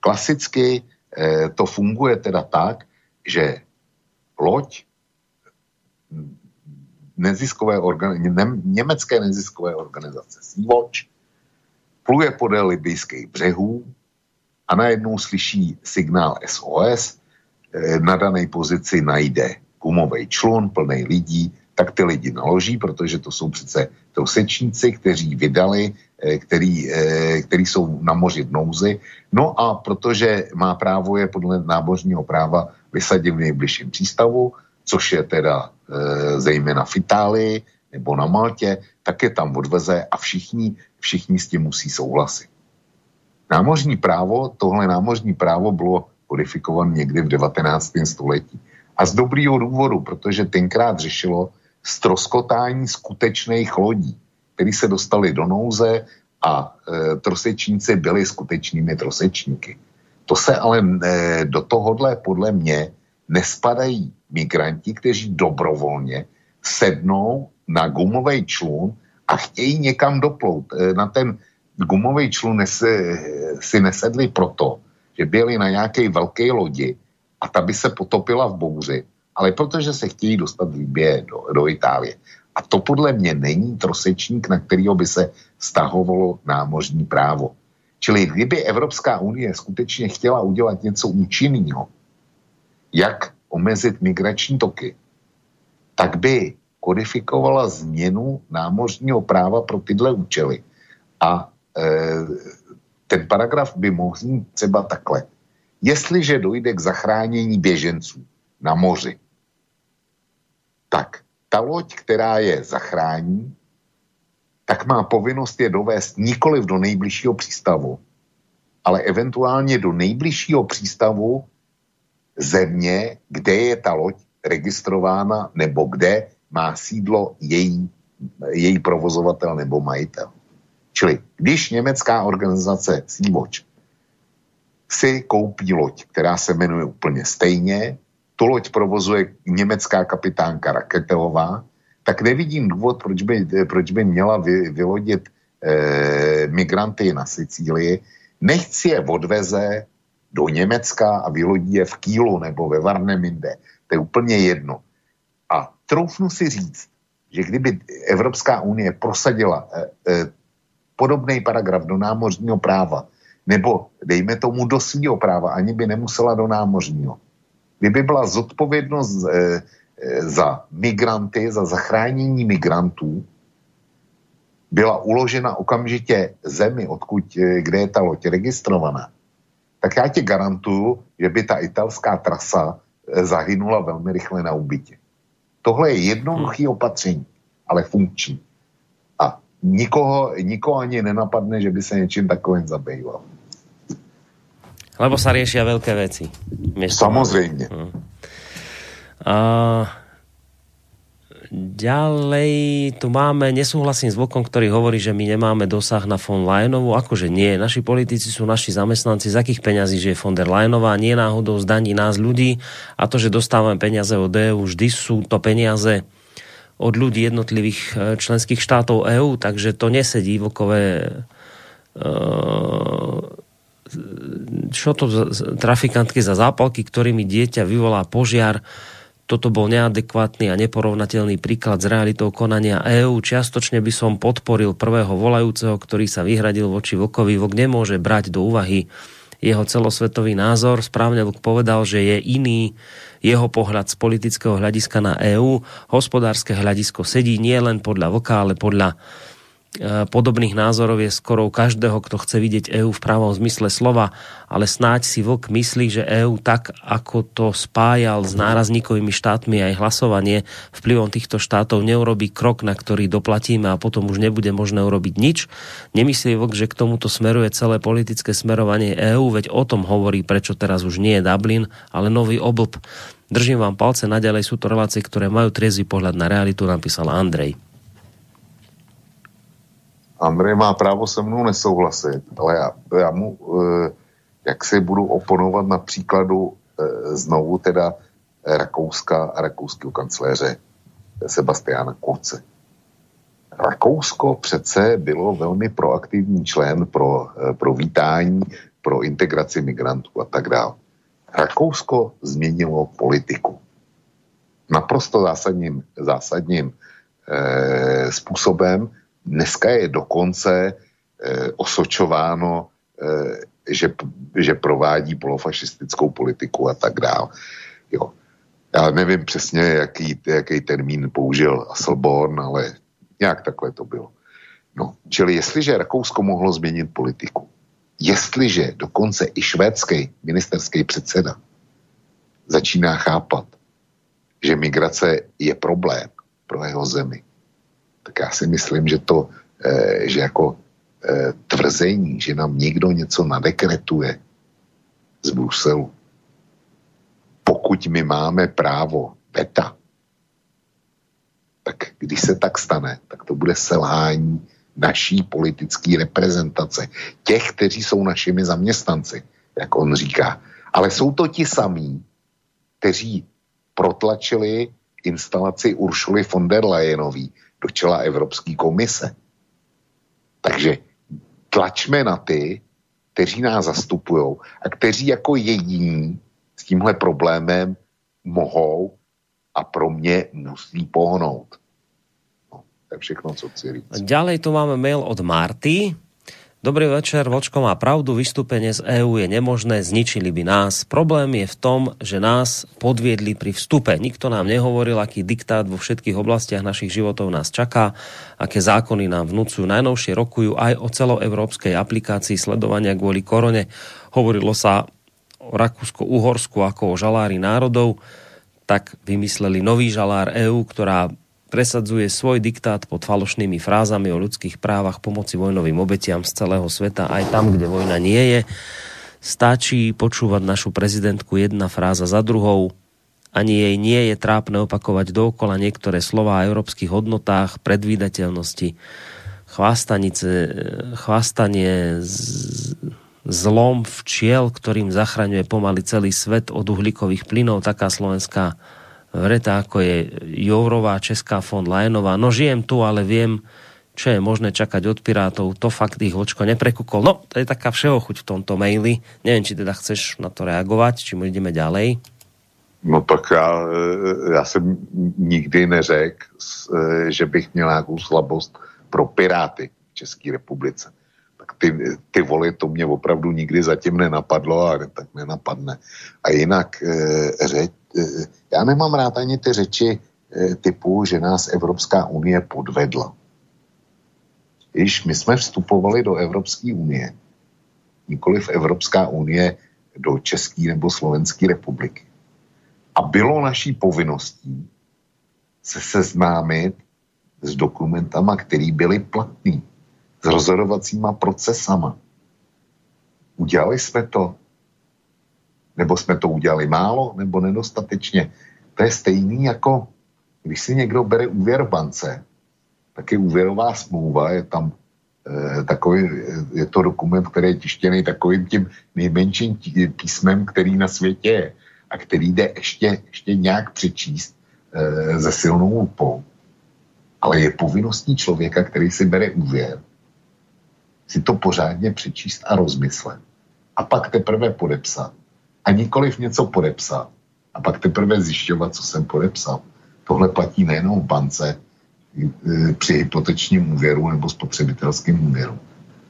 Klasicky eh, to funguje teda tak, že loď neziskové organi- ne, německé neziskové organizace Sea-Watch pluje podél libijských břehů a najednou slyší signál SOS, eh, na dané pozici najde gumový člun plný lidí, tak ty lidi naloží, protože to jsou přece trosečníci, kteří vydali, eh, který, eh, který jsou na moři v nouzi. No a protože má právo je podle nábožního práva vysadit v nejbližším přístavu, což je teda e, zejména v Itálii nebo na Maltě, tak je tam odveze a všichni, všichni s tím musí souhlasit. Námořní právo, tohle námořní právo bylo kodifikované někdy v 19. století. A z dobrýho důvodu, protože tenkrát řešilo stroskotání skutečných lodí, které se dostali do nouze a e, trosečníci byli skutečnými trosečníky. To se ale e, do tohohle podle mě nespadají migranti, kteří dobrovolně sednou na gumový člun a chtějí někam doplout. E, na ten gumový člun nese, si nesedli proto, že byli na nějaké velké lodi a ta by se potopila v bouři, ale protože se chtějí dostat Libě do, do Itálie. A to podle mě není trosečník, na kterého by se stahovalo námořní právo. Čili kdyby Evropská unie skutečně chtěla udělat něco účinného, jak omezit migrační toky, tak by kodifikovala změnu námořního práva pro tyhle účely. A e, ten paragraf by mohl znít třeba takhle. Jestliže dojde k zachránění běženců na moři, tak ta loď, která je zachrání, tak má povinnost je dovést nikoliv do nejbližšího přístavu, ale eventuálně do nejbližšího přístavu země, kde je ta loď registrována nebo kde má sídlo její, její provozovatel nebo majitel. Čili když německá organizace Sea-Watch si koupí loď, která se jmenuje úplně stejně, tu loď provozuje německá kapitánka Raketová, tak nevidím důvod, proč by, proč by měla vy, vylodit e, migranty na Sicílii. Nechci je odveze do Německa a vylodí je v Kýlu nebo ve Varneminde. To je úplně jedno. A troufnu si říct, že kdyby Evropská unie prosadila e, e, podobný paragraf do námořního práva, nebo dejme tomu do svého práva, ani by nemusela do námořního. Kdyby byla zodpovědnost e, e, za migranty, za zachránění migrantů, byla uložena okamžitě zemi, odkud, e, kde je ta loď registrovaná, tak já ti garantuju, že by ta italská trasa zahynula velmi rychle na ubytě. Tohle je jednoduchý hmm. opatření, ale funkční. A nikoho, nikoho ani nenapadne, že by se něčím takovým zabýval. Lebo sa riešia veľké veci. Samozrejme. Hm. A ďalej tu máme, nesúhlasím s Vlkom, ktorý hovorí, že my nemáme dosah na von Leyenovú. Akože nie. Naši politici sú naši zamestnanci. Z akých peňazí je von der Leyenová? Nie náhodou zdaní nás ľudí. A to, že dostávame peniaze od EU, vždy sú to peniaze od ľudí jednotlivých e, členských štátov EÚ, takže to nesedí vokové uh, čo to trafikantky za zápalky, ktorými dieťa vyvolá požiar. Toto bol neadekvátny a neporovnateľný príklad s realitou konania EÚ. Čiastočne by som podporil prvého volajúceho, ktorý sa vyhradil voči Vlkovi. Vlk nemôže brať do úvahy jeho celosvetový názor. Správne Vlk povedal, že je iný jeho pohľad z politického hľadiska na EÚ. Hospodárske hľadisko sedí nie len podľa Vlka, ale podľa podobných názorov je skoro u každého, kto chce vidieť EÚ v pravom zmysle slova, ale snáď si Vlk myslí, že EÚ tak, ako to spájal s nárazníkovými štátmi aj hlasovanie, vplyvom týchto štátov neurobí krok, na ktorý doplatíme a potom už nebude možné urobiť nič. Nemyslí Vlk, že k tomuto smeruje celé politické smerovanie EÚ, veď o tom hovorí, prečo teraz už nie je Dublin, ale nový oblb. Držím vám palce, naďalej sú to relácie, ktoré majú triezvy pohľad na realitu, napísal Andrej. Andrej má právo se mnou nesouhlasit, ale já, já mu e, jak si budu oponovat na příkladu e, znovu teda Rakouska a rakouského kancléře Sebastiana Kurce. Rakousko přece bylo velmi proaktivní člen pro, pro vítání, pro integraci migrantů a tak dále. Rakousko změnilo politiku. Naprosto zásadním, zásadním e, způsobem Dneska je dokonce eh, osočováno, eh, že, že provádí polofašistickou politiku a tak dále. Jo. Já nevím přesně, jaký, jaký termín použil Asselborn, ale nějak takhle to bylo. No, čili jestliže Rakousko mohlo změnit politiku, jestliže dokonce i švédský ministerský předseda začíná chápat, že migrace je problém pro jeho zemi, tak já si myslím, že to, eh, že jako eh, tvrzení, že nám někdo něco nadekretuje z Bruselu, pokud my máme právo veta, tak když se tak stane, tak to bude selhání naší politické reprezentace. Těch, kteří jsou našimi zaměstnanci, jak on říká. Ale jsou to ti samí, kteří protlačili instalaci Uršuly von der Leyenový do čela Evropské komise. Takže tlačme na ty, kteří nás zastupují a kteří jako jediní s tímhle problémem mohou a pro mě musí pohnout. No, to je všechno, co chci říct. Ďalej tu máme mail od Marty. Dobrý večer, Vočko má pravdu, vystúpenie z EÚ je nemožné, zničili by nás. Problém je v tom, že nás podviedli pri vstupe. Nikto nám nehovoril, aký diktát vo všetkých oblastiach našich životov nás čaká, aké zákony nám vnúcujú. Najnovšie rokujú aj o celoevropskej aplikácii sledovania kvôli korone. Hovorilo sa o Rakúsko-Uhorsku ako o žalári národov, tak vymysleli nový žalár EÚ, ktorá presadzuje svoj diktát pod falošnými frázami o ľudských právach pomoci vojnovým obetiam z celého sveta, aj tam, kde vojna nie je. Stačí počúvať našu prezidentku jedna fráza za druhou. Ani jej nie je trápne opakovať dookola niektoré slova o európskych hodnotách, predvídateľnosti, chvástanice, chvástanie z, zlom včiel, ktorým zachraňuje pomaly celý svet od uhlíkových plynov, taká slovenská vreta, ako je Jourová, Česká von Lajenová. No žijem tu, ale viem, čo je možné čakať od Pirátov. To fakt ich vočko neprekúkol. No, to je taká všeochuť v tomto maili. Neviem, či teda chceš na to reagovat, či ideme ďalej. No tak já, já jsem nikdy neřekl, že bych měl nějakou slabost pro Piráty v České republice. Tak ty, ty voli, to mě opravdu nikdy zatím nenapadlo a tak nenapadne. A jinak řeč, Eh, já nemám rád ani ty řeči eh, typu, že nás Evropská unie podvedla. Když my jsme vstupovali do Evropské unie, nikoliv Evropská unie do České nebo Slovenské republiky. A bylo naší povinností se seznámit s dokumentama, které byly platný, s rozhodovacíma procesama. Udělali jsme to, nebo jsme to udělali málo, nebo nedostatečně. To je stejný jako, když si někdo bere úvěr v bance, tak je úvěrová smlouva, je tam e, takový, je to dokument, který je tištěný takovým tím nejmenším písmem, který na světě je a který jde ještě, ještě nějak přečíst e, ze silnou lupou. Ale je povinností člověka, který si bere úvěr, si to pořádně přečíst a rozmyslet. A pak teprve podepsat a nikoliv něco podepsat a pak teprve zjišťovat, co jsem podepsal. Tohle platí nejenom v bance e, při hypotečním úvěru nebo spotřebitelském úvěru,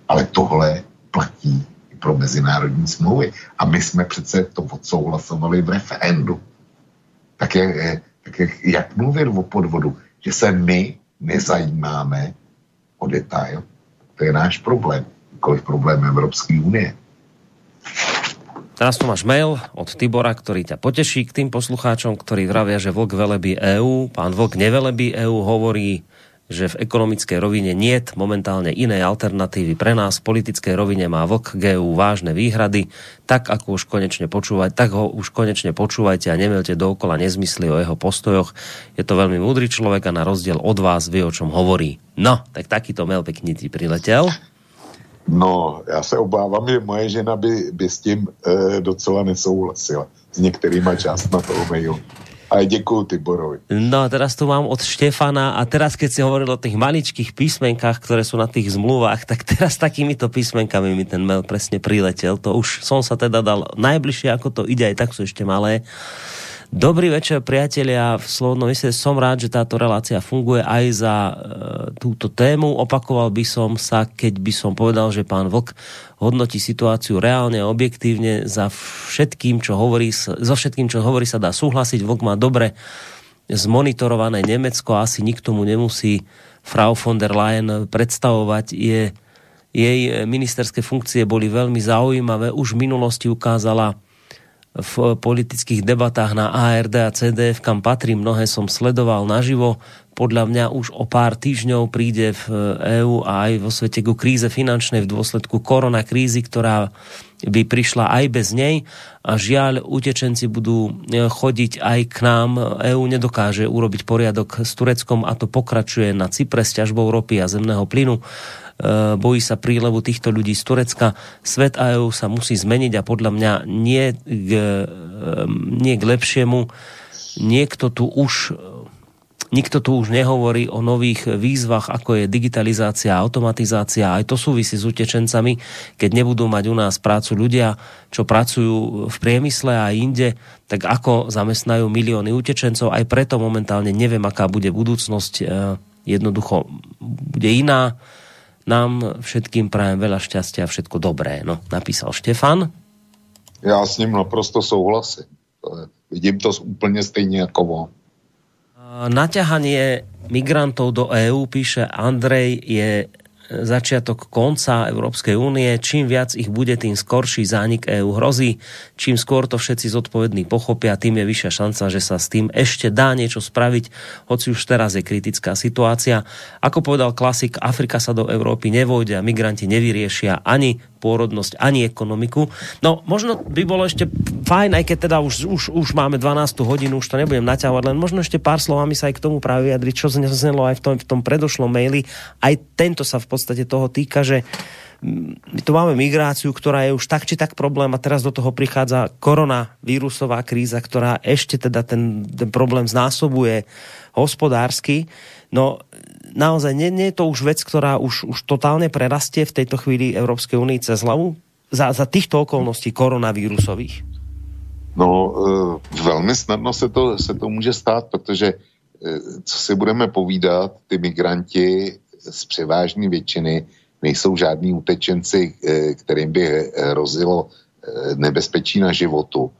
ale tohle platí pro mezinárodní smlouvy. A my jsme přece to odsouhlasovali v referendu. Tak, je, tak je, jak mluvit o podvodu? Že se my nezajímáme o detail, to je náš problém, nikoliv problém Evropské unie. Teraz tu máš mail od Tibora, ktorý ťa poteší k tým poslucháčom, ktorí vravia, že vlk velebí EU. Pán vlk nevelebí EU, hovorí, že v ekonomické rovine niet momentálne inej alternatívy pre nás. V politickej rovine má vlk GU vážne výhrady. Tak ako už konečne počúvať, tak ho už konečne počúvajte a nemelte dookola nezmysly o jeho postojoch. Je to veľmi múdry človek a na rozdiel od vás vie, o čom hovorí. No, tak takýto mail pekný ti priletel. No, já se obávám, že moje žena by, by s tím e, docela nesouhlasila. S některýma částma toho mailu. A děkuji Tiborovi. No teraz tu mám od Štefana a teraz keď si hovoril o tých maličkých písmenkách, ktoré sú na tých zmluvách, tak teraz takýmito písmenkami mi ten mail presne priletel. To už som sa teda dal najbližšie, ako to ide, aj tak sú ešte malé. Dobrý večer, priatelia. V Slobodnom vysielači som rád, že táto relácia funguje aj za e, túto tému. Opakoval by som sa, keď by som povedal, že pán Vlk hodnotí situáciu reálne a objektívne za všetkým, čo hovorí, so všetkým, čo hovorí, sa dá súhlasiť. Vlk má dobre zmonitorované Nemecko, asi nikto mu nemusí Frau von der Leyen predstavovať. Je, jej ministerské funkcie boli veľmi zaujímavé. Už v minulosti ukázala v politických debatách na ARD a CDF, kam patrí, mnohé som sledoval naživo. Podľa mňa už o pár týždňov príde v EÚ a aj vo svete ku kríze finančnej v dôsledku korona krízy, ktorá by prišla aj bez nej a žiaľ, utečenci budú e, chodiť aj k nám. EÚ nedokáže urobiť poriadok s Tureckom a to pokračuje na Cypre s ťažbou ropy a zemného plynu Eh, bojí sa prílevu týchto ľudí z Turecka. Svet a EU sa musí zmeniť a podľa mňa nie k, eh, nie k lepšiemu. Niekto tu už Nikto tu už nehovorí o nových výzvach, ako je digitalizácia, automatizácia. Aj to súvisí s utečencami. Keď nebudú mať u nás prácu ľudia, čo pracujú v priemysle a inde, tak ako zamestnajú milióny utečencov. Aj preto momentálne neviem, aká bude budúcnosť. Eh, jednoducho bude iná nám všetkým prajem veľa šťastia a všetko dobré. No, napísal Štefan. Já s ním naprosto souhlasím. Vidím to úplně stejně jako on. Naťahanie migrantov do EÚ, píše Andrej, je začiatok konca Európskej únie. Čím viac ich bude, tým skorší zánik EÚ hrozí. Čím skôr to všetci zodpovední pochopia, tým je vyššia šanca, že sa s tým ešte dá niečo spraviť, hoci už teraz je kritická situácia. Ako povedal klasik, Afrika sa do Európy nevojde a migranti nevyriešia ani pôrodnosť, ani ekonomiku. No, možno by bolo ešte fajn, aj keď teda už, už, už máme 12 hodinu, už to nebudem naťahovať, len možno ešte pár slovami sa aj k tomu práve vyjadriť, čo znelo aj v tom, v tom predošlom maili. Aj tento sa v podstate toho týka, že mm, my tu máme migráciu, ktorá je už tak či tak problém a teraz do toho prichádza koronavírusová kríza, ktorá ešte teda ten, ten problém znásobuje hospodársky. No naozaj nie, nie je to už vec, ktorá už, už totálne prerastie v tejto chvíli Európskej únii cez hlavu? Za, za týchto okolností koronavírusových? No, e, velmi snadno se to, se to může stát, protože e, co si budeme povídat, ty migranti z převážné většiny nejsou žádní utečenci, e, kterým by hrozilo e, nebezpečí na životu,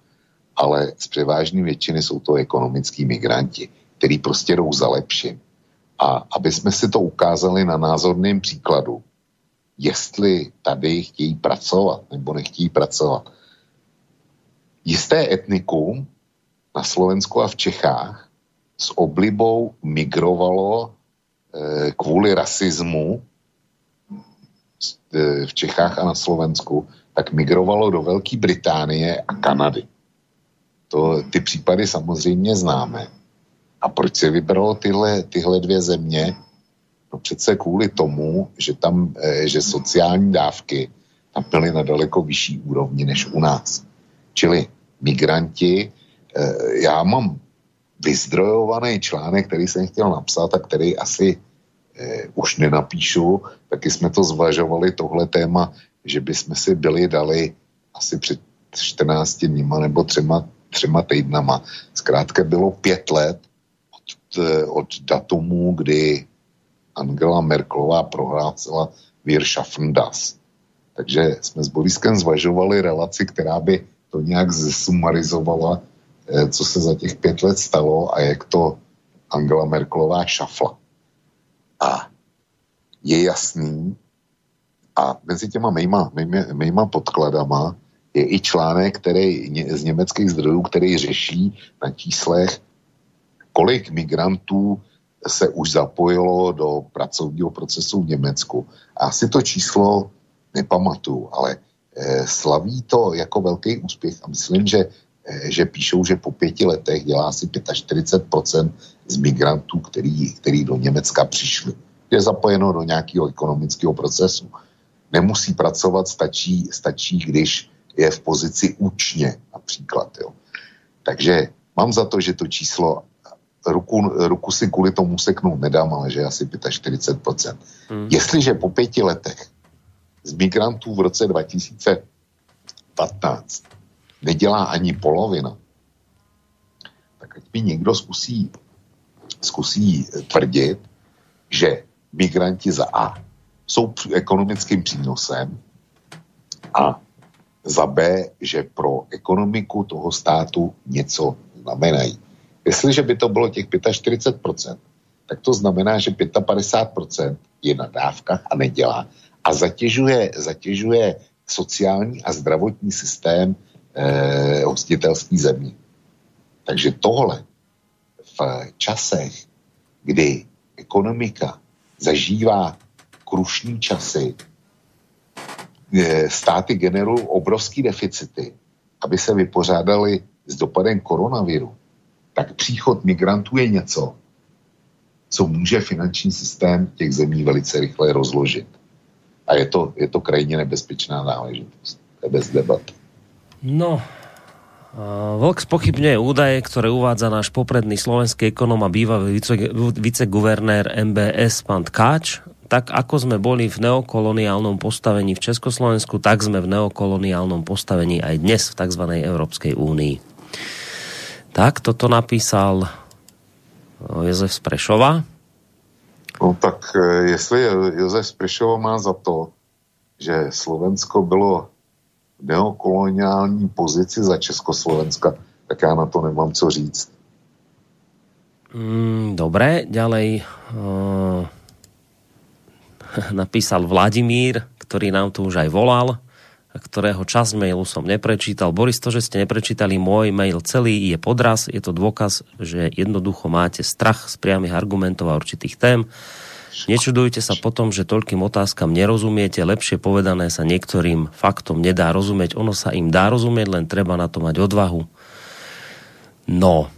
ale z převážné většiny jsou to ekonomický migranti, který prostě jdou za lepším. A aby jsme si to ukázali na názorném příkladu, jestli tady chtějí pracovat nebo nechtějí pracovat. Jisté etnikum na Slovensku a v Čechách s oblibou migrovalo e, kvůli rasismu e, v Čechách a na Slovensku, tak migrovalo do Velké Británie a Kanady. To, ty případy samozřejmě známe. A proč se vybralo tyhle, tyhle dvě země? No přece kvůli tomu, že tam, eh, že sociální dávky tam byly na daleko vyšší úrovni než u nás. Čili migranti, eh, já mám vyzdrojovaný článek, který jsem chtěl napsat a který asi eh, už nenapíšu, taky jsme to zvažovali, tohle téma, že bychom si byli dali asi před 14 dníma nebo třema, třema týdnama. Zkrátka bylo pět let, od datumu, kdy Angela Merklová prohlásila Wir schaffen das. Takže jsme s Boriskem zvažovali relaci, která by to nějak zsumarizovala, eh, co se za těch pět let stalo a jak to Angela Merkelová šafla. A je jasný, a mezi těma mýma, mýma, mýma podkladama je i článek, který z německých zdrojů, který řeší na číslech, kolik migrantů se už zapojilo do pracovního procesu v Německu. A asi to číslo nepamatuju, ale e, slaví to jako velký úspěch a myslím, že, e, že píšou, že po pěti letech dělá asi 45% z migrantů, který, který do Německa přišli. Je zapojeno do nějakého ekonomického procesu. Nemusí pracovat, stačí, stačí když je v pozici účně například. Jo. Takže mám za to, že to číslo ruku, ruku si kvůli tomu seknout nedám, ale že asi 45%. Hmm. Jestliže po pěti letech z migrantů v roce 2015 nedělá ani polovina, tak ať mi někdo zkusí, zkusí tvrdit, že migranti za A jsou ekonomickým přínosem a za B, že pro ekonomiku toho státu něco znamenají. Jestliže by to bylo těch 45%, tak to znamená, že 55% je na dávkách a nedělá a zatěžuje, zatěžuje sociální a zdravotní systém eh, hostitelský země. Takže tohle v časech, kdy ekonomika zažívá krušní časy, státy generují obrovský deficity, aby se vypořádali s dopadem koronaviru, tak příchod migrantů je něco, co může finanční systém těch zemí velice rychle rozložit. A je to, je to krajně nebezpečná záležitost. To je bez debat. No, Vlk spochybňuje údaje, ktoré uvádza náš popredný slovenský ekonom a bývalý viceguvernér MBS pán Tkáč tak ako sme boli v neokoloniálnom postavení v Československu, tak sme v neokoloniálnom postavení aj dnes v tzv. Európskej únii. Tak, toto napísal Josef Sprešova. No tak e, jestli Josef Sprešova má za to, že Slovensko bylo v neokoloniální pozici za Československa, tak já na to nemám co říct. Mm, dobré, ďalej. Uh [LAUGHS] napísal Vladimír, ktorý nám tu už aj volal, ktorého čas mailu som neprečítal. Boris, to, že ste neprečítali môj mail celý, je podraz. Je to dôkaz, že jednoducho máte strach z priamých argumentov a určitých tém. Nečudujte sa potom, že toľkým otázkam nerozumiete. Lepšie povedané sa niektorým faktom nedá rozumieť. Ono sa im dá rozumieť, len treba na to mať odvahu. No,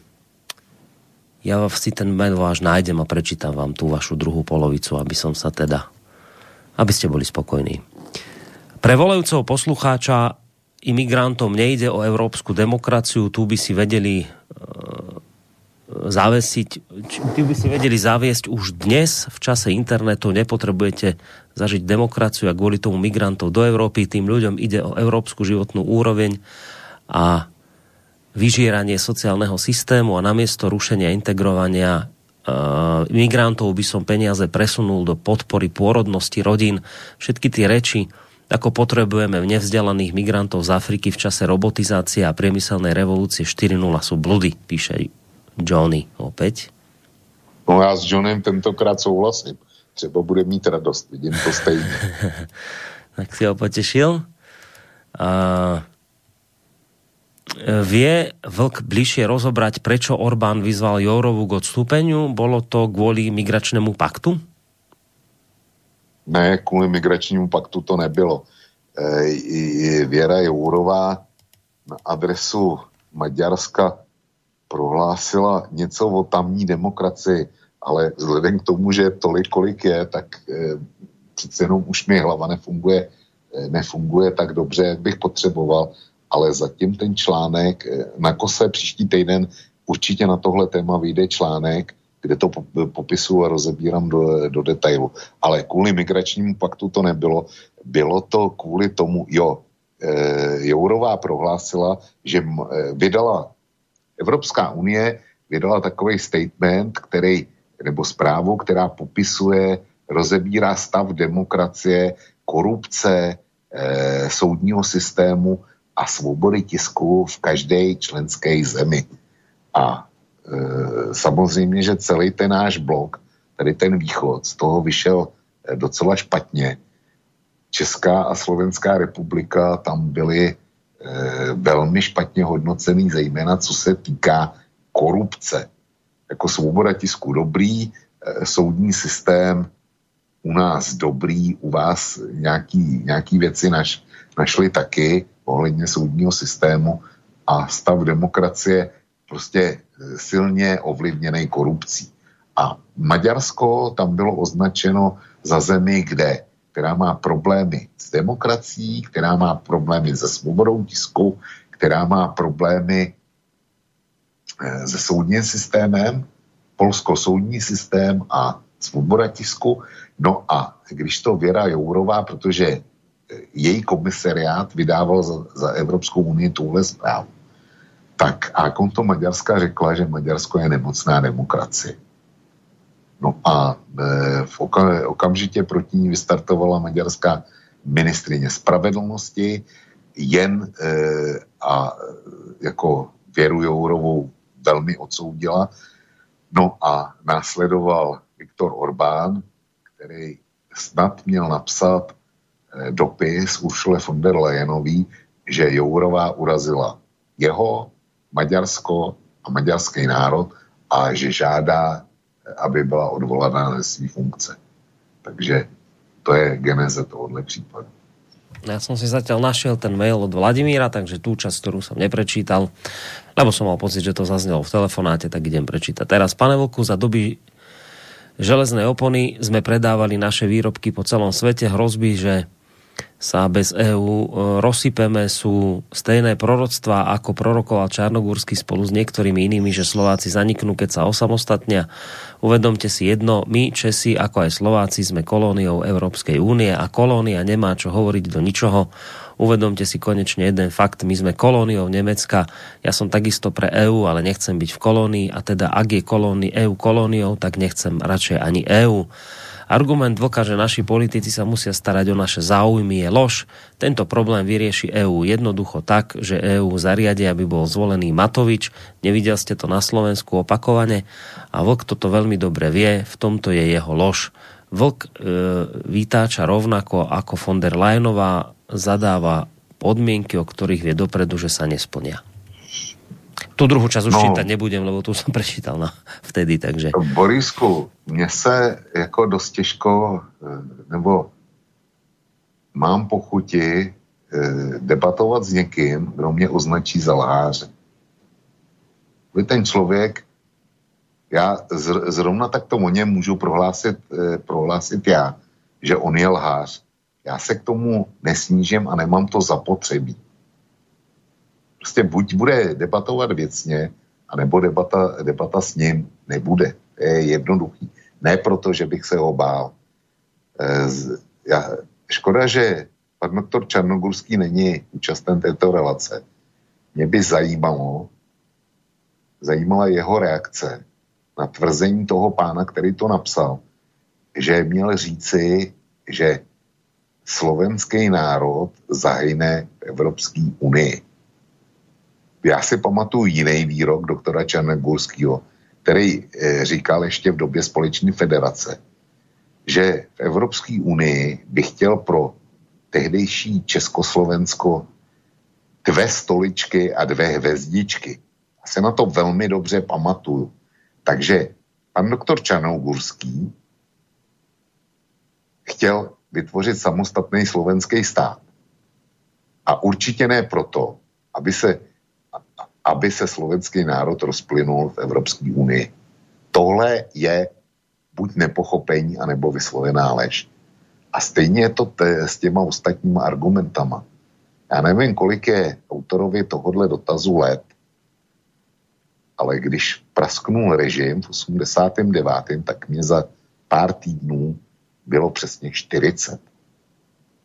ja si ten mail váš nájdem a prečítam vám tú vašu druhú polovicu, aby som sa teda aby ste boli spokojní. Pre volajúceho poslucháča imigrantom nejde o európsku demokraciu, tu by si vedeli uh, zavesiť, tu by si vedeli zaviesť už dnes v čase internetu, nepotrebujete zažiť demokraciu a kvôli tomu migrantov do Európy, tým ľuďom ide o európsku životnú úroveň a vyžieranie sociálneho systému a namiesto rušenia integrovania uh, migrantov by som peniaze presunul do podpory pôrodnosti rodín. Všetky tie reči, ako potrebujeme nevzdelaných migrantov z Afriky v čase robotizácie a priemyselnej revolúcie 4.0 sú bludy, píše Johnny opäť. No já s Johnem tentokrát souhlasím. Třeba bude mít radost, vidím to stejně. [LAUGHS] tak si ho potešil. Uh, Vie Vlk bližšie rozobrať, prečo Orbán vyzval Jourovu k odstúpeniu? Bolo to kvôli migračnému paktu? Ne, kvůli migračnímu paktu to nebylo. E, Věra Jourová na adresu Maďarska prohlásila něco o tamní demokracii, ale vzhledem k tomu, že tolik, kolik je, tak e, přece jenom už mi hlava nefunguje, e, nefunguje tak dobře, jak bych potřeboval ale zatím ten článek, eh, na kose příští týden určitě na tohle téma vyjde článek, kde to popisu a rozebírám do, do detailu. Ale kvůli migračnímu paktu to nebylo. Bylo to kvůli tomu, jo, e, Jourová prohlásila, že e, vydala Evropská unie, vydala takový statement, který, nebo zprávu, která popisuje, rozebírá stav demokracie, korupce, e, soudního systému a svobody tisku v každé členské zemi. A samozřejmě, že celý ten náš blok, tady ten východ, z toho vyšel e, docela špatně. Česká a Slovenská republika tam byly e, velmi špatně hodnocený, zejména co se týká korupce. Jako svoboda tisku dobrý, soudní systém u nás dobrý, u vás nějaký, nějaký věci naš, našli taky ohledně soudního systému a stav demokracie prostě silně ovlivněný korupcí. A Maďarsko tam bylo označeno za zemi, kde, která má problémy s demokracií, která má problémy se svobodou tisku, která má problémy e, se soudním systémem, polsko-soudní systém a svoboda tisku. No a když to Věra Jourová, protože e, její komisariát vydával za, za Evropskou unii tuhle zprávu, tak a konto Maďarska řekla, že Maďarsko je nemocná demokracie. No a e, v oka, okamžitě proti ní vystartovala maďarská ministrině spravedlnosti, jen e, a jako Věru Jourovou velmi odsoudila. No a následoval Viktor Orbán, který snad měl napsat eh, dopis Uršule von der Leyenový, že Jourová urazila jeho, Maďarsko a maďarský národ a že žádá, aby byla odvolaná ze své funkce. Takže to je geneze tohohle případu. Ja som si zatiaľ našiel ten mail od Vladimíra, takže tú časť, ktorú som neprečítal, lebo som mal pocit, že to zaznelo v telefonáte, tak idem prečítať. Teraz, pane Vlku, za doby železné opony sme predávali naše výrobky po celom svete. Hrozby, že sa bez EÚ e, rozsypeme sú stejné proroctvá, ako prorokoval Čarnogórsky spolu s niektorými inými, že Slováci zaniknú, keď sa osamostatnia. Uvedomte si jedno, my Česi, ako aj Slováci, sme kolóniou Európskej únie a kolónia nemá čo hovoriť do ničoho. Uvedomte si konečne jeden fakt, my sme kolóniou Nemecka, ja som takisto pre EÚ, ale nechcem byť v kolónii a teda ak je kolóni, EÚ kolóniou, tak nechcem radšej ani EÚ. Argument vlka, že naši politici sa musia starať o naše záujmy je lož. Tento problém vyrieši EÚ jednoducho tak, že EÚ zariadi, aby bol zvolený Matovič. Nevidel ste to na Slovensku opakovane a vlk toto veľmi dobre vie, v tomto je jeho lož. Vlk e, vytáča rovnako ako von der Leyenová zadáva podmienky, o ktorých vie dopredu, že sa nesplnia. Tu druhou čas už no, čítať nebudem, lebo tu som prečítal na vtedy, takže... Borisku, mně se jako dost těžko, eh, nebo mám pochuti eh, debatovat s někým, kdo mě označí za lháře. Vy ten člověk, já zrovna takto o něm můžu prohlásit, eh, prohlásit já, že on je lhář já se k tomu nesnížím a nemám to zapotřebí. Prostě buď bude debatovat věcně, anebo debata, debata s ním nebude. To je jednoduchý. Ne proto, že bych se ho bál. E, já, škoda, že pan doktor Černogurský není účasten této relace. Mě by zajímalo, zajímala jeho reakce na tvrzení toho pána, který to napsal, že měl říci, že slovenský národ zahyne v Evropské unii. Já si pamatuju jiný výrok doktora Černegurského, který e, říkal ještě v době společné federace, že v Evropské unii by chtěl pro tehdejší Československo dvě stoličky a dvě hvězdičky. Já se na to velmi dobře pamatuju. Takže pan doktor Čarnogurský chtěl vytvořit samostatný slovenský stát. A určitě ne proto, aby se, aby se slovenský národ rozplynul v Evropské unii. Tohle je buď nepochopení, anebo vyslovená lež. A stejně je to te, s těma ostatníma argumentama. Já nevím, kolik je autorovi tohohle dotazu let, ale když prasknul režim v 89., tak mě za pár týdnů bylo přesně 40.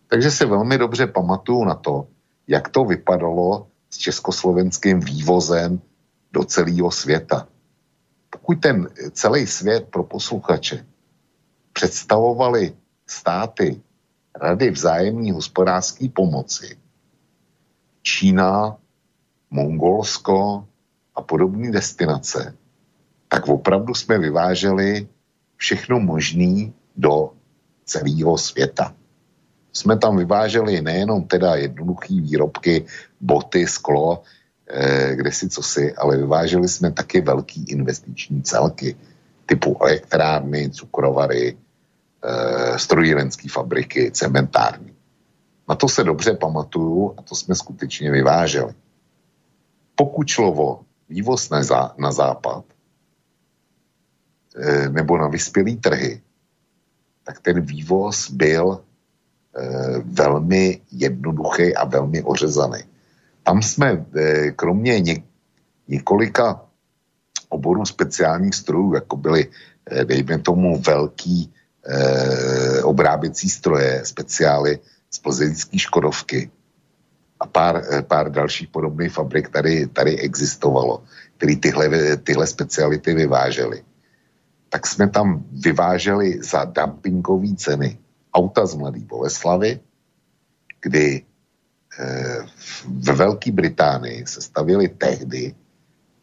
Takže si velmi dobře pamatuju na to, jak to vypadalo s československým vývozem do celého světa. Pokud ten celý svět pro posluchače představovali státy Rady vzájemní hospodářské pomoci Čína, Mongolsko a podobné destinace, tak opravdu jsme vyváželi všechno možné do celého světa. Jsme tam vyváželi nejenom teda jednoduché výrobky, boty, sklo, eh, kde si co si, ale vyváželi jsme taky velký investiční celky, typu elektrárny, cukrovary, eh, strojírenské fabriky, cementárny. Na to se dobře pamatuju a to jsme skutečně vyváželi. Pokud šlo o vývoz na, zá, na západ e, nebo na vyspělý trhy, tak ten vývoz byl velmi jednoduchý a velmi ořezaný. Tam jsme e, kromě ně, několika oborů speciálních strojů, jako byly, e, dejme tomu, velký obráběcí stroje, speciály, z plzeňské Škodovky a pár, eh, pár dalších podobných fabrik tady, tady existovalo, který tyhle, tyhle speciality vyvážely. Tak jsme tam vyváželi za dumpingové ceny auta z Mladé Boleslavy, kdy eh, ve Velké Británii se stavili tehdy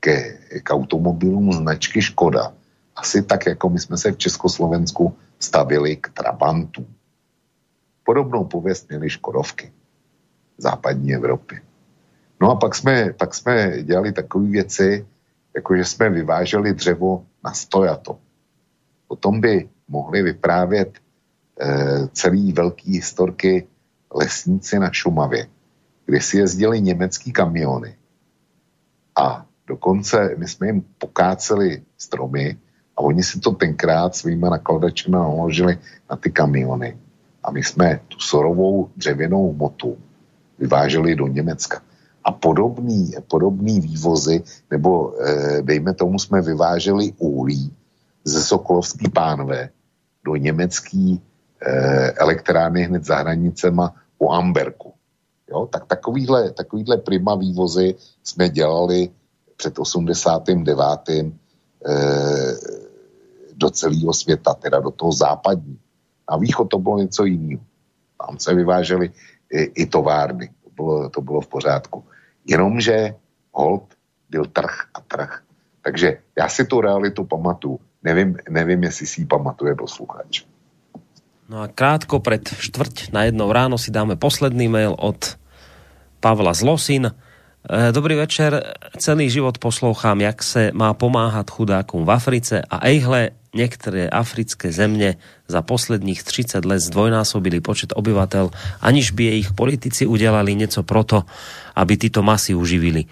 ke, k automobilům značky Škoda. Asi tak, jako my jsme se v Československu stavili k Trabantům. Podobnou pověst měly Škodovky západní Evropy. No a pak jsme, pak jsme dělali takové věci, jako že jsme vyváželi dřevo na stojato. O tom by mohli vyprávět celý velký historky lesníci na Šumavě, kde si jezdili německý kamiony a dokonce my jsme jim pokáceli stromy a oni si to tenkrát svýma nakladačemi naložili na ty kamiony a my jsme tu sorovou dřevěnou motu vyváželi do Německa. A podobný, podobný vývozy, nebo e, dejme tomu, jsme vyváželi úlí ze Sokolovský pánve do německý elektrárny hned za hranicema u Amberku. Jo? Tak takovýhle, takovýhle prima vývozy jsme dělali před 89. E, do celého světa, teda do toho západní. Na východ to bylo něco jiného. Tam se vyvážely i, i továrny. To bylo, to bylo v pořádku. Jenomže hold byl trh a trh. Takže já si tu realitu pamatuju. Nevím, nevím jestli si ji pamatuje posluchač. No a krátko před čtvrť na jednou ráno si dáme posledný mail od Pavla Zlosin. E, dobrý večer, celý život poslouchám, jak se má pomáhat chudákům v Africe a ejhle, některé africké země za posledních 30 let zdvojnásobili počet obyvatel, aniž by jejich politici udělali něco proto, aby tyto masy uživili.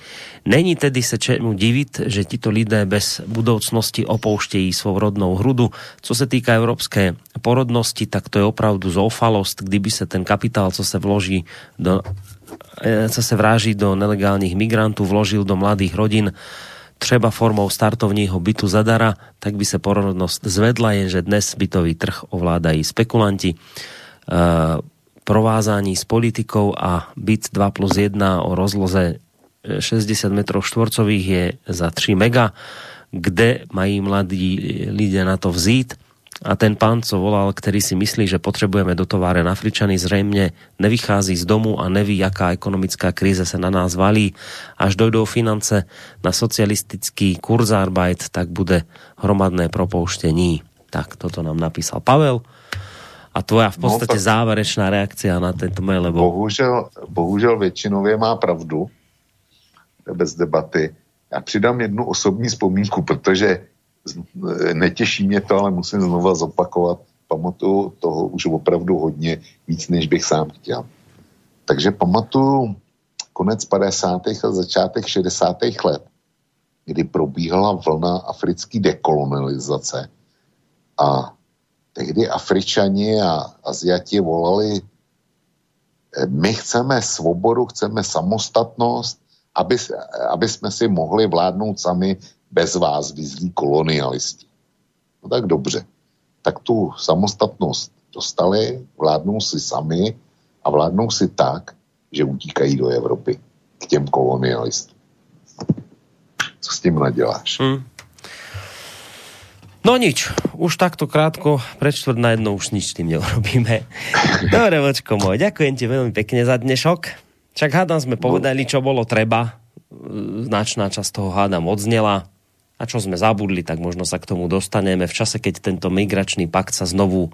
Není tedy se čemu divit, že tito lidé bez budoucnosti opouštějí svou rodnou hrudu. Co se týká evropské porodnosti, tak to je opravdu zoufalost, kdyby se ten kapitál, co se vloží do eh, co se vráží do nelegálních migrantů, vložil do mladých rodin, třeba formou startovního bytu zadara, tak by se porodnost zvedla, jenže dnes bytový trh ovládají spekulanti. E, provázání s politikou a byt 2 plus 1 o rozloze 60 metrov štvorcových je za 3 mega. Kde mají mladí lidé na to vzít? A ten pán, co volal, který si myslí, že potřebujeme do továren Afričany, zřejmě nevychází z domu a neví, jaká ekonomická krize se na nás valí. Až dojdou finance na socialistický kurzarbeit, tak bude hromadné propouštění. Tak toto nám napísal Pavel. A tvoja v podstatě no, záverečná reakcia na tento mail, lebo... Bohužel, bohužel většinově má pravdu, bez debaty. Já přidám jednu osobní vzpomínku, protože netěší mě to, ale musím znova zopakovat. Pamatuju toho už opravdu hodně, víc než bych sám chtěl. Takže pamatuju konec 50. a začátek 60. let, kdy probíhala vlna africké dekolonizace a tehdy Afričani a Aziati volali my chceme svobodu, chceme samostatnost, aby, aby jsme si mohli vládnout sami bez vás vyzlí kolonialisti. No tak dobře. Tak tu samostatnost dostali, vládnou si sami a vládnou si tak, že utíkají do Evropy k těm kolonialistům. Co s tím naděláš? Hmm. No nič, už takto krátko, prečtvrt na jedno už nič tým neurobíme. [LAUGHS] Dobre, vočko môj, ďakujem ti veľmi pekne za dnešok. Čak hádam sme povedali, čo bolo treba. Značná časť toho hádam odznela. A čo sme zabudli, tak možno sa k tomu dostaneme v čase, keď tento migračný pakt sa znovu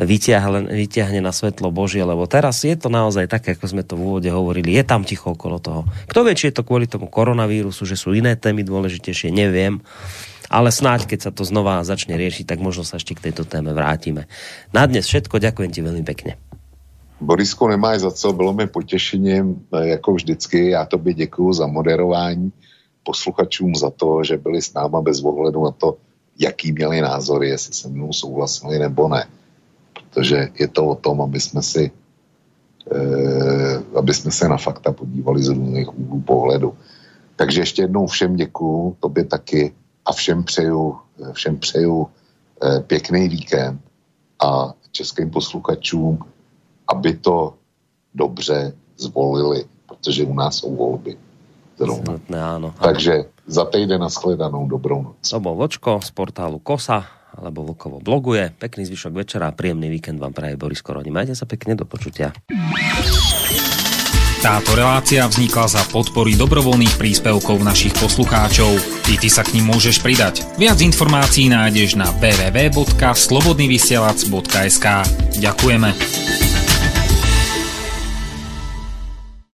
vyťahne, vyťahne na svetlo Božie, lebo teraz je to naozaj tak, ako sme to v úvode hovorili, je tam ticho okolo toho. Kto vie, či je to kvôli tomu koronavírusu, že sú iné témy dôležitejšie, neviem ale snáď, keď sa to znova začne riešiť, tak možno sa ešte k tejto téme vrátime. Na dnes všetko, ďakujem ti veľmi pekne. Borisko, nemáš za co, bylo mi potěšením, jako vždycky, já tobě děkuju za moderování, posluchačům za to, že byli s náma bez ohledu na to, jaký měli názory, jestli se mnou souhlasili nebo ne. Protože je to o tom, aby jsme si eh, aby jsme se na fakta podívali z různých úhlů pohledu. Takže ještě jednou všem děkuju, tobě taky a všem přeju, všem přeju eh, pěkný víkend a českým posluchačům, aby to dobře zvolili, protože u nás jsou volby. Snadné, áno, Takže za týden na shledanou dobrou noc. To bol Vočko z portálu Kosa, alebo Vlkovo bloguje. Pekný zvyšok večera a príjemný víkend vám praje Boris Koroni. Majte sa pekne, do počutia. Táto relácia vznikla za podpory dobrovoľných príspevkov našich poslucháčov. I ty sa k ním môžeš pridať. Viac informácií nájdeš na www.slobodnyvysielac.sk Ďakujeme.